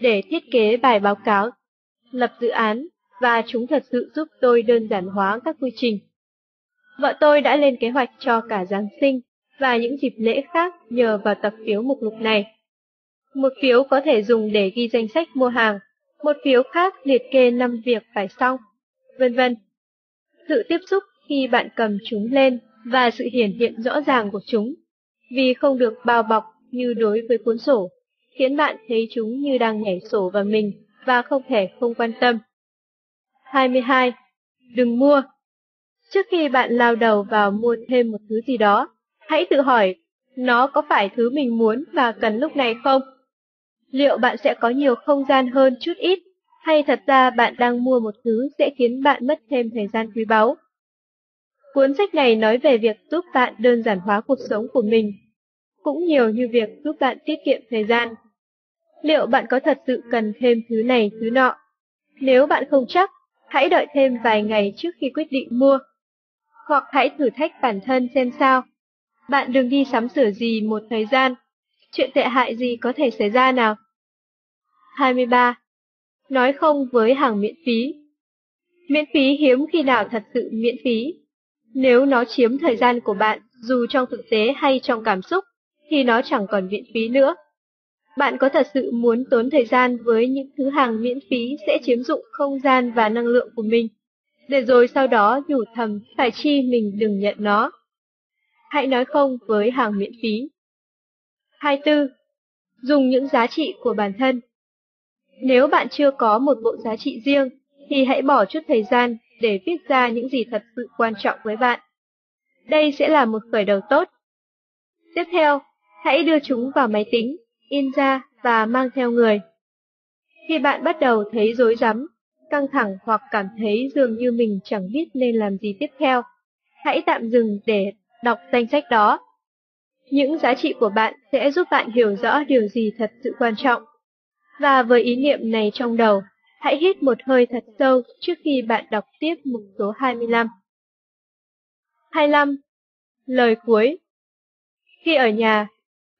để thiết kế bài báo cáo, lập dự án và chúng thật sự giúp tôi đơn giản hóa các quy trình. Vợ tôi đã lên kế hoạch cho cả Giáng sinh và những dịp lễ khác nhờ vào tập phiếu mục lục này. Một phiếu có thể dùng để ghi danh sách mua hàng, một phiếu khác liệt kê năm việc phải xong, vân vân. Sự tiếp xúc khi bạn cầm chúng lên và sự hiển hiện rõ ràng của chúng, vì không được bao bọc như đối với cuốn sổ, khiến bạn thấy chúng như đang nhảy sổ vào mình và không thể không quan tâm. 22. Đừng mua Trước khi bạn lao đầu vào mua thêm một thứ gì đó, hãy tự hỏi, nó có phải thứ mình muốn và cần lúc này không? Liệu bạn sẽ có nhiều không gian hơn chút ít, hay thật ra bạn đang mua một thứ sẽ khiến bạn mất thêm thời gian quý báu? Cuốn sách này nói về việc giúp bạn đơn giản hóa cuộc sống của mình, cũng nhiều như việc giúp bạn tiết kiệm thời gian. Liệu bạn có thật sự cần thêm thứ này thứ nọ? Nếu bạn không chắc, hãy đợi thêm vài ngày trước khi quyết định mua hoặc hãy thử thách bản thân xem sao. Bạn đừng đi sắm sửa gì một thời gian, chuyện tệ hại gì có thể xảy ra nào. 23. Nói không với hàng miễn phí Miễn phí hiếm khi nào thật sự miễn phí. Nếu nó chiếm thời gian của bạn, dù trong thực tế hay trong cảm xúc, thì nó chẳng còn miễn phí nữa. Bạn có thật sự muốn tốn thời gian với những thứ hàng miễn phí sẽ chiếm dụng không gian và năng lượng của mình để rồi sau đó nhủ thầm phải chi mình đừng nhận nó. Hãy nói không với hàng miễn phí. 24. Dùng những giá trị của bản thân. Nếu bạn chưa có một bộ giá trị riêng, thì hãy bỏ chút thời gian để viết ra những gì thật sự quan trọng với bạn. Đây sẽ là một khởi đầu tốt. Tiếp theo, hãy đưa chúng vào máy tính, in ra và mang theo người. Khi bạn bắt đầu thấy rối rắm căng thẳng hoặc cảm thấy dường như mình chẳng biết nên làm gì tiếp theo, hãy tạm dừng để đọc danh sách đó. Những giá trị của bạn sẽ giúp bạn hiểu rõ điều gì thật sự quan trọng. Và với ý niệm này trong đầu, hãy hít một hơi thật sâu trước khi bạn đọc tiếp mục số 25. 25. Lời cuối Khi ở nhà,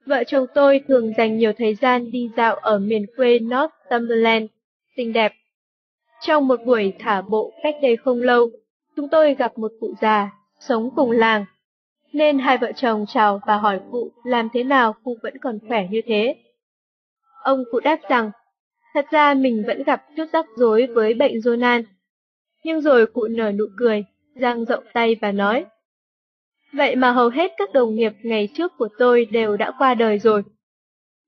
vợ chồng tôi thường dành nhiều thời gian đi dạo ở miền quê Northumberland, xinh đẹp. Trong một buổi thả bộ cách đây không lâu, chúng tôi gặp một cụ già, sống cùng làng. Nên hai vợ chồng chào và hỏi cụ làm thế nào cụ vẫn còn khỏe như thế. Ông cụ đáp rằng, thật ra mình vẫn gặp chút rắc rối với bệnh Jonan. Nhưng rồi cụ nở nụ cười, giang rộng tay và nói, Vậy mà hầu hết các đồng nghiệp ngày trước của tôi đều đã qua đời rồi.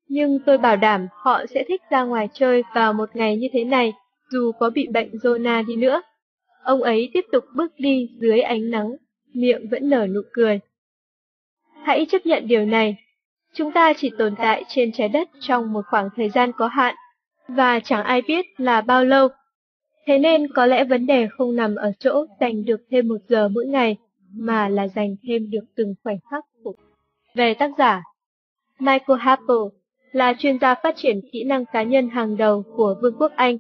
Nhưng tôi bảo đảm họ sẽ thích ra ngoài chơi vào một ngày như thế này dù có bị bệnh Zona đi nữa. Ông ấy tiếp tục bước đi dưới ánh nắng, miệng vẫn nở nụ cười. Hãy chấp nhận điều này. Chúng ta chỉ tồn tại trên trái đất trong một khoảng thời gian có hạn, và chẳng ai biết là bao lâu. Thế nên có lẽ vấn đề không nằm ở chỗ dành được thêm một giờ mỗi ngày, mà là dành thêm được từng khoảnh khắc của. Về tác giả, Michael Happel là chuyên gia phát triển kỹ năng cá nhân hàng đầu của Vương quốc Anh,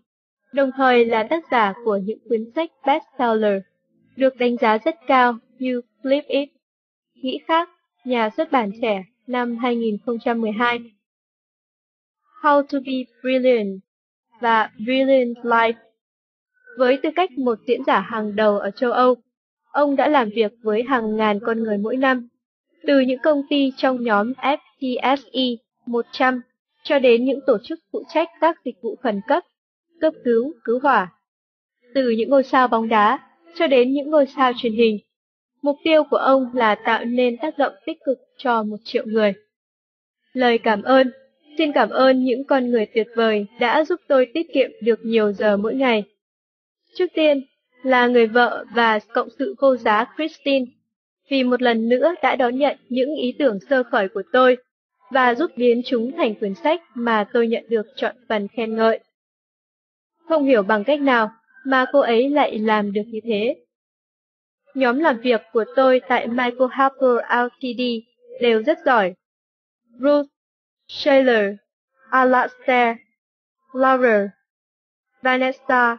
đồng thời là tác giả của những cuốn sách bestseller, được đánh giá rất cao như Flip It, Nghĩ Khác, nhà xuất bản trẻ năm 2012, How to be Brilliant và Brilliant Life. Với tư cách một diễn giả hàng đầu ở châu Âu, ông đã làm việc với hàng ngàn con người mỗi năm, từ những công ty trong nhóm FTSE 100 cho đến những tổ chức phụ trách các dịch vụ khẩn cấp, cấp cứu, cứu hỏa. Từ những ngôi sao bóng đá cho đến những ngôi sao truyền hình. Mục tiêu của ông là tạo nên tác động tích cực cho một triệu người. Lời cảm ơn Xin cảm ơn những con người tuyệt vời đã giúp tôi tiết kiệm được nhiều giờ mỗi ngày. Trước tiên là người vợ và cộng sự vô giá Christine, vì một lần nữa đã đón nhận những ý tưởng sơ khởi của tôi và giúp biến chúng thành quyển sách mà tôi nhận được chọn phần khen ngợi. Không hiểu bằng cách nào mà cô ấy lại làm được như thế. Nhóm làm việc của tôi tại Michael Harper Ltd đều rất giỏi. Ruth, Shaler, Alastair, Laura, Vanessa.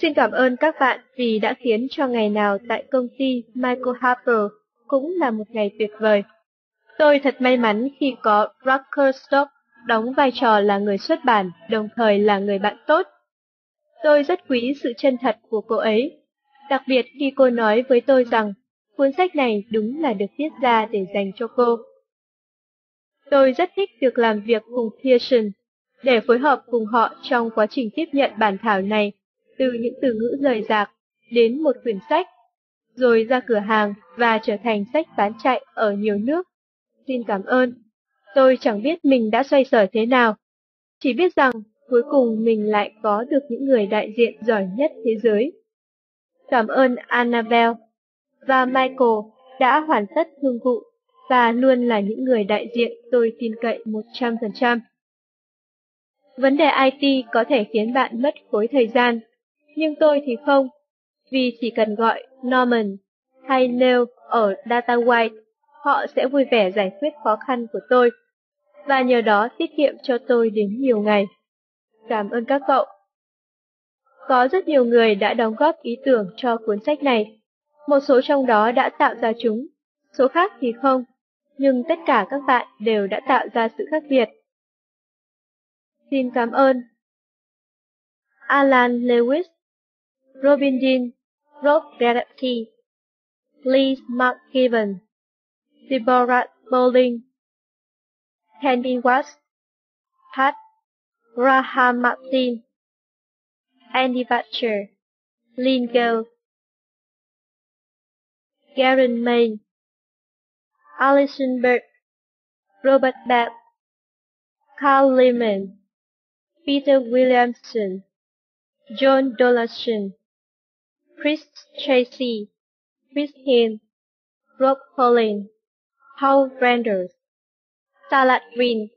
Xin cảm ơn các bạn vì đã khiến cho ngày nào tại công ty Michael Harper cũng là một ngày tuyệt vời. Tôi thật may mắn khi có Rucker Stock đóng vai trò là người xuất bản, đồng thời là người bạn tốt. Tôi rất quý sự chân thật của cô ấy, đặc biệt khi cô nói với tôi rằng cuốn sách này đúng là được viết ra để dành cho cô. Tôi rất thích được làm việc cùng Pearson, để phối hợp cùng họ trong quá trình tiếp nhận bản thảo này, từ những từ ngữ rời rạc đến một quyển sách, rồi ra cửa hàng và trở thành sách bán chạy ở nhiều nước xin cảm ơn. Tôi chẳng biết mình đã xoay sở thế nào, chỉ biết rằng cuối cùng mình lại có được những người đại diện giỏi nhất thế giới. Cảm ơn Annabelle và Michael đã hoàn tất thương vụ và luôn là những người đại diện tôi tin cậy 100%. Vấn đề IT có thể khiến bạn mất khối thời gian, nhưng tôi thì không, vì chỉ cần gọi Norman hay Neil ở DataWide, họ sẽ vui vẻ giải quyết khó khăn của tôi, và nhờ đó tiết kiệm cho tôi đến nhiều ngày. Cảm ơn các cậu. Có rất nhiều người đã đóng góp ý tưởng cho cuốn sách này. Một số trong đó đã tạo ra chúng, số khác thì không, nhưng tất cả các bạn đều đã tạo ra sự khác biệt. Xin cảm ơn. Alan Lewis, Robin Dean, Rob Gerety, Lee McGibbon Deborah Bowling, Henry Watts, Pat Graham Martin, Andy Butcher, Lynn Gill, Garen May, Alison Burke, Robert Beck, Carl Lehman, Peter Williamson, John Donaldson, Chris Tracy, Chris Hinn, Rob Collins, Paul Randers, Salad Green,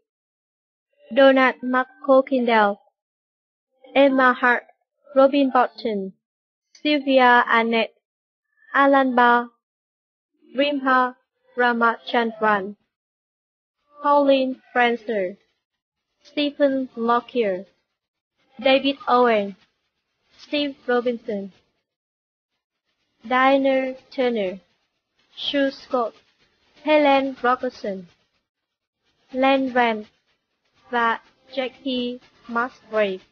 Donald McCockindale, Emma Hart, Robin Bolton, Sylvia Annette, Alan Barr, Rimha Ramachandran, Pauline Francer, Stephen Lockyer, David Owen, Steve Robinson, Diana Turner, Sue Scott, Helen Robertson, Len Rand that Jackie must brave.